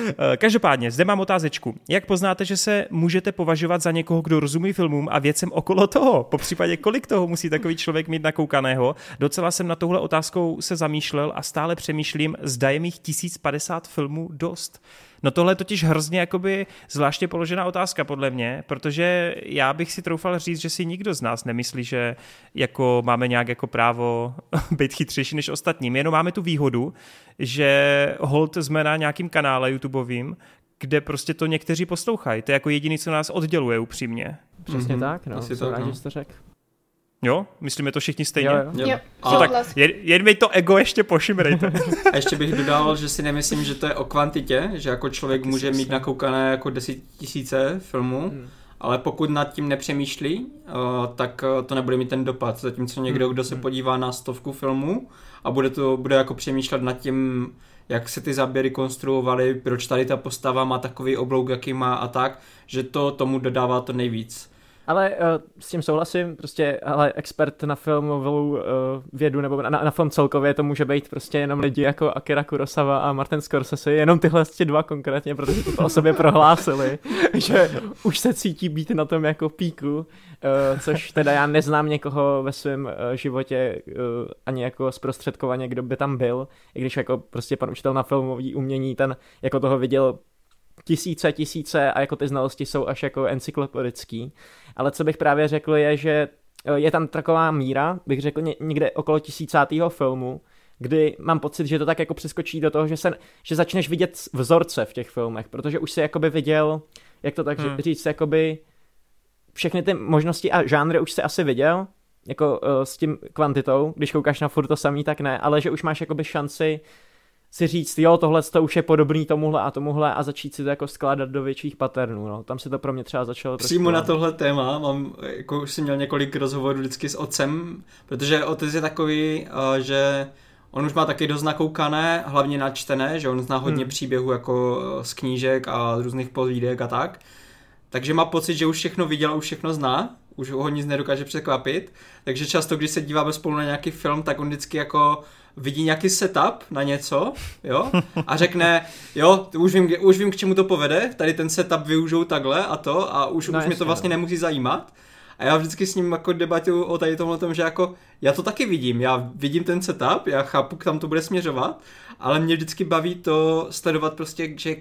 Eh, každopádně, zde mám otázečku. Jak poznáte, že se můžete považovat za někoho, kdo rozumí filmům a věcem okolo toho? Po případě, kolik toho musí takový člověk mít nakoukaného? Docela jsem na tohle otázkou se zamýšlel a stále přemýšlím, zda je mých 1050 filmů dost. No tohle je totiž hrozně jakoby zvláště položená otázka podle mě, protože já bych si troufal říct, že si nikdo z nás nemyslí, že jako máme nějak jako právo být chytřejší než ostatní. My jenom máme tu výhodu, že hold jsme na nějakým kanále YouTubeovým, kde prostě to někteří poslouchají. To je jako jediný, co nás odděluje upřímně. Přesně mm-hmm. tak, no. Asi tak, rád, no. že jsi to řekl. Jo? Myslíme to všichni stejně? Jo, jo. jo. No, tak jen, jen mi to ego ještě pošimrejte. A ještě bych dodal, že si nemyslím, že to je o kvantitě, že jako člověk může mít nakoukané jako tisíce filmů, hmm. ale pokud nad tím nepřemýšlí, uh, tak uh, to nebude mít ten dopad. Zatímco někdo, hmm. kdo se hmm. podívá na stovku filmů a bude to bude jako přemýšlet nad tím, jak se ty záběry konstruovaly, proč tady ta postava má takový oblouk, jaký má a tak, že to tomu dodává to nejvíc. Ale uh, s tím souhlasím, prostě, ale expert na filmovou uh, vědu nebo na, na film celkově to může být prostě jenom lidi jako Akira Kurosawa a Martin Scorsese, jenom tyhle dva konkrétně, protože to o sobě prohlásili, že už se cítí být na tom jako píku, uh, což teda já neznám někoho ve svém uh, životě uh, ani jako zprostředkovaně, kdo by tam byl, i když jako prostě pan učitel na filmový umění, ten jako toho viděl tisíce, tisíce a jako ty znalosti jsou až jako encyklopedický. Ale co bych právě řekl je, že eh, je tam taková míra, bych řekl někde okolo tisícátého filmu, kdy mám pocit, že to tak jako přeskočí do toho, že, se, že začneš vidět vzorce v těch filmech, protože už si jakoby viděl, jak to tak hmm. říct, jakoby všechny ty možnosti a žánry už si asi viděl, jako uh, s tím kvantitou, když koukáš na furt to samý, tak ne, ale že už máš jakoby šanci si říct, jo, tohle to už je podobný tomuhle a tomuhle a začít si to jako skládat do větších paternů, no. Tam se to pro mě třeba začalo Přímo na tohle téma mám, jako už jsem měl několik rozhovorů vždycky s otcem, protože otec je takový, uh, že on už má taky dost nakoukané, hlavně načtené, že on zná hodně hmm. příběhů jako eh, z knížek a z různých povídek a tak. Takže má pocit, že už všechno viděl, už všechno zná, už ho nic nedokáže překvapit. Takže často, když se díváme spolu na nějaký film, tak on vždycky jako vidí nějaký setup na něco, jo, a řekne, jo, už vím, už vím, k čemu to povede, tady ten setup využijou takhle a to a už, no, už mě to vlastně no. nemusí zajímat. A já vždycky s ním jako debatuju o tady tomhle tom, že jako já to taky vidím, já vidím ten setup, já chápu, kam to bude směřovat, ale mě vždycky baví to sledovat prostě, že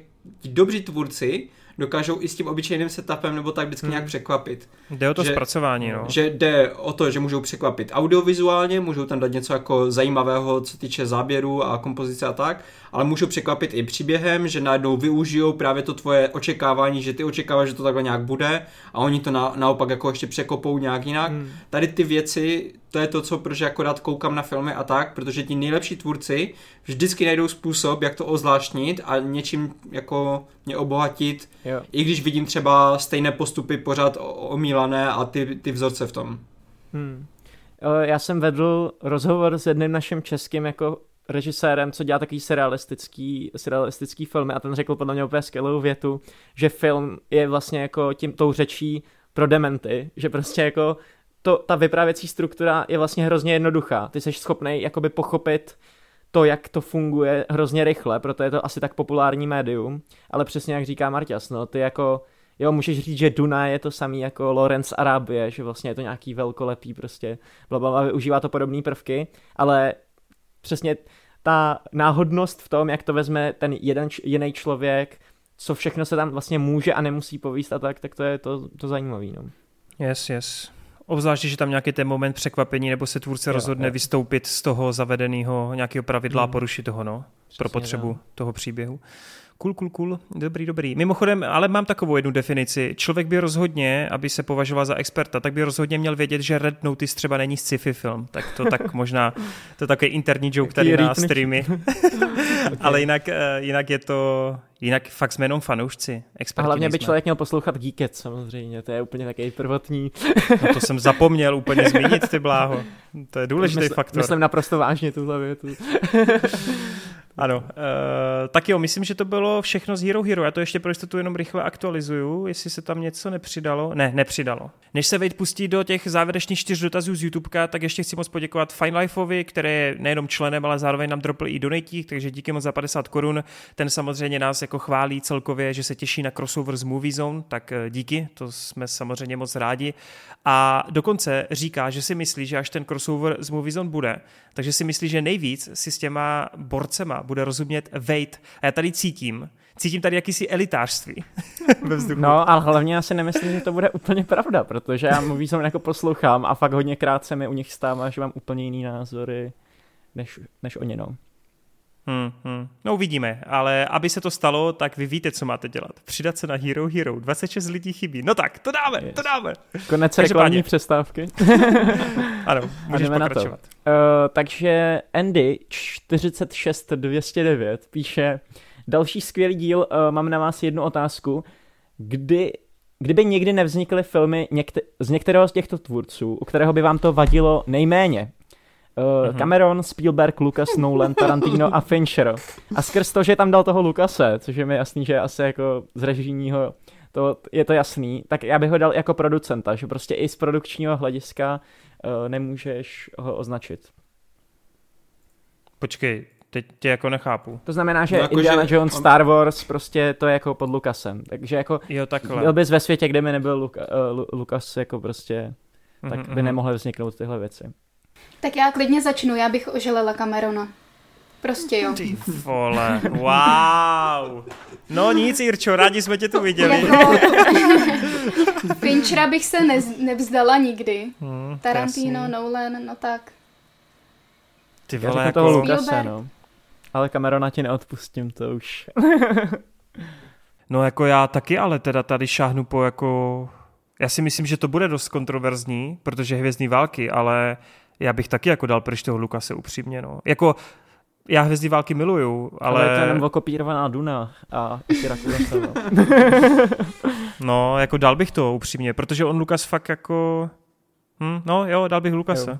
dobří tvůrci dokážou i s tím obyčejným setupem nebo tak vždycky hmm. nějak překvapit. Jde o to že, zpracování, no. Že jde o to, že můžou překvapit audiovizuálně, můžou tam dát něco jako zajímavého, co týče záběru a kompozice a tak, ale můžou překvapit i příběhem, že najednou využijou právě to tvoje očekávání, že ty očekáváš, že to takhle nějak bude a oni to na, naopak jako ještě překopou nějak jinak. Hmm. Tady ty věci, to je to, co proč akorát koukám na filmy a tak, protože ti nejlepší tvůrci vždycky najdou způsob, jak to ozvláštnit a něčím jako mě obohatit, jo. i když vidím třeba stejné postupy pořád omílané a ty, ty vzorce v tom. Hmm. Já jsem vedl rozhovor s jedným naším českým jako režisérem, co dělá takový surrealistický, surrealistický filmy a ten řekl podle mě úplně skvělou větu, že film je vlastně jako tím, tou řečí pro dementy, že prostě jako to, ta vyprávěcí struktura je vlastně hrozně jednoduchá. Ty jsi schopný jakoby pochopit to, jak to funguje hrozně rychle, proto je to asi tak populární médium, ale přesně jak říká Marťas, no, ty jako jo, můžeš říct, že Duna je to samý jako Lorenz Arabie, že vlastně je to nějaký velkolepý prostě, blablabla, využívá to podobné prvky, ale přesně ta náhodnost v tom, jak to vezme ten jeden jiný člověk, co všechno se tam vlastně může a nemusí povíst a tak, tak to je to, to zajímavé. No. Yes, yes. Obzvlášť, že tam nějaký ten moment překvapení, nebo se tvůrce jo, rozhodne jo. vystoupit z toho zavedeného nějakého pravidla hmm. a porušit toho, no, Přesně, pro potřebu no. toho příběhu. Cool, cool, cool. Dobrý, dobrý. Mimochodem, ale mám takovou jednu definici. Člověk by rozhodně, aby se považoval za experta, tak by rozhodně měl vědět, že Red Notice třeba není sci-fi film. Tak to tak možná, to je takový interní joke tady na streamy. ale jinak, eh, jinak je to, jinak fakt jsme jenom fanoušci. A hlavně by člověk měl poslouchat Geeket samozřejmě, to je úplně takový prvotní. no to jsem zapomněl úplně zmínit, ty bláho. To je důležitý Mysl, faktor. Myslím naprosto vážně tuhle větu. Ano, uh, tak jo, myslím, že to bylo všechno z Hero Hero. Já to ještě pro jistotu jenom rychle aktualizuju, jestli se tam něco nepřidalo. Ne, nepřidalo. Než se Vejt pustí do těch závěrečných čtyř dotazů z YouTubeka, tak ještě chci moc poděkovat Fine Lifeovi, který je nejenom členem, ale zároveň nám dropl i donatí, takže díky moc za 50 korun. Ten samozřejmě nás jako chválí celkově, že se těší na crossover z Movie Zone, tak eh, díky, to jsme samozřejmě moc rádi. A dokonce říká, že si myslí, že až ten crossover z Movie Zone bude, takže si myslí, že nejvíc si s těma borcema bude rozumět Wade. A já tady cítím, cítím tady jakýsi elitářství ve vzduchu. No, ale hlavně já si nemyslím, že to bude úplně pravda, protože já mluví jsem jako poslouchám a fakt hodněkrát se mi u nich stává, že mám úplně jiný názory než, než oni, no. Hmm, hmm. No uvidíme, ale aby se to stalo, tak vy víte, co máte dělat. Přidat se na Hero Hero. 26 lidí chybí. No tak, to dáme, yes. to dáme. Konec reklamní přestávky. ano, můžeš pokračovat. Na to. Uh, takže Andy 46209 píše další skvělý díl, uh, mám na vás jednu otázku. Kdy Kdyby někdy nevznikly filmy někte- z některého z těchto tvůrců, u kterého by vám to vadilo nejméně, Uh, Cameron, Spielberg, Lucas, Nolan, Tarantino a Fincher. A skrz to, že tam dal toho Lucase, což je mi jasný, že asi jako z režijního to, je to jasný, tak já bych ho dal jako producenta, že prostě i z produkčního hlediska uh, nemůžeš ho označit. Počkej, teď tě jako nechápu. To znamená, že no jako Indiana že Jones, on... Star Wars, prostě to je jako pod Lucasem. Takže jako jo, takhle. byl bys ve světě, kde by nebyl Luka, uh, Lucas jako prostě, tak mm-hmm. by mhm. nemohly vzniknout tyhle věci. Tak já klidně začnu, já bych oželela Camerona. Prostě jo. Ty vole, wow. No nic, Irčo, rádi jsme tě tu viděli. Jako... Finchera bych se nez, nevzdala nikdy. Hmm, Tarantino, jasný. Nolan, no tak. Ty vole, jako... toho Lucase, no. Ale Camerona ti neodpustím, to už. no jako já taky, ale teda tady šáhnu po jako... Já si myslím, že to bude dost kontroverzní, protože Hvězdní války, ale já bych taky jako dal pryč toho Lukase upřímně, no. Jako, já Hvězdní války miluju, ale... Ale to je jenom okopírovaná Duna a Akira Kurosawa. no, jako dal bych to upřímně, protože on Lukas fakt jako... Hm, no jo, dal bych Lukase. Jo.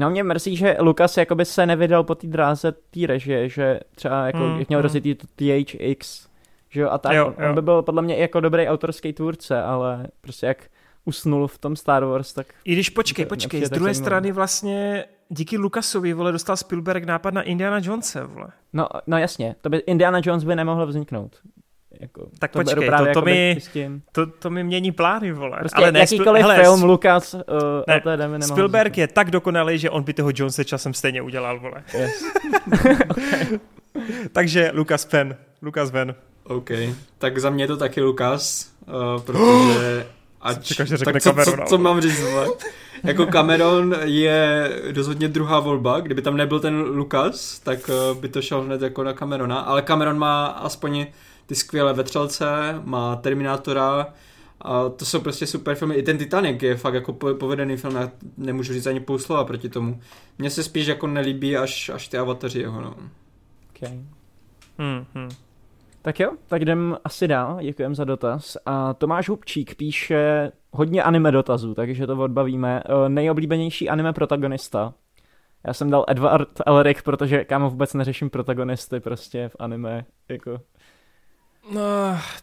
No mě mrzí, že Lukas jakoby se nevydal po té dráze té režie, že třeba jako mm, měl mm. rozjetý THX, že jo, a tak, jo, jo. on by byl podle mě jako dobrý autorský tvůrce, ale prostě jak usnul v tom Star Wars, tak... I když počkej, počkej, z druhé strany vlastně díky Lukasovi, vole, dostal Spielberg nápad na Indiana Jonese, vole. No, no jasně, to by Indiana Jones by nemohlo vzniknout. Jako, tak to počkej, to, to, mi, to, to mi mění plány, vole. Prostě Ale ne, jakýkoliv hele, film Lukas uh, ne, LTD Spielberg je tak dokonalý, že on by toho Jonese časem stejně udělal, vole. Yes. okay. Takže Lukas Pen, Lukas Ven. OK, tak za mě je to taky Lukas, uh, protože Ať, Čekal, že řekne tak co, Cameron, co, co, mám říct, Jako Cameron je rozhodně druhá volba, kdyby tam nebyl ten Lukas, tak eh, by to šel hned jako na Camerona, ale Cameron má aspoň ty skvělé vetřelce, má Terminátora, a to jsou prostě super filmy. I ten Titanic je fakt jako povedený film, já nemůžu říct ani půl slova proti tomu. Mně se spíš jako nelíbí až, až ty avataři jeho, no. Okay. Hmm, hmm. Tak jo, tak jdem asi dál, děkujem za dotaz. A Tomáš Hubčík píše hodně anime dotazů, takže to odbavíme. Uh, nejoblíbenější anime protagonista. Já jsem dal Edward Elric, protože kámo vůbec neřeším protagonisty prostě v anime, jako... No,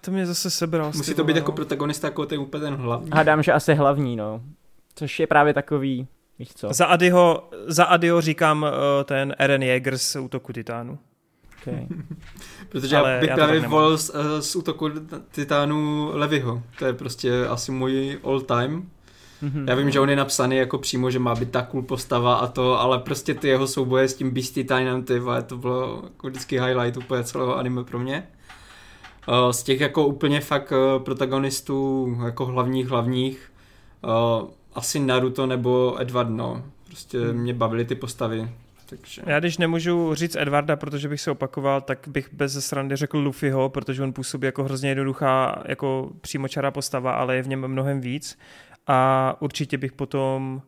to mě zase sebral. Musí to být jako protagonista, jako ten úplně ten hlavní. Hádám, že asi hlavní, no. Což je právě takový, víš co. Za Adyho, za Adyho říkám uh, ten Eren Jäger z útoku Titánu. Okay. Protože Ale já bych já právě volil z, eh, z útoku Titánu Levyho. To je prostě asi můj all time. Mm-hmm. Já vím, že on je napsaný jako přímo, že má být ta cool postava a to, ale prostě ty jeho souboje s tím Beast Titanem, ty vole, to bylo jako vždycky highlight úplně celého anime pro mě. Uh, z těch jako úplně fakt uh, protagonistů, jako hlavních, hlavních, asi Naruto nebo Edward, no. Prostě hmm. mě bavily ty postavy. Takže... Já když nemůžu říct Edvarda, protože bych se opakoval, tak bych bez srandy řekl Luffyho, protože on působí jako hrozně jednoduchá, jako přímočará postava, ale je v něm mnohem víc. A určitě bych potom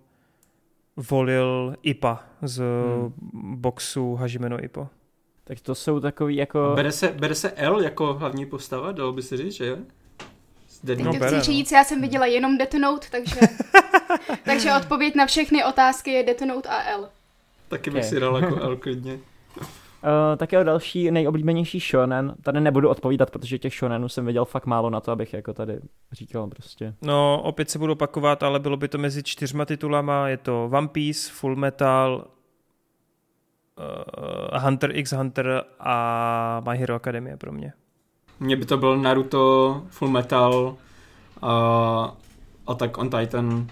volil Ipa z hmm. boxu Hajimeno Ipo. Tak to jsou takový jako... Bere se, bere se L jako hlavní postava, dalo by se říct, že jo? Teď no, bere, chci no. říct, já jsem viděla jenom Death Note, takže, takže odpověď na všechny otázky je Death Note a L. Taky bych okay. si dal jako L klidně. Uh, tak jo, další nejoblíbenější shonen. Tady nebudu odpovídat, protože těch shonenů jsem viděl fakt málo na to, abych jako tady říkal prostě. No, opět se budu opakovat, ale bylo by to mezi čtyřma titulama. Je to One Piece, Full Metal, uh, Hunter x Hunter a My Hero Academia pro mě. Mně by to byl Naruto, Full Metal a Attack on Titan.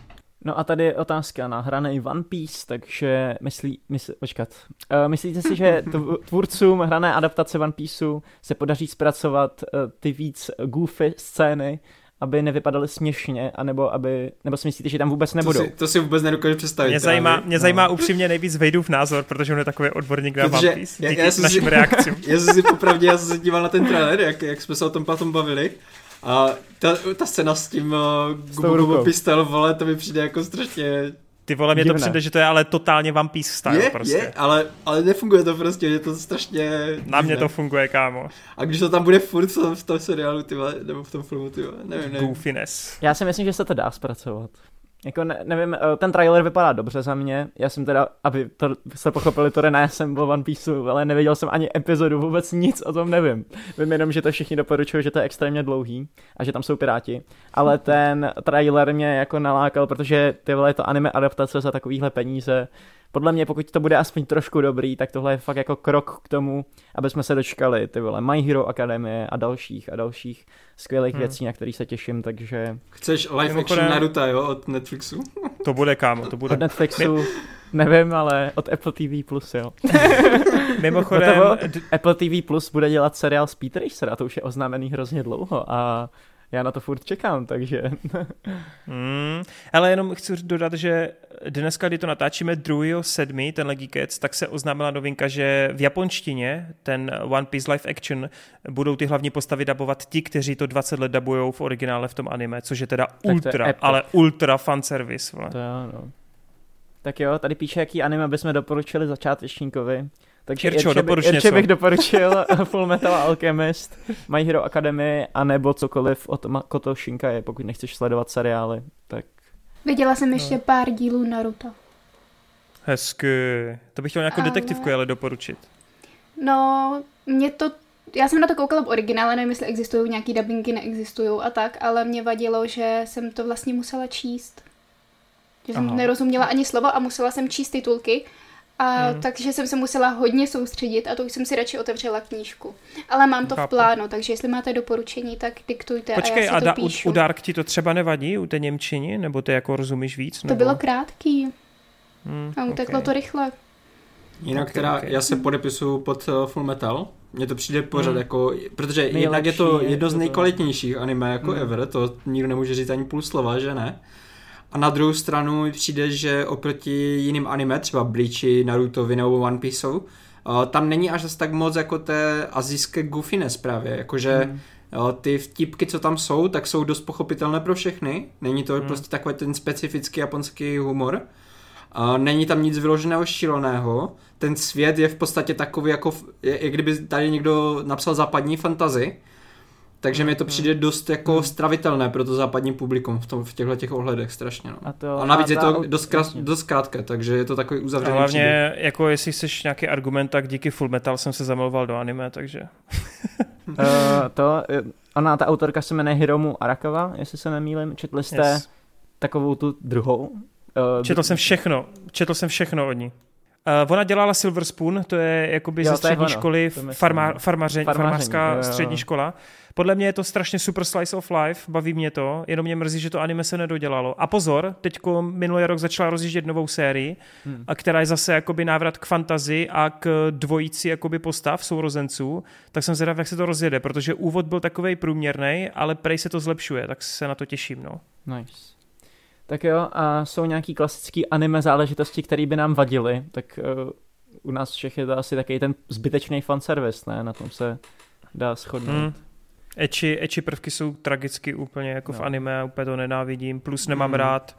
No a tady je otázka na hraný One Piece, takže myslí, mysl, počkat. Uh, myslíte si, že tvůrcům hrané adaptace One Pieceu se podaří zpracovat uh, ty víc goofy scény, aby nevypadaly směšně, anebo aby, nebo si myslíte, že tam vůbec nebudou? To si, to si vůbec nedokážu představit. Mě zajímá, mě no. zajímá upřímně nejvíc Vejdův názor, protože on je takový odborník na One Piece, já, já našim si, reakcím. Já jsem si popravdě, já jsem se díval na ten trailer, jak, jak jsme se o tom potom bavili a ta, ta scéna s tím uh, Gubu Pistel, vole, to mi přijde jako strašně ty vole, mě to přijde, že to je ale totálně One Piece style je, prostě. Je, ale, ale nefunguje to prostě, je to strašně... Na mě to funguje, kámo. A když to tam bude furt v tom, v tom seriálu, ty vole, nebo v tom filmu, ty vole, nevím, nevím. Goofiness. Já si myslím, že se to dá zpracovat. Jako ne, nevím, eh, ten trailer vypadá dobře za mě. Já jsem teda, aby to se pochopili, to ne, jsem byl One Piece, ale neviděl jsem ani epizodu, vůbec nic o tom nevím. Vím jenom, že to všichni doporučují, že to je extrémně dlouhý a že tam jsou piráti. Ale ten trailer mě jako nalákal, protože ty vole, je to anime adaptace za takovýhle peníze podle mě, pokud to bude aspoň trošku dobrý, tak tohle je fakt jako krok k tomu, aby jsme se dočkali ty vole My Hero Academie a dalších a dalších skvělých hmm. věcí, na kterých se těším, takže... Chceš live Mimochodem... action Naruto, jo, od Netflixu? To bude, kámo, to bude. Od Netflixu, nevím, ale od Apple TV Plus, jo. Mimochodem... No Apple TV Plus bude dělat seriál Speed Racer a to už je oznámený hrozně dlouho a já na to furt čekám, takže... mm, ale jenom chci dodat, že dneska, kdy to natáčíme 2.7., ten Legicats, tak se oznámila novinka, že v japonštině ten One Piece live action budou ty hlavní postavy dabovat ti, kteří to 20 let dabujou v originále v tom anime, což je teda tak ultra, ale ultra fan service. To jo, no. Tak jo, tady píše, jaký anime bychom doporučili začátečníkovi. Takže Jirčo, doporuč Jirče bych doporučil Full Metal Alchemist, My Hero Academy, anebo cokoliv od Makoto Shinkai, pokud nechceš sledovat seriály. Tak... Viděla jsem ještě no. pár dílů Naruto. Hezky. To bych chtěl nějakou ale... detektivku ale doporučit. No, mě to já jsem na to koukala v originále, nevím, jestli existují nějaký dubbingy, neexistují a tak, ale mě vadilo, že jsem to vlastně musela číst. Že jsem Aha. nerozuměla ani slovo a musela jsem číst titulky a hmm. takže jsem se musela hodně soustředit a to už jsem si radši otevřela knížku. Ale mám to Chápu. v plánu, takže jestli máte doporučení, tak diktujte Počkej, a já si a to píšu. U, u Dark ti to třeba nevadí, u té Němčiny? Nebo ty jako rozumíš víc? Nebo? To bylo krátký. Hmm, a uteklo okay. to rychle. Jinak okay, teda okay. já se podepisuju pod uh, Full Metal. Mně to přijde pořád hmm. jako, protože Nejlepší jednak je to jedno z nejkvalitnějších anime jako hmm. ever, to nikdo nemůže říct ani půl slova, že ne. A na druhou stranu mi přijde, že oproti jiným anime, třeba Bleachi, Naruto, nebo One Piece, uh, tam není až tak moc jako té azijské goofiness právě, jakože hmm. uh, ty vtipky, co tam jsou, tak jsou dost pochopitelné pro všechny, není to hmm. prostě takový ten specifický japonský humor, Uh, není tam nic vyloženého šíleného, ten svět je v podstatě takový, jako, je, jak kdyby tady někdo napsal západní fantazy, takže mi to hmm. přijde dost jako hmm. stravitelné pro to západní publikum v, tom, v těchto těch ohledech strašně. No. A, to, a navíc a je to dost, krát, dost krátké, takže je to takový uzavřený a hlavně, příběh. jako jestli jsi nějaký argument, tak díky Full Metal jsem se zamiloval do anime, takže... uh, to, eh, ona, ta autorka se jmenuje Hiromu Arakava, jestli se nemýlim. Četli jste yes. takovou tu druhou? Uh, četl jsem všechno, četl jsem všechno od ní. Uh, ona dělala Silver Spoon, to je jakoby jo, ze střední ono, školy farma, farmařeň, farmářská jo, jo. střední škola. Podle mě je to strašně super slice of life, baví mě to, jenom mě mrzí, že to anime se nedodělalo. A pozor, teďko minulý rok začala rozjíždět novou sérii, hmm. a která je zase jakoby návrat k fantazii a k dvojici jakoby postav sourozenců, tak jsem zvědav, jak se to rozjede, protože úvod byl takovej průměrný, ale prej se to zlepšuje, tak se na to těším. No. Nice. Tak jo, a jsou nějaký klasický anime záležitosti, které by nám vadily, tak uh, u nás všech je to asi takový ten zbytečný fanservice, ne? Na tom se dá shodnout. Hmm. Eči, eči prvky jsou tragicky úplně jako no. v anime, úplně to nenávidím, plus nemám hmm. rád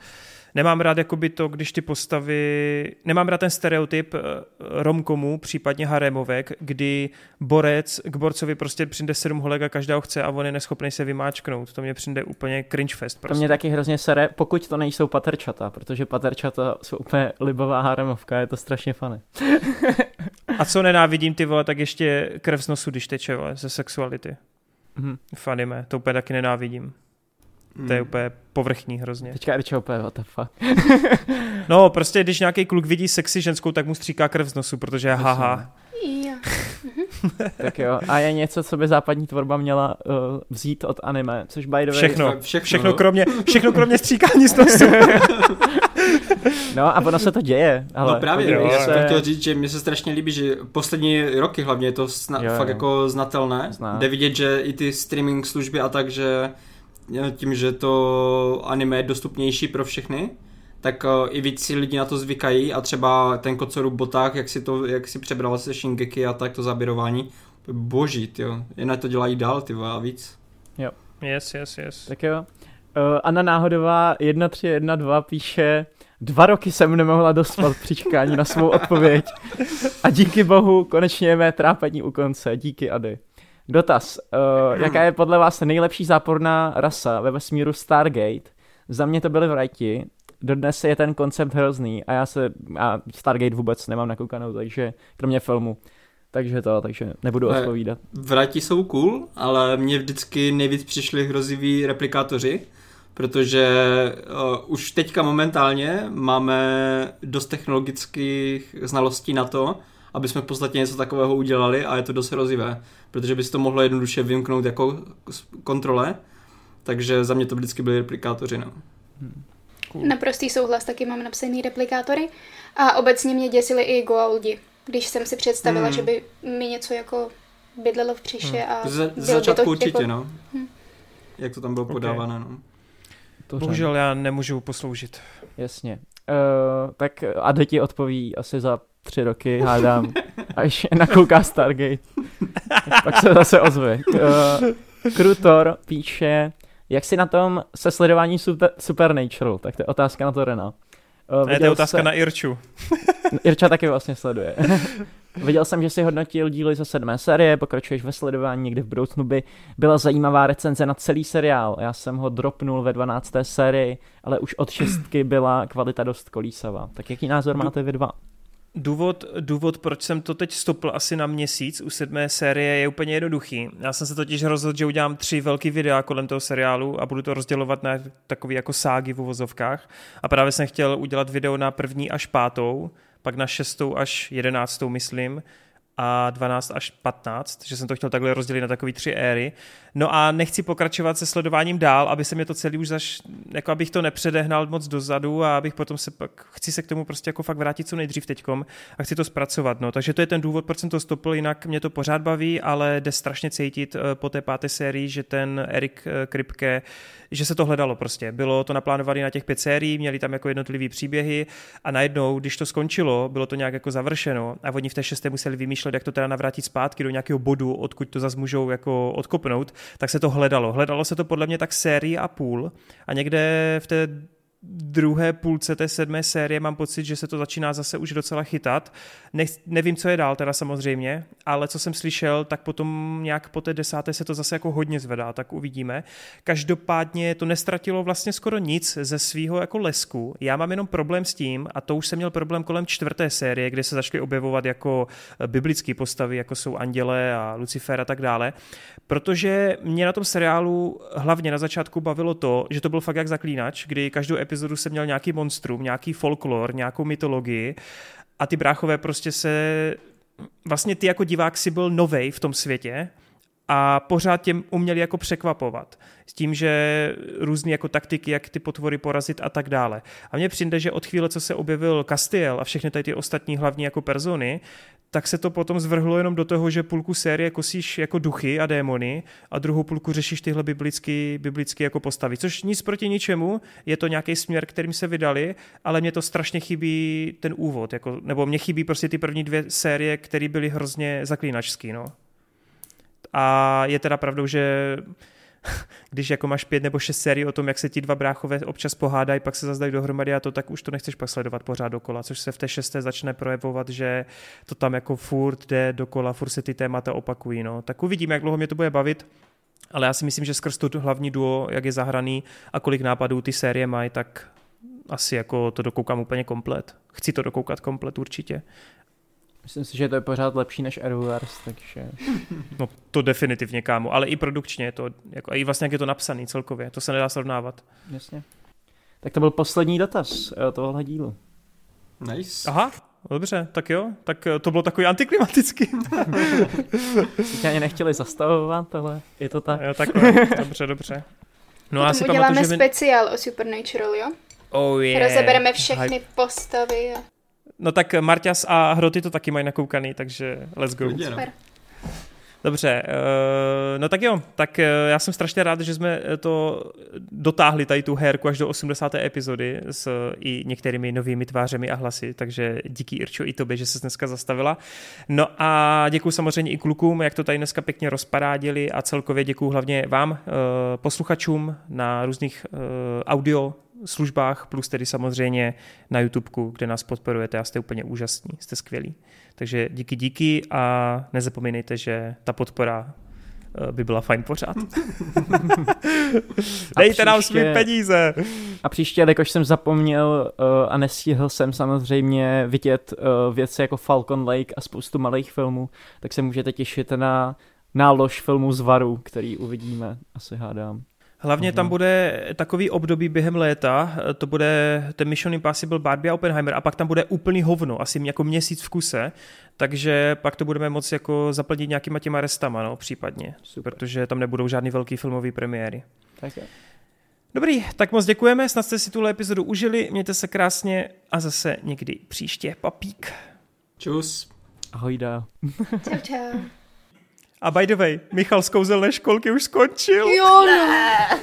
Nemám rád jakoby to, když ty postavy, nemám rád ten stereotyp eh, romkomu, případně harémovek, kdy borec k borcovi prostě přijde sedm holek a každá ho chce a on je neschopný se vymáčknout. To mě přijde úplně cringe fest. Prostě. To mě taky hrozně sere, pokud to nejsou paterčata, protože paterčata jsou úplně libová haremovka, je to strašně fany. a co nenávidím ty vole, tak ještě krev z nosu, když teče vole, ze sexuality. Mm-hmm. V anime, to úplně taky nenávidím. To je hmm. úplně povrchní hrozně. Teďka Erča úplně, what the fuck. no, prostě když nějaký kluk vidí sexy ženskou, tak mu stříká krev z nosu, protože je haha. tak jo, a je něco, co by západní tvorba měla uh, vzít od anime, což by the way... Všechno, všechno, všechno, kromě, všechno kromě stříkání z nosu. no a ono se to děje. Ale no právě, jo, já jsem chtěl říct, že mi se strašně líbí, že poslední roky hlavně je to sna- jo, fakt jo. jako znatelné. Zná. Jde vidět, že i ty streaming služby a tak, že tím, že to anime je dostupnější pro všechny, tak uh, i víc si lidi na to zvykají a třeba ten Kocoru Boták, jak si, to, jak si přebral se Shingeki a tak to zaběrování, boží, jo. Jen to dělají dál, ty a víc. Jo. Yes, yes, yes. Tak jo. Uh, Anna Náhodová 1312 píše, dva roky jsem nemohla dospat při čekání na svou odpověď a díky bohu konečně je mé trápení u konce. Díky Ady. Dotaz. Uh, jaká je podle vás nejlepší záporná rasa ve vesmíru Stargate? Za mě to byly vrajti. Dodnes je ten koncept hrozný a já se a Stargate vůbec nemám nakoukanou, takže kromě filmu. Takže to, takže nebudu ne, odpovídat. Vrati jsou cool, ale mně vždycky nejvíc přišli hroziví replikátoři, protože uh, už teďka momentálně máme dost technologických znalostí na to, aby jsme v podstatě něco takového udělali a je to dost hrozivé, protože by se to mohlo jednoduše vymknout jako kontrole, takže za mě to vždycky byly replikátoři. No. Hmm. Cool. Naprostý souhlas, taky mám napsaný replikátory a obecně mě děsili i Goa'uldi, když jsem si představila, hmm. že by mi něco jako bydlelo v příše hmm. a Z, začátku to určitě, jako... no. Hmm. Jak to tam bylo okay. podávané, no. Bohužel já nemůžu posloužit. Jasně. Uh, tak Ade ti odpoví asi za tři roky, hádám, až nakouká Stargate. Pak se zase ozve. Uh, Krutor píše, jak si na tom se sledování super, Supernatural, tak to je otázka na to Rena. Uh, ne, to je otázka se... na Irču. Irča taky vlastně sleduje. Viděl jsem, že si hodnotil díly ze sedmé série, pokračuješ ve sledování někdy v budoucnu by byla zajímavá recenze na celý seriál. Já jsem ho dropnul ve 12. sérii, ale už od šestky byla kvalita dost kolísavá. Tak jaký názor máte vy dva? Důvod, důvod, proč jsem to teď stopl asi na měsíc u sedmé série je úplně jednoduchý. Já jsem se totiž rozhodl, že udělám tři velký videa kolem toho seriálu a budu to rozdělovat na takový jako ságy v uvozovkách. A právě jsem chtěl udělat video na první až pátou, pak na šestou až jedenáctou, myslím, a 12 až 15, že jsem to chtěl takhle rozdělit na takové tři éry. No a nechci pokračovat se sledováním dál, aby se mě to celý už zaš, jako abych to nepředehnal moc dozadu a abych potom se pak, chci se k tomu prostě jako fakt vrátit co nejdřív teďkom a chci to zpracovat. No. Takže to je ten důvod, proč jsem to stopil, jinak mě to pořád baví, ale jde strašně cítit eh, po té páté sérii, že ten Erik eh, Kripke, že se to hledalo prostě. Bylo to naplánované na těch pět sérií, měli tam jako jednotlivý příběhy a najednou, když to skončilo, bylo to nějak jako završeno a oni v té šesté museli vymýšlet, jak to teda navrátit zpátky do nějakého bodu, odkud to zase můžou jako odkopnout, tak se to hledalo. Hledalo se to podle mě tak sérii a půl a někde v té druhé půlce té sedmé série mám pocit, že se to začíná zase už docela chytat. Ne, nevím, co je dál teda samozřejmě, ale co jsem slyšel, tak potom nějak po té desáté se to zase jako hodně zvedá, tak uvidíme. Každopádně to nestratilo vlastně skoro nic ze svého jako lesku. Já mám jenom problém s tím, a to už jsem měl problém kolem čtvrté série, kde se začaly objevovat jako eh, biblické postavy, jako jsou Anděle a Lucifer a tak dále, protože mě na tom seriálu hlavně na začátku bavilo to, že to byl fakt jak zaklínač, kdy každou epizodu se měl nějaký monstrum, nějaký folklor, nějakou mytologii a ty bráchové prostě se vlastně ty jako divák si byl novej v tom světě a pořád těm uměli jako překvapovat. S tím, že různé jako taktiky, jak ty potvory porazit a tak dále. A mně přijde, že od chvíle, co se objevil Castiel a všechny tady ty ostatní hlavní jako persony, tak se to potom zvrhlo jenom do toho, že půlku série kosíš jako duchy a démony a druhou půlku řešíš tyhle biblické biblický jako postavy. Což nic proti ničemu, je to nějaký směr, kterým se vydali, ale mě to strašně chybí ten úvod, jako, nebo mě chybí prostě ty první dvě série, které byly hrozně zaklínačský. No. A je teda pravdou, že když jako máš pět nebo šest sérií o tom, jak se ti dva bráchové občas pohádají, pak se zazdají dohromady a to, tak už to nechceš pak sledovat pořád dokola, což se v té šesté začne projevovat, že to tam jako furt jde dokola, furt se ty témata opakují. No. Tak uvidíme, jak dlouho mě to bude bavit. Ale já si myslím, že skrz to hlavní duo, jak je zahraný a kolik nápadů ty série mají, tak asi jako to dokoukám úplně komplet. Chci to dokoukat komplet určitě. Myslím si, že to je pořád lepší než Arrowverse, takže... No to definitivně, kámo, ale i produkčně je to, jako, i vlastně jak je to napsaný celkově, to se nedá srovnávat. Jasně. Tak to byl poslední dotaz eh, tohohle dílu. Nice. Aha, dobře, tak jo, tak eh, to bylo takový antiklimatický. Tě ani nechtěli zastavovat, ale je to tak. Jo, takhle, dobře, dobře. No a si uděláme pamatuju, že speciál o Supernatural, jo? Oh yeah. Rozebereme všechny postavy a... No tak Marťas a Hroty to taky mají nakoukaný, takže let's go. Super. Dobře, eh, no tak jo, tak eh, já jsem strašně rád, že jsme to dotáhli, tady tu herku až do 80. epizody s i některými novými tvářemi a hlasy, takže díky Irčo i tobě, že se dneska zastavila. No a děkuji samozřejmě i klukům, jak to tady dneska pěkně rozparádili a celkově děkuji hlavně vám, eh, posluchačům na různých audio službách, plus tedy samozřejmě na YouTube, kde nás podporujete a jste úplně úžasní, jste skvělí. Takže díky, díky a nezapomínejte, že ta podpora eh, by byla fajn pořád. Dejte příště, nám svý peníze. A příště, jakož jsem zapomněl uh, a nestihl jsem samozřejmě vidět uh, věci jako Falcon Lake a spoustu malých filmů, tak se můžete těšit na nálož filmu Zvaru, který uvidíme, asi hádám. Hlavně tam mhm. bude takový období během léta, to bude ten Mission Impossible Barbie a Oppenheimer a pak tam bude úplný hovno, asi jako měsíc v kuse, takže pak to budeme moci jako zaplnit nějakýma těma restama, no, případně, Super. protože tam nebudou žádný velký filmový premiéry. Tak je. Dobrý, tak moc děkujeme, snad jste si tuhle epizodu užili, mějte se krásně a zase někdy příště. Papík. Čus. Ahoj dál. Čau, čau. A by the way, Michal z kouzelné školky už skončil. Jo, ne.